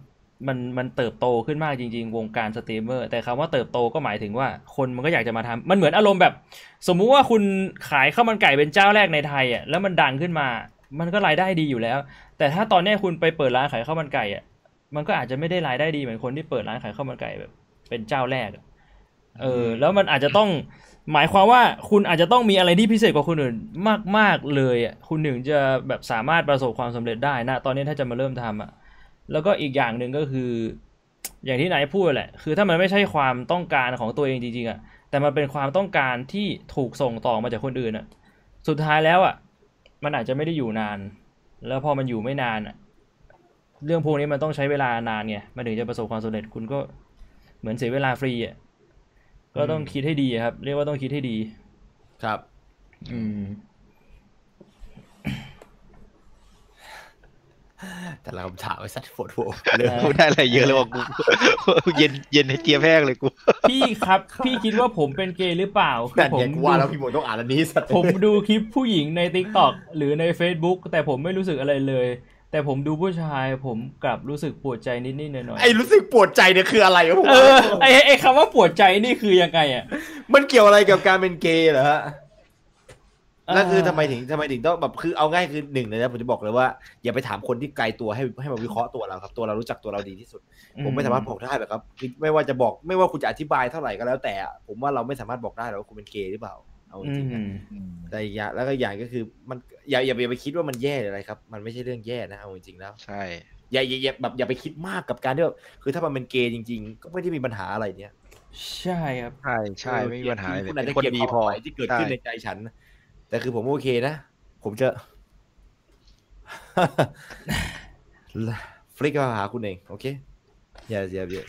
[SPEAKER 2] มันมันเติบโตขึ้นมากจริง ๆ วงการสตรีมเมอร์ แต่คำว่าเติบโตก็หมายถึงว่าคนมันก็อยากจะมาทำมันเหมือนอารมณ์แบบ สมมุติว่าคุณขายข้าวมันไก่เป็นเจ้าแรกในไทยอะแล้วมันดังขึ้นมา มันก็รายได้ดีอยู่แล้ว แต่ถ้าตอนเนี้ยคุณไปเปิดร้านขายข้าวมันไก่อะมันก็อาจจะไม่ได้รายได้ดีเหมือนคนที่เปิดร้านขายข้าวมันไก่แบบ เป็นเจ้าแรกอะเออ แล้วมันอาจจะต้องหมายความว่าคุณอาจจะต้องมีอะไรที่พิเศษกว่าคนอื่นมาก ๆ เลยอะคุณถึงจะแบบสามารถประสบความสำเร็จได้นะ ตอนนี้ถ้าจะมาเริ่มทำอะ แล้วก็อีกอย่างหนึ่งก็คือ อย่างที่นายพูดแหละ คือถ้ามันไม่ใช่ความต้องการของตัวเองจริงๆอะ แต่มันเป็นความต้องการที่ถูกส่งต่อมาจากคนอื่นอะ สุดท้ายแล้วอะ มันอาจจะไม่ได้อยู่นาน แล้วพอมันอยู่ไม่นานอะผเรื่องพวกนี้มันต้องใช้เวลานานไง มันถึงจะประสบความสำเร็จ คุณก็เหมือนเสียเวลาฟรีอะ ก็ต้องคิดให้ดีครับ เรียกว่าต้องคิดให้ดี
[SPEAKER 1] ครับ
[SPEAKER 2] อืม
[SPEAKER 1] แต่เราคำถามไว้สัตว์โฟดโฟเลย
[SPEAKER 2] เออ
[SPEAKER 3] กูได้อะไรเยอะเลยว่ะกูเย็นเย็นให้เจี๊ยบแห้งเลยกู
[SPEAKER 2] พี่ครับ พี่คิดว่าผมเป็นเกย์หรือเปล่าคื
[SPEAKER 1] แต่
[SPEAKER 2] อผม
[SPEAKER 1] เนี่ยกูว่าแล้วพี่หมดต้องอ่านอันนี้สัตว์
[SPEAKER 2] ผมดูคลิปผู้หญิงใน t ิ k t o k หรือใน Facebook แต่ผมไม่รู้สึกอะไรเลย แต่ผมดูผู้ชายผมกลับรู้สึกปวดใจนิดๆหน่อย
[SPEAKER 1] ไอ้รู้สึกปวดใจเนี่ยคืออะไรวะผม
[SPEAKER 2] ๆเออไอไอคำว่าปวดใจนี่คือยังไงอะ
[SPEAKER 1] มันเกี่ยวอะไรกับการเป็นเกย์เหรอฮะ
[SPEAKER 2] เออ
[SPEAKER 1] แล้วคือทำไมถึงทำไมถึงต้องแบบคือเอาง่ายคือหนึ่งเลยนะผมจะบอกเลยว่าอย่าไปถามคนที่ไกลตัวให้ให้มาวิเคราะห์ตัวเราครับ ตัวเรารู้จักตัวเราดีที่สุด ผมไม่สามารถบอกได้หรอกครับคือไม่ว่าจะบอกไม่ว่าคุณจะอธิบายเท่าไหร่ก็แล้วแต่อะผมว่าเราไม่สามารถบอกได้หรอกว่าคุณเป็นเกย์หรือเปล่าเอาจ
[SPEAKER 2] อื
[SPEAKER 1] ริงๆนะ
[SPEAKER 2] ม
[SPEAKER 1] แต่อีกอย่างแล้วก็อย่างก็คือมันอย่าอย่าอย่าไปคิดว่ามันแย่หรืออะไรครับ มันไม่ใช่เรื่องแย่นะเอาจริงๆแล้ว
[SPEAKER 3] ใช่
[SPEAKER 1] อย่าอย่าอย่าแบบอย่าไปคิดมากกับการที่แบบคือถ้ามันเป็นเกย์จริง ๆ ก็ไม่ได้มีปัญหาอะไรเนี่ย
[SPEAKER 2] ใช่ครับ
[SPEAKER 3] ใช่ใช่ไม่มีปัญหาอะไร
[SPEAKER 1] คุณ
[SPEAKER 3] เล
[SPEAKER 1] อาจ
[SPEAKER 3] ย
[SPEAKER 1] จะ
[SPEAKER 3] เป็นคน
[SPEAKER 1] เกลียด
[SPEAKER 3] ดี
[SPEAKER 1] ความ
[SPEAKER 3] พอ
[SPEAKER 1] หมายที่เกิดขึ้นใน
[SPEAKER 3] ใช่
[SPEAKER 1] ใจฉัน แต่คือผมโอเคนะ ผมจะ ฟลิกมาหาคุณเอง โอเคอย่าอย่าอย่า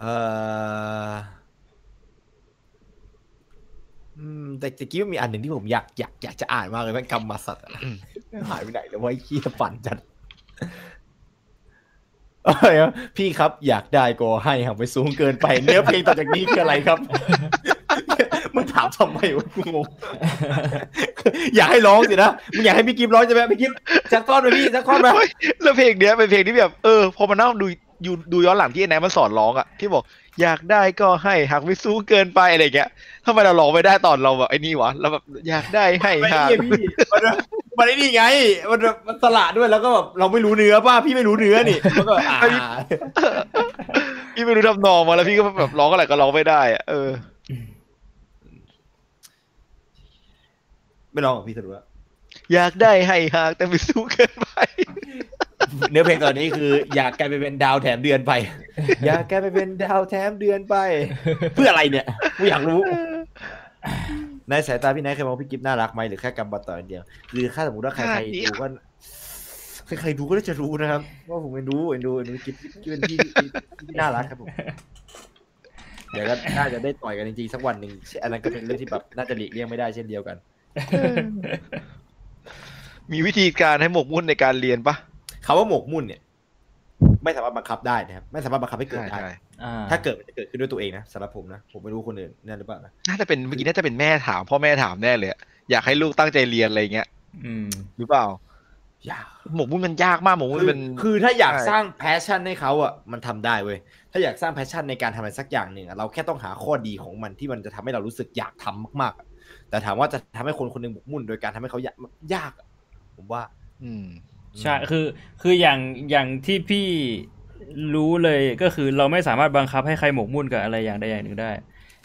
[SPEAKER 1] เอ่อแต่ตะกี้มันมีอันหนึ่งที่ผมอยากอยากอยากจะอ่านมากเลยแม่งกำมาสัตว์หายไปไหนแล้ววะไอ้ขี้ยปั่นจัด พี่ครับอยากได้ก็ให้ครับไปสูงเกินไปเนื้อเพลงต่อจากนี้คืออะไรครับมึงถามทำไมวะกูงงอยากให้ร้องสินะมึงอยากให้พี่กิฟร้องใช่ไหมพี่กิฟจักท่อนไปพี่จักท่อนไป
[SPEAKER 3] แล้วเพลงเนี้ยเป็นเพลงที่แบบเออพอมานั่งดูยูดูย้อนหลังที่แอนแอนมันสอนร้องอะที่บอก อยากได้ก็ให้หากไม่สู้เกินไปอะไรเงี้ยทำไมเราร้องไม่ได้ตอนเราแบบไอ้นี่วะเราแบบอยากได้ให้
[SPEAKER 1] ไม่
[SPEAKER 3] หาก
[SPEAKER 1] เนี่ยพี่มันมันไอ้นี่ไง มันมันสละด้วยแล้วก็แบบเราไม่รู้เนื้อป่ะพี่ไม่รู้เนื้อนี่มันก็อ่า
[SPEAKER 3] พี่ไม่รู้ทำนองมาแล้วพี่ก็แบบร้องอะไรก็ร้องไม่ได้อะเออ
[SPEAKER 1] ไม่ร้องกับพี่สรุปว่า
[SPEAKER 3] อยากได้ให้หากแต่ไม่สู้เกินไป
[SPEAKER 1] เนื้อเพลงตอนนี้คือ อยากกลายไปเป็นดาวแถมเดือนไป อยากกลายไปเป็นดาวแถมเดือนไป เพื่ออะไรเนี่ยกูอยากรู้ในสายตาพี่นายเคยมองพี่กิฟน่ารักไหมหรือแค่กำบัดต่ออย่างเดียวคือถ้าสมมติว่าใคร
[SPEAKER 3] น่า
[SPEAKER 1] ใคร
[SPEAKER 3] ดี
[SPEAKER 1] ดูก็ใครๆดูก็น่าจะรู้นะครับว่าผมเป็นดูเป็นดูเป็นดูกิฟกิฟเป็นพี่ที่ที่น่ารักครับผมเดี๋ยวก็น่าจะได้ต่อยกันจริงๆสักวันหนึ่งอันนั้นก็เป็นเรื่องที่แบบน่าจะหลีกเลี่ยงไม่ได้เช่นเดียวกัน
[SPEAKER 3] มีวิธีการให้หมกมุ่นในการเรียนปะ
[SPEAKER 1] คำว่าหมกมุ่นเนี่ย ไม่สามารถบังคับได้นะครับ ไม่สามารถบังคับให้เกิด
[SPEAKER 3] ใช่
[SPEAKER 1] ได้
[SPEAKER 3] ใช่
[SPEAKER 2] อ่า
[SPEAKER 1] ถ้าเกิดมันจะเกิดขึ้นด้วยตัวเองนะสำหรับผมนะผมไม่รู้คนอื่นนั่นหรือเปล่านะ
[SPEAKER 3] น่าจะเป็นเมื่อกี้น่าจะเป็นแม่ถามพ่อแม่ถามแน่เลยอะอยากให้ลูกตั้งใจเรียนอะไรเงี้ย
[SPEAKER 2] อืม
[SPEAKER 3] หรือเปล่า
[SPEAKER 1] ยาก
[SPEAKER 3] หมกมุ่นมันยากมากหมกมุ่น
[SPEAKER 1] คือ
[SPEAKER 3] มัน
[SPEAKER 1] คือถ้าอยาก
[SPEAKER 3] ใช่
[SPEAKER 1] สร้างแพชชั่นให้เขาอะมันทำได้เว้ยถ้าอยากสร้างแพชชั่นในการทำอะไรสักอย่างหนึ่งอะเราแค่ต้องหาข้อดีของมันที่มันจะทำให้เรารู้สึกอยากทำมากๆอะแต่ถามว่าจะทำให้คนคนหนึ่งหมกมุ่นโดยการทำให้เขายากยากอะผมว่า
[SPEAKER 3] อืม
[SPEAKER 2] ใช่คือคืออย่างอย่างที่พี่รู้เลยก็คือเราไม่สามารถบังคับให้ใครหมกมุ่นกับอะไรอย่างใดอย่างหนึ่งได้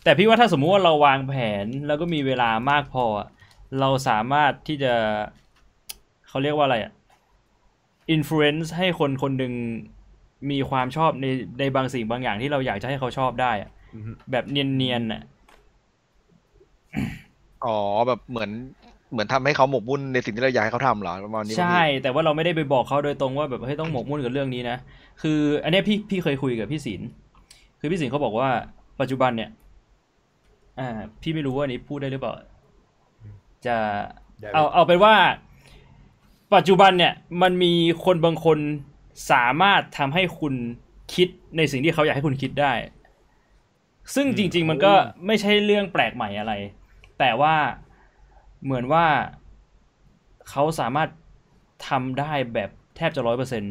[SPEAKER 2] แต่พี่ว่าถ้าสมมุติว่าเราวางแผนแล้วก็มีเวลามากพออะเราสามารถที่จะเขาเรียกว่าอะไรอะ influence ให้คนคนหนึ่งมีความชอบในในบางสิ่งบางอย่างที่เราอยากจะให้เขาชอบได้อะ
[SPEAKER 1] อือฮึ
[SPEAKER 2] แบบเนียนๆน่ะ
[SPEAKER 3] อ๋อแบบเหมือน เหมือนทำให้เขาหมกมุ่นในสิ่งที่เราอยากให้เขาทำเหรอประมาณนี้ปะ
[SPEAKER 2] ใช่
[SPEAKER 3] พี่
[SPEAKER 2] แต่ว่าเราไม่ได้ไปบอกเขาโดยตรงว่าแบบเฮ้ยต้องหมกมุ่นกับเรื่องนี้นะคือ อันเนี้ยพี่พี่เคยคุยกับพี่ศิลป์คือพี่ศิลป์เขาบอกว่าปัจจุบันเนี่ย อ่า พี่ไม่รู้ว่าอันนี้พูดได้หรือเปล่าจะ
[SPEAKER 1] ได้
[SPEAKER 2] เอาเอาเป็นว่า ปัจจุบันเนี่ย มันมีคนบางคนสามารถทำให้คุณคิดในสิ่งที่เขาอยากให้คุณคิดได้ ซึ่งจริง ๆ มันก็ไม่ใช่เรื่องแปลกใหม่อะไร แต่ว่า เหมือนว่าเขาสามารถทำได้แบบแทบจะร้อยเปอร์เซ็น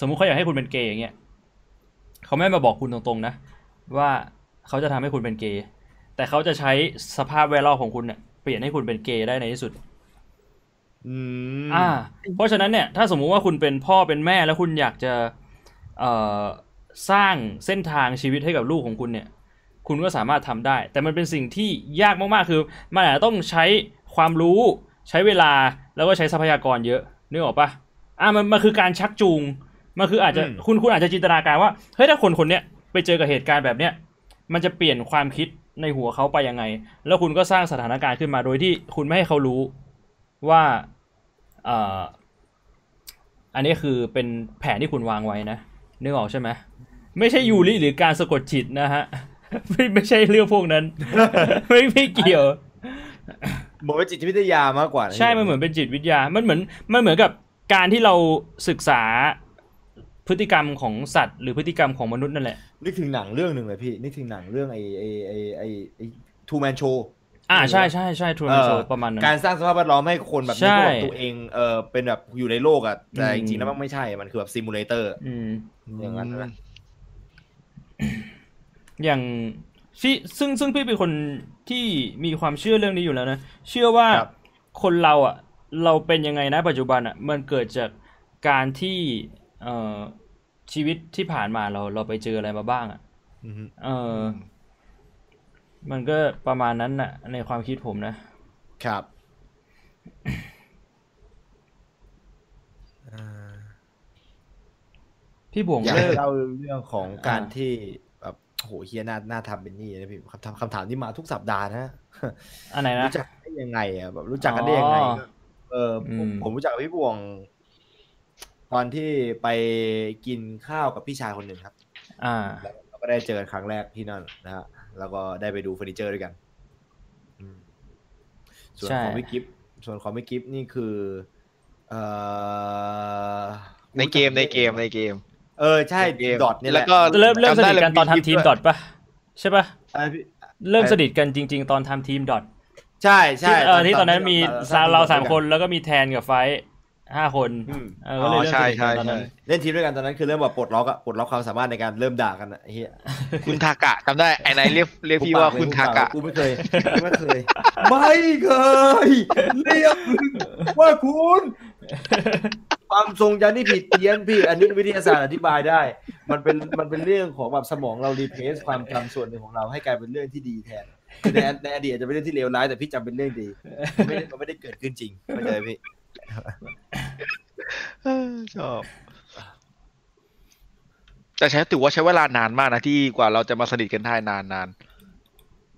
[SPEAKER 2] สมมุติเขาอยากให้คุณเป็นเกย์อย่างเงี้ยเขาไม่มาบอกคุณตรงๆนะ ว่าเขาจะทำให้คุณเป็นเกย์แต่เขาจะใช้สภาพแวดล้อมของคุณเนี่ยเปลี่ยนให้คุณเป็นเกย์ได้ในที่สุด
[SPEAKER 1] อืม
[SPEAKER 2] อ่า เพราะฉะนั้นเนี่ย ถ้าสมมุติว่าคุณเป็นพ่อเป็นแม่แล้วคุณอยากจะเอ่อสร้างเส้นทางชีวิตให้กับลูกของคุณเนี่ย คุณก็สามารถทำได้ แต่มันเป็นสิ่งที่ยากมากๆคือมันอาจจะต้องใช้ ความรู้ใช้เวลาแล้วก็ใช้ทรัพยากรเยอะนึกออกปะอ่ามันมันคือการชักจูงมันคืออาจจะคุณคุณอาจจะจินตนาการว่าเฮ้ยถ้าคนคนเนี้ยไปเจอกับเหตุการณ์แบบเนี้ยมันจะเปลี่ยนความคิดในหัวเขาไปยังไง แล้วคุณก็สร้างสถานการณ์ขึ้นมาโดยที่คุณไม่ให้เขารู้ว่าเอ่ออันนี้คือเป็นแผนที่คุณวางไว้นะนึกออกใช่ไหมไม่ใช่ยูริหรือการสะกดจิตนะฮะไม่ไม่ใช่เรื่องพวกนั้น ไม่ไม่เกี่ยว
[SPEAKER 1] เหมือนเป็นจิตวิทยามากกว่าะ
[SPEAKER 2] ใช่มันเหมือนเป็นจิตวิทยา มันเหมือนมันเหมือนกับการที่เราศึกษาพฤติกรรมของสัตว์หรือพฤติกรรมของมนุษย์นั่นแหละ
[SPEAKER 1] นึกถึงหนังเรื่องหนึ่งเลยพี่ นึกถึงหนังเรื่องไอ้ไอ้ไอ้ไอ้ไอ้ Truman Show
[SPEAKER 2] อ่าใช่ใช่ใช่ Truman
[SPEAKER 1] เออ
[SPEAKER 2] โซประมาณนั้น
[SPEAKER 1] การสร้างสภาพแวดล้อมให้คนแบบ
[SPEAKER 2] ใช่
[SPEAKER 1] นึกว่าแบบตัวเองเออเป็นแบบอยู่ในโลกอะแต่
[SPEAKER 2] อืม
[SPEAKER 1] จริงๆแล้วมันไม่ใช่มันคือแบบ simulator
[SPEAKER 2] อืม
[SPEAKER 1] อย่างนั้นนะ
[SPEAKER 2] อย่างที่ซึ่งซึ่งพี่เป็นคน ที่มีความเชื่อเรื่องนี้อยู่แล้วนะ เชื่อว่า
[SPEAKER 1] ครับ
[SPEAKER 2] คนเราอะ เราเป็นยังไงนะปัจจุบันอะ มันเกิดจากการที่เอ่อชีวิตที่ผ่านมาเราเราไปเจออะไรมาบ้างอะ
[SPEAKER 1] อือฮึ
[SPEAKER 2] เออ มันก็ประมาณนั้นน่ะ ในความคิดผมนะ
[SPEAKER 1] ครับ
[SPEAKER 2] พี่บวง
[SPEAKER 1] อยาก
[SPEAKER 2] เลิก
[SPEAKER 1] เล่าเรื่องของการ
[SPEAKER 2] อ่า
[SPEAKER 1] ที่แบบ โหเฮียน่าน่าทำเป็นนี่นะพี่คำถามคำถามที่มาทุกสัปดาห์นะ
[SPEAKER 2] อันไหนนะ
[SPEAKER 1] รู้จักได้ยังไงอะแบบรู้จักกันได้ยังไง
[SPEAKER 2] อ๋อ
[SPEAKER 1] เอออผม
[SPEAKER 2] ม
[SPEAKER 1] ผมรู้จักกับพี่บวง ตอนที่ไปกินข้าวกับพี่ชายคนหนึ่งครับ
[SPEAKER 2] อ่า
[SPEAKER 1] แล้วเราก็ได้เจอกันครั้งแรกที่นั่นนะฮะแล้วก็ได้ไปดูเฟอร์นิเจอร์ด้วยกันอืมส่วน
[SPEAKER 2] ใช่
[SPEAKER 1] ของพี่กิฟต์ส่วนของพี่กิฟต์นี่คือ เอ่อ
[SPEAKER 3] ในเกมในเกมในเกม
[SPEAKER 1] เออใช่
[SPEAKER 3] ในเกม
[SPEAKER 1] ดอทนี่แห
[SPEAKER 3] แล้
[SPEAKER 1] ละ
[SPEAKER 3] วก็
[SPEAKER 2] เริ่มเริ่มส
[SPEAKER 3] จำได้
[SPEAKER 2] นิทกัน
[SPEAKER 3] เลย
[SPEAKER 2] ตอน
[SPEAKER 3] มีคลิป
[SPEAKER 2] ทำทีม
[SPEAKER 3] ด้วย
[SPEAKER 2] ดอทปะใช่ปะ
[SPEAKER 1] อะไรพี่
[SPEAKER 2] เริ่มสนิทกันจริง ๆ ตอนทำทีมดอท
[SPEAKER 1] ใช่ใช่
[SPEAKER 2] ที่เออที่ตอนนั้นมี
[SPEAKER 1] ตอน
[SPEAKER 2] เราสามคนแล้วก็มีแทนกับไฟท์ห้าคน
[SPEAKER 1] อืม
[SPEAKER 2] เออก็เลย
[SPEAKER 3] อ๋อ
[SPEAKER 2] เริ่ม
[SPEAKER 3] ใช่
[SPEAKER 2] สนิทกัน
[SPEAKER 3] ใช่
[SPEAKER 2] ตอนนั้น
[SPEAKER 3] ใช่
[SPEAKER 1] เล่นทีมด้วยกันตอนนั้นคือเริ่มแบบปลดล็อกอะปลดล็อกความสามารถในการเริ่มด่ากันอะไอ้เฮีย
[SPEAKER 3] คุณทากะจำได้ไอ้นายเรียกเรียกพี่ว่าคุณทากะ
[SPEAKER 1] กูไม่เคยกูไม่เคย ไม่เคย เรียกว่าคุณ ความทรงจำที่ผิดเพี้ยนพี่ อันนี้วิทยาศาสตร์อธิบายได้ มันเป็นมันเป็นเรื่องของแบบสมองเรารีเพสความจำส่วนหนึ่งของเราให้กลายเป็นเรื่องที่ดีแทนคือในในอดีตอาจจะเป็นเรื่องที่เลวร้ายแต่พี่จำเป็นเรื่องดีมันไม่ได้มันไม่ได้เกิดขึ้นจริงเข้าใจไหมพี่
[SPEAKER 3] ชอบแต่ใช้ถือว่าใช้เวลานานมากนะที่กว่าเราจะมาสนิทกันได้นานนาน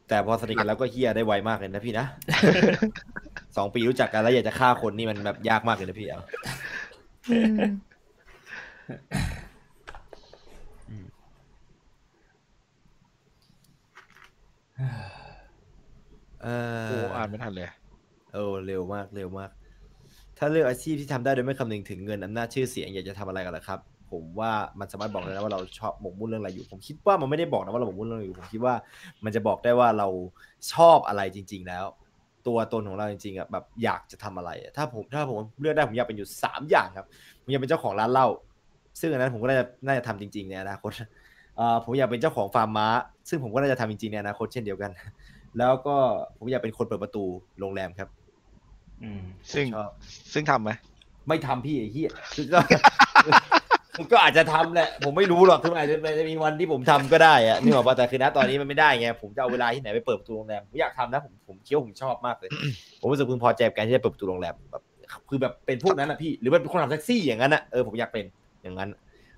[SPEAKER 1] แต่พอสนิทกันแล้วก็เฮียได้ไวมากเลยนะพี่นะสองปีรู้จักกันแล้วอยากจะฆ่าคนนี่มันแบบยากมากเลยนะพี่เอา เอ
[SPEAKER 3] โอ้
[SPEAKER 1] อ
[SPEAKER 3] อ่านไม่ทันเลย
[SPEAKER 1] เออเร็วมากเร็วมาก ถ้าเลือกอาชีพที่ทำได้โดยไม่คำนึงถึงเงินอำนาจชื่อเสียงอยากจะทำอะไรกันล่ะครับ ผมว่ามันสามารถบอกได้นะว่าเราชอบหมกมุ่นเรื่องอะไรอยู่ ผมคิดว่ามันไม่ได้บอกนะว่าเราหมกมุ่นเรื่องอะไรอยู่ผมคิดว่ามันจะบอกได้ว่าเราชอบอะไรจริง ๆ แล้ว ตัวตนของเราจริงๆอะแบบอยากจะทำอะไรอะถ้าผมถ้าผมเลือกได้ผมอยากเป็นอยู่สามอย่างครับ ผมอยากเป็นเจ้าของร้านเหล้าซึ่งอันนั้นผมก็น่าจะน่าจะทำจริงๆในอนาคตเอ่อผมอยากเป็นเจ้าของฟาร์มม้า ซึ่งผมก็น่าจะทำจริงๆในอนาคตเช่นเดียวกัน แล้วก็ผมอยากเป็นคนเปิดประตูโรงแรมครับ
[SPEAKER 2] อืม
[SPEAKER 3] ซึ่ง
[SPEAKER 1] ชอบ
[SPEAKER 3] ซึ่งทำไหม
[SPEAKER 1] ไม่ทำพี่ไอ้เหี้ยคือก็ คือก็อาจจะทำแหละ ผมไม่รู้หรอกคือมันอาจจะมันจะมีวันที่ผมทำก็ได้อะนี่บอกว่าแต่คือณตอนนี้มันไม่ได้ไงผมจะเอาเวลาที่ไหนไปเปิดประตูโรงแรมผมอยากทำนะผมผมคิดว่าผมชอบมากเลย ผมรู้สึกพึงพอใจกับการที่จะเปิดประตูโรงแรมแบบคือแบบเป็นพวกนั้นอะพี่หรือเป็นคนขับแท็กซี่อย่างนั้นอะเออผมอยากเป็นอย่างนั้น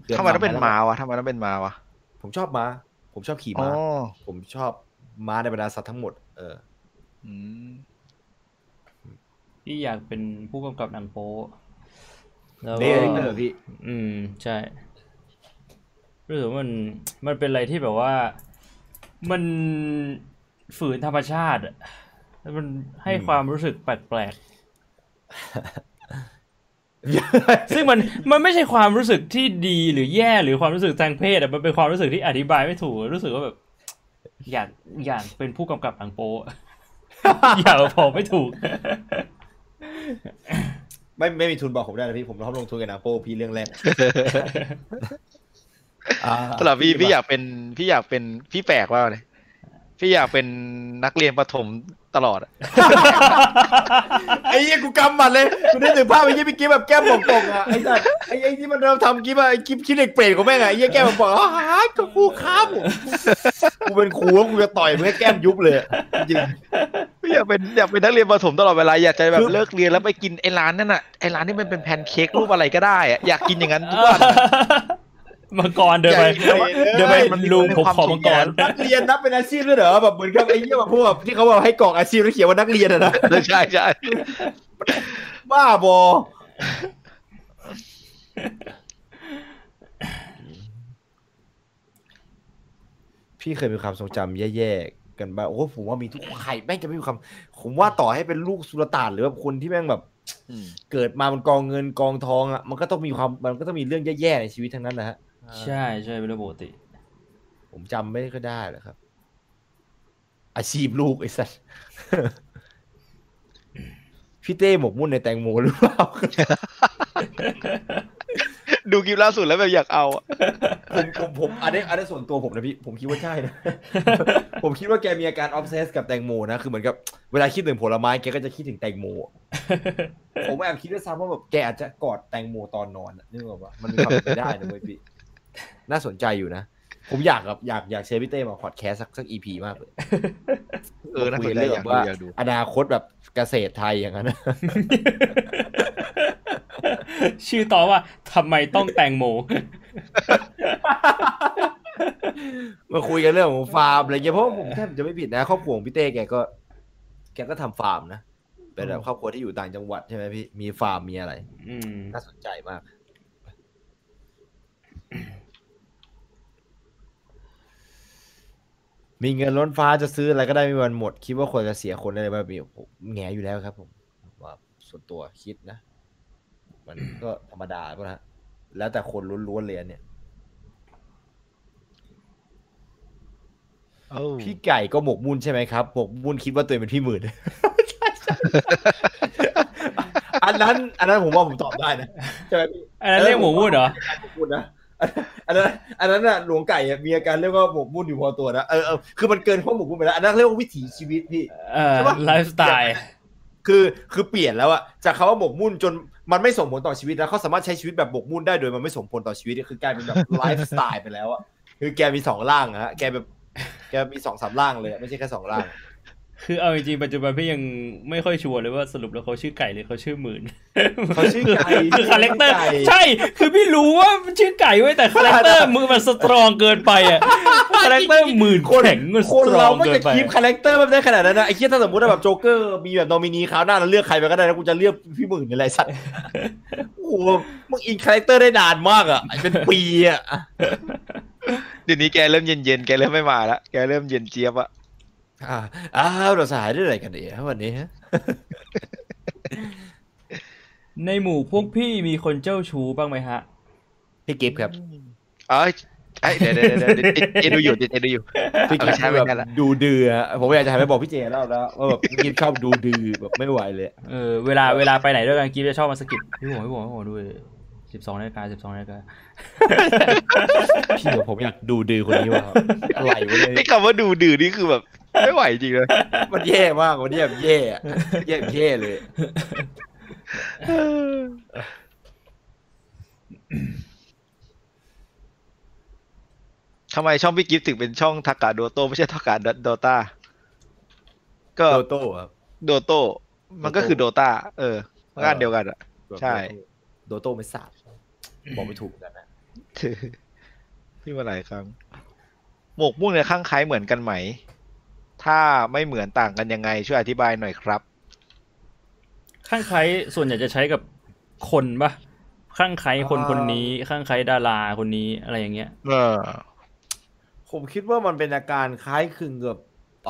[SPEAKER 1] คือ
[SPEAKER 3] ทำไมต้องเป็นม้าวะทำไมต้องเป็นม้าวะ
[SPEAKER 1] ผมชอบม้าผมชอบขี่
[SPEAKER 3] อ๋อ
[SPEAKER 1] ม้าผมชอบม้าในบรรดาสัตว์ทั้งหมด เออ
[SPEAKER 3] อืม
[SPEAKER 2] พี่อยากเป็นผู้กำกับหนังโป๊ แล้วก็
[SPEAKER 1] director พี่
[SPEAKER 2] อืม ใช่ รู้สึกว่ามัน มันเป็นอะไรที่แบบว่า มันฝืนธรรมชาติอะแล้วมันให้ความรู้สึกแปลกๆ ซึ่งมัน มันไม่ใช่ความรู้สึกที่ดีหรือแย่หรือความรู้สึกทางเพศอะมันเป็นความรู้สึกที่อธิบายไม่ถูก รู้สึกว่าแบบ อยาก อยากเป็นผู้กำกับหนังโป๊อะ อยากบอกไม่ถูก
[SPEAKER 1] ไม่ไม่มีทุนบอกผมได้นะพี่ผมพร้อมลงทุนกับหนังโป้พี่เรื่องแรกอ่า
[SPEAKER 3] สำหรับพี่พี่อยากเป็นพี่อยากเป็นพี่แปลกว่าเลยพี่อยากเป็นนักเรียนประถม ตลอดอะ
[SPEAKER 1] ไอ้เหี้ยกูกำหมัดเลยกูได้ถึงภาพไอ้เหี้ยพี่กิ๊บแบบแก้มป่องๆอะไอ้สัสไอ้ไอ้ที่มันเราทำกิ๊บอะไอ้กิ๊บคิดเหล็กเปรตของแม่งอะไอ้เหี้ยแก้มป่องๆอ๋อหายก็ครูครับผมกูเป็นครูแล้วกูจะต่อยมึงให้แก้มยุบเลยอะจริง
[SPEAKER 3] พี่อยากเป็นอยากเป็นนักเรียนประถมตลอดเวลาอยากจะแบ
[SPEAKER 1] คื
[SPEAKER 3] บ
[SPEAKER 1] อ
[SPEAKER 3] เลิกเรียนแล้วไปกินไอ้ร้านนั่นน่ะไอ้ร้านที่มันเป็นแพนเค้กรูปอะไรก็ได้อะอยากกินอย่างนั้นทุกวัน
[SPEAKER 2] มังกรเดินไป
[SPEAKER 3] ใหญ่เลย
[SPEAKER 2] เดินไป
[SPEAKER 3] มัน
[SPEAKER 2] ลุง
[SPEAKER 3] มัน
[SPEAKER 2] ผม
[SPEAKER 3] ความ
[SPEAKER 2] ขอมังกร
[SPEAKER 1] นักเรียนนับเป็นอาชีพด้วยเหรอแบบเหมือนกับไอ้เหี้ยแบบพวกแบบที่เขาบอกให้กรอกอาชีพแล้วเขียนว่านักเรียนอะนะ
[SPEAKER 3] ใช่ใช่
[SPEAKER 1] ไปบ้าบอพี่เคยมีความทรงจำแย่ๆกันบ้างโอ้โหผมว่ามีทุกใครแม่งจะไม่มีความผมว่าต่อให้เป็นลูกสุลต่านหรือว่าคนที่แม่งแบบ
[SPEAKER 3] อืม
[SPEAKER 1] เกิดมาบนกองเงินกองทองอะมันก็ต้องมีความมันก็ต้องมีเรื่องแย่ๆในชีวิตทั้งนั้นนะฮะ
[SPEAKER 2] ใช่ใช่เป็นเรื่องปกติ
[SPEAKER 1] ผมจำไม่ก็ได้หรอกครับ อาชีพลูกไอ้สัสพี่เต้หมกมุ่นในแตงโมหรือเปล่า
[SPEAKER 3] ดูคลิปล่าสุดแล้วแบบอยากเอาอะ
[SPEAKER 1] ผมผมผมอันนี้อันนี้ส่วนตัวผมนะพี่ ผมคิดว่าใช่นะ ผมคิดว่าแกมีอาการ obsessed กับแตงโมนะ คือเหมือนกับเวลาคิดถึงผลไม้แกก็จะคิดถึงแตงโมอะผมแอบคิดด้วยซ้ำว่าแบบแกอาจจะกอดแตงโมตอนนอนอะนึกออกปะมันมีความเป็นไปได้นะเว้ยพี่ น่าสนใจอยู่นะ ผมอยากแบบอยากอยากเชิญพี่เต้มาพอดแคสต์สักสักอีพีมากเลย
[SPEAKER 3] เออน่า
[SPEAKER 1] คุ
[SPEAKER 3] ส
[SPEAKER 1] ย
[SPEAKER 3] นใจ
[SPEAKER 1] เรื่อง
[SPEAKER 3] อยาก
[SPEAKER 1] แบบ
[SPEAKER 3] ดู
[SPEAKER 1] ว่า
[SPEAKER 3] อยากดู
[SPEAKER 1] อนาคตแบบเกษตรไทยอย่างนั้น
[SPEAKER 2] ชื่อต่อว่าทำไมต้องแตงโม
[SPEAKER 1] มาคุยกันเรื่องของฟาร์มอะไรเงี้ยเพราะว่าผมแทบจะไม่ผิดนะครอบครัวของพี่เต้แกก็ แกก็ทำฟาร์มนะเป็นแบบครอบครัวที่อยู่ต่างจังหวัดใช่ไหมพี่มีฟาร์มมีอะไร
[SPEAKER 2] อืม
[SPEAKER 1] น่าสนใจมาก มีเงินล้นฟ้าจะซื้ออะไรก็ได้ไม่มีวันหมด คิดว่าควรจะเสียคนอะไรแบบนี้ผมแง่อยู่แล้วครับ ผมว่าส่วนตัวคิดนะ มันก็ธรรมดาก็นะฮะแล้วแต่คนล้วนๆเลยอันเนี่ย
[SPEAKER 3] เอ้า
[SPEAKER 1] พี่ไก่ก็หมกมุ่นใช่ไหมครับหมกมุ่นคิดว่าตัวเองเป็นพี่หมื่นอันนั้น อันนั้นผมว่าผมตอบได้นะใช่ไหมพี่
[SPEAKER 2] อันนั้นเรียกหมูวุ่นเหรอ
[SPEAKER 1] หมกมุ่นนะ อันนั้นอันนั้นน่ะหลวงไก่อะมีอาการเรียกว่าหมกมุ่นอยู่พอตัวนะเออเออคือมันเกินข้อหมกมุ่นไปแล้วอันนั้นเรียกว่าวิถีชีวิตพี่
[SPEAKER 2] เออ
[SPEAKER 1] ใช่ปะ
[SPEAKER 2] ไลฟ์สไตล์
[SPEAKER 1] คือคือเปลี่ยนแล้วอะจากคำว่าหมกมุ่นจนมันไม่ส่งผลต่อชีวิตแล้วเขาสามารถใช้ชีวิตแบบหมกมุ่นได้โดยมันไม่ส่งผลต่อชีวิตคือกลายเป็นแบบไลฟ์สไตล์ไปแล้วอะคือแกมีสองร่างอะฮะแกแบบแกมีสองสามร่างเลยอะไม่ใช่แค่สองร่าง
[SPEAKER 2] คือเอาจริงๆปัจจุบันพี่ยังไม่ค่อยชัวร์เลยว่าสรุปแล้วเขาชื่อไก่หรือเขาชื่อหมื่น
[SPEAKER 1] เขาชื่อไก่
[SPEAKER 2] คือ character
[SPEAKER 1] ชื่อไก่
[SPEAKER 2] ใช่ คือพี่รู้ว่ามันชื่อไก่เว้ยแต่ character หมื่นมัน strong เกินไปอะ character หมื่น
[SPEAKER 1] คน
[SPEAKER 2] แข็งมันส
[SPEAKER 1] คน
[SPEAKER 2] ตรอ
[SPEAKER 1] เรา
[SPEAKER 2] ง
[SPEAKER 1] ไม่
[SPEAKER 2] เกิ
[SPEAKER 1] จะ
[SPEAKER 2] นไป
[SPEAKER 1] คีปคcharacter แบบได้ขนาดนั้นนะไอ้เหี้ยถ้าสมมติว่าแบบโจ๊กเกอร์มีแบบนอมินีคราวหน้าแล้วเลือกใครไปก็ได้นะกูจะเลือกพี่หมื่นนี่แหละไอ้สัตว์โอ้โหมึง in character ได้นานมากอะเป็นปีอะ
[SPEAKER 3] เดี๋ยวนี้แกเริ่มเย็นๆแกเริ่มไม่มาละแกเริ่มเย็นเจี๊ยบอะ
[SPEAKER 1] อ่าอ้าวเราสหายได้อะไรกันเนี่ยวันนี้ฮะ
[SPEAKER 2] ในหมู่พวกพี่มีคนเจ้าชู้บ้างไหมฮะ
[SPEAKER 1] พี่กิฟต์ครับ
[SPEAKER 3] เอ้ยเอ้ยเดี๋ยวเดี๋ยวเดี๋ยวเดี๋ยวเจดูอยู่เจดูอยู่
[SPEAKER 1] พี่กิฟต์
[SPEAKER 3] เอาใช้
[SPEAKER 1] แบ
[SPEAKER 3] ไม่
[SPEAKER 1] บ
[SPEAKER 3] ได้ละ
[SPEAKER 1] ดูดื้ออะผมอยากจะหันไปบอกพี่เจแล้วนะว่าแบบพี่กิฟต์ชอบดูดื้อแบบไม่ไหวเลย
[SPEAKER 2] เออเวลาเวลาไปไหนด้วยกันกิฟจะชอบมาสะกิดพี่ผมพี่ผมพี่ผมด้วยสิบสองนาฬิกาสิบสองนาฬิกา
[SPEAKER 1] พี่บอกผมอยากดูดื้อคนนี้ว่ะครับอะไรวะเนี่ย
[SPEAKER 3] ไอ้คำว่าดูดื้อนี่คือแบบ ไม่ไหวจริงเลย
[SPEAKER 1] มันแย่มากวันนี้แบบแย่อะแย่แย่เลย
[SPEAKER 3] ทำไมช่องพี่กิฟต์ถึงเป็นช่องทากาโดโตไม่ใช่ทากาโดตาก็
[SPEAKER 1] โตโต้ครับ
[SPEAKER 3] โดโตมันก็คือโดตาเออมันก็อันเดียวกันอะใช่
[SPEAKER 1] โดโต้ไม่สาบบอกไม่ถูกเหมือนกันนะ
[SPEAKER 3] ที่มาหลายครั้งหมกมุ่นกับข้างคล้ายเหมือนกันไหม ถ้าไม่เหมือนต่างกันยังไง ช่วยอธิบายหน่อยครับ
[SPEAKER 2] ข้างใครส่วนใหญ่จะใช้กับคนปะข้างใครคนคนนี้ ข้างใครดาราคนนี้อะไรอย่างเงี้ย
[SPEAKER 3] เออ
[SPEAKER 1] ผมคิดว่ามันเป็นอาการคล้ายคลึงกับ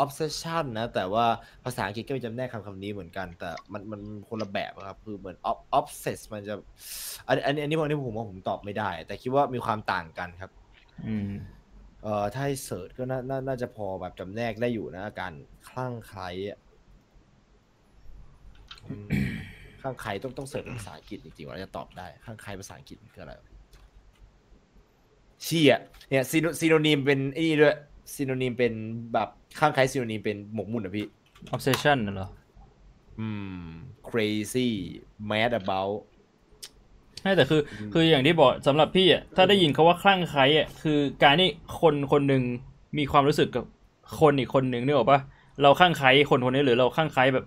[SPEAKER 1] obsession นะ แต่ว่าภาษาอังกฤษก็มีจำแนกคำคำนี้เหมือนกัน แต่มันมันคนละแบบอะครับ คือเหมือน ob- obsess มันจะอันอันนี้อันนี้ผมอันนี้ผมว่าผมตอบไม่ได้ แต่คิดว่ามีความต่างกันครับ
[SPEAKER 2] อืม
[SPEAKER 1] เอ่อถ้าให้เสิร์ชก็น่าน่าน่าจะพอแบบจำแนกได้อยู่นะอาการคลั่งไคล้อะอืมคลั่งไคล้ต้องต้อง search เป็นภาษาอังกฤษจริงๆว่าจะตอบได้คลั่งไคล้ภาษาอังกฤษคืออะไรวะเชี่ยเนี่ย syno synonym เป็นไอ้นี่ด้วย synonym เป็นแบบคลั่งไคล้ synonym เป็นหมกมุ่นอะพี่
[SPEAKER 2] obsession น่ะเหรอ
[SPEAKER 1] อืม crazy mad about
[SPEAKER 2] ใช่แต่คือ คืออย่างที่บอกสำหรับพี่อะถ้าได้ยินเขาว่าคลั่งไคล้อะคือการที่คนคนหนึ่งมีความรู้สึกกับคนอีกคนหนึ่งนึกออกปะเราคลั่งไคล้คนคนนี้หรือเราคลั่งไคล้แบบ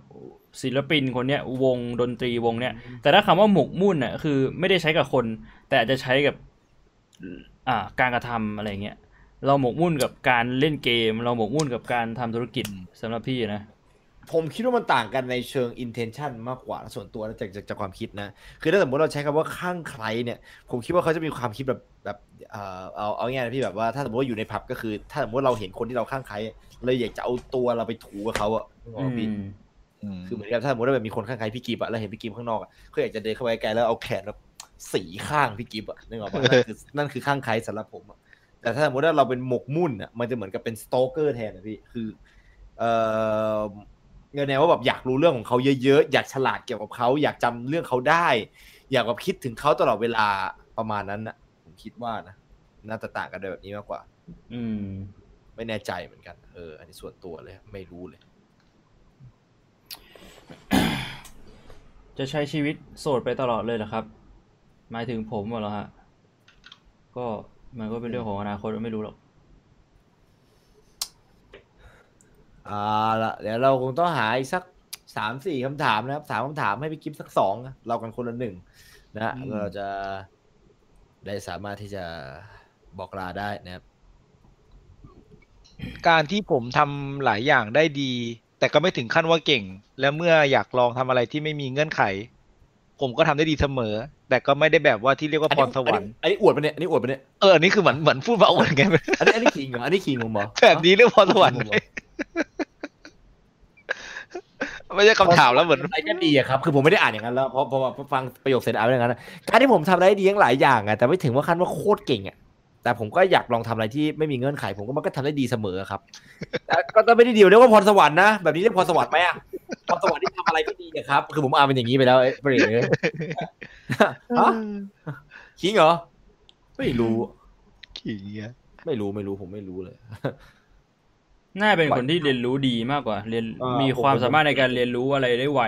[SPEAKER 2] ศิลปินคนเนี้ยวงดนตรีวงเนี้ยแต่ถ้าคำว่าหมกมุ่นอะคือไม่ได้ใช้กับคน แต่อาจจะใช้กับอ่าการกระทำอะไรเงี้ยเราหมกมุ่นกับการเล่นเกม เราหมกมุ่นกับการทำธุรกิจสำหรับพี่นะ
[SPEAKER 1] ผมคิดว่ามันต่างกันในเชิง intention มากกว่าส่วนตัวนะจากจากจากความคิดนะ คือถ้าสมมติเราใช้คำว่าข้างใครเนี่ย ผมคิดว่าเขาจะมีความคิดแบบแบบเอ่อเอาเอาง่ายๆนะพี่แบบว่าถ้าสมมติว่าอยู่ในผับก็คือ ถ้าสมมติเราเห็นคนที่เราข้างใครเราอยากจะเอาตัวเราไปถูกับเขาอะนึกออก
[SPEAKER 2] อื
[SPEAKER 1] ปะพี่
[SPEAKER 2] ม
[SPEAKER 1] คือเหมือนกับถ้าสมมติว่าแบบมีคนข้างใครพี่กิฟอะแล้วเห็นพี่กิฟข้างนอกอะเขาอยากจะเดินเข้าไปใกล้แล้วเอาแขนแบบสีข้างพี่กิฟอะนึกออกปะนั่นคือนั่นคือข้างใครสำหรับผมอะแต่ถ้าสมมติว่าเราเป็นหมกมุ่นอะมันจะเหมือนกับเป็นสโตเกอร์แทนนะพี่คือเอ่อเงิน แนวว่าแบบอยากรู้เรื่องของเขาเยอะๆ อยากฉลาดเกี่ยวกับเขา อยากจำเรื่องเขาได้ อยากแบบคิดถึงเขาตลอดเวลาประมาณนั้นนะผมคิดว่านะน่าจะต่างกันโดยแบบนี้มากกว่า
[SPEAKER 2] อืม
[SPEAKER 1] ไม่แน่ใจเหมือนกัน เออ อันนี้ส่วนตัวเลย ไม่รู้เลย
[SPEAKER 2] จะใช้ชีวิตโสดไปตลอดเลยเหรอครับ หมายถึงผมเหรอฮะ ก็มันก็เป็นเรื่องของอนาคตไม่รู้หรอก
[SPEAKER 1] อ่าละเดี๋ยวเราคงต้องหาอีกสักสามสี่คำถามนะครับสามคำถามให้พี่กิฟสักสองนะเรากันคนละหนึ่งนะฮะ
[SPEAKER 3] อืม
[SPEAKER 1] เราจะได้สามารถที่จะบอกลาได้นะครับ
[SPEAKER 3] การที่ผมทำหลายอย่างได้ดี แต่ก็ไม่ถึงขั้นว่าเก่ง และเมื่ออยากลองทำอะไรที่ไม่มีเงื่อนไข ผมก็ทำได้ดีเสมอ แต่ก็ไม่ได้แบบว่าที่เรียกว่าพรสวรรค์
[SPEAKER 1] อันนี้อันนี้อวดปะเนี่ยอันนี้อวดปะเนี่ย
[SPEAKER 3] เอออันนี้คือเหมือนเหมือนพูดมาอวดไง
[SPEAKER 1] อันนี้อันนี้ขิงเหรออันนี้ขิงผมเหรอ
[SPEAKER 3] แบบนี้เรียกพรสวรรค์ ไหมไม่ใช่คำถามแล้วเหมือน
[SPEAKER 1] อะไรก็ดีอะครับคือผมไม่ได้อ่านอย่างนั้นแล้วเพราะเพราะว่าฟังประโยคเสร็จอ่านไว้อย่างนั้นนะการที่ผมทำอะไรได้ดีทั้งหลายอย่างอะแต่ไม่ถึงว่าขั้นว่าโคตรเก่งอะแต่ผมก็อยากลองทำอะไรที่ไม่มีเงื่อนไข ผมก็มันก็ทำได้ดีเสมอครับแต่ก็ต้องไม่ได้เดียวเรียกว่าพรสวรรค์นะแบบนี้เรียกพรสวรรค์ไหมอะพรสวรรค์ที่ทำอะไรก็ดีอะครับ คือผมอ่านเป็นอย่างนี้ไปแล้วเอ้ยเปรตเลยฮะขิงเหรอไม่รู้
[SPEAKER 3] ขิงอะ
[SPEAKER 1] ไม่รู้ไม่รู้ผมไม่รู้เลย
[SPEAKER 2] น่าเป็นคนที่เรียนรู้ดีมากกว่า เรียน
[SPEAKER 1] อ่ามี
[SPEAKER 2] มีความสามารถในการเรียนรู้อะไรได้ไว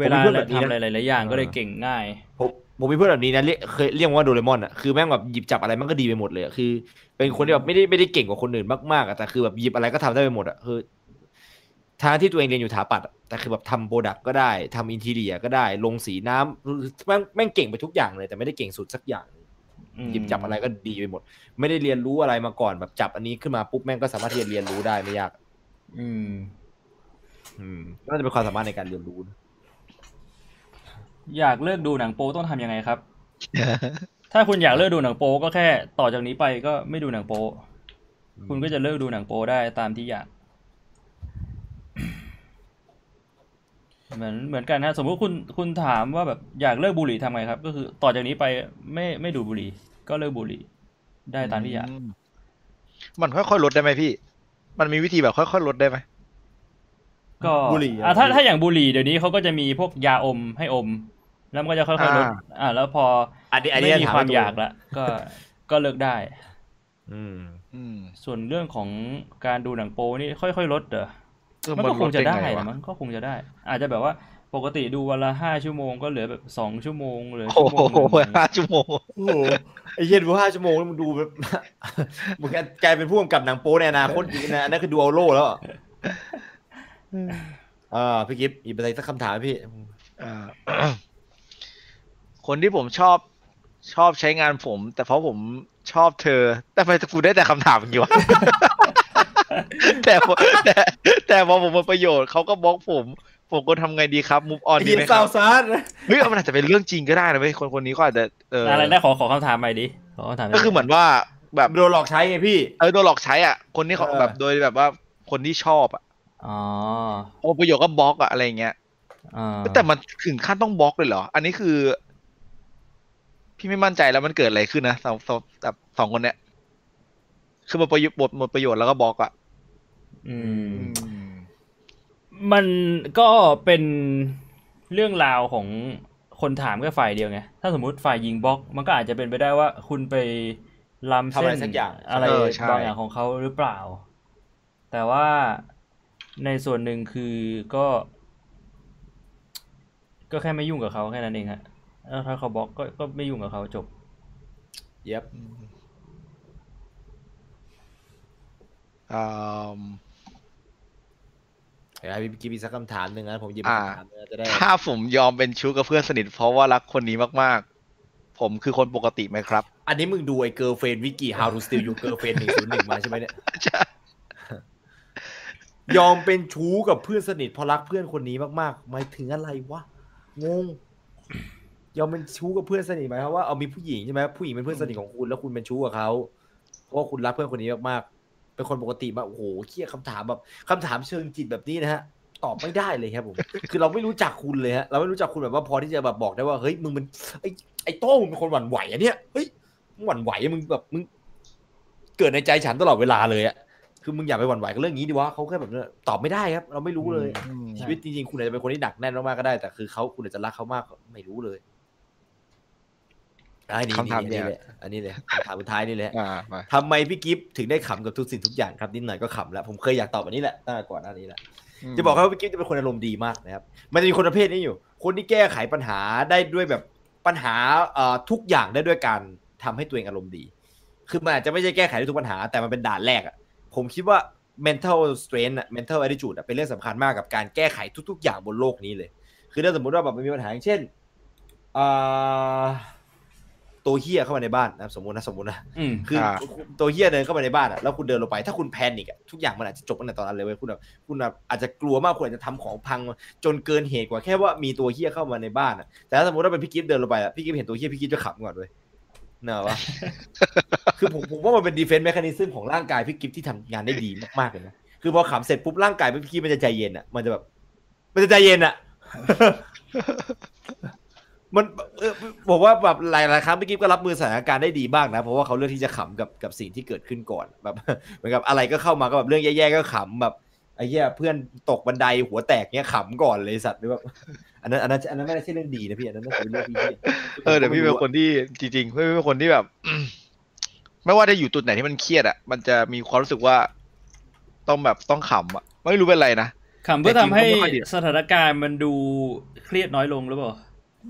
[SPEAKER 2] เวลา
[SPEAKER 1] ผมเป็นเพื่อนแบบนี้นะ
[SPEAKER 2] ทำอะไรหลายๆอย่างก็เลย
[SPEAKER 1] อ่า
[SPEAKER 2] เก่งง่าย
[SPEAKER 1] ผมผมมีเพื่อนแบบนี้นะเรียกเคยเรียกว่าโดเรมอนอะคือแม่งแบบหยิบจับอะไรมันก็ดีไปหมดเลยอะคือ เป็นคนที่แบบไม่ได้ไม่ได้เก่งกว่าคนอื่นมากๆอะแต่คือแบบหยิบอะไรก็ทำได้ไปหมดอะคือทางที่ตัวเองเรียนอยู่ถาปัดอะแต่คือแบบทำโปรดักก็ได้ทำอินทีเรียก็ได้ลงสีน้ำคือแม่งแม่งเก่งไปทุกอย่างเลยแต่ไม่ได้เก่งสุดสักอย่าง
[SPEAKER 2] อืม
[SPEAKER 1] หยิบจับอะไรก็ดีไปหมด ไม่ได้เรียนรู้อะไรมาก่อนแบบจับอันนี้ขึ้นมาปุ๊บแม่งก็สามารถที่จะเรียนรู้ได้ไม่ยาก
[SPEAKER 2] อืม
[SPEAKER 1] อืมน่าจะเป็นความสามารถในการเรียนรู้นะ
[SPEAKER 2] อยากเลิกดูหนังโป๊ต้องทำยังไงครับ ถ้าคุณอยากเลิกดูหนังโป๊ก็แค่ ต่อจากนี้ไปก็ไม่ดูหนังโป๊คุณก็จะเลิกดูหนังโป๊ได้ตามที่อยาก เหมือนเหมือนกันนะสมมติคุณคุณถามว่าแบบอยากเลิกบุหรี่ทำไงครับ ก็คือต่อจากนี้ไปไม่ไม่ดูดบุหรี่ ก็เลิกบุหรี่ ได้ตามที่อยาก
[SPEAKER 3] มมันค่อยๆลดได้ไหมพี่ มันมีวิธีแบบค่อยๆลดได้ไหม
[SPEAKER 2] ก็
[SPEAKER 1] บุหรี่อะ
[SPEAKER 2] อะถ้าถ้าอย่างบุหรี่เดี๋ยวนี้เขาก็จะมีพวกยาอมให้อม แล้วมันก็จะค่อยๆลด
[SPEAKER 3] อ่า
[SPEAKER 2] อ่าแล้วพอ
[SPEAKER 1] อันนี้อันนี้
[SPEAKER 2] ไม่มี
[SPEAKER 1] ถ
[SPEAKER 2] ความ
[SPEAKER 1] ให้ตัว
[SPEAKER 2] อยากละก็ก็เลิกได้
[SPEAKER 1] อืม
[SPEAKER 3] อืม
[SPEAKER 2] ส่วนเรื่องของการดูหนังโป๊นี่ค่อยๆลดเหรอ
[SPEAKER 3] เออ
[SPEAKER 2] มันก็คงจะได้
[SPEAKER 3] ล
[SPEAKER 2] นะ
[SPEAKER 3] ว
[SPEAKER 2] มันก็คงจะได้ อาจจะแบบว่าปกติดูวันละห้าชั่วโมงก็เหลือแบบสองชั่วโมงเหลือ
[SPEAKER 3] โอ้
[SPEAKER 2] ชั่วโมง
[SPEAKER 3] โห
[SPEAKER 2] หนึ่ง
[SPEAKER 3] ห้าชั่วโมง
[SPEAKER 1] โอ้โหไอ้เหี้ย็นดูห้าชั่วโมงแล้วมึงดูแบบมึงกลายเป็นผู้กำกับหนังโป๊ในอนาคตจริงนะอันนั้นคือดูเอาโล่แล้วอะอ่าพี่กิฟต์อีกอะไรสักคำถามไหมพี่
[SPEAKER 3] อ่าคนที่ผมชอบชอบใช้งานผม แต่เพราะผมชอบเธอ แต่ทำไมกูได้แต่คำถามอย่างนี้วะ แต่พอแต่แต่พอผมมาประโยชน์เขาก็บล็อกผม ผมก็ทำไงดีครับมูฟออน
[SPEAKER 1] ไอ้
[SPEAKER 3] ดี
[SPEAKER 1] เหี้ย
[SPEAKER 3] ไหมค
[SPEAKER 1] ซา
[SPEAKER 3] รั
[SPEAKER 1] ว
[SPEAKER 3] บ
[SPEAKER 1] ซาร์
[SPEAKER 3] เฮ้ยมันอาจจะเป็นเรื่องจริงก็ได้นะเว้ยคนคนนี้ก็อาจจะเอออ
[SPEAKER 2] อะไรได้ขอขอคำถามใหม่ดิขอคำถาม
[SPEAKER 3] ก็คือเหมือนว่าแบบ
[SPEAKER 1] โดนหลอกใช้ไงพี่
[SPEAKER 3] เออโดนหลอกใช้อะ คนที่เขา
[SPEAKER 1] เออ
[SPEAKER 3] แบบโดยแบบว่าคนที่ชอบอะ
[SPEAKER 2] อ๋อ
[SPEAKER 3] พอประโยชน์ก็บล็อกอะอะไรอย่างเงี้ย
[SPEAKER 2] อ่า
[SPEAKER 3] แต่มันถึงขั้นต้องบล็อกเลยเหรอ อันนี้คือ พี่ไม่มั่นใจแล้วมันเกิดอะไรขึ้นนะสองสองแบบสองคนเนี้ยคือหมดประโยชน์หมดหมดประโยชน์แล้วก็บล็อกอะ
[SPEAKER 2] อืม มันก็เป็นเรื่องราวของคนถามแค่ฝ่ายเดียวไง ถ้าสมมุติฝ่ายยิงบล็อก มันก็อาจจะเป็นไปได้ว่าคุณไปล้ำ
[SPEAKER 1] ทำอะไร
[SPEAKER 2] เส้น
[SPEAKER 1] สักอย่าง
[SPEAKER 2] อะไร
[SPEAKER 3] เออใช่
[SPEAKER 2] บางอย่างของเขาหรือเปล่า แต่ว่าในส่วนหนึ่งคือก็ ก็แค่ไม่ยุ่งกับเขาแค่นั้นเองฮะแล้วถ้าเขาบล็อกก็ก็ไม่ยุ่งกับเขาจบ
[SPEAKER 1] เย็บ
[SPEAKER 3] อืม
[SPEAKER 1] เดี๋ยวให้พี่กิฟต์อีกสักคำถามหนึ่งนะผมหยิบ
[SPEAKER 3] อ่า
[SPEAKER 1] คำถามหนึงนะจะได้
[SPEAKER 3] ถ้าผมยอมเป็นชู้กับเพื่อนสนิทเพราะว่ารักคนนี้มากๆ ผมคือคนปกติไหมครับ
[SPEAKER 1] อันนี้มึงดูไอ้ girlfriend wiki how to steal your girlfriend หนึ่งศูนย์หนึ่งมาใช่ไหมเนี่ยยอมเป็นชู้กับเพื่อนสนิทเพราะรักเพื่อนคนนี้มากๆหมายถึงอะไรวะงงยอมเป็นชู้กับเพื่อนสนิทหมายความว่าเอามีผู้หญิงใช่ไหมผู้หญิงเป็นเพื่อนสนิทของคุณแล้วคุณเป็นชู้กับเขาเพราะว่าคุณรักเพื่อนคนนี้มากๆ เป็นคนปกติมากโอ้โหเครียดคำถามแบบคำถามเชิงจิตแบบนี้นะฮะตอบไม่ได้เลยครับผมคือเราไม่รู้จักคุณเลยฮะเราไม่รู้จักคุณแบบว่าพอที่จะแบบบอกได้ว่าเฮ้ยมึงมันไอ้ไอ้โต้งมึงเป็นคนหวั่นไหวอะเนี่ยเฮ้ยมึงหวั่นไหวอะมึงแบบมึงเกิดในใจฉันตลอดเวลาเลยอะคือมึงอย่าไปหวั่นไหวกับเรื่องนี้ดิวะเขาแค่แบบเนี้ยตอบไม่ได้ครับ เราไม่รู้เลย ชีวิตจริงๆคุณอาจจะเป็นคนที่หนักแน่นมากๆก็ได้แต่คือเขาคุณอาจจะรักเขามากก็ไม่รู้เลย อันนี้
[SPEAKER 3] คำถาม
[SPEAKER 1] นี่
[SPEAKER 3] เนี่ย
[SPEAKER 1] นี่เลยอันนี้เลยคำถามสุดท้ายนี่เลย
[SPEAKER 3] อ่ามา
[SPEAKER 1] ทำไมพี่กิฟต์ถึงได้ขำกับทุกสิ่งทุกอย่างครับนิดหน่อยก็ขำแล้วผมเคยอยากตอบอันนี้แหละตั้งแต่ก่อนหน้านี้แหละจะบอกว่าพี่กิ๊ฟจะเป็นคนอารมณ์ดีมากนะครับ มันจะมีคนประเภทนี้อยู่ คนที่แก้ไขปัญหาได้ด้วยแบบปัญหาเอ่อทุกอย่างได้ด้วยการทำให้ตัวเองอารมณ์ดี คือมันอาจจะไม่ใช่แก้ไขได้ทุกปัญหาแต่มันเป็นด่านแรกอะผมคิดว่า mental strength อะ mental attitude อะเป็นเรื่องสำคัญมากกับการแก้ไขทุก ๆ อย่างบนโลกนี้เลย คือถ้าสมมติว่าแบบมันมีปัญหาอย่างเช่นเอ่อ ตัวเฮียเข้ามาในบ้านนะสมมตินะสมมตินะ
[SPEAKER 2] อืม
[SPEAKER 1] คืออาตัวเฮียเดินเข้ามาในบ้านอะแล้วคุณเดินลงไป ถ้าคุณ panic อะทุกอย่างมันอาจจะจบตั้งแต่ตอนนั้นเลยเว้ยคุณแบบคุณแบบอาจจะกลัวมากคุณอาจจะทำของพังจนเกินเหตุกว่าแค่ว่ามีตัวเฮียเข้ามาในบ้านอะแต่ถ้าสมมติว่าเป็นพี่กิฟต์เดินลงไปอะพี่กิฟต์เห็นตัวเฮียพี่กิฟต์จะขำก่อนเลยเนอะวะคือผมผมว่ามันเป็นดีเฟนต์แมคานิซึมของร่างกายพี่กิฟต์ที่ทำงานได้ดีมากๆเลยนะคือพอขำเสร็จปุ๊บร่างกายพี่กิฟต์มันจะใจเย็นอะมันจะแบบมันจะใจเย็นอะ มันเออผมว่าแบบหลายๆครั้งพี่กิฟก็รับมือสถานการณ์ได้ดีบ้างนะ เพราะว่าเขาเลือกที่จะขำกับกับสิ่งที่เกิดขึ้นก่อนแบบเหมือนกับอะไรก็เข้ามาก็แบบเรื่องแย่ๆก็ขำแบบไอ้เหี้ยเพื่อนตกบันไดหัวแตกเนี้ยขำก่อนเลยสัตว์หรือแบบอันนั้นอันนั้นอันนั้นไม่ได้ใช่เรื่องดีนะพี่อันนั้นน่าจะเป็นเรื่องที่เหี้ย
[SPEAKER 3] เออเดี๋ยวพี่เป็นคนที่จริงๆพี่เป็นคนที่แบบ ไม่ว่าจะอยู่จุดไหนที่มันเครียดอะมันจะมีความรู้สึกว่า ต้องแบบต้องขำอะไม่รู้เป็นไรนะ
[SPEAKER 2] ขำเพื่อทำให้
[SPEAKER 3] แต่จริงก็ไม่ค่อยดี
[SPEAKER 2] สถานการณ์มันดูเครียดน้อยลงหรือเปล่า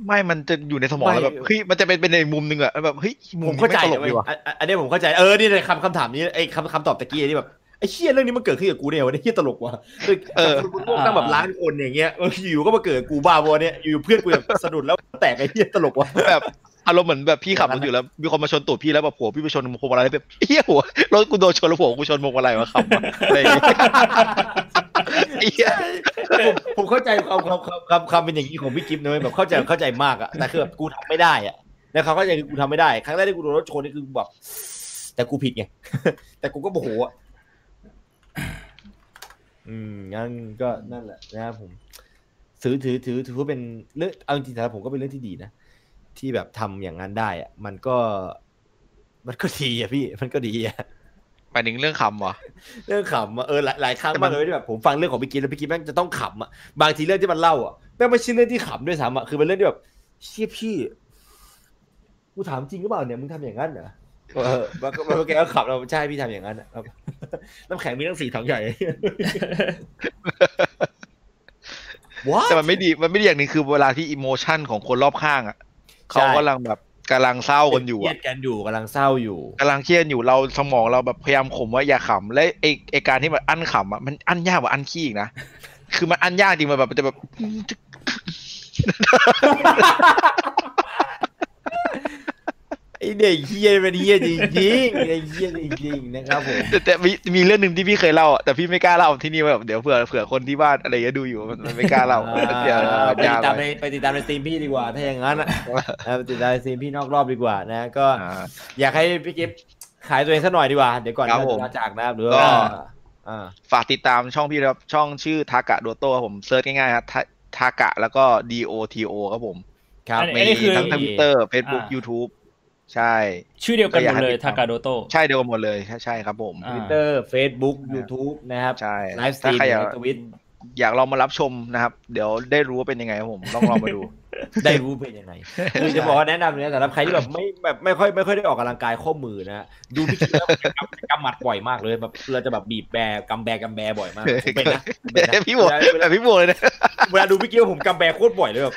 [SPEAKER 3] ไม่มันจะอยู่ในสมองแล้วแบบเฮ้ยมันจะเป็นเป็นในมุมหนึงอะแบบเฮ้ยมุ
[SPEAKER 1] ผมมเข้าใจ
[SPEAKER 3] นี้
[SPEAKER 1] นะ
[SPEAKER 3] ไม่ตลก
[SPEAKER 1] เว้ย
[SPEAKER 3] ดีว่ะ
[SPEAKER 1] อันอันอันนี้ผมเข้าใจเออนี่เลยคำคำถามนี้ไอ้คำคำตอบตะกี้ที่แบบไอ้เชี่ยเรื่องนี้มันเกิดขึ้นกับกูเนี่ยวะเนี่ยเชี่ยตลกว่ะคือกับคนบนโลกตั้งแบบล้านคนอย่างเงี้ยเอออยู่ๆก็มาเกิดกับกูบ้าบอเนี่ยอยู่ๆเพื่อนกูแบบสะดุดแล้วแตกไอ้เชี่ยตลกว่ะ
[SPEAKER 3] แบบ อารมณ์เหมือนแบบพี่ขับรถอยู่แล้ว มีคนมาชนตูดพี่แล้วแบบผัวพี่ไปชนพวงมาลัยแบบเฮียหัวรถกูโดนชนแล้วผัวกูชนพวงมาลัยมาขับอะไรอย่างเงี้ยไอ้เหี้ย
[SPEAKER 1] ผมผมเข้าใจความความความความความเป็นอย่างนี้ของพี่กิฟต์นะเว้ยแบบเข้าใจเข้าใจมากอะแต่คือแบบกูทำไม่ได้อะแล้วเขาเข้าใจคือกูทำไม่ได้ ครั้งแรกที่กูโดนรถชนนี่คือแบบแต่กูผิดไงแต่กูก็โมโหอะอืมงั้นก็นั่นแหละนะครับผมถือถือถือถือว่าเป็นเรื่องเอาจริงๆสำหรับผมก็เป็นเรื่องที่ดีนะ ที่แบบทำอย่างนั้นได้อะมันก็ มันก็ดีอะพี่มันก็ดีอะ
[SPEAKER 3] หมายถึงเรื่องคำเหรอ
[SPEAKER 1] เรื่องขำอะเออหลายหลายครั้ง
[SPEAKER 3] แต่มั
[SPEAKER 1] มานกเลยที่แบบผมฟังเรื่องของพี่กิ๊ฟแล้วพี่กิ๊ฟแม่งจะต้องขำอะบางทีเรื่องที่มันเล่าอะแม่งไม่ใช่เรื่องที่ขำด้วยซ้ำอะคือเป็นเรื่องที่แบบเชี่ยพี่กูถามจริงหรือเปล่าเนี่ยมึงทำอย่างนั้นเหรอเออมันก็มันก็แกก็ขำเราใช่พี่ทำอย่างนั้นอะครับน้ำแข็งมีทั้งสี่ถังใหญ่ว้า
[SPEAKER 3] แต่มันไม่ดีมันไม่ดีอย่างหนึงคือเวลาที่อิโมชันของคนรอบข้างอะ เขากำลังแบบกำลังเศร้ากันอยู่
[SPEAKER 1] เครี
[SPEAKER 3] อะ
[SPEAKER 1] ดกันอยู่กำลังเศร้าอยู่
[SPEAKER 3] กำลังเครียดอยู่เราสมองเราแบบพยายามข่มว่าอย่าขำและไอไอการที่มันอั้นขำอะมันอั้นยากกว่าอั้นขี้อีกนะคือมันอั้นยากจริงมันแบบมันจะแบบ
[SPEAKER 1] ไอ เด็กเฮียเป็นเฮียจริงๆไอเฮียจริงๆนะครับผม
[SPEAKER 3] แต่แต่มีมีเรื่องหนึ่งที่พี่เคยเล่าอะแต่พี่ไม่กล้าเล่าที่นี่ว่าแบบเดี๋ยวเผื่อเผื่อคนที่บ้านอะไรอย่างเงี้ยดูอยู่มันมันไม่กล้าเล่า
[SPEAKER 1] อ่า
[SPEAKER 3] เดี๋ยว
[SPEAKER 1] ไป
[SPEAKER 3] มัน
[SPEAKER 1] ติ
[SPEAKER 3] ยา
[SPEAKER 1] ด
[SPEAKER 3] ก
[SPEAKER 1] ตาม
[SPEAKER 3] ไป
[SPEAKER 1] ในไปติดตามในสตรีมพี่ดีกว่าถ้าอย่างนั้นอะนะไปติดตามในสตรีมพี่นอกรอบดีกว่านะ ก็
[SPEAKER 3] อ่า
[SPEAKER 1] อยากให้พี่กิฟขายตัวเองสักหน่อยดีกว่าเดี๋ยวก่อน
[SPEAKER 3] ครับ
[SPEAKER 1] ที่
[SPEAKER 3] ผ
[SPEAKER 1] เรา
[SPEAKER 3] ม
[SPEAKER 1] จะลาจากนะครับหรือ
[SPEAKER 3] ก็
[SPEAKER 1] ว่าอ่า
[SPEAKER 3] ฝากติดตามช่องพี่นะครับช่องชื่อทากะโดโต้ครับผม search ง่ายๆครับทาทากะแล้วก็ D O T O ครับผม
[SPEAKER 1] ครับ
[SPEAKER 2] อันนี้
[SPEAKER 3] มี
[SPEAKER 2] คือ
[SPEAKER 3] ทั้งทวิตเตอร์เฟซบุ๊ก
[SPEAKER 2] อ่า
[SPEAKER 3] ยูทูบ ใช่
[SPEAKER 2] ชื่อเดียวกันหมดเลย
[SPEAKER 3] ก็อยากให้ติดตาม
[SPEAKER 2] กะโดโต้
[SPEAKER 3] ใช่เดียวกันหมดเลยใช่ใช่ครับผม
[SPEAKER 2] อ่า
[SPEAKER 1] ทวิตเตอร์เฟซบุ๊กยูทูบนะครับ
[SPEAKER 3] ใช่
[SPEAKER 1] ไลฟ์สตรีม
[SPEAKER 3] ถ้าใครอยาก
[SPEAKER 1] ใน Twitch
[SPEAKER 3] อยากลองมารับชมนะครับ เดี๋ยวได้รู้ว่าเป็นยังไงครับผมต้องลองมาดู
[SPEAKER 1] ได้รู้เป็นยังไงคือจะบอกว่าแนะนำเลยนะสำหรับใครที่แบบไม่แบบไม่ค่อยไม่ค่อยได้ออกกำลังกายข้อมือนะฮะดูพี่กิฟต์แล้วกำกำหมัดบ่อยมากเลยแบบเราจะแบบบีบแบกำแบกำแบบ่อยมากผมเป็นนะผมเป็นนะ
[SPEAKER 3] พี่บวก
[SPEAKER 1] เวลา
[SPEAKER 3] แต่พี่บวกเลยนะ
[SPEAKER 1] เวลาดูพี่กิฟต์ผมกำแบโคตรบ่อยเลยแบบ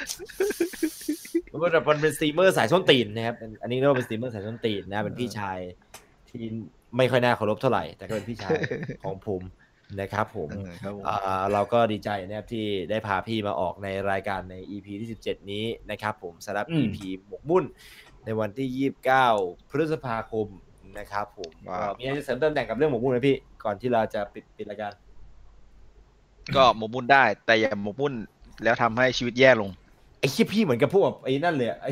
[SPEAKER 1] มันแบบมันเป็นสตรีมเมอร์สายส้นตีนนะครับเป็นอันนี้เรียกว่าเป็นสตรีมเมอร์สายส้นตีนนะ เป็นพี่ชายที่ไม่ค่อยน่าเคารพเท่าไหร่ แต่ก็เป็นพี่ชายของผมนะครับผม
[SPEAKER 3] ครับผม
[SPEAKER 1] อ่าเราก็ดีใจนะครับที่ได้พาพี่มาออกในรายการใน EP ที่ 17 นี้นะครับผมสำหรับ
[SPEAKER 2] อืม
[SPEAKER 1] EP หมกมุ่น ในวันที่ 29 พฤษภาคมนะครับผม
[SPEAKER 3] ว้าว
[SPEAKER 1] ก็มีอะไรจะเสริมเติมแต่งกับเรื่องหมกมุ่นไหมพี่ ก่อนที่เราจะปิดปิดรายการ
[SPEAKER 3] ก็หมกมุ่นได้ แต่อย่าหมกมุ่นแล้วทำให้ชีวิตแย่ลง
[SPEAKER 1] ไอ้เชี่ยพี่เหมือนกับพวกแบบไอ้นั่นเลยไอ้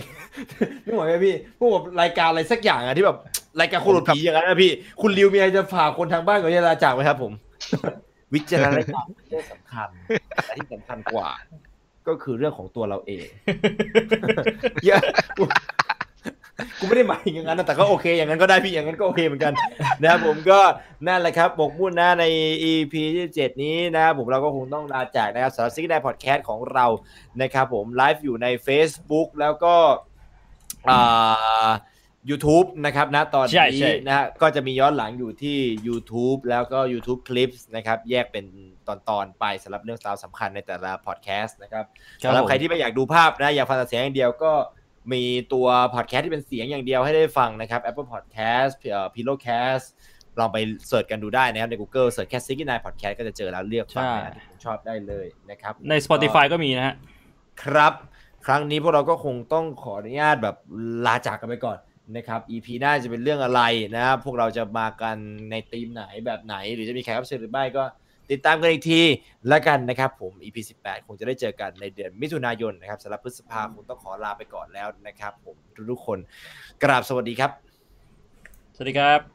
[SPEAKER 1] ไม่เหมือนไหมพี่พวกแบบรายการอะไรสักอย่างอะที่แบบรายการคนหลุดผีอย่างนั้นนะพี่ คุณริวมีอะไรจะฝากคนทางบ้านก่อนที่จะลาจากไหมครับผม วิจารณญาณเป็นเรื่องสำคัญแต่ที่สำคัญกว่า ก็คือเรื่องของตัวเราเอง กูกูไม่ได้หมายอย่างนั้นนะแต่ก็โอเค อย่างนั้นก็ได้พี่อย่างนั้นก็โอเคเหมือนกันนะครับผมก็นั่นแหละครับหมกมุ่นนะใน EP ที่7นี้นะครับผมเราก็คงต้องลาจากนะครับสำหรับซิกได้พอดแคสต์ของเรานะครับผมไลฟ์อยู่ใน Facebook แล้วก็อ่า YouTube นะครับนะตอน
[SPEAKER 2] ใช่
[SPEAKER 1] นี้
[SPEAKER 2] ใช่
[SPEAKER 1] นะฮะก็จะมีย้อนหลังอยู่ที่ YouTube แล้วก็ YouTube Clips นะครับ แยกเป็นตอนๆไปสำหรับเรื่องราวสำคัญในแต่ละพอดแคสต์นะครับ
[SPEAKER 2] ครับ
[SPEAKER 1] สำหรับ
[SPEAKER 2] ผม
[SPEAKER 1] ใครที่ไม่อยากดูภาพนะ อยากฟังแต่เสียงอย่างเดียวก็ มีตัวพอดแคสต์ที่เป็นเสียงอย่างเดียวให้ได้ฟังนะครับ Apple Podcast เอ่อ Pillowcast ลองไป search กันดูได้นะครับใน Google เสิร์ชแค่69 Podcast ก็จะเจอแล้วเลือกฟัง channel ที่คุณชอบได้เลยนะครับ
[SPEAKER 2] ใน Spotify ก็มีนะฮะ
[SPEAKER 1] ครับ ครั้งนี้พวกเราก็คงต้องขออนุญาตแบบลาจากกันไปก่อนนะครับ EP หน้าจะเป็นเรื่องอะไรนะครับพวกเราจะมากันในธีมไหนแบบไหน หรือจะมีแขกรับเชิญหรือไม่ก็ ติดตามกันอีกทีแล้วกันนะครับผม EP 18 คงจะได้เจอกันในเดือนมิถุนายนนะครับสำหรับพฤษภาคงต้องขอลาไปก่อนแล้วนะครับ ผมทุกๆคนกราบสวัสดีครับ
[SPEAKER 2] สวัสดีครับ